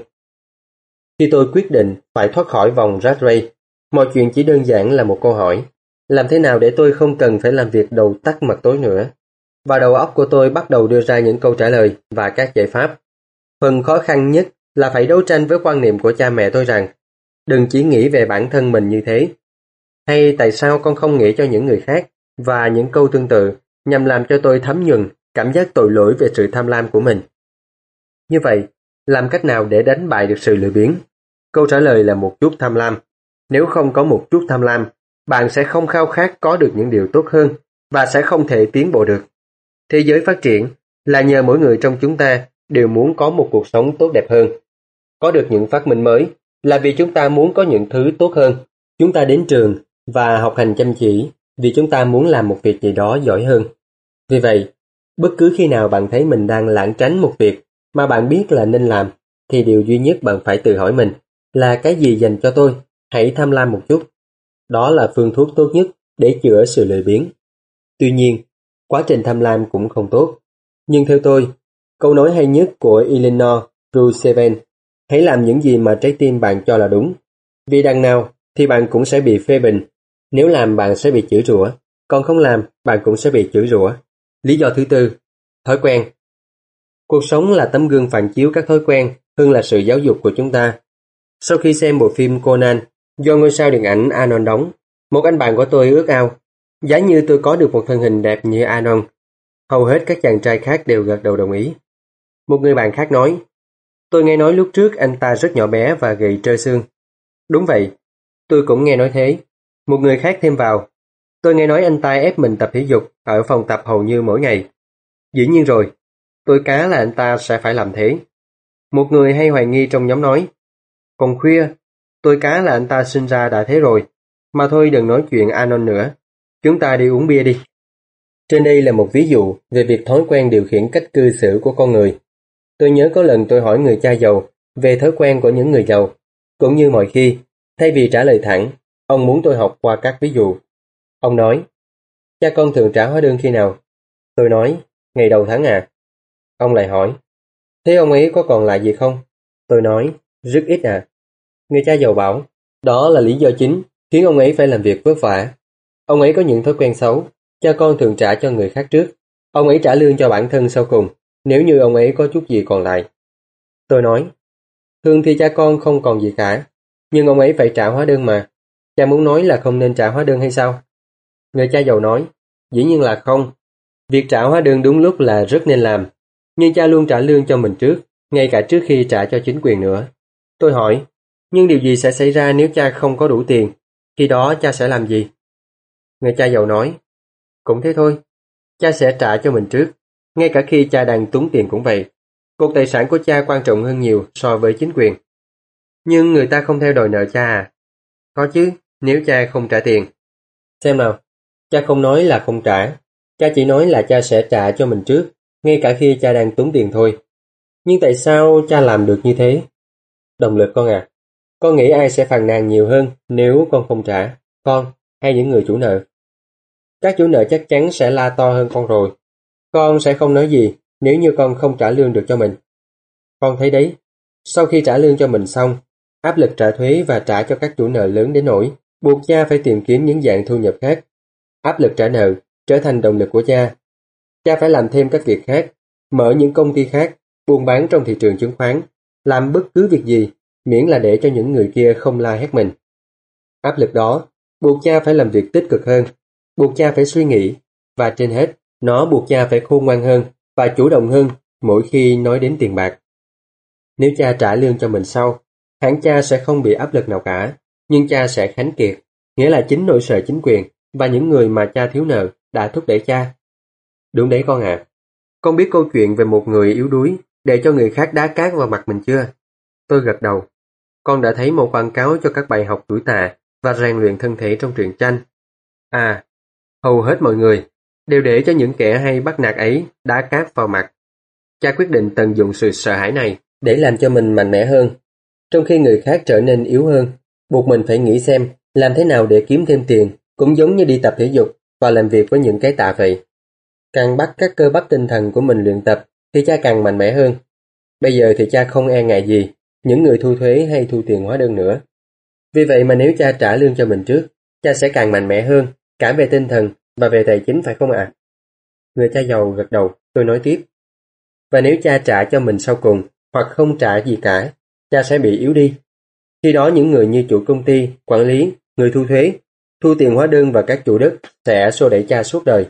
Khi tôi quyết định phải thoát khỏi vòng rat race, mọi chuyện chỉ đơn giản là một câu hỏi. Làm thế nào để tôi không cần phải làm việc đầu tắt mặt tối nữa? Và đầu óc của tôi bắt đầu đưa ra những câu trả lời và các giải pháp. Phần khó khăn nhất là phải đấu tranh với quan niệm của cha mẹ tôi rằng đừng chỉ nghĩ về bản thân mình như thế. Hay tại sao con không nghĩ cho những người khác và những câu tương tự nhằm làm cho tôi thấm nhuần cảm giác tội lỗi về sự tham lam của mình. Như vậy, làm cách nào để đánh bại được sự lười biếng? Câu trả lời là một chút tham lam. Nếu không có một chút tham lam, bạn sẽ không khao khát có được những điều tốt hơn và sẽ không thể tiến bộ được. Thế giới phát triển là nhờ mỗi người trong chúng ta đều muốn có một cuộc sống tốt đẹp hơn. Có được những phát minh mới là vì chúng ta muốn có những thứ tốt hơn. Chúng ta đến trường và học hành chăm chỉ vì chúng ta muốn làm một việc gì đó giỏi hơn. Vì vậy, bất cứ khi nào bạn thấy mình đang lãng tránh một việc mà bạn biết là nên làm, thì điều duy nhất bạn phải tự hỏi mình là cái gì dành cho tôi, hãy tham lam một chút. Đó là phương thuốc tốt nhất để chữa sự lười biếng. Tuy nhiên, quá trình tham lam cũng không tốt. Nhưng theo tôi, câu nói hay nhất của Eleanor Roosevelt hãy làm những gì mà trái tim bạn cho là đúng. Vì đằng nào thì bạn cũng sẽ bị phê bình. Nếu làm bạn sẽ bị chửi rủa, còn không làm bạn cũng sẽ bị chửi rủa. Lý do thứ tư, thói quen. Cuộc sống là tấm gương phản chiếu các thói quen hơn là sự giáo dục của chúng ta. Sau khi xem bộ phim Conan do ngôi sao điện ảnh Anon đóng, một anh bạn của tôi ước ao. Giá như tôi có được một thân hình đẹp như Anon, hầu hết các chàng trai khác đều gật đầu đồng ý. Một người bạn khác nói, tôi nghe nói lúc trước anh ta rất nhỏ bé và gầy trơ xương. Đúng vậy, tôi cũng nghe nói thế. Một người khác thêm vào, tôi nghe nói anh ta ép mình tập thể dục ở phòng tập hầu như mỗi ngày. Dĩ nhiên rồi, tôi cá là anh ta sẽ phải làm thế. Một người hay hoài nghi trong nhóm nói, còn khuya, tôi cá là anh ta sinh ra đã thế rồi, mà thôi đừng nói chuyện Anon nữa, chúng ta đi uống bia đi. Trên đây là một ví dụ về việc thói quen điều khiển cách cư xử của con người. Tôi nhớ có lần tôi hỏi người cha giàu về thói quen của những người giàu. Cũng như mọi khi, thay vì trả lời thẳng, ông muốn tôi học qua các ví dụ. Ông nói, cha con thường trả hóa đơn khi nào? Tôi nói, ngày đầu tháng à. Ông lại hỏi, thế ông ấy có còn lại gì không? Tôi nói, rất ít à. Người cha giàu bảo, đó là lý do chính khiến ông ấy phải làm việc vất vả. Ông ấy có những thói quen xấu, cha con thường trả cho người khác trước. Ông ấy trả lương cho bản thân sau cùng, nếu như ông ấy có chút gì còn lại. Tôi nói, thường thì cha con không còn gì cả, nhưng ông ấy phải trả hóa đơn mà. Cha muốn nói là không nên trả hóa đơn hay sao? Người cha giàu nói, dĩ nhiên là không. Việc trả hóa đơn đúng lúc là rất nên làm, nhưng cha luôn trả lương cho mình trước, ngay cả trước khi trả cho chính quyền nữa. Tôi hỏi, nhưng điều gì sẽ xảy ra nếu cha không có đủ tiền? Khi đó cha sẽ làm gì? Người cha giàu nói, cũng thế thôi, cha sẽ trả cho mình trước, ngay cả khi cha đang túng tiền cũng vậy. Cuộc tài sản của cha quan trọng hơn nhiều so với chính quyền. Nhưng người ta không theo đòi nợ cha à? Có chứ, nếu cha không trả tiền. Xem nào, cha không nói là không trả, cha chỉ nói là cha sẽ trả cho mình trước, ngay cả khi cha đang túng tiền thôi. Nhưng tại sao cha làm được như thế? Động lực con à, con nghĩ ai sẽ phàn nàn nhiều hơn nếu con không trả, con hay những người chủ nợ? Các chủ nợ chắc chắn sẽ la to hơn con rồi. Con sẽ không nói gì nếu như con không trả lương được cho mình. Con thấy đấy, sau khi trả lương cho mình xong, áp lực trả thuế và trả cho các chủ nợ lớn đến nỗi buộc cha phải tìm kiếm những dạng thu nhập khác. Áp lực trả nợ trở thành động lực của cha. Cha phải làm thêm các việc khác, mở những công ty khác, buôn bán trong thị trường chứng khoán, làm bất cứ việc gì miễn là để cho những người kia không la hét mình. Áp lực đó buộc cha phải làm việc tích cực hơn, buộc cha phải suy nghĩ, và trên hết nó buộc cha phải khôn ngoan hơn và chủ động hơn mỗi khi nói đến tiền bạc. Nếu cha trả lương cho mình sau, hẳn cha sẽ không bị áp lực nào cả, nhưng cha sẽ khánh kiệt, nghĩa là chính nội sợ chính quyền và những người mà cha thiếu nợ đã thúc đẩy cha. Đúng đấy con ạ. À. Con biết câu chuyện về một người yếu đuối để cho người khác đá cát vào mặt mình chưa? Tôi gật đầu. Con đã thấy một quảng cáo cho các bài học tuổi tà và rèn luyện thân thể trong truyện tranh. À, hầu hết mọi người đều để cho những kẻ hay bắt nạt ấy đá cát vào mặt. Cha quyết định tận dụng sự sợ hãi này để làm cho mình mạnh mẽ hơn, trong khi người khác trở nên yếu hơn, buộc mình phải nghĩ xem làm thế nào để kiếm thêm tiền, cũng giống như đi tập thể dục và làm việc với những cái tạ vậy. Càng bắt các cơ bắp tinh thần của mình luyện tập thì cha càng mạnh mẽ hơn. Bây giờ thì cha không e ngại gì những người thu thuế hay thu tiền hóa đơn nữa. Vì vậy mà nếu cha trả lương cho mình trước, cha sẽ càng mạnh mẽ hơn, cả về tinh thần và về tài chính phải không ạ? Người cha giàu gật đầu, tôi nói tiếp. Và nếu cha trả cho mình sau cùng, hoặc không trả gì cả, cha sẽ bị yếu đi. Khi đó những người như chủ công ty, quản lý, người thu thuế, thu tiền hóa đơn và các chủ đất sẽ xô đẩy cha suốt đời.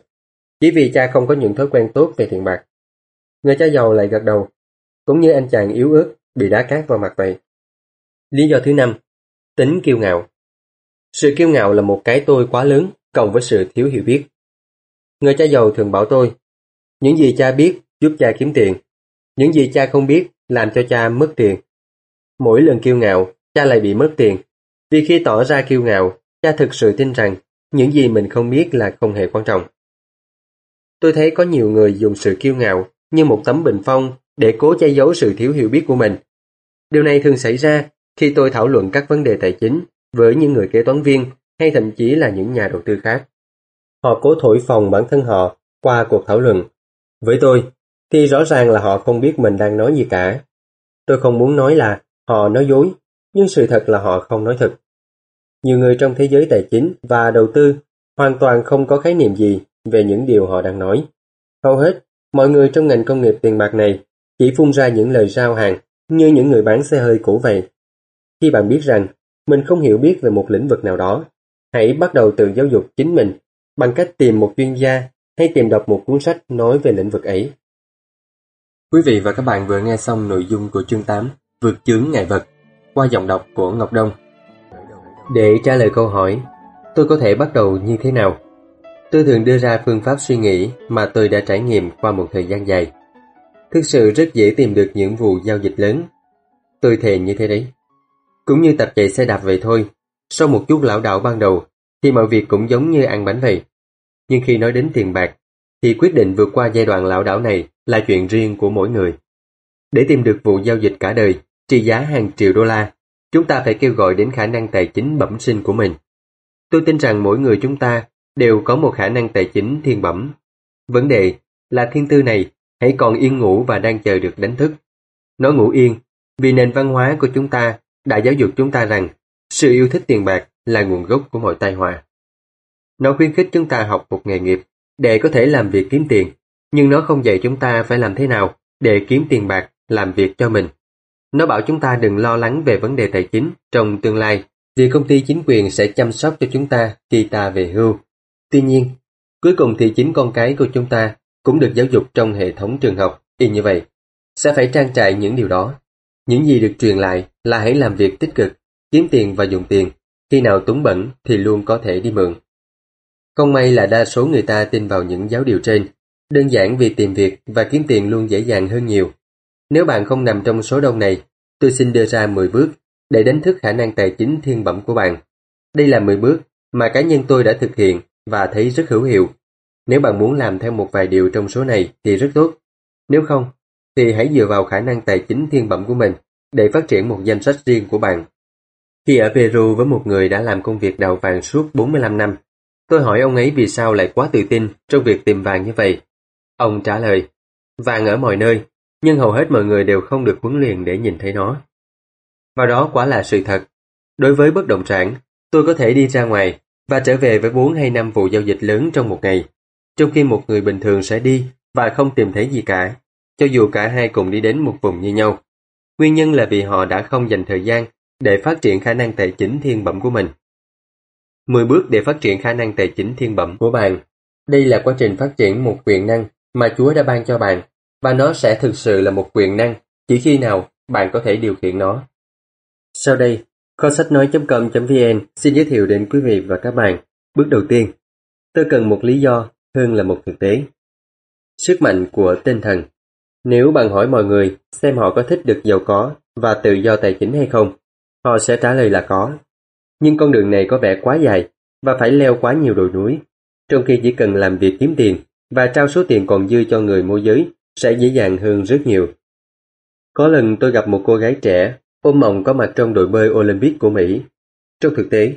Chỉ vì cha không có những thói quen tốt về tiền bạc. Người cha giàu lại gật đầu, cũng như anh chàng yếu ớt bị đá cát vào mặt vậy. Lý do thứ năm, tính kiêu ngạo. Sự kiêu ngạo là một cái tôi quá lớn cộng với sự thiếu hiểu biết. Người cha giàu thường bảo tôi, những gì cha biết giúp cha kiếm tiền, những gì cha không biết làm cho cha mất tiền. Mỗi lần kiêu ngạo, cha lại bị mất tiền, vì khi tỏ ra kiêu ngạo, cha thực sự tin rằng những gì mình không biết là không hề quan trọng. Tôi thấy có nhiều người dùng sự kiêu ngạo như một tấm bình phong để cố che giấu sự thiếu hiểu biết của mình. Điều này thường xảy ra khi tôi thảo luận các vấn đề tài chính với những người kế toán viên hay thậm chí là những nhà đầu tư khác. Họ cố thổi phồng bản thân họ qua cuộc thảo luận. Với tôi, thì rõ ràng là họ không biết mình đang nói gì cả. Tôi không muốn nói là họ nói dối, nhưng sự thật là họ không nói thật. Nhiều người trong thế giới tài chính và đầu tư hoàn toàn không có khái niệm gì về những điều họ đang nói. Hầu hết, mọi người trong ngành công nghiệp tiền bạc này chỉ phun ra những lời giao hàng như những người bán xe hơi cũ vậy. Khi bạn biết rằng mình không hiểu biết về một lĩnh vực nào đó, hãy bắt đầu tự giáo dục chính mình bằng cách tìm một chuyên gia hay tìm đọc một cuốn sách nói về lĩnh vực ấy. Quý vị và các bạn vừa nghe xong nội dung của chương 8 Vượt chướng ngại vật qua giọng đọc của Ngọc Đông. Để trả lời câu hỏi, tôi có thể bắt đầu như thế nào? Tôi thường đưa ra phương pháp suy nghĩ mà tôi đã trải nghiệm qua một thời gian dài. Thực sự rất dễ tìm được những vụ giao dịch lớn. Tôi thề như thế đấy. Cũng như tập chạy xe đạp vậy thôi. Sau một chút lão đảo ban đầu, thì mọi việc cũng giống như ăn bánh vậy. Nhưng khi nói đến tiền bạc, thì quyết định vượt qua giai đoạn lão đảo này là chuyện riêng của mỗi người. Để tìm được vụ giao dịch cả đời, trị giá hàng triệu đô la, chúng ta phải kêu gọi đến khả năng tài chính bẩm sinh của mình. Tôi tin rằng mỗi người chúng ta đều có một khả năng tài chính thiên bẩm. Vấn đề là thiên tư này hãy còn yên ngủ và đang chờ được đánh thức. Nó ngủ yên vì nền văn hóa của chúng ta đã giáo dục chúng ta rằng sự yêu thích tiền bạc là nguồn gốc của mọi tai họa. Nó khuyến khích chúng ta học một nghề nghiệp để có thể làm việc kiếm tiền, nhưng nó không dạy chúng ta phải làm thế nào để kiếm tiền bạc làm việc cho mình. Nó bảo chúng ta đừng lo lắng về vấn đề tài chính trong tương lai vì công ty chính quyền sẽ chăm sóc cho chúng ta khi ta về hưu. Tuy nhiên, cuối cùng thì chính con cái của chúng ta cũng được giáo dục trong hệ thống trường học y như vậy. Sẽ phải trang trải những điều đó. Những gì được truyền lại là hãy làm việc tích cực, kiếm tiền và dùng tiền. Khi nào túng bẩn thì luôn có thể đi mượn. Không may là đa số người ta tin vào những giáo điều trên. Đơn giản vì tìm việc và kiếm tiền luôn dễ dàng hơn nhiều. Nếu bạn không nằm trong số đông này, tôi xin đưa ra 10 bước để đánh thức khả năng tài chính thiên bẩm của bạn. Đây là 10 bước mà cá nhân tôi đã thực hiện và thấy rất hữu hiệu. Nếu bạn muốn làm theo một vài điều trong số này thì rất tốt. Nếu không, thì hãy dựa vào khả năng tài chính thiên bẩm của mình để phát triển một danh sách riêng của bạn. Khi ở Peru với một người đã làm công việc đào vàng suốt 45 năm, tôi hỏi ông ấy vì sao lại quá tự tin trong việc tìm vàng như vậy. Ông trả lời, vàng ở mọi nơi, nhưng hầu hết mọi người đều không được huấn luyện để nhìn thấy nó. Và đó quả là sự thật. Đối với bất động sản, tôi có thể đi ra ngoài và trở về với 4 hay 5 vụ giao dịch lớn trong một ngày, trong khi một người bình thường sẽ đi và không tìm thấy gì cả, cho dù cả hai cùng đi đến một vùng như nhau. Nguyên nhân là vì họ đã không dành thời gian để phát triển khả năng tài chính thiên bẩm của mình. 10 bước để phát triển khả năng tài chính thiên bẩm của bạn. Đây là quá trình phát triển một quyền năng mà Chúa đã ban cho bạn, và nó sẽ thực sự là một quyền năng chỉ khi nào bạn có thể điều khiển nó. Sau đây, kho sách nói.com.vn xin giới thiệu đến quý vị và các bạn. Bước đầu tiên, tôi cần một lý do hơn là một thực tế. Sức mạnh của tinh thần Nếu bạn hỏi mọi người xem họ có thích được giàu có và tự do tài chính hay không, họ sẽ trả lời là có. Nhưng con đường này có vẻ quá dài và phải leo quá nhiều đồi núi, trong khi chỉ cần làm việc kiếm tiền và trao số tiền còn dư cho người môi giới sẽ dễ dàng hơn rất nhiều. Có lần tôi gặp một cô gái trẻ ôm mộng có mặt trong đội bơi Olympic của Mỹ. Trong thực tế,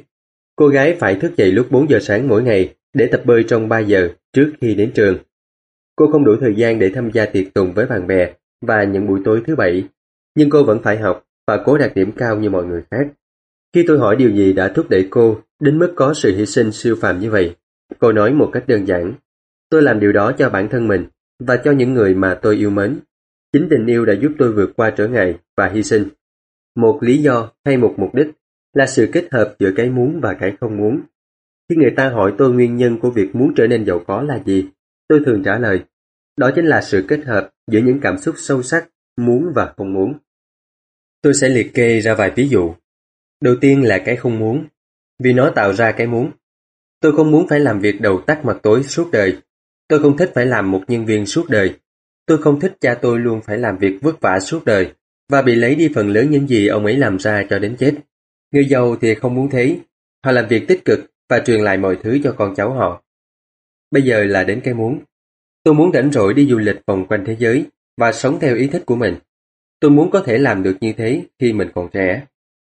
cô gái phải thức dậy lúc 4 giờ sáng mỗi ngày để tập bơi trong 3 giờ trước khi đến trường. Cô không đủ thời gian để tham gia tiệc tùng với bạn bè và những buổi tối thứ bảy, nhưng cô vẫn phải học và cố đạt điểm cao như mọi người khác. Khi tôi hỏi điều gì đã thúc đẩy cô đến mức có sự hy sinh siêu phàm như vậy, cô nói một cách đơn giản. Tôi làm điều đó cho bản thân mình và cho những người mà tôi yêu mến. Chính tình yêu đã giúp tôi vượt qua trở ngại và hy sinh. Một lý do hay một mục đích là sự kết hợp giữa cái muốn và cái không muốn. Khi người ta hỏi tôi nguyên nhân của việc muốn trở nên giàu có là gì, tôi thường trả lời, đó chính là sự kết hợp giữa những cảm xúc sâu sắc, muốn và không muốn. Tôi sẽ liệt kê ra vài ví dụ. Đầu tiên là cái không muốn, vì nó tạo ra cái muốn. Tôi không muốn phải làm việc đầu tắt mặt tối suốt đời. Tôi không thích phải làm một nhân viên suốt đời. Tôi không thích cha tôi luôn phải làm việc vất vả suốt đời và bị lấy đi phần lớn những gì ông ấy làm ra cho đến chết. Người giàu thì không muốn thế. Họ làm việc tích cực và truyền lại mọi thứ cho con cháu họ. Bây giờ là đến cái muốn. Tôi muốn rảnh rỗi đi du lịch vòng quanh thế giới và sống theo ý thích của mình. Tôi muốn có thể làm được như thế khi mình còn trẻ.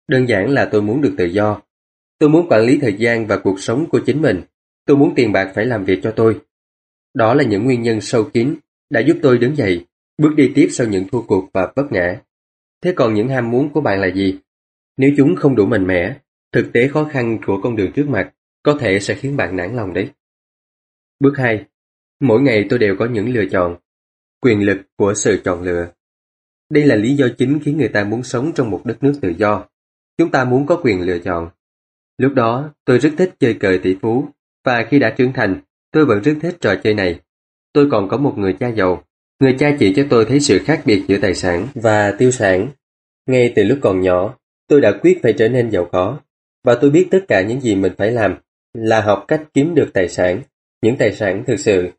Đơn giản là tôi muốn được tự do. Tôi muốn quản lý thời gian và cuộc sống của chính mình. Tôi muốn tiền bạc phải làm việc cho tôi. Đó là những nguyên nhân sâu kín đã giúp tôi đứng dậy, bước đi tiếp sau những thua cuộc và vấp ngã. Thế còn những ham muốn của bạn là gì? Nếu chúng không đủ mạnh mẽ, thực tế khó khăn của con đường trước mặt có thể sẽ khiến bạn nản lòng đấy. Bước 2. Mỗi ngày tôi đều có những lựa chọn. Quyền lực của sự chọn lựa. Đây là lý do chính khiến người ta muốn sống trong một đất nước tự do. Chúng ta muốn có quyền lựa chọn. Lúc đó, tôi rất thích chơi cờ tỷ phú, và khi đã trưởng thành, tôi vẫn rất thích trò chơi này. Tôi còn có một người cha giàu. Người cha chỉ cho tôi thấy sự khác biệt giữa tài sản và tiêu sản. Ngay từ lúc còn nhỏ, tôi đã quyết phải trở nên giàu có, và tôi biết tất cả những gì mình phải làm là học cách kiếm được tài sản, những tài sản thực sự.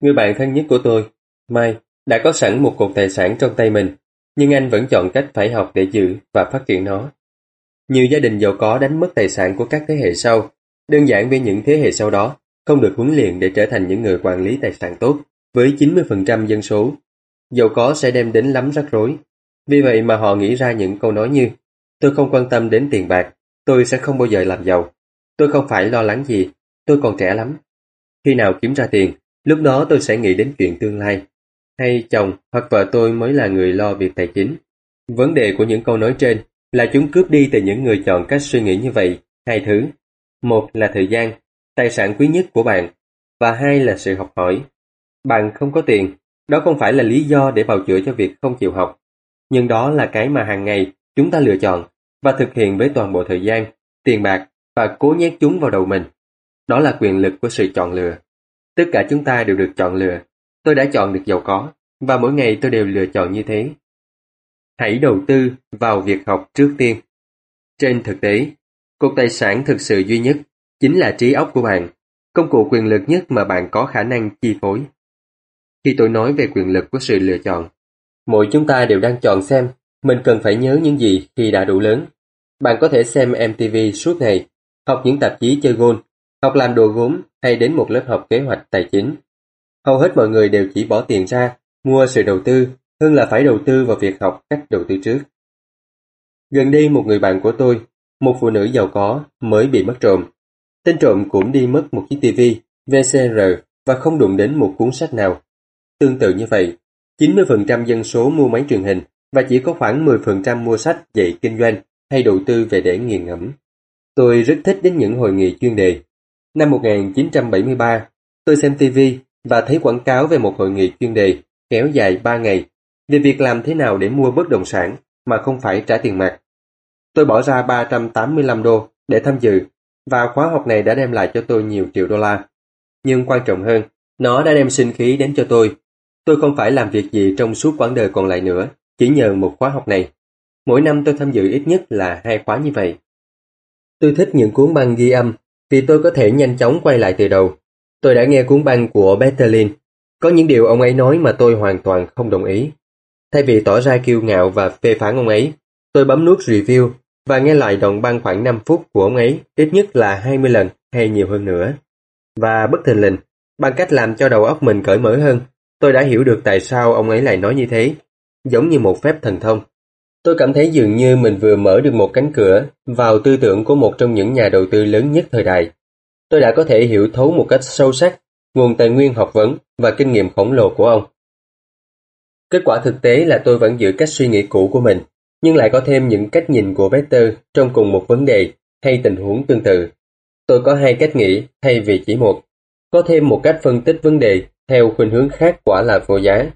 Người bạn thân nhất của tôi, Mai, đã có sẵn một cục tài sản trong tay mình, nhưng anh vẫn chọn cách phải học để giữ và phát triển nó. Nhiều gia đình giàu có đánh mất tài sản của các thế hệ sau, đơn giản vì những thế hệ sau đó không được huấn luyện để trở thành những người quản lý tài sản tốt với 90% dân số. Giàu có sẽ đem đến lắm rắc rối. Vì vậy mà họ nghĩ ra những câu nói như Tôi không quan tâm đến tiền bạc, tôi sẽ không bao giờ làm giàu. Tôi không phải lo lắng gì, tôi còn trẻ lắm. Khi nào kiếm ra tiền, lúc đó tôi sẽ nghĩ đến chuyện tương lai. Hay chồng hoặc vợ tôi mới là người lo việc tài chính. Vấn đề của những câu nói trên là chúng cướp đi từ những người chọn cách suy nghĩ như vậy hai thứ. Một là thời gian, tài sản quý nhất của bạn, và hai là sự học hỏi. Bạn không có tiền, đó không phải là lý do để bào chữa cho việc không chịu học, nhưng đó là cái mà hàng ngày chúng ta lựa chọn và thực hiện với toàn bộ thời gian, tiền bạc và cố nhét chúng vào đầu mình. Đó là quyền lực của sự chọn lựa. Tất cả chúng ta đều được chọn lựa. Tôi đã chọn được giàu có, và mỗi ngày tôi đều lựa chọn như thế. Hãy đầu tư vào việc học trước tiên. Trên thực tế, cột tài sản thực sự duy nhất chính là trí óc của bạn, công cụ quyền lực nhất mà bạn có khả năng chi phối. Khi tôi nói về quyền lực của sự lựa chọn, mỗi chúng ta đều đang chọn xem mình cần phải nhớ những gì khi đã đủ lớn. Bạn có thể xem MTV suốt ngày, học những tạp chí chơi gôn, học làm đồ gốm hay đến một lớp học kế hoạch tài chính. Hầu hết mọi người đều chỉ bỏ tiền ra, mua sự đầu tư, hơn là phải đầu tư vào việc học cách đầu tư trước. Gần đây một người bạn của tôi, một phụ nữ giàu có, mới bị mất trộm. Tên trộm cũng đi mất một chiếc tivi, VCR và không đụng đến một cuốn sách nào. Tương tự như vậy, 90% dân số mua máy truyền hình và chỉ có khoảng 10% mua sách dạy kinh doanh hay đầu tư về để nghiền ngẫm. Tôi rất thích đến những hội nghị chuyên đề. Năm 1973, tôi xem TV và thấy quảng cáo về một hội nghị chuyên đề kéo dài 3 ngày về việc làm thế nào để mua bất động sản mà không phải trả tiền mặt. Tôi bỏ ra 385 đô để tham dự và khóa học này đã đem lại cho tôi nhiều triệu đô la. nhưng quan trọng hơn, nó đã đem sinh khí đến cho tôi. Tôi không phải làm việc gì trong suốt quãng đời còn lại nữa, chỉ nhờ một khóa học này. Mỗi năm tôi tham dự ít nhất là hai khóa như vậy. Tôi thích những cuốn băng ghi âm vì tôi có thể nhanh chóng quay lại từ đầu. Tôi đã nghe cuốn băng của Betterlin. Có những điều ông ấy nói mà tôi hoàn toàn không đồng ý. Thay vì tỏ ra kiêu ngạo và phê phán ông ấy, tôi bấm nút review và nghe lại đoạn băng khoảng 5 phút của ông ấy ít nhất là 20 lần hay nhiều hơn nữa. Và bất thình lình, bằng cách làm cho đầu óc mình cởi mở hơn, tôi đã hiểu được tại sao ông ấy lại nói như thế, giống như một phép thần thông. Tôi cảm thấy dường như mình vừa mở được một cánh cửa vào tư tưởng của một trong những nhà đầu tư lớn nhất thời đại. Tôi đã có thể hiểu thấu một cách sâu sắc nguồn tài nguyên học vấn và kinh nghiệm khổng lồ của ông. Kết quả thực tế là tôi vẫn giữ cách suy nghĩ cũ của mình, nhưng lại có thêm những cách nhìn của Peter trong cùng một vấn đề hay tình huống tương tự. Tôi có hai cách nghĩ thay vì chỉ một. Có thêm một cách phân tích vấn đề theo khuynh hướng khác quả là vô giá.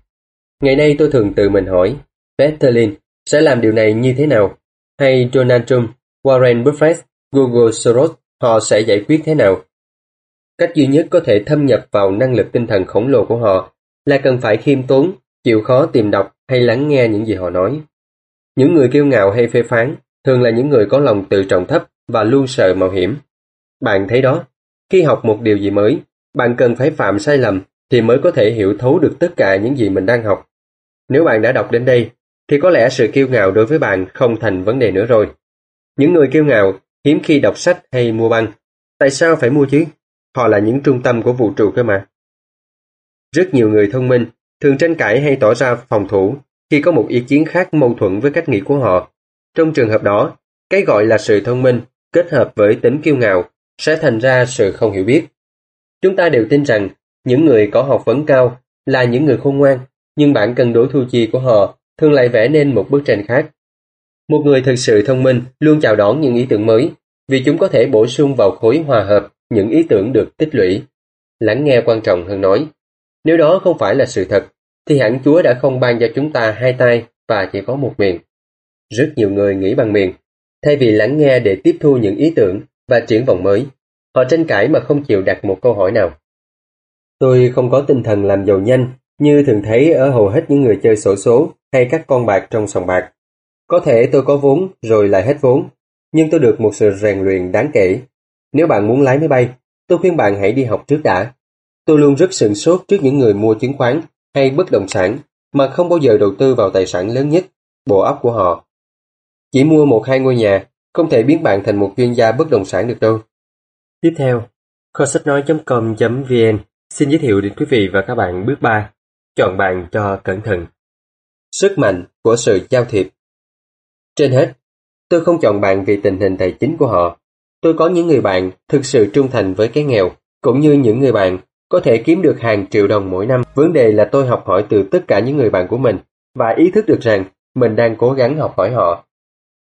Ngày nay tôi thường tự mình hỏi, Peterlin sẽ làm điều này như thế nào? Hay Donald Trump, Warren Buffett, Google Soros họ sẽ giải quyết thế nào? Cách duy nhất có thể thâm nhập vào năng lực tinh thần khổng lồ của họ là cần phải khiêm tốn, chịu khó tìm đọc hay lắng nghe những gì họ nói. Những người kiêu ngạo hay phê phán thường là những người có lòng tự trọng thấp và luôn sợ mạo hiểm. Bạn thấy đó, khi học một điều gì mới, bạn cần phải phạm sai lầm thì mới có thể hiểu thấu được tất cả những gì mình đang học. Nếu bạn đã đọc đến đây, thì có lẽ sự kiêu ngạo đối với bạn không thành vấn đề nữa rồi. Những người kiêu ngạo hiếm khi đọc sách hay mua băng. Tại sao phải mua chứ? Họ là những trung tâm của vũ trụ cơ mà. Rất nhiều người thông minh thường tranh cãi hay tỏ ra phòng thủ khi có một ý kiến khác mâu thuẫn với cách nghĩ của họ. Trong trường hợp đó, cái gọi là sự thông minh kết hợp với tính kiêu ngạo sẽ thành ra sự không hiểu biết. Chúng ta đều tin rằng những người có học vấn cao là những người khôn ngoan, nhưng bản cân đối thu chi của họ thường lại vẽ nên một bức tranh khác. Một người thực sự thông minh luôn chào đón những ý tưởng mới, vì chúng có thể bổ sung vào khối hòa hợp những ý tưởng được tích lũy. Lắng nghe quan trọng hơn nói. Nếu đó không phải là sự thật, thì hẳn Chúa đã không ban cho chúng ta hai tay và chỉ có một miệng. Rất nhiều người nghĩ bằng miệng, thay vì lắng nghe để tiếp thu những ý tưởng và triển vọng mới. Họ tranh cãi mà không chịu đặt một câu hỏi nào. Tôi không có tinh thần làm giàu nhanh như thường thấy ở hầu hết những người chơi sổ số hay các con bạc trong sòng bạc. Có thể tôi có vốn rồi lại hết vốn, nhưng tôi được một sự rèn luyện đáng kể. Nếu bạn muốn lái máy bay, tôi khuyên bạn hãy đi học trước đã. Tôi luôn rất sửng sốt trước những người mua chứng khoán hay bất động sản mà không bao giờ đầu tư vào tài sản lớn nhất, bộ óc của họ. Chỉ mua một hai ngôi nhà không thể biến bạn thành một chuyên gia bất động sản được đâu. Tiếp theo, kho sách nói.com.vn xin giới thiệu đến quý vị và các bạn bước 3. Chọn bạn cho cẩn thận. Sức mạnh của sự giao thiệp Trên hết, tôi không chọn bạn vì tình hình tài chính của họ. Tôi có những người bạn thực sự trung thành với cái nghèo, cũng như những người bạn có thể kiếm được hàng triệu đồng mỗi năm. Vấn đề là tôi học hỏi từ tất cả những người bạn của mình và ý thức được rằng mình đang cố gắng học hỏi họ.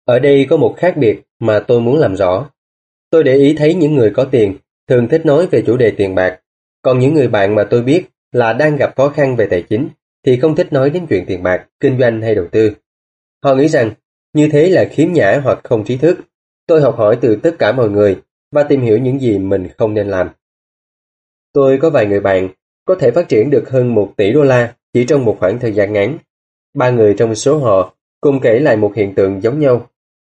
Ở đây có một khác biệt mà tôi muốn làm rõ. Tôi để ý thấy những người có tiền thường thích nói về chủ đề tiền bạc, còn những người bạn mà tôi biết là đang gặp khó khăn về tài chính thì không thích nói đến chuyện tiền bạc, kinh doanh hay đầu tư. Họ nghĩ rằng như thế là khiếm nhã hoặc không trí thức. Tôi học hỏi từ tất cả mọi người và tìm hiểu những gì mình không nên làm. Tôi có vài người bạn có thể phát triển được hơn 1 tỷ đô la chỉ trong một khoảng thời gian ngắn. Ba người trong số họ cùng kể lại một hiện tượng giống nhau.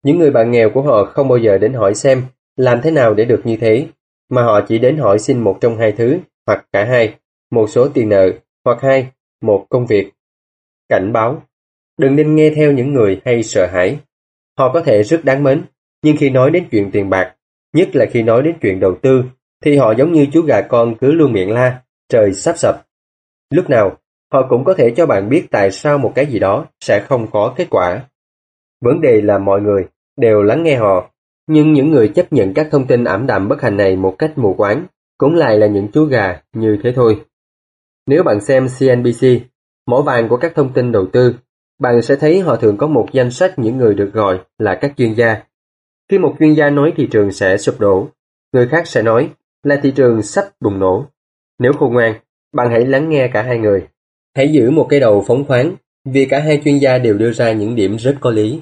Những người bạn nghèo của họ không bao giờ đến hỏi xem làm thế nào để được như thế, mà họ chỉ đến hỏi xin một trong hai thứ, hoặc cả hai, một số tiền nợ, hoặc hai, một công việc. Cảnh báo Đừng nên nghe theo những người hay sợ hãi. Họ có thể rất đáng mến, nhưng khi nói đến chuyện tiền bạc, nhất là khi nói đến chuyện đầu tư thì họ giống như chú gà con cứ luôn miệng la, trời sắp sập. Lúc nào, họ cũng có thể cho bạn biết tại sao một cái gì đó sẽ không có kết quả. Vấn đề là mọi người đều lắng nghe họ, nhưng những người chấp nhận các thông tin ảm đạm bất hành này một cách mù quáng cũng lại là những chú gà như thế thôi. Nếu bạn xem CNBC, mỏ vàng của các thông tin đầu tư, bạn sẽ thấy họ thường có một danh sách những người được gọi là các chuyên gia. Khi một chuyên gia nói thị trường sẽ sụp đổ, người khác sẽ nói là thị trường sắp bùng nổ. Nếu khôn ngoan, bạn hãy lắng nghe cả hai người. Hãy giữ một cái đầu phóng khoáng, vì cả hai chuyên gia đều đưa ra những điểm rất có lý.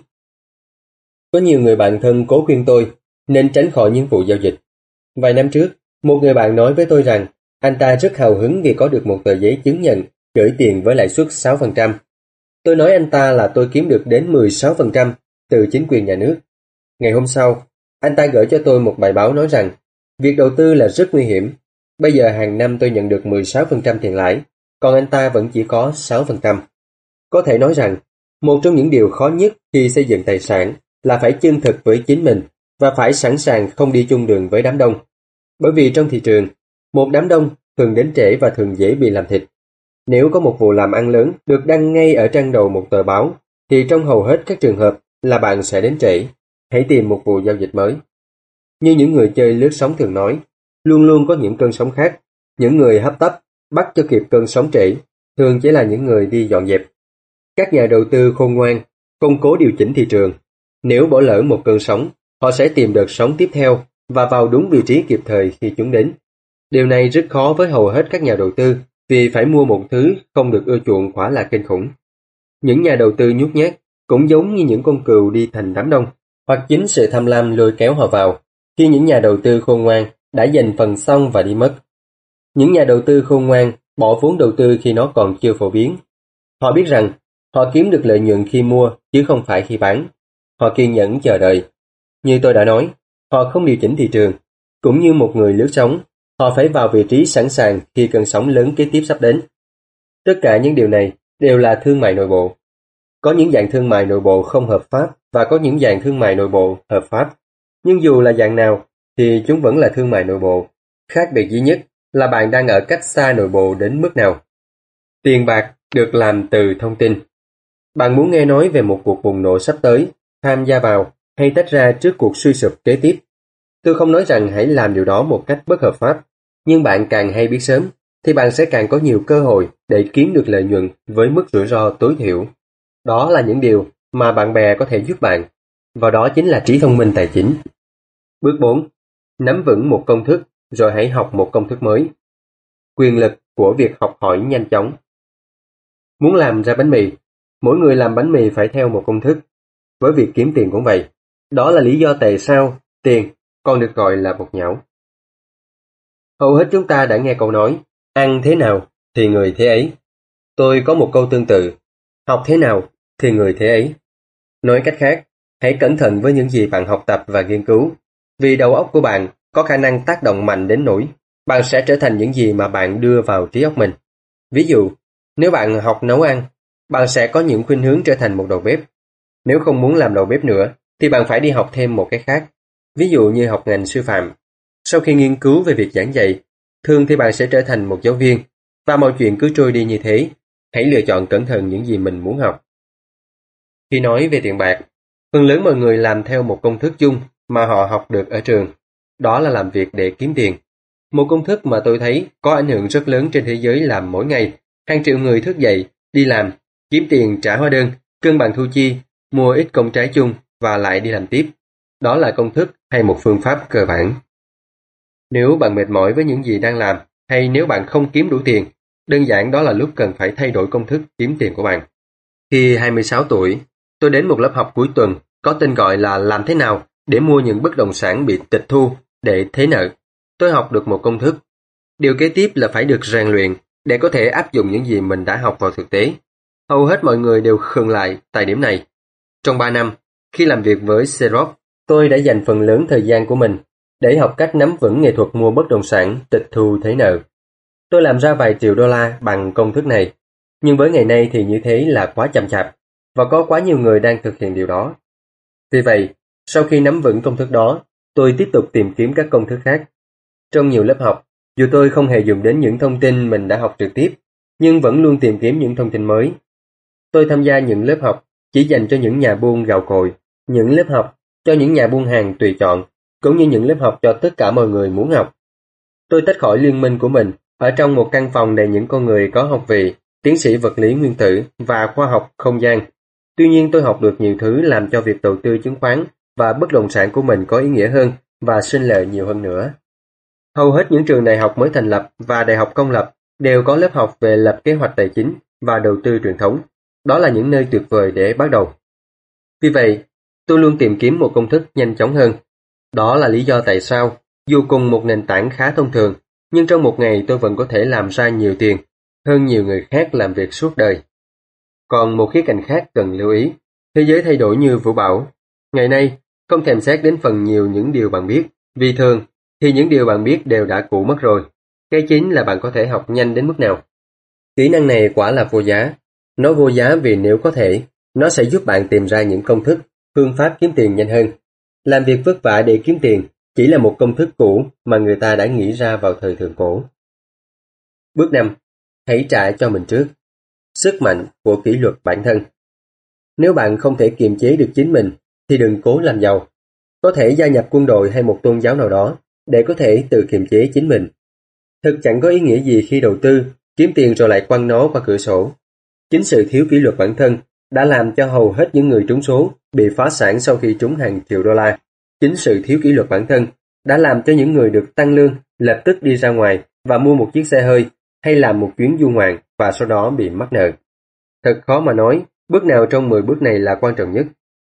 Có nhiều người bạn thân cố khuyên tôi nên tránh khỏi những vụ giao dịch. Vài năm trước, một người bạn nói với tôi rằng Anh ta rất hào hứng vì có được một tờ giấy chứng nhận gửi tiền với lãi suất 6%. Tôi nói anh ta là tôi kiếm được đến 16% từ chính quyền nhà nước. Ngày hôm sau, anh ta gửi cho tôi một bài báo nói rằng việc đầu tư là rất nguy hiểm. Bây giờ hàng năm tôi nhận được 16% tiền lãi, còn anh ta vẫn chỉ có 6%. Có thể nói rằng, một trong những điều khó nhất khi xây dựng tài sản là phải chân thực với chính mình và phải sẵn sàng không đi chung đường với đám đông. Bởi vì trong thị trường, một đám đông thường đến trễ và thường dễ bị làm thịt. Nếu có một vụ làm ăn lớn được đăng ngay ở trang đầu một tờ báo, thì trong hầu hết các trường hợp là bạn sẽ đến trễ. Hãy tìm một vụ giao dịch mới. Như những người chơi lướt sóng thường nói, luôn luôn có những cơn sóng khác. Những người hấp tấp, bắt cho kịp cơn sóng trễ, thường chỉ là những người đi dọn dẹp. Các nhà đầu tư khôn ngoan, công cố điều chỉnh thị trường. Nếu bỏ lỡ một cơn sóng, họ sẽ tìm đợt sóng tiếp theo và vào đúng vị trí kịp thời khi chúng đến. Điều này rất khó với hầu hết các nhà đầu tư vì phải mua một thứ không được ưa chuộng quả là kinh khủng. Những nhà đầu tư nhút nhát cũng giống như những con cừu đi thành đám đông, hoặc chính sự tham lam lôi kéo họ vào, khi những nhà đầu tư khôn ngoan đã giành phần xong và đi mất. Những nhà đầu tư khôn ngoan bỏ vốn đầu tư khi nó còn chưa phổ biến. Họ biết rằng họ kiếm được lợi nhuận khi mua chứ không phải khi bán. Họ kiên nhẫn chờ đợi. Như tôi đã nói, họ không điều chỉnh thị trường. Cũng như một người lướt sóng, họ phải vào vị trí sẵn sàng khi cơn sóng lớn kế tiếp sắp đến. Tất cả những điều này đều là thương mại nội bộ. Có những dạng thương mại nội bộ không hợp pháp và có những dạng thương mại nội bộ hợp pháp. Nhưng dù là dạng nào thì chúng vẫn là thương mại nội bộ. Khác biệt duy nhất là bạn đang ở cách xa nội bộ đến mức nào. Tiền bạc được làm từ thông tin. Bạn muốn nghe nói về một cuộc bùng nổ sắp tới, tham gia vào hay tách ra trước cuộc suy sụp kế tiếp. Tôi không nói rằng hãy làm điều đó một cách bất hợp pháp, nhưng bạn càng hay biết sớm thì bạn sẽ càng có nhiều cơ hội để kiếm được lợi nhuận với mức rủi ro tối thiểu. Đó là những điều mà bạn bè có thể giúp bạn, và đó chính là trí thông minh tài chính. Bước 4. Nắm vững một công thức, rồi hãy học một công thức mới. Quyền lực của việc học hỏi nhanh chóng. Muốn làm ra bánh mì, mỗi người làm bánh mì phải theo một công thức. Với việc kiếm tiền cũng vậy. Đó là lý do tại sao tiền còn được gọi là bột nhão. Hầu hết chúng ta đã nghe câu nói, ăn thế nào thì người thế ấy. Tôi có một câu tương tự, học thế nào thì người thế ấy. Nói cách khác, hãy cẩn thận với những gì bạn học tập và nghiên cứu, vì đầu óc của bạn có khả năng tác động mạnh đến nỗi bạn sẽ trở thành những gì mà bạn đưa vào trí óc mình. Ví dụ, nếu bạn học nấu ăn, bạn sẽ có những khuynh hướng trở thành một đầu bếp. Nếu không muốn làm đầu bếp nữa, thì bạn phải đi học thêm một cái khác. Ví dụ như học ngành sư phạm. Sau khi nghiên cứu về việc giảng dạy, thường thì bạn sẽ trở thành một giáo viên, và mọi chuyện cứ trôi đi như thế. Hãy lựa chọn cẩn thận những gì mình muốn học. Khi nói về tiền bạc, phần lớn mọi người làm theo một công thức chung mà họ học được ở trường. Đó là làm việc để kiếm tiền. Một công thức mà tôi thấy có ảnh hưởng rất lớn trên thế giới làm mỗi ngày. Hàng triệu người thức dậy, đi làm, kiếm tiền trả hóa đơn, cân bằng thu chi, mua ít công trái chung và lại đi làm tiếp. Đó là công thức hay một phương pháp cơ bản. Nếu bạn mệt mỏi với những gì đang làm hay nếu bạn không kiếm đủ tiền, đơn giản đó là lúc cần phải thay đổi công thức kiếm tiền của bạn. Khi 26 tuổi, tôi đến một lớp học cuối tuần có tên gọi là làm thế nào để mua những bất động sản bị tịch thu để thế nợ. Tôi học được một công thức. Điều kế tiếp là phải được rèn luyện để có thể áp dụng những gì mình đã học vào thực tế. Hầu hết mọi người đều khừng lại tại điểm này. Trong 3 năm, khi làm việc với Xerox, tôi đã dành phần lớn thời gian của mình để học cách nắm vững nghệ thuật mua bất động sản tịch thu thế nợ. Tôi làm ra vài triệu đô la bằng công thức này, nhưng với ngày nay thì như thế là quá chậm chạp, và có quá nhiều người đang thực hiện điều đó. Vì vậy, sau khi nắm vững công thức đó, tôi tiếp tục tìm kiếm các công thức khác. Trong nhiều lớp học, dù tôi không hề dùng đến những thông tin mình đã học trực tiếp, nhưng vẫn luôn tìm kiếm những thông tin mới. Tôi tham gia những lớp học chỉ dành cho những nhà buôn gạo cội, những lớp học cho những nhà buôn hàng tùy chọn, cũng như những lớp học cho tất cả mọi người muốn học. Tôi tách khỏi liên minh của mình ở trong một căn phòng đầy những con người có học vị, tiến sĩ vật lý nguyên tử và khoa học không gian. Tuy nhiên tôi học được nhiều thứ làm cho việc đầu tư chứng khoán và bất động sản của mình có ý nghĩa hơn và sinh lợi nhiều hơn nữa. Hầu hết những trường đại học mới thành lập và đại học công lập đều có lớp học về lập kế hoạch tài chính và đầu tư truyền thống. Đó là những nơi tuyệt vời để bắt đầu. Vì vậy, tôi luôn tìm kiếm một công thức nhanh chóng hơn. Đó là lý do tại sao, dù cùng một nền tảng khá thông thường, nhưng trong một ngày tôi vẫn có thể làm ra nhiều tiền hơn nhiều người khác làm việc suốt đời. Còn một khía cạnh khác cần lưu ý, thế giới thay đổi như vũ bảo. Ngày nay, không thèm xét đến phần nhiều những điều bạn biết, vì thường thì những điều bạn biết đều đã cũ mất rồi. Cái chính là bạn có thể học nhanh đến mức nào. Kỹ năng này quả là vô giá. Nó vô giá vì nếu có thể, nó sẽ giúp bạn tìm ra những công thức, phương pháp kiếm tiền nhanh hơn. Làm việc vất vả để kiếm tiền chỉ là một công thức cũ mà người ta đã nghĩ ra vào thời thượng cổ. Bước 5. Hãy trả cho mình trước. Sức mạnh của kỷ luật bản thân. Nếu bạn không thể kiềm chế được chính mình, thì đừng cố làm giàu. Có thể gia nhập quân đội hay một tôn giáo nào đó để có thể tự kiềm chế chính mình. Thực chẳng có ý nghĩa gì khi đầu tư, kiếm tiền rồi lại quăng nó qua cửa sổ. Chính sự thiếu kỷ luật bản thân đã làm cho hầu hết những người trúng số bị phá sản sau khi trúng hàng triệu đô la. Chính sự thiếu kỷ luật bản thân đã làm cho những người được tăng lương lập tức đi ra ngoài và mua một chiếc xe hơi hay làm một chuyến du ngoạn và sau đó bị mắc nợ. Thật khó mà nói bước nào trong 10 bước này là quan trọng nhất.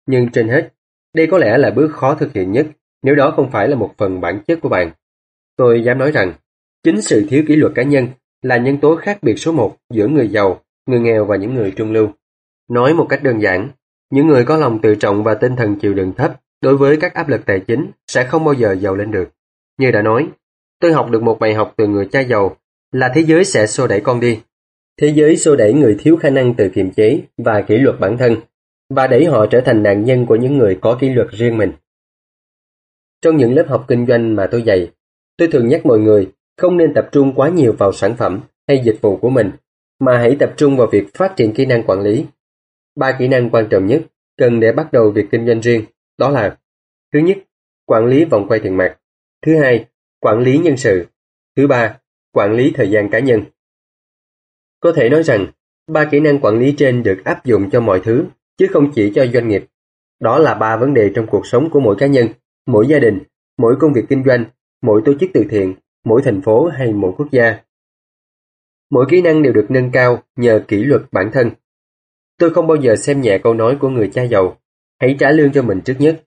Nhưng trên hết, đây có lẽ là bước khó thực hiện nhất nếu đó không phải là một phần bản chất của bạn. Tôi dám nói rằng, chính sự thiếu kỷ luật cá nhân là nhân tố khác biệt số một giữa người giàu, người nghèo và những người trung lưu. Nói một cách đơn giản, những người có lòng tự trọng và tinh thần chịu đựng thấp đối với các áp lực tài chính sẽ không bao giờ giàu lên được. Như đã nói, tôi học được một bài học từ người cha giàu là thế giới sẽ xô đẩy con đi. Thế giới xô đẩy người thiếu khả năng tự kiềm chế và kỷ luật bản thân và đẩy họ trở thành nạn nhân của những người có kỷ luật riêng mình. Trong những lớp học kinh doanh mà tôi dạy, tôi thường nhắc mọi người không nên tập trung quá nhiều vào sản phẩm hay dịch vụ của mình, mà hãy tập trung vào việc phát triển kỹ năng quản lý. Ba kỹ năng quan trọng nhất cần để bắt đầu việc kinh doanh riêng đó là Thứ nhất, quản lý vòng quay tiền mặt. Thứ hai, quản lý nhân sự. Thứ ba, quản lý thời gian cá nhân. Có thể nói rằng, ba kỹ năng quản lý trên được áp dụng cho mọi thứ, chứ không chỉ cho doanh nghiệp. Đó là ba vấn đề trong cuộc sống của mỗi cá nhân, mỗi gia đình, mỗi công việc kinh doanh, mỗi tổ chức từ thiện, mỗi thành phố hay mỗi quốc gia. Mỗi kỹ năng đều được nâng cao nhờ kỷ luật bản thân. Tôi không bao giờ xem nhẹ câu nói của người cha giàu hãy trả lương cho mình trước nhất.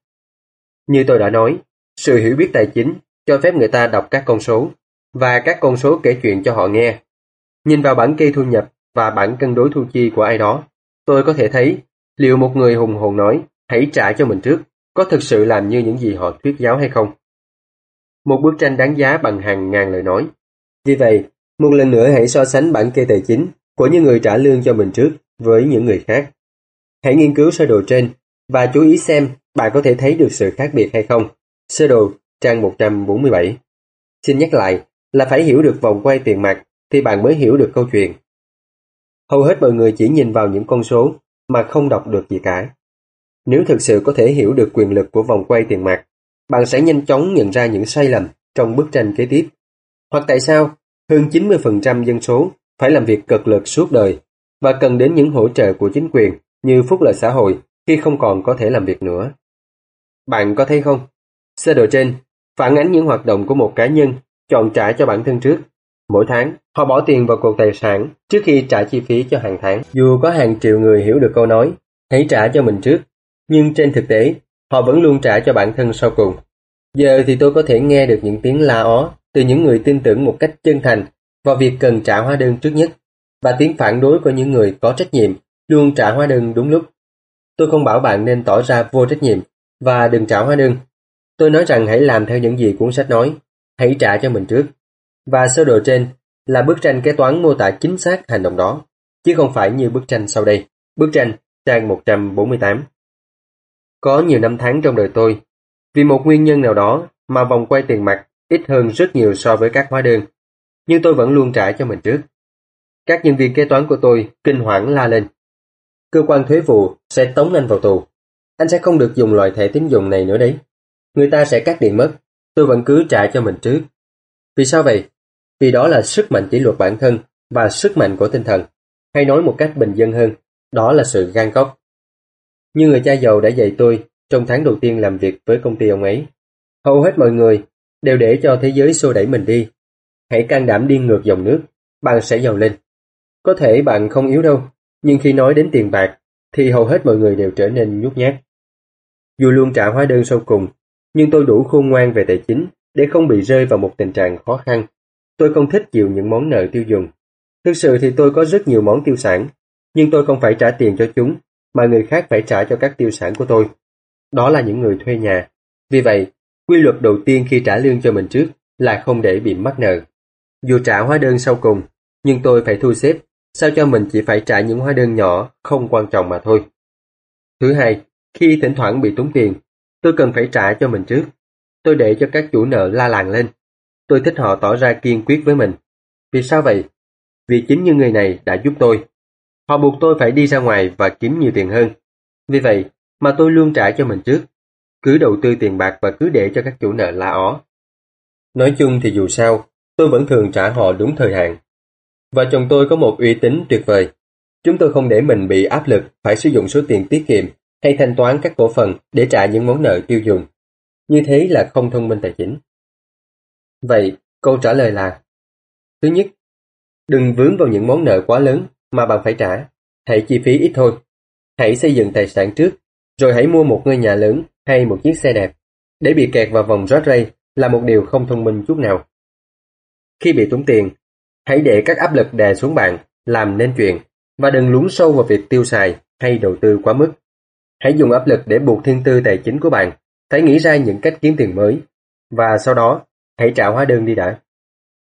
Như tôi đã nói, sự hiểu biết tài chính cho phép người ta đọc các con số và các con số kể chuyện cho họ nghe. Nhìn vào bản kê thu nhập và bản cân đối thu chi của ai đó, tôi có thể thấy liệu một người hùng hồn nói hãy trả cho mình trước có thực sự làm như những gì họ thuyết giáo hay không. Một bức tranh đáng giá bằng hàng ngàn lời nói. Vì vậy, một lần nữa hãy so sánh bản kê tài chính của những người trả lương cho mình trước với những người khác. Hãy nghiên cứu sơ đồ trên và chú ý xem bạn có thể thấy được sự khác biệt hay không. Sơ đồ trang 147 Xin nhắc lại là phải hiểu được vòng quay tiền mặt thì bạn mới hiểu được câu chuyện. Hầu hết mọi người chỉ nhìn vào những con số mà không đọc được gì cả. Nếu thực sự có thể hiểu được quyền lực của vòng quay tiền mặt, bạn sẽ nhanh chóng nhận ra những sai lầm trong bức tranh kế tiếp. Hoặc tại sao hơn 90% dân số phải làm việc cực lực suốt đời và cần đến những hỗ trợ của chính quyền như phúc lợi xã hội khi không còn có thể làm việc nữa. Bạn có thấy không? Sơ đồ trên phản ánh những hoạt động của một cá nhân chọn trả cho bản thân trước. Mỗi tháng, họ bỏ tiền vào cuộc tài sản trước khi trả chi phí cho hàng tháng. Dù có hàng triệu người hiểu được câu nói, hãy trả cho mình trước, nhưng trên thực tế, họ vẫn luôn trả cho bản thân sau cùng. Giờ thì tôi có thể nghe được những tiếng la ó từ những người tin tưởng một cách chân thành vào việc cần trả hóa đơn trước nhất, và tiếng phản đối của những người có trách nhiệm luôn trả hóa đơn đúng lúc. Tôi không bảo bạn nên tỏ ra vô trách nhiệm và đừng trả hóa đơn. Tôi nói rằng hãy làm theo những gì cuốn sách nói, hãy trả cho mình trước. Và sơ đồ trên là bức tranh kế toán mô tả chính xác hành động đó, chứ không phải như bức tranh sau đây. Bức tranh, trang 148. Có nhiều năm tháng trong đời tôi, vì một nguyên nhân nào đó mà vòng quay tiền mặt ít hơn rất nhiều so với các hóa đơn, nhưng tôi vẫn luôn trả cho mình trước. Các nhân viên kế toán của tôi kinh hoảng la lên cơ quan thuế vụ sẽ tống anh vào tù. Anh sẽ không được dùng loại thẻ tín dụng này nữa đấy. Người ta sẽ cắt điện mất, tôi vẫn cứ trả cho mình trước. Vì sao vậy? Vì đó là sức mạnh kỷ luật bản thân và sức mạnh của tinh thần. Hay nói một cách bình dân hơn, đó là sự gan góc. Như người cha giàu đã dạy tôi trong tháng đầu tiên làm việc với công ty ông ấy. Hầu hết mọi người đều để cho thế giới xô đẩy mình đi. Hãy can đảm đi ngược dòng nước, bạn sẽ giàu lên. Có thể bạn không yếu đâu, nhưng khi nói đến tiền bạc thì hầu hết mọi người đều trở nên nhút nhát. Dù luôn trả hóa đơn sau cùng, nhưng tôi đủ khôn ngoan về tài chính để không bị rơi vào một tình trạng khó khăn. Tôi không thích chịu những món nợ tiêu dùng. Thực sự thì tôi có rất nhiều món tiêu sản, nhưng tôi không phải trả tiền cho chúng, mà người khác phải trả cho các tiêu sản của tôi. Đó là những người thuê nhà. Vì vậy, quy luật đầu tiên khi trả lương cho mình trước là không để bị mắc nợ. Dù trả hóa đơn sau cùng, nhưng tôi phải thu xếp sao cho mình chỉ phải trả những hóa đơn nhỏ không quan trọng mà thôi. Thứ hai, khi thỉnh thoảng bị tốn tiền, tôi cần phải trả cho mình trước. Tôi để cho các chủ nợ la làng lên. Tôi thích họ tỏ ra kiên quyết với mình. Vì sao vậy? Vì chính những người này đã giúp tôi. Họ buộc tôi phải đi ra ngoài và kiếm nhiều tiền hơn. Vì vậy mà tôi luôn trả cho mình trước. Cứ đầu tư tiền bạc và cứ để cho các chủ nợ la ó. Nói chung thì dù sao, tôi vẫn thường trả họ đúng thời hạn. Và chồng tôi có một uy tín tuyệt vời. Chúng tôi không để mình bị áp lực phải sử dụng số tiền tiết kiệm hay thanh toán các cổ phần để trả những món nợ tiêu dùng. Như thế là không thông minh tài chính. Vậy, câu trả lời là Thứ nhất, đừng vướng vào những món nợ quá lớn mà bạn phải trả. Hãy chi phí ít thôi. Hãy xây dựng tài sản trước, rồi hãy mua một ngôi nhà lớn hay một chiếc xe đẹp. Để bị kẹt vào vòng rót ray là một điều không thông minh chút nào. Khi bị tốn tiền, hãy để các áp lực đè xuống bạn, làm nên chuyện, và đừng lún sâu vào việc tiêu xài hay đầu tư quá mức. Hãy dùng áp lực để buộc thiên tư tài chính của bạn, phải nghĩ ra những cách kiếm tiền mới, và sau đó hãy trả hóa đơn đi đã.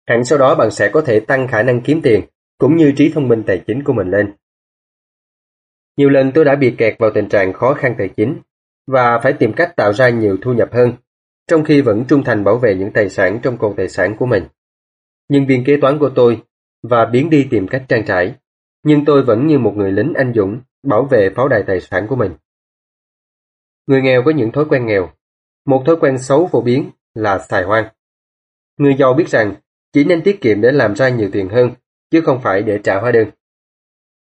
Hẳn sau đó bạn sẽ có thể tăng khả năng kiếm tiền, cũng như trí thông minh tài chính của mình lên. Nhiều lần tôi đã bị kẹt vào tình trạng khó khăn tài chính, và phải tìm cách tạo ra nhiều thu nhập hơn, trong khi vẫn trung thành bảo vệ những tài sản trong cột tài sản của mình. Nhân viên kế toán của tôi và biến đi tìm cách trang trải, nhưng tôi vẫn như một người lính anh dũng bảo vệ pháo đài tài sản của mình. Người nghèo có những thói quen nghèo. Một thói quen xấu phổ biến là xài hoang. Người giàu biết rằng chỉ nên tiết kiệm để làm ra nhiều tiền hơn, chứ không phải để trả hóa đơn.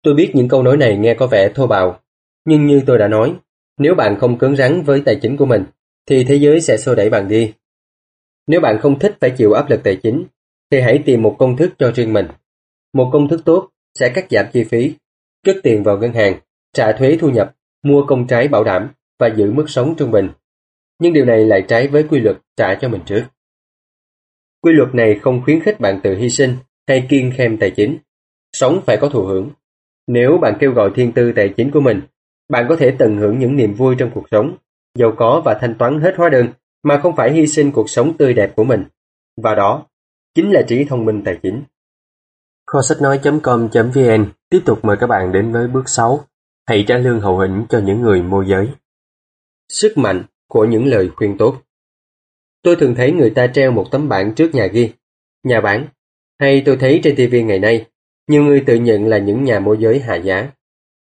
Tôi biết những câu nói này nghe có vẻ thô bạo, nhưng như tôi đã nói, nếu bạn không cứng rắn với tài chính của mình, thì thế giới sẽ xô đẩy bạn đi. Nếu bạn không thích phải chịu áp lực tài chính, thì hãy tìm một công thức cho riêng mình. Một công thức tốt sẽ cắt giảm chi phí, cất tiền vào ngân hàng, trả thuế thu nhập, mua công trái bảo đảm và giữ mức sống trung bình. Nhưng điều này lại trái với quy luật trả cho mình trước. Quy luật này không khuyến khích bạn tự hy sinh hay kiên khem tài chính. Sống phải có thụ hưởng. Nếu bạn kêu gọi thiên tư tài chính của mình, bạn có thể tận hưởng những niềm vui trong cuộc sống, giàu có và thanh toán hết hóa đơn mà không phải hy sinh cuộc sống tươi đẹp của mình. Và đó chính là trí thông minh tài chính. Kho sách nói.com.vn tiếp tục mời các bạn đến với bước 6. Hãy trả lương hậu hĩnh cho những người môi giới. Sức mạnh của những lời khuyên tốt Tôi thường thấy người ta treo một tấm bảng trước nhà ghi, nhà bán, hay tôi thấy trên TV ngày nay, nhiều người tự nhận là những nhà môi giới hạ giá.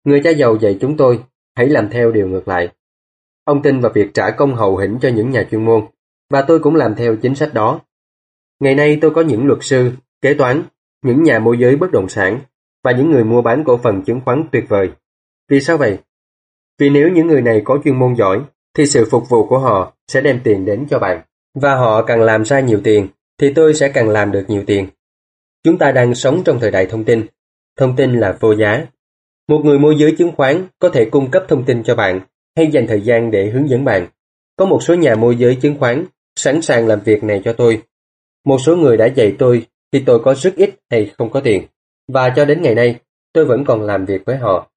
Người cha giàu dạy chúng tôi, hãy làm theo điều ngược lại. Ông tin vào việc trả công hậu hĩnh cho những nhà chuyên môn, và tôi cũng làm theo chính sách đó. Ngày nay tôi có những luật sư, kế toán, những nhà môi giới bất động sản và những người mua bán cổ phần chứng khoán tuyệt vời. Vì sao vậy? Vì nếu những người này có chuyên môn giỏi, thì sự phục vụ của họ sẽ đem tiền đến cho bạn. Và họ càng làm ra nhiều tiền, thì tôi sẽ càng làm được nhiều tiền. Chúng ta đang sống trong thời đại thông tin. Thông tin là vô giá. Một người môi giới chứng khoán có thể cung cấp thông tin cho bạn hay dành thời gian để hướng dẫn bạn. Có một số nhà môi giới chứng khoán sẵn sàng làm việc này cho tôi. Một số người đã dạy tôi khi tôi có rất ít hay không có tiền. Và cho đến ngày nay, tôi vẫn còn làm việc với họ.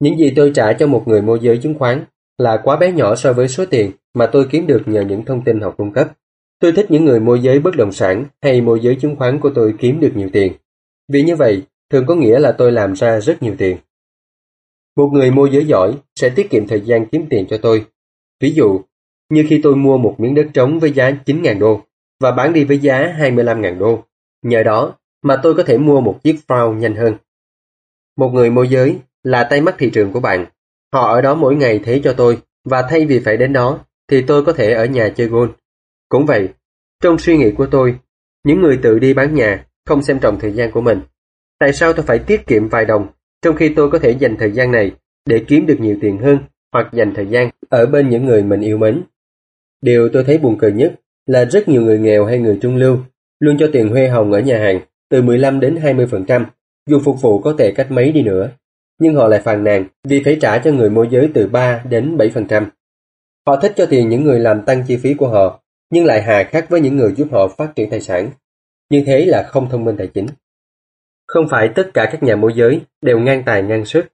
Những gì tôi trả cho một người môi giới chứng khoán là quá bé nhỏ so với số tiền mà tôi kiếm được nhờ những thông tin họ cung cấp. Tôi thích những người môi giới bất động sản hay môi giới chứng khoán của tôi kiếm được nhiều tiền. Vì như vậy, thường có nghĩa là tôi làm ra rất nhiều tiền. Một người môi giới giỏi sẽ tiết kiệm thời gian kiếm tiền cho tôi. Ví dụ, như khi tôi mua một miếng đất trống với giá 9.000 đô và bán đi với giá 25.000 đô. Nhờ đó mà tôi có thể mua một chiếc phao nhanh hơn. Một người môi giới là tay mắt thị trường của bạn. Họ ở đó mỗi ngày thế cho tôi và thay vì phải đến đó thì tôi có thể ở nhà chơi golf. Cũng vậy, trong suy nghĩ của tôi, những người tự đi bán nhà không xem trọng thời gian của mình. Tại sao tôi phải tiết kiệm vài đồng trong khi tôi có thể dành thời gian này để kiếm được nhiều tiền hơn hoặc dành thời gian ở bên những người mình yêu mến? Điều tôi thấy buồn cười nhất là rất nhiều người nghèo hay người trung lưu luôn cho tiền huê hồng ở nhà hàng từ 15 đến 20%, dù phục vụ có tệ cách mấy đi nữa. Nhưng họ lại phàn nàn vì phải trả cho người môi giới từ 3 đến 7%. Họ thích cho tiền những người làm tăng chi phí của họ, nhưng lại hà khắc với những người giúp họ phát triển tài sản. như thế là không thông minh tài chính. Không phải tất cả các nhà môi giới đều ngang tài ngang sức.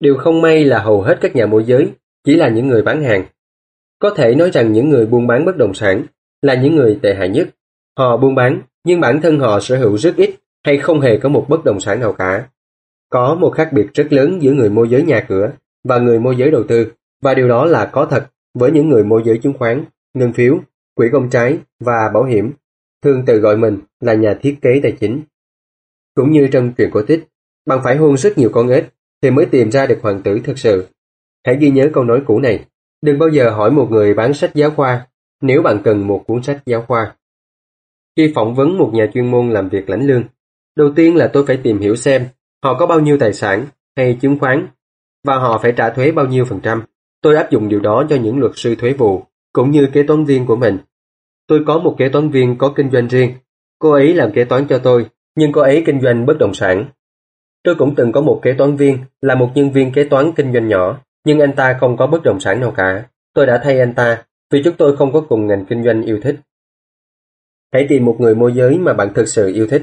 Điều không may là hầu hết các nhà môi giới chỉ là những người bán hàng. Có thể nói rằng những người buôn bán bất động sản là những người tệ hại nhất. Họ buôn bán, nhưng bản thân họ sở hữu rất ít hay không hề có một bất động sản nào cả. Có một khác biệt rất lớn giữa người môi giới nhà cửa và người môi giới đầu tư, và điều đó là có thật với những người môi giới chứng khoán, ngân phiếu, quỹ công trái và bảo hiểm, thường tự gọi mình là nhà thiết kế tài chính. Cũng như trong truyện cổ tích, bạn phải hôn rất nhiều con ếch thì mới tìm ra được hoàng tử thực sự. Hãy ghi nhớ câu nói cũ này, đừng bao giờ hỏi một người bán sách giáo khoa nếu bạn cần một cuốn sách giáo khoa. Khi phỏng vấn một nhà chuyên môn làm việc lãnh lương, đầu tiên là tôi phải tìm hiểu xem họ có bao nhiêu tài sản hay chứng khoán và họ phải trả thuế bao nhiêu phần trăm. Tôi áp dụng điều đó cho những luật sư thuế vụ cũng như kế toán viên của mình. Tôi có một kế toán viên có kinh doanh riêng. Cô ấy làm kế toán cho tôi, nhưng cô ấy kinh doanh bất động sản. Tôi cũng từng có một kế toán viên là một nhân viên kế toán kinh doanh nhỏ, nhưng anh ta không có bất động sản nào cả. Tôi đã thay anh ta vì chúng tôi không có cùng ngành kinh doanh yêu thích. Hãy tìm một người môi giới mà bạn thực sự yêu thích.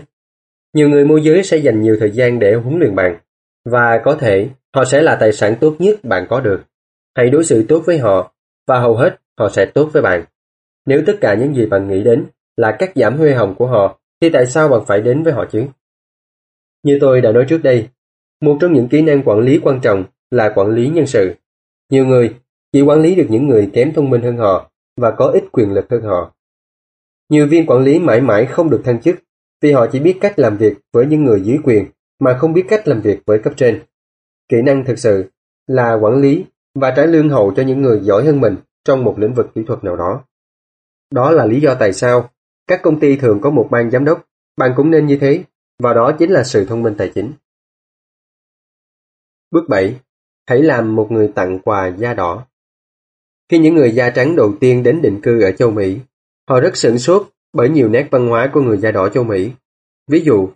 Nhiều người môi giới sẽ dành nhiều thời gian để huấn luyện bạn, và có thể họ sẽ là tài sản tốt nhất bạn có được. Hãy đối xử tốt với họ, và hầu hết họ sẽ tốt với bạn. Nếu tất cả những gì bạn nghĩ đến là cắt giảm huê hồng của họ, thì tại sao bạn phải đến với họ chứ? Như tôi đã nói trước đây, một trong những kỹ năng quản lý quan trọng là quản lý nhân sự. Nhiều người chỉ quản lý được những người kém thông minh hơn họ và có ít quyền lực hơn họ. Nhiều viên quản lý mãi mãi không được thăng chức vì họ chỉ biết cách làm việc với những người dưới quyền mà không biết cách làm việc với cấp trên. Kỹ năng thực sự là quản lý và trả lương hậu cho những người giỏi hơn mình trong một lĩnh vực kỹ thuật nào đó. Đó là lý do tại sao các công ty thường có một ban giám đốc, bạn cũng nên như thế, và đó chính là sự thông minh tài chính. Bước 7. Hãy làm một người tặng quà da đỏ. Khi những người da trắng đầu tiên đến định cư ở châu Mỹ, họ rất sửng sốt bởi nhiều nét văn hóa của người da đỏ châu Mỹ. Ví dụ,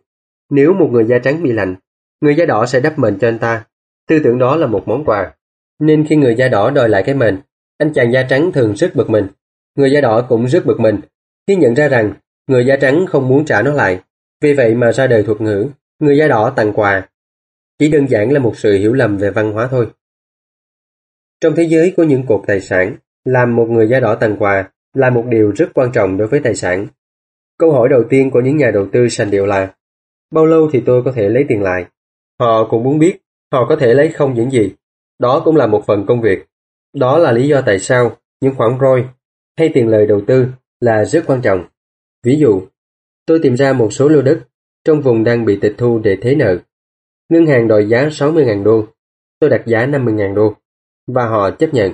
nếu một người da trắng bị lạnh, người da đỏ sẽ đắp mền cho anh ta. Tư tưởng đó là một món quà. Nên khi người da đỏ đòi lại cái mền, anh chàng da trắng thường rất bực mình. Người da đỏ cũng rất bực mình khi nhận ra rằng người da trắng không muốn trả nó lại. Vì vậy mà ra đời thuật ngữ, người da đỏ tặng quà. Chỉ đơn giản là một sự hiểu lầm về văn hóa thôi. Trong thế giới của những cột tài sản, làm một người da đỏ tặng quà là một điều rất quan trọng đối với tài sản. Câu hỏi đầu tiên của những nhà đầu tư sành điệu là Bao lâu thì tôi có thể lấy tiền lại? Họ cũng muốn biết họ có thể lấy không những gì. Đó cũng là một phần công việc. Đó là lý do tại sao những khoản ROI hay tiền lời đầu tư là rất quan trọng. Ví dụ, tôi tìm ra một số lô đất trong vùng đang bị tịch thu để thế nợ. Ngân hàng đòi giá 60.000 đô, tôi đặt giá 50.000 đô, và họ chấp nhận.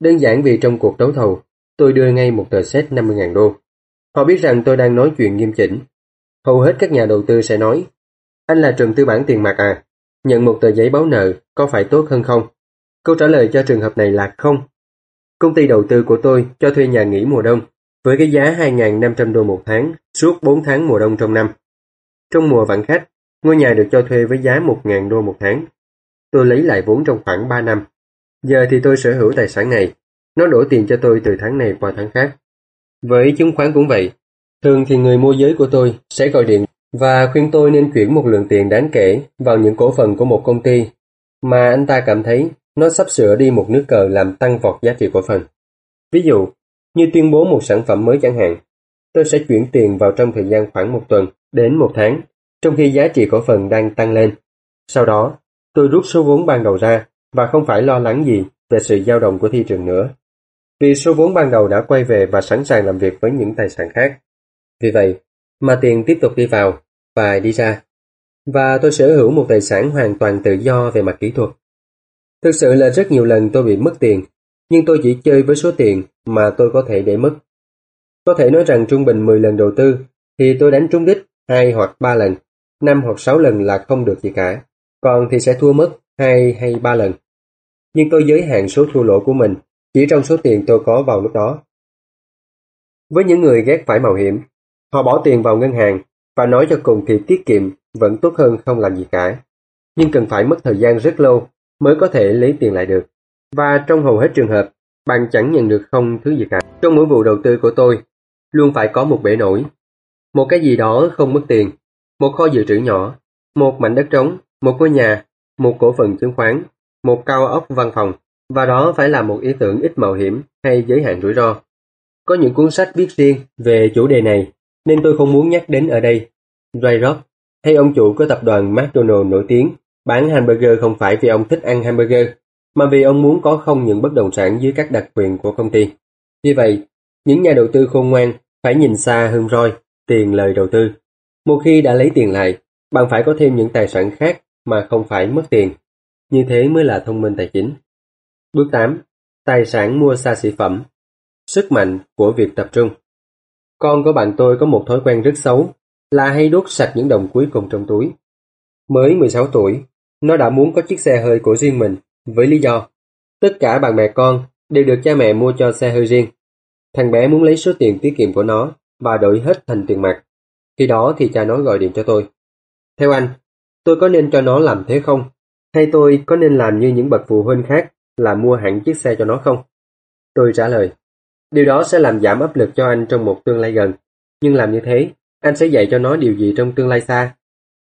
Đơn giản vì trong cuộc đấu thầu, tôi đưa ngay một tờ xét 50.000 đô. Họ biết rằng tôi đang nói chuyện nghiêm chỉnh. Hầu hết các nhà đầu tư sẽ nói, anh là trường tư bản tiền mặt à, nhận một tờ giấy báo nợ có phải tốt hơn không? Câu trả lời cho trường hợp này là không. Công ty đầu tư của tôi cho thuê nhà nghỉ mùa đông với cái giá 2.500 đô một tháng suốt 4 tháng mùa đông trong năm. Trong mùa vãn khách, ngôi nhà được cho thuê với giá 1.000 đô một tháng. Tôi lấy lại vốn trong khoảng 3 năm. Giờ thì tôi sở hữu tài sản này. Nó đổ tiền cho tôi từ tháng này qua tháng khác. Với chứng khoán cũng vậy. Thường thì người môi giới của tôi sẽ gọi điện và khuyên tôi nên chuyển một lượng tiền đáng kể vào những cổ phần của một công ty mà anh ta cảm thấy nó sắp sửa đi một nước cờ làm tăng vọt giá trị cổ phần. Ví dụ, như tuyên bố một sản phẩm mới chẳng hạn, tôi sẽ chuyển tiền vào trong thời gian khoảng một tuần đến một tháng, trong khi giá trị cổ phần đang tăng lên. Sau đó, tôi rút số vốn ban đầu ra và không phải lo lắng gì về sự dao động của thị trường nữa. Vì số vốn ban đầu đã quay về và sẵn sàng làm việc với những tài sản khác. Vì vậy, mà tiền tiếp tục đi vào và đi ra. Và tôi sở hữu một tài sản hoàn toàn tự do về mặt kỹ thuật. Thực sự là rất nhiều lần tôi bị mất tiền, nhưng tôi chỉ chơi với số tiền mà tôi có thể để mất. Có thể nói rằng trung bình 10 lần đầu tư thì tôi đánh trúng đích 2 hoặc 3 lần, 5 hoặc 6 lần là không được gì cả, còn thì sẽ thua mất hai hay ba lần. Nhưng tôi giới hạn số thua lỗ của mình chỉ trong số tiền tôi có vào lúc đó. Với những người ghét phải mạo hiểm, họ bỏ tiền vào ngân hàng và nói cho cùng thì tiết kiệm vẫn tốt hơn không làm gì cả. Nhưng cần phải mất thời gian rất lâu mới có thể lấy tiền lại được. Và trong hầu hết trường hợp, bạn chẳng nhận được không thứ gì cả. Trong mỗi vụ đầu tư của tôi, luôn phải có một bể nổi. Một cái gì đó không mất tiền, một kho dự trữ nhỏ, một mảnh đất trống, một ngôi nhà, một cổ phần chứng khoán, một cao ốc văn phòng, và đó phải là một ý tưởng ít mạo hiểm hay giới hạn rủi ro. Có những cuốn sách viết riêng về chủ đề này, nên tôi không muốn nhắc đến ở đây. Ray Rock, hay ông chủ của tập đoàn McDonald nổi tiếng, bán hamburger không phải vì ông thích ăn hamburger, mà vì ông muốn có không những bất động sản dưới các đặc quyền của công ty. Vì vậy, những nhà đầu tư khôn ngoan phải nhìn xa hơn roi, tiền lời đầu tư. Một khi đã lấy tiền lại, bạn phải có thêm những tài sản khác mà không phải mất tiền. Như thế mới là thông minh tài chính. Bước 8. Tài sản mua xa xỉ phẩm. Sức mạnh của việc tập trung. Con của bạn tôi có một thói quen rất xấu là hay đốt sạch những đồng cuối cùng trong túi. Mới 16 tuổi, nó đã muốn có chiếc xe hơi của riêng mình với lý do tất cả bạn bè con đều được cha mẹ mua cho xe hơi riêng. Thằng bé muốn lấy số tiền tiết kiệm của nó và đổi hết thành tiền mặt. Khi đó thì cha nó gọi điện cho tôi. Theo anh, tôi có nên cho nó làm thế không? Hay tôi có nên làm như những bậc phụ huynh khác là mua hẳn chiếc xe cho nó không? Tôi trả lời, điều đó sẽ làm giảm áp lực cho anh trong một tương lai gần. Nhưng làm như thế, anh sẽ dạy cho nó điều gì trong tương lai xa.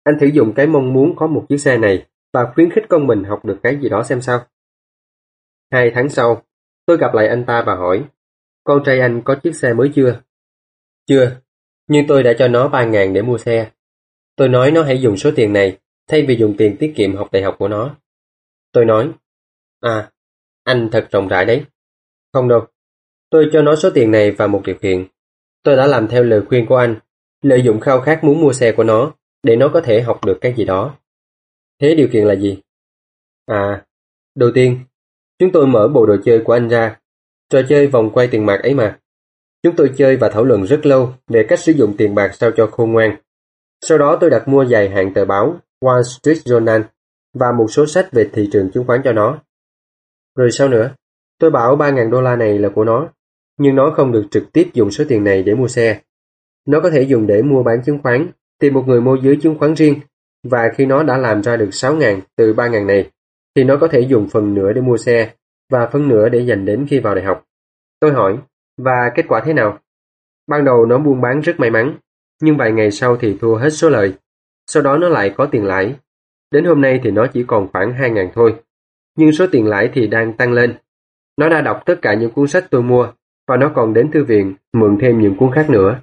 Anh thử dùng cái mong muốn có một chiếc xe này và khuyến khích con mình học được cái gì đó xem sao. Hai tháng sau, tôi gặp lại anh ta và hỏi, con trai anh có chiếc xe mới chưa? Chưa, nhưng tôi đã cho nó ba ngàn để mua xe. Tôi nói nó hãy dùng số tiền này thay vì dùng tiền tiết kiệm học đại học của nó. Tôi nói, à, anh thật rộng rãi đấy. Không đâu, tôi cho nó số tiền này và một điều kiện. Tôi đã làm theo lời khuyên của anh, lợi dụng khao khát muốn mua xe của nó để nó có thể học được cái gì đó. Thế điều kiện là gì? À, đầu tiên, chúng tôi mở bộ đồ chơi của anh ra, trò chơi vòng quay tiền bạc ấy mà. Chúng tôi chơi và thảo luận rất lâu về cách sử dụng tiền bạc sao cho khôn ngoan. Sau đó tôi đặt mua dài hạn tờ báo Wall Street Journal và một số sách về thị trường chứng khoán cho nó. Rồi sau nữa, tôi bảo 3.000 đô la này là của nó, nhưng nó không được trực tiếp dùng số tiền này để mua xe. Nó có thể dùng để mua bán chứng khoán, tìm một người môi giới chứng khoán riêng, và khi nó đã làm ra được 6.000 từ 3.000 này, thì nó có thể dùng phần nửa để mua xe và phần nửa để dành đến khi vào đại học. Tôi hỏi, và kết quả thế nào? Ban đầu nó buôn bán rất may mắn, nhưng vài ngày sau thì thua hết số lợi. Sau đó nó lại có tiền lãi. Đến hôm nay thì nó chỉ còn khoảng 2.000 thôi. Nhưng số tiền lãi thì đang tăng lên. Nó đã đọc tất cả những cuốn sách tôi mua và nó còn đến thư viện mượn thêm những cuốn khác nữa.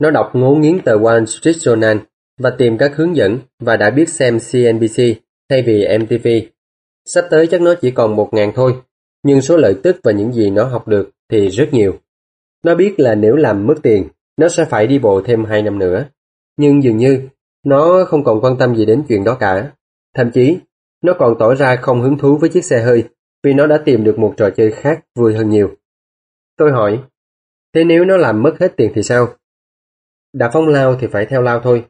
Nó đọc ngấu nghiến tờ Wall Street Journal và tìm các hướng dẫn và đã biết xem CNBC thay vì MTV. Sắp tới chắc nó chỉ còn 1.000 thôi, nhưng số lợi tức và những gì nó học được thì rất nhiều. Nó biết là nếu làm mất tiền, nó sẽ phải đi bộ thêm 2 năm nữa. Nhưng dường như, nó không còn quan tâm gì đến chuyện đó cả. Thậm chí, nó còn tỏ ra không hứng thú với chiếc xe hơi vì nó đã tìm được một trò chơi khác vui hơn nhiều. Tôi hỏi, thế nếu nó làm mất hết tiền thì sao? Đã phong lao thì phải theo lao thôi.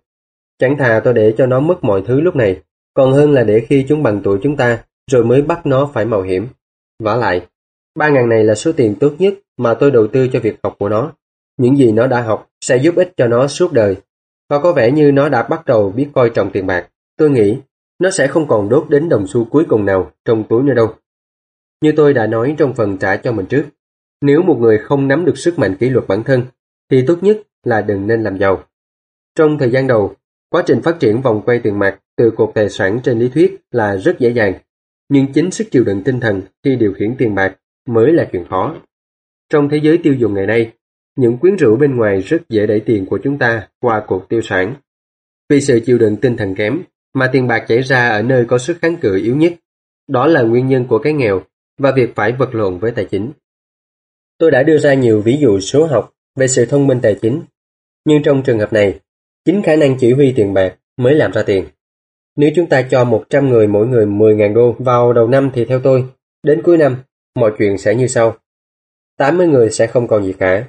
Chẳng thà tôi để cho nó mất mọi thứ lúc này, còn hơn là để khi chúng bằng tuổi chúng ta, rồi mới bắt nó phải mạo hiểm. vả lại, ba ngàn này là số tiền tốt nhất mà tôi đầu tư cho việc học của nó. Những gì nó đã học sẽ giúp ích cho nó suốt đời. Và có vẻ như nó đã bắt đầu biết coi trọng tiền bạc. Tôi nghĩ nó sẽ không còn đốt đến đồng xu cuối cùng nào trong túi nữa đâu. Như tôi đã nói trong phần trả cho mình trước, nếu một người không nắm được sức mạnh kỷ luật bản thân, thì tốt nhất là đừng nên làm giàu. Trong thời gian đầu, quá trình phát triển vòng quay tiền mặt từ cột tài sản trên lý thuyết là rất dễ dàng, nhưng chính sức chịu đựng tinh thần khi điều khiển tiền bạc mới là chuyện khó. Trong thế giới tiêu dùng ngày nay, những quyến rũ bên ngoài rất dễ đẩy tiền của chúng ta qua cuộc tiêu sản. Vì sự chịu đựng tinh thần kém, mà tiền bạc chảy ra ở nơi có sức kháng cự yếu nhất. Đó là nguyên nhân của cái nghèo và việc phải vật lộn với tài chính. Tôi đã đưa ra nhiều ví dụ số học về sự thông minh tài chính, nhưng trong trường hợp này, chính khả năng chỉ huy tiền bạc mới làm ra tiền. Nếu chúng ta cho 100 người mỗi người 10.000 đô vào đầu năm thì theo tôi, đến cuối năm, mọi chuyện sẽ như sau. 80 người sẽ không còn gì cả.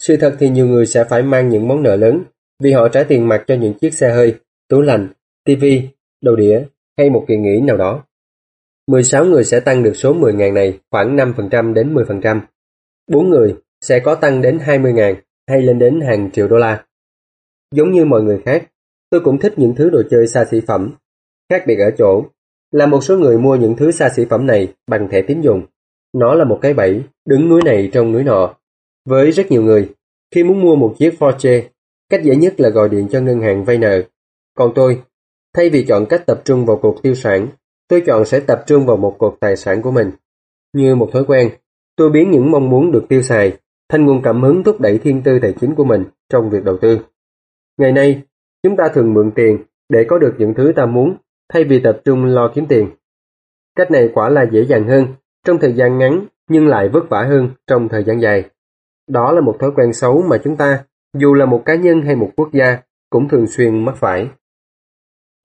Sự thật thì nhiều người sẽ phải mang những món nợ lớn vì họ trả tiền mặt cho những chiếc xe hơi, tủ lạnh, tivi, đầu đĩa hay một kỳ nghỉ nào đó. 16 người sẽ tăng được số 10.000 này khoảng 5% đến 10%. 4 người sẽ có tăng đến 20.000 hay lên đến hàng triệu đô la. Giống như mọi người khác, tôi cũng thích những thứ đồ chơi xa xỉ phẩm. Khác biệt ở chỗ là một số người mua những thứ xa xỉ phẩm này bằng thẻ tín dụng. Nó là một cái bẫy, đứng núi này trong núi nọ. Với rất nhiều người, khi muốn mua một chiếc Porsche, Cách dễ nhất là gọi điện cho ngân hàng vay nợ. Còn tôi, thay vì chọn cách tập trung vào cuộc tiêu sản, tôi chọn sẽ tập trung vào một cuộc tài sản của mình. Như một thói quen, tôi biến những mong muốn được tiêu xài thành nguồn cảm hứng thúc đẩy thiên tư tài chính của mình trong việc đầu tư. Ngày nay, chúng ta thường mượn tiền để có được những thứ ta muốn thay vì tập trung lo kiếm tiền. Cách này quả là dễ dàng hơn trong thời gian ngắn nhưng lại vất vả hơn trong thời gian dài. Đó là một thói quen xấu mà chúng ta, dù là một cá nhân hay một quốc gia, cũng thường xuyên mắc phải.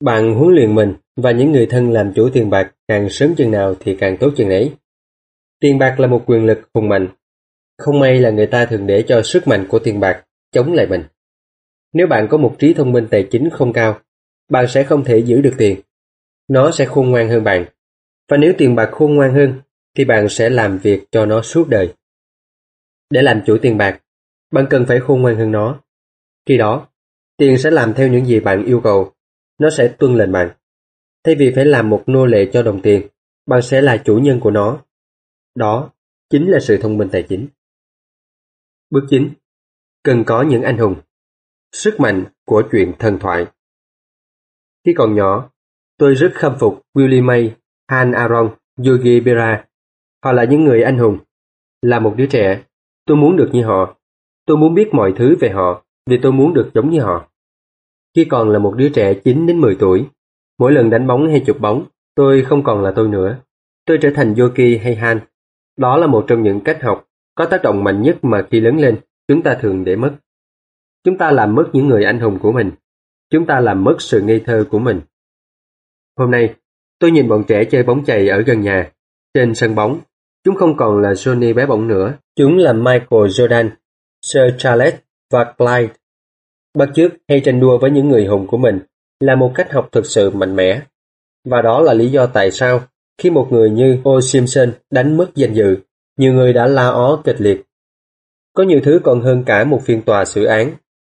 Bạn huấn luyện mình và những người thân làm chủ tiền bạc càng sớm chừng nào thì càng tốt chừng ấy. Tiền bạc là một quyền lực hùng mạnh. Không may là người ta thường để cho sức mạnh của tiền bạc chống lại mình. Nếu bạn có một trí thông minh tài chính không cao, bạn sẽ không thể giữ được tiền. Nó sẽ khôn ngoan hơn bạn. Và nếu tiền bạc khôn ngoan hơn, thì bạn sẽ làm việc cho nó suốt đời. Để làm chủ tiền bạc, bạn cần phải khôn ngoan hơn nó. Khi đó, tiền sẽ làm theo những gì bạn yêu cầu. Nó sẽ tuân lệnh bạn. Thay vì phải làm một nô lệ cho đồng tiền, bạn sẽ là chủ nhân của nó. Đó chính là sự thông minh tài chính. Bước 9. Cần có những anh hùng. Sức mạnh của chuyện thần thoại. Khi còn nhỏ, tôi rất khâm phục Willie May, Han Aaron, Yogi Berra. Họ là những người anh hùng. Là một đứa trẻ, tôi muốn được như họ. Tôi muốn biết mọi thứ về họ vì tôi muốn được giống như họ. Khi còn là một đứa trẻ 9 đến 10 tuổi, mỗi lần đánh bóng hay chụp bóng, tôi không còn là tôi nữa. Tôi trở thành Yoki hay Han. Đó là một trong những cách học có tác động mạnh nhất mà khi lớn lên, chúng ta thường để mất. Chúng ta làm mất những người anh hùng của mình. Chúng ta làm mất sự ngây thơ của mình. Hôm nay, tôi nhìn bọn trẻ chơi bóng chày ở gần nhà. Trên sân bóng, chúng không còn là Johnny bé bỏng nữa. Chúng là Michael Jordan, Sir Charles và Clyde. Bắt chước hay tranh đua với những người hùng của mình là một cách học thực sự mạnh mẽ. Và đó là lý do tại sao khi một người như O. Simpson đánh mất danh dự, nhiều người đã la ó kịch liệt. Có nhiều thứ còn hơn cả một phiên tòa xử án,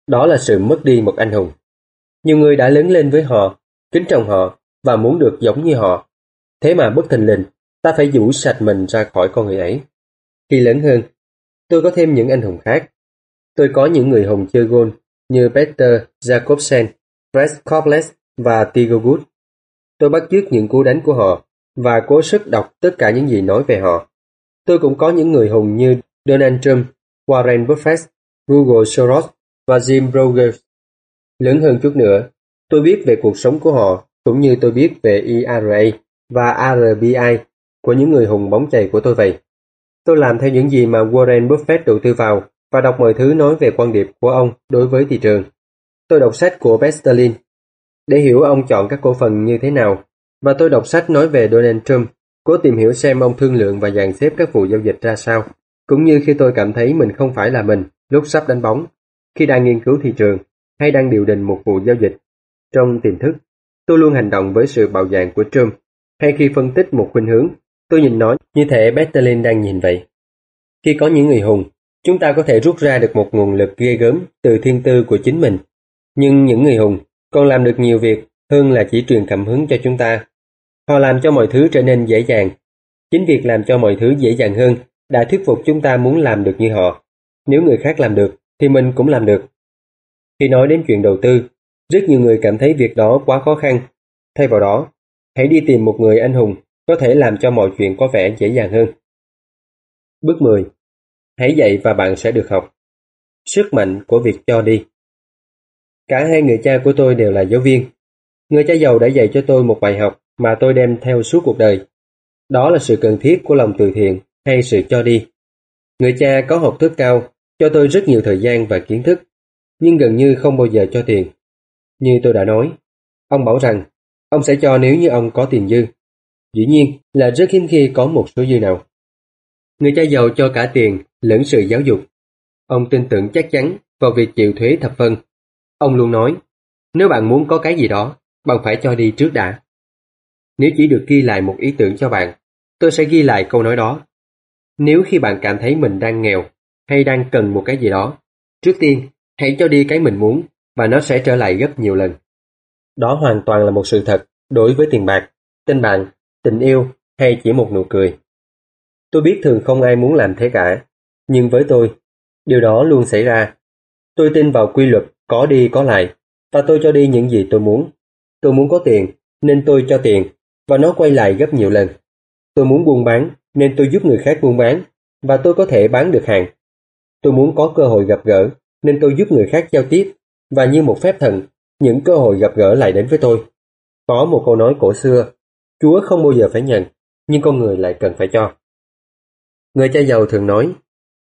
đó là sự mất đi một anh hùng. Nhiều người đã lớn lên với họ, kính trọng họ và muốn được giống như họ. Thế mà bất thình lình, ta phải rũ sạch mình ra khỏi con người ấy. Khi lớn hơn, tôi có thêm những anh hùng khác. Tôi có những người hùng chơi gôn như Peter Jacobsen, Fred Copless và Tiger Wood. Tôi bắt chước những cú đánh của họ và cố sức đọc tất cả những gì nói về họ. Tôi cũng có những người hùng như Donald Trump, Warren Buffett, Google Soros và Jim rogers. Lớn hơn chút nữa, tôi biết về cuộc sống của họ cũng như tôi biết về ira và RBI của những người hùng bóng chày của tôi vậy. Tôi làm theo những gì mà Warren Buffett đầu tư vào và đọc mọi thứ nói về quan điểm của ông đối với thị trường. Tôi đọc sách của Westerlin để hiểu ông chọn các cổ phần như thế nào và tôi đọc sách nói về Donald Trump, cố tìm hiểu xem ông thương lượng và dàn xếp các vụ giao dịch ra sao. Cũng như khi tôi cảm thấy mình không phải là mình lúc sắp đánh bóng, khi đang nghiên cứu thị trường hay đang điều đình một vụ giao dịch. Trong tiềm thức, tôi luôn hành động với sự bạo dạn của Trump, hay khi phân tích một khuynh hướng, tôi nhìn nó như thể Bertolin đang nhìn vậy. Khi có những người hùng, chúng ta có thể rút ra được một nguồn lực ghê gớm từ thiên tư của chính mình. Nhưng những người hùng còn làm được nhiều việc hơn là chỉ truyền cảm hứng cho chúng ta. Họ làm cho mọi thứ trở nên dễ dàng. Chính việc làm cho mọi thứ dễ dàng hơn đã thuyết phục chúng ta muốn làm được như họ. Nếu người khác làm được, thì mình cũng làm được. Khi nói đến chuyện đầu tư, rất nhiều người cảm thấy việc đó quá khó khăn. Thay vào đó, hãy đi tìm một người anh hùng có thể làm cho mọi chuyện có vẻ dễ dàng hơn. Bước 10. Hãy dạy và bạn sẽ được học. Sức mạnh của việc cho đi. Cả hai người cha của tôi đều là giáo viên. Người cha giàu đã dạy cho tôi một bài học mà tôi đem theo suốt cuộc đời. Đó là sự cần thiết của lòng từ thiện hay sự cho đi. Người cha có học thức cao, cho tôi rất nhiều thời gian và kiến thức, nhưng gần như không bao giờ cho tiền. Như tôi đã nói, ông bảo rằng ông sẽ cho nếu như ông có tiền dư. Dĩ nhiên là rất hiếm khi có một số dư nào. Người cha giàu cho cả tiền lẫn sự giáo dục. Ông tin tưởng chắc chắn vào việc chịu thuế thập phân. Ông luôn nói, nếu bạn muốn có cái gì đó, bạn phải cho đi trước đã. Nếu chỉ được ghi lại một ý tưởng cho bạn, tôi sẽ ghi lại câu nói đó. Nếu khi bạn cảm thấy mình đang nghèo hay đang cần một cái gì đó, trước tiên hãy cho đi cái mình muốn và nó sẽ trở lại gấp nhiều lần. Đó hoàn toàn là một sự thật đối với tiền bạc, tên bạn, tình yêu hay chỉ một nụ cười. Tôi biết thường không ai muốn làm thế cả, nhưng với tôi, điều đó luôn xảy ra. Tôi tin vào quy luật có đi có lại, và tôi cho đi những gì tôi muốn. Tôi muốn có tiền, nên tôi cho tiền, và nó quay lại gấp nhiều lần. Tôi muốn buôn bán, nên tôi giúp người khác buôn bán, và tôi có thể bán được hàng. Tôi muốn có cơ hội gặp gỡ, nên tôi giúp người khác giao tiếp, và như một phép thần, những cơ hội gặp gỡ lại đến với tôi. Có một câu nói cổ xưa, Chúa không bao giờ phải nhận, nhưng con người lại cần phải cho. Người cha giàu thường nói,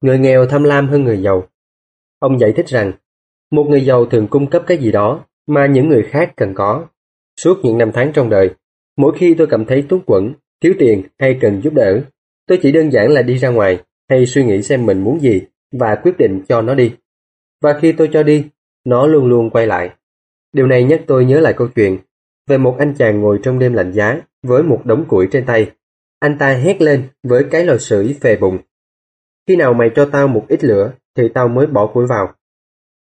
người nghèo tham lam hơn người giàu. Ông giải thích rằng, một người giàu thường cung cấp cái gì đó mà những người khác cần có. Suốt những năm tháng trong đời, mỗi khi tôi cảm thấy túng quẫn, thiếu tiền hay cần giúp đỡ, tôi chỉ đơn giản là đi ra ngoài hay suy nghĩ xem mình muốn gì và quyết định cho nó đi. Và khi tôi cho đi, nó luôn luôn quay lại. Điều này nhắc tôi nhớ lại câu chuyện về một anh chàng ngồi trong đêm lạnh giá với một đống củi trên tay. Anh ta hét lên với cái lò sưởi phề bụng. Khi nào mày cho tao một ít lửa thì tao mới bỏ củi vào.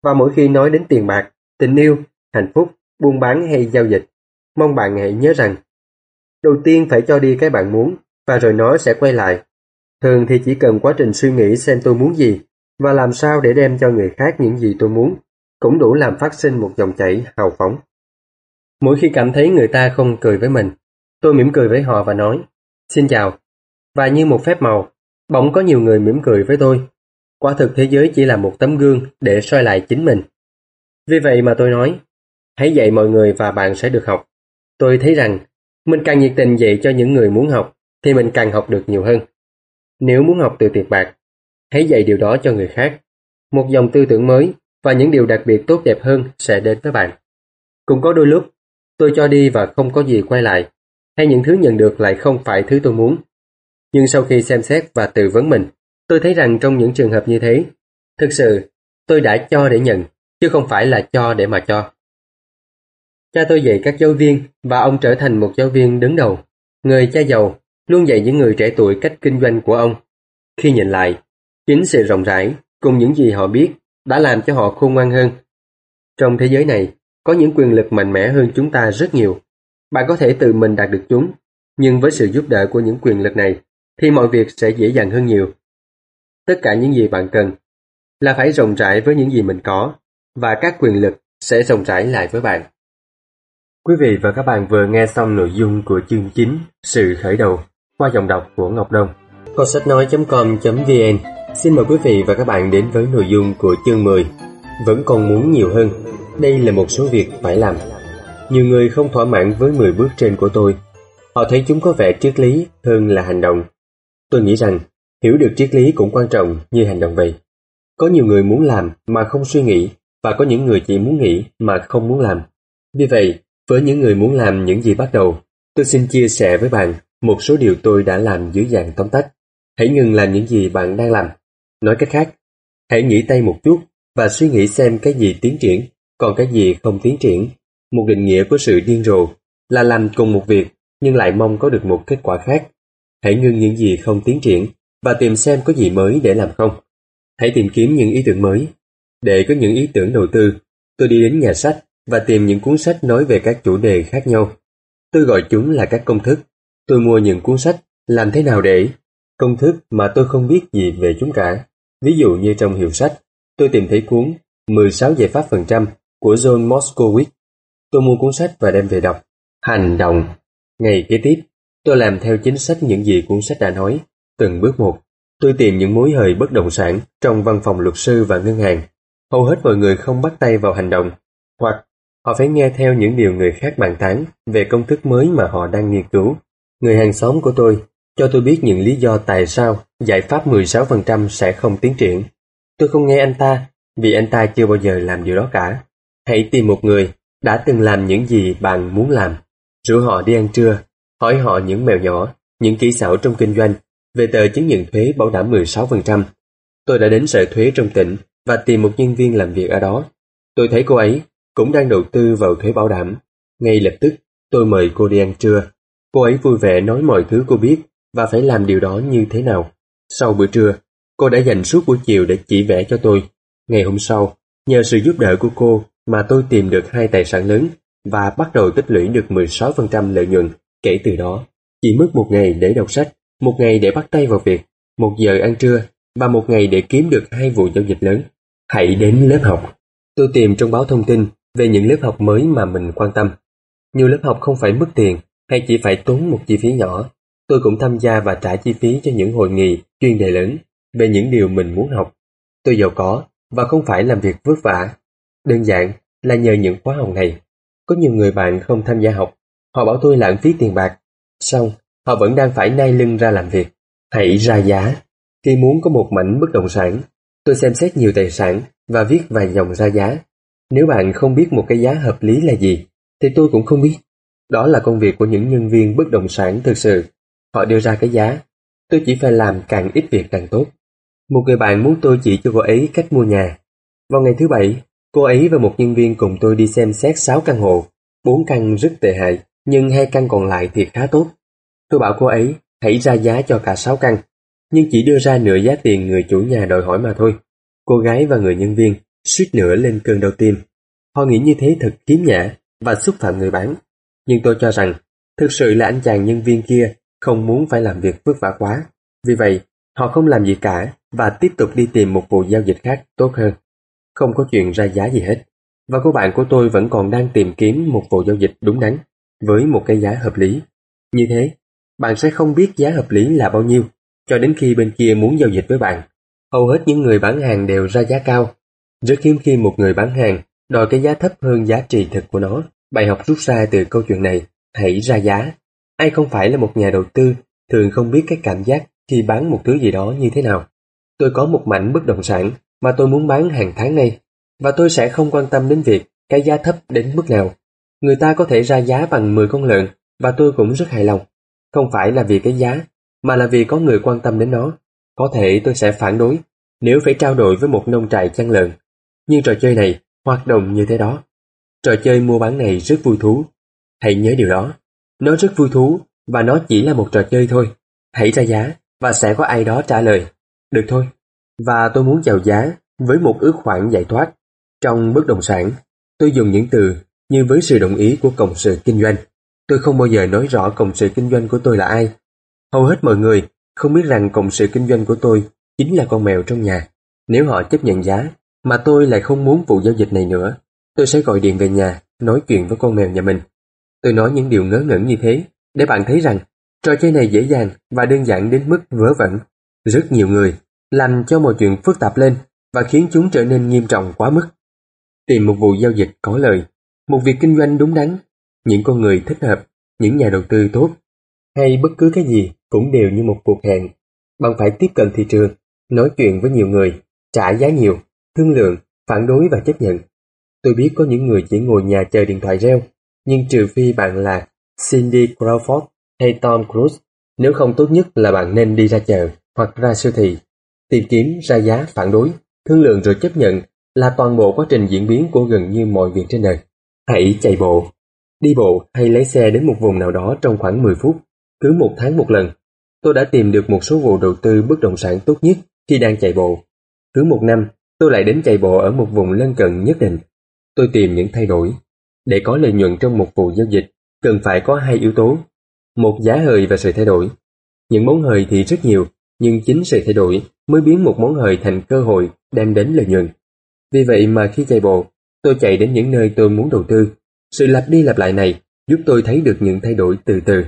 Và mỗi khi nói đến tiền bạc, tình yêu, hạnh phúc, buôn bán hay giao dịch, mong bạn hãy nhớ rằng đầu tiên phải cho đi cái bạn muốn và rồi nó sẽ quay lại. Thường thì chỉ cần quá trình suy nghĩ xem tôi muốn gì và làm sao để đem cho người khác những gì tôi muốn cũng đủ làm phát sinh một dòng chảy hào phóng. Mỗi khi cảm thấy người ta không cười với mình, tôi mỉm cười với họ và nói, xin chào. Và như một phép màu, bỗng có nhiều người mỉm cười với tôi. Quả thực thế giới chỉ là một tấm gương để soi lại chính mình. Vì vậy mà tôi nói, hãy dạy mọi người và bạn sẽ được học. Tôi thấy rằng, mình càng nhiệt tình dạy cho những người muốn học, thì mình càng học được nhiều hơn. Nếu muốn học từ tiền bạc, hãy dạy điều đó cho người khác. Một dòng tư tưởng mới và những điều đặc biệt tốt đẹp hơn sẽ đến với bạn. Cũng có đôi lúc, tôi cho đi và không có gì quay lại, hay những thứ nhận được lại không phải thứ tôi muốn. Nhưng sau khi xem xét và tự vấn mình, tôi thấy rằng trong những trường hợp như thế, thực sự tôi đã cho để nhận, chứ không phải là cho để mà cho. Cha tôi dạy các giáo viên và ông trở thành một giáo viên đứng đầu. Người cha giàu luôn dạy những người trẻ tuổi cách kinh doanh của ông. Khi nhìn lại, chính sự rộng rãi cùng những gì họ biết đã làm cho họ khôn ngoan hơn. Trong thế giới này, có những quyền lực mạnh mẽ hơn chúng ta rất nhiều. Bạn có thể tự mình đạt được chúng, nhưng với sự giúp đỡ của những quyền lực này, thì mọi việc sẽ dễ dàng hơn nhiều. Tất cả những gì bạn cần là phải rộng rãi với những gì mình có, và các quyền lực sẽ rộng rãi lại với bạn. Quý vị và các bạn vừa nghe xong nội dung của chương 9 Sự khởi đầu qua dòng đọc của Ngọc Đông. Câu sách nói.com.vn Xin mời quý vị và các bạn đến với nội dung của chương 10 Vẫn còn muốn nhiều hơn Đây là một số việc phải làm nhiều người không thỏa mãn với 10 bước trên của tôi. Họ thấy chúng có vẻ triết lý hơn là hành động. Tôi nghĩ rằng hiểu được triết lý cũng quan trọng như hành động vậy. Có nhiều người muốn làm mà không suy nghĩ Và có những người chỉ muốn nghĩ mà không muốn làm. Vì vậy, với những người muốn làm những gì bắt đầu Tôi xin chia sẻ với bạn một số điều tôi đã làm dưới dạng tóm tắt. Hãy ngừng làm những gì bạn đang làm. Nói cách khác, hãy nghỉ tay một chút và suy nghĩ xem cái gì tiến triển, còn cái gì không tiến triển. Một định nghĩa của sự điên rồ là làm cùng một việc nhưng lại mong có được một kết quả khác. Hãy ngưng những gì không tiến triển và tìm xem có gì mới để làm không. Hãy tìm kiếm những ý tưởng mới. Để có những ý tưởng đầu tư, tôi đi đến nhà sách và tìm những cuốn sách nói về các chủ đề khác nhau. Tôi gọi chúng là các công thức. Tôi mua những cuốn sách làm thế nào để công thức mà tôi không biết gì về chúng cả. Ví dụ như trong hiệu sách, tôi tìm thấy cuốn 16 giải pháp phần trăm của John Moskowitz. Tôi mua cuốn sách và đem về đọc. Hành động. Ngày kế tiếp, tôi làm theo chính sách những gì cuốn sách đã nói. Từng bước một, tôi tìm những mối hời bất động sản trong văn phòng luật sư và ngân hàng. Hầu hết mọi người không bắt tay vào hành động, hoặc họ phải nghe theo những điều người khác bàn tán về công thức mới mà họ đang nghiên cứu. Người hàng xóm của tôi cho tôi biết những lý do tại sao giải pháp 16% sẽ không tiến triển. Tôi không nghe anh ta, vì anh ta chưa bao giờ làm điều đó cả. Hãy tìm một người đã từng làm những gì bạn muốn làm. Rủ họ đi ăn trưa, hỏi họ những mèo nhỏ, những kỹ xảo trong kinh doanh, về tờ chứng nhận thuế bảo đảm 16%. Tôi đã đến sở thuế trong tỉnh và tìm một nhân viên làm việc ở đó. Tôi thấy cô ấy cũng đang đầu tư vào thuế bảo đảm. Ngay lập tức, tôi mời cô đi ăn trưa. Cô ấy vui vẻ nói mọi thứ cô biết và phải làm điều đó như thế nào. Sau bữa trưa, cô đã dành suốt buổi chiều để chỉ vẽ cho tôi. Ngày hôm sau, nhờ sự giúp đỡ của cô mà tôi tìm được hai tài sản lớn và bắt đầu tích lũy được 16% lợi nhuận kể từ đó. Chỉ mất một ngày để đọc sách, một ngày để bắt tay vào việc, một giờ ăn trưa và một ngày để kiếm được hai vụ giao dịch lớn. Hãy đến lớp học. Tôi tìm trong báo thông tin về những lớp học mới mà mình quan tâm. Nhiều lớp học không phải mất tiền hay chỉ phải tốn một chi phí nhỏ. Tôi cũng tham gia và trả chi phí cho những hội nghị chuyên đề lớn về những điều mình muốn học. Tôi giàu có và không phải làm việc vất vả. Đơn giản là nhờ những khóa học này. Có nhiều người bạn không tham gia học, họ bảo tôi lãng phí tiền bạc. Xong, họ vẫn đang phải nai lưng ra làm việc. Hãy ra giá. Khi muốn có một mảnh bất động sản, tôi xem xét nhiều tài sản và viết vài dòng ra giá. Nếu bạn không biết một cái giá hợp lý là gì, thì tôi cũng không biết. Đó là công việc của những nhân viên bất động sản thực sự. Họ đưa ra cái giá. Tôi chỉ phải làm càng ít việc càng tốt. Một người bạn muốn tôi chỉ cho cô ấy cách mua nhà. Vào ngày thứ bảy, cô ấy và một nhân viên cùng tôi đi xem xét 6 căn hộ. bốn căn rất tệ hại, nhưng hai căn còn lại thì khá tốt. Tôi bảo cô ấy hãy ra giá cho cả 6 căn, nhưng chỉ đưa ra nửa giá tiền người chủ nhà đòi hỏi mà thôi. Cô gái và người nhân viên suýt nữa lên cơn đau tim. Họ nghĩ như thế thật kiếm nhã và xúc phạm người bán. Nhưng tôi cho rằng thực sự là anh chàng nhân viên kia không muốn phải làm việc vất vả quá. Vì vậy, họ không làm gì cả và tiếp tục đi tìm một vụ giao dịch khác tốt hơn. Không có chuyện ra giá gì hết. Và cô bạn của tôi vẫn còn đang tìm kiếm một vụ giao dịch đúng đắn với một cái giá hợp lý. Như thế, bạn sẽ không biết giá hợp lý là bao nhiêu cho đến khi bên kia muốn giao dịch với bạn. Hầu hết những người bán hàng đều ra giá cao. Rất hiếm khi một người bán hàng đòi cái giá thấp hơn giá trị thực của nó. Bài học rút ra từ câu chuyện này, hãy ra giá. Ai không phải là một nhà đầu tư thường không biết cái cảm giác khi bán một thứ gì đó như thế nào. Tôi có một mảnh bất động sản mà tôi muốn bán hàng tháng nay và tôi sẽ không quan tâm đến việc cái giá thấp đến mức nào. Người ta có thể ra giá bằng 10 con lợn và tôi cũng rất hài lòng. Không phải là vì cái giá, mà là vì có người quan tâm đến nó. Có thể tôi sẽ phản đối nếu phải trao đổi với một nông trại chăn lợn. Nhưng trò chơi này hoạt động như thế đó. Trò chơi mua bán này rất vui thú. Hãy nhớ điều đó. Nó rất vui thú và nó chỉ là một trò chơi thôi. Hãy ra giá và sẽ có ai đó trả lời. Được thôi. Và tôi muốn chào giá với một ước khoản giải thoát. Trong bất động sản, tôi dùng những từ như với sự đồng ý của cộng sự kinh doanh. Tôi không bao giờ nói rõ cộng sự kinh doanh của tôi là ai. Hầu hết mọi người không biết rằng cộng sự kinh doanh của tôi chính là con mèo trong nhà. Nếu họ chấp nhận giá, mà tôi lại không muốn vụ giao dịch này nữa, tôi sẽ gọi điện về nhà, nói chuyện với con mèo nhà mình. Tôi nói những điều ngớ ngẩn như thế, để bạn thấy rằng trò chơi này dễ dàng và đơn giản đến mức vớ vẩn. Rất nhiều người làm cho mọi chuyện phức tạp lên và khiến chúng trở nên nghiêm trọng quá mức. Tìm một vụ giao dịch có lời, một việc kinh doanh đúng đắn, những con người thích hợp, những nhà đầu tư tốt, hay bất cứ cái gì cũng đều như một cuộc hẹn. Bạn phải tiếp cận thị trường, nói chuyện với nhiều người, trả giá nhiều, thương lượng, phản đối và chấp nhận. Tôi biết có những người chỉ ngồi nhà chờ điện thoại reo, nhưng trừ phi bạn là Cindy Crawford hay Tom Cruise, nếu không tốt nhất là bạn nên đi ra chợ hoặc ra siêu thị, tìm kiếm ra giá phản đối, thương lượng rồi chấp nhận là toàn bộ quá trình diễn biến của gần như mọi việc trên đời. Hãy chạy bộ, đi bộ hay lấy xe đến một vùng nào đó trong khoảng 10 phút, cứ một tháng một lần. Tôi đã tìm được một số vụ đầu tư bất động sản tốt nhất khi đang chạy bộ. Cứ một năm, tôi lại đến chạy bộ ở một vùng lân cận nhất định. Tôi tìm những thay đổi. Để có lợi nhuận trong một vụ giao dịch, cần phải có hai yếu tố. Một giá hời và sự thay đổi. Những món hời thì rất nhiều, nhưng chính sự thay đổi mới biến một món hời thành cơ hội đem đến lợi nhuận. Vì vậy mà khi chạy bộ, tôi chạy đến những nơi tôi muốn đầu tư. Sự lặp đi lặp lại này giúp tôi thấy được những thay đổi từ từ.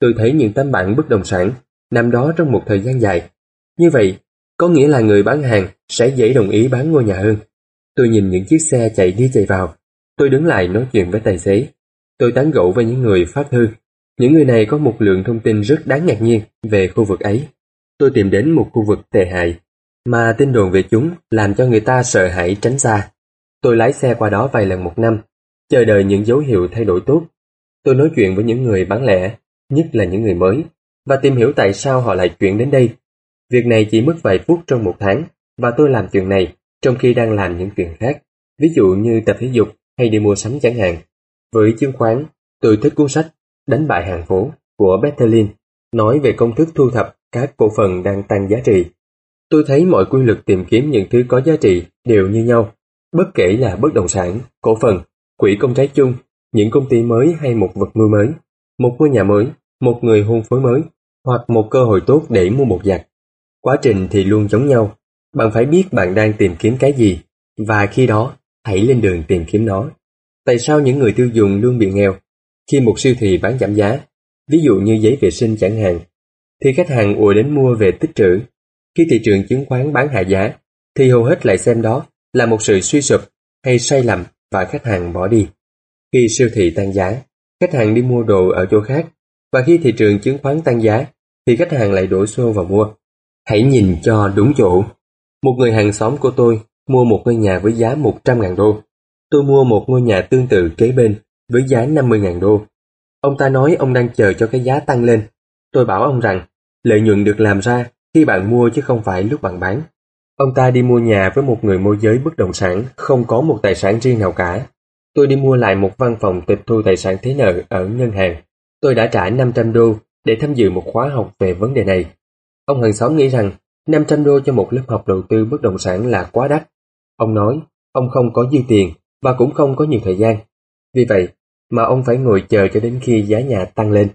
Tôi thấy những tấm bảng bất động sản nằm đó trong một thời gian dài. Như vậy, có nghĩa là người bán hàng sẽ dễ đồng ý bán ngôi nhà hơn. Tôi nhìn những chiếc xe chạy đi chạy vào. Tôi đứng lại nói chuyện với tài xế. Tôi tán gẫu với những người phát thư. Những người này có một lượng thông tin rất đáng ngạc nhiên về khu vực ấy. Tôi tìm đến một khu vực tệ hại, mà tin đồn về chúng làm cho người ta sợ hãi tránh xa. Tôi lái xe qua đó vài lần một năm, chờ đợi những dấu hiệu thay đổi tốt. Tôi nói chuyện với những người bán lẻ, nhất là những người mới, và tìm hiểu tại sao họ lại chuyển đến đây. Việc này chỉ mất vài phút trong một tháng, và tôi làm chuyện này trong khi đang làm những chuyện khác, ví dụ như tập thể dục hay đi mua sắm chẳng hạn. Với chứng khoán, tôi thích cuốn sách Đánh bại hàng phố của Bettelin, nói về công thức thu thập các cổ phần đang tăng giá trị. Tôi thấy mọi quy luật tìm kiếm những thứ có giá trị đều như nhau, bất kể là bất động sản, cổ phần, quỹ công trái chung, những công ty mới hay một vật nuôi mới, một ngôi nhà mới, một người hôn phối mới, hoặc một cơ hội tốt để mua một giặc. Quá trình thì luôn giống nhau, bạn phải biết bạn đang tìm kiếm cái gì, và khi đó hãy lên đường tìm kiếm nó. Tại sao những người tiêu dùng luôn bị nghèo? Khi một siêu thị bán giảm giá, ví dụ như giấy vệ sinh chẳng hạn, thì khách hàng ùa đến mua về tích trữ. Khi thị trường chứng khoán bán hạ giá, thì hầu hết lại xem đó là một sự suy sụp hay sai lầm và khách hàng bỏ đi. Khi siêu thị tăng giá, khách hàng đi mua đồ ở chỗ khác và khi thị trường chứng khoán tăng giá thì khách hàng lại đổ xô vào mua. Hãy nhìn cho đúng chỗ. Một người hàng xóm của tôi mua một ngôi nhà với giá 100.000 đô. Tôi mua một ngôi nhà tương tự kế bên với giá 50.000 đô. Ông ta nói ông đang chờ cho cái giá tăng lên. Tôi bảo ông rằng lợi nhuận được làm ra khi bạn mua chứ không phải lúc bạn bán. Ông ta đi mua nhà với một người môi giới bất động sản không có một tài sản riêng nào cả. Tôi đi mua lại một văn phòng tịch thu tài sản thế nợ ở ngân hàng. Tôi đã trả 500 đô để tham dự một khóa học về vấn đề này. Ông hàng xóm nghĩ rằng 500 đô cho một lớp học đầu tư bất động sản là quá đắt. Ông nói ông không có dư tiền và cũng không có nhiều thời gian. Vì vậy mà ông phải ngồi chờ cho đến khi giá nhà tăng lên.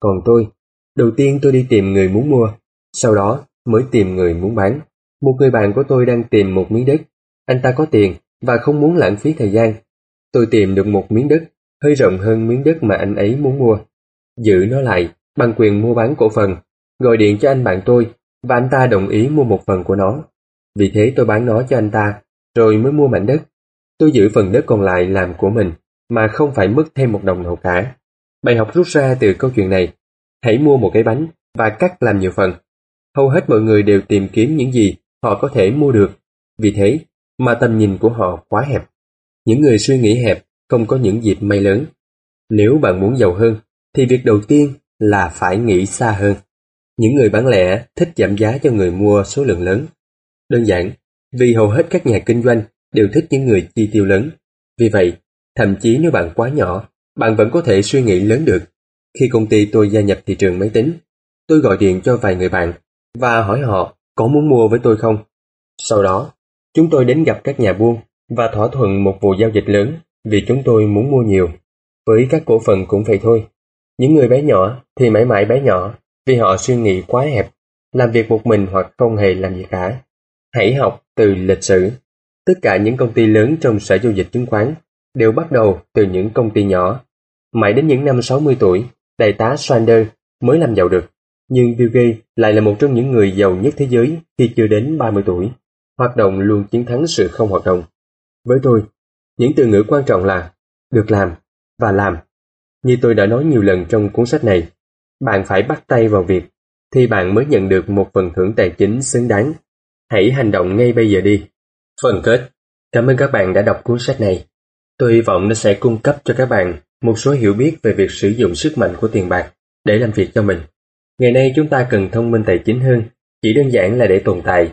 Còn tôi, đầu tiên tôi đi tìm người muốn mua, sau đó mới tìm người muốn bán. Một người bạn của tôi đang tìm một miếng đất. Anh ta có tiền và không muốn lãng phí thời gian. Tôi tìm được một miếng đất hơi rộng hơn miếng đất mà anh ấy muốn mua. Giữ nó lại bằng quyền mua bán cổ phần, gọi điện cho anh bạn tôi và anh ta đồng ý mua một phần của nó. Vì thế tôi bán nó cho anh ta, rồi mới mua mảnh đất. Tôi giữ phần đất còn lại làm của mình, mà không phải mất thêm một đồng nào cả. Bài học rút ra từ câu chuyện này, hãy mua một cái bánh và cắt làm nhiều phần. Hầu hết mọi người đều tìm kiếm những gì họ có thể mua được. Vì thế mà tầm nhìn của họ quá hẹp. Những người suy nghĩ hẹp không có những dịp may lớn. Nếu bạn muốn giàu hơn, thì việc đầu tiên là phải nghĩ xa hơn. Những người bán lẻ thích giảm giá cho người mua số lượng lớn. Đơn giản, vì hầu hết các nhà kinh doanh đều thích những người chi tiêu lớn. Vì vậy, thậm chí nếu bạn quá nhỏ, bạn vẫn có thể suy nghĩ lớn được. Khi công ty tôi gia nhập thị trường máy tính, tôi gọi điện cho vài người bạn và hỏi họ có muốn mua với tôi không. Sau đó, chúng tôi đến gặp các nhà buôn và thỏa thuận một vụ giao dịch lớn vì chúng tôi muốn mua nhiều. Với các cổ phần cũng vậy thôi. Những người bé nhỏ thì mãi mãi bé nhỏ vì họ suy nghĩ quá hẹp, làm việc một mình hoặc không hề làm gì cả. Hãy học từ lịch sử. Tất cả những công ty lớn trong sở giao dịch chứng khoán đều bắt đầu từ những công ty nhỏ. Mãi đến những năm 60 tuổi, đại tá Sanders mới làm giàu được. Nhưng Bill Gates lại là một trong những người giàu nhất thế giới khi chưa đến 30 tuổi. Hoạt động luôn chiến thắng sự không hoạt động. Với tôi, những từ ngữ quan trọng là được làm và làm. Như tôi đã nói nhiều lần trong cuốn sách này, bạn phải bắt tay vào việc thì bạn mới nhận được một phần thưởng tài chính xứng đáng. Hãy hành động ngay bây giờ đi. Phần kết Cảm ơn các bạn đã đọc cuốn sách này. Tôi hy vọng nó sẽ cung cấp cho các bạn một số hiểu biết về việc sử dụng sức mạnh của tiền bạc để làm việc cho mình. Ngày nay chúng ta cần thông minh tài chính hơn, chỉ đơn giản là để tồn tại.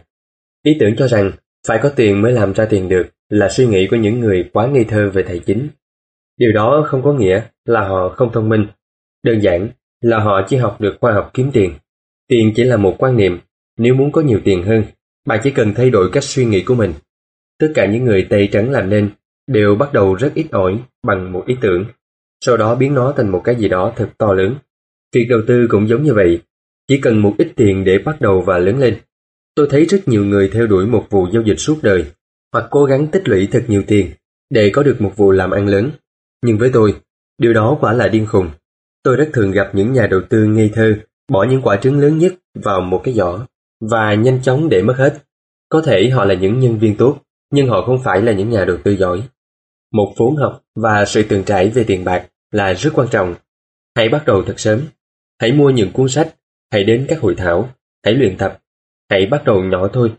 Ý tưởng cho rằng phải có tiền mới làm ra tiền được là suy nghĩ của những người quá ngây thơ về tài chính. Điều đó không có nghĩa là họ không thông minh. Đơn giản là họ chỉ học được khoa học kiếm tiền. Tiền chỉ là một quan niệm. Nếu muốn có nhiều tiền hơn, bạn chỉ cần thay đổi cách suy nghĩ của mình. Tất cả những người Tây Trắng làm nên đều bắt đầu rất ít ỏi bằng một ý tưởng, sau đó biến nó thành một cái gì đó thật to lớn. Việc đầu tư cũng giống như vậy, chỉ cần một ít tiền để bắt đầu và lớn lên. Tôi thấy rất nhiều người theo đuổi một vụ giao dịch suốt đời, hoặc cố gắng tích lũy thật nhiều tiền để có được một vụ làm ăn lớn. Nhưng với tôi, điều đó quả là điên khùng. Tôi rất thường gặp những nhà đầu tư ngây thơ bỏ những quả trứng lớn nhất vào một cái giỏ và nhanh chóng để mất hết. Có thể họ là những nhân viên tốt, nhưng họ không phải là những nhà đầu tư giỏi. Một vốn học và sự tường trải về tiền bạc là rất quan trọng. Hãy bắt đầu thật sớm. Hãy mua những cuốn sách, hãy đến các hội thảo, hãy luyện tập. Hãy bắt đầu nhỏ thôi.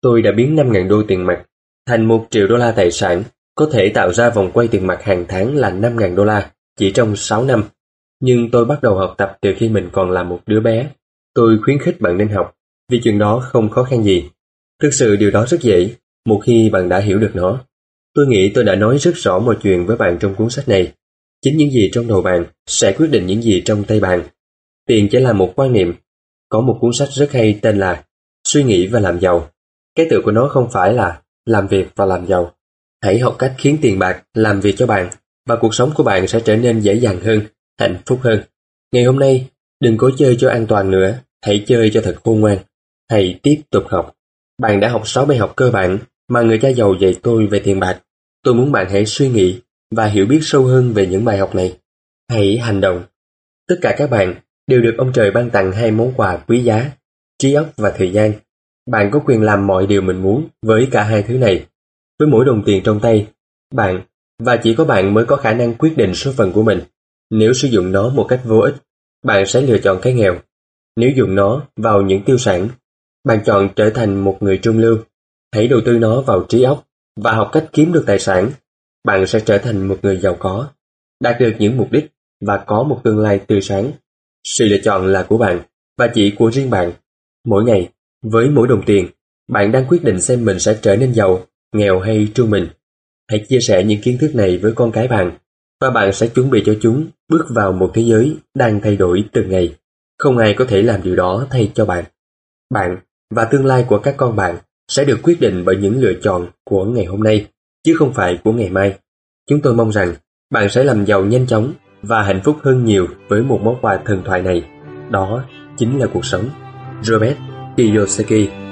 Tôi đã biến 5.000 đô tiền mặt thành 1 triệu đô la tài sản, có thể tạo ra vòng quay tiền mặt hàng tháng là 5.000 đô la chỉ trong 6 năm. Nhưng tôi bắt đầu học tập từ khi mình còn là một đứa bé. Tôi khuyến khích bạn nên học, vì chuyện đó không khó khăn gì. Thực sự điều đó rất dễ, một khi bạn đã hiểu được nó. Tôi nghĩ tôi đã nói rất rõ mọi chuyện với bạn trong cuốn sách này. Chính những gì trong đầu bạn sẽ quyết định những gì trong tay bạn. Tiền chỉ là một quan niệm. Có một cuốn sách rất hay tên là Suy nghĩ và làm giàu. Cái tự của nó không phải là làm việc và làm giàu. Hãy học cách khiến tiền bạc làm việc cho bạn và cuộc sống của bạn sẽ trở nên dễ dàng hơn, hạnh phúc hơn. Ngày hôm nay, đừng cố chơi cho an toàn nữa, hãy chơi cho thật khôn ngoan. Hãy tiếp tục học. Bạn đã học 6 bài học cơ bản mà người cha giàu dạy tôi về tiền bạc. Tôi muốn bạn hãy suy nghĩ và hiểu biết sâu hơn về những bài học này. Hãy hành động. Tất cả các bạn đều được ông trời ban tặng hai món quà quý giá, trí óc và thời gian. Bạn có quyền làm mọi điều mình muốn với cả hai thứ này. Với mỗi đồng tiền trong tay, bạn và chỉ có bạn mới có khả năng quyết định số phận của mình. Nếu sử dụng nó một cách vô ích, bạn sẽ lựa chọn cái nghèo. Nếu dùng nó vào những tiêu sản, bạn chọn trở thành một người trung lưu. Hãy đầu tư nó vào trí óc và học cách kiếm được tài sản. Bạn sẽ trở thành một người giàu có, đạt được những mục đích và có một tương lai tươi sáng. Sự lựa chọn là của bạn và chỉ của riêng bạn. Mỗi ngày, với mỗi đồng tiền, bạn đang quyết định xem mình sẽ trở nên giàu, nghèo hay trung bình. Hãy chia sẻ những kiến thức này với con cái bạn và bạn sẽ chuẩn bị cho chúng bước vào một thế giới đang thay đổi từng ngày. Không ai có thể làm điều đó thay cho bạn. Bạn và tương lai của các con bạn sẽ được quyết định bởi những lựa chọn của ngày hôm nay, chứ không phải của ngày mai. Chúng tôi mong rằng bạn sẽ làm giàu nhanh chóng và hạnh phúc hơn nhiều với một món quà thần thoại này. Đó chính là cuộc sống. Robert Kiyosaki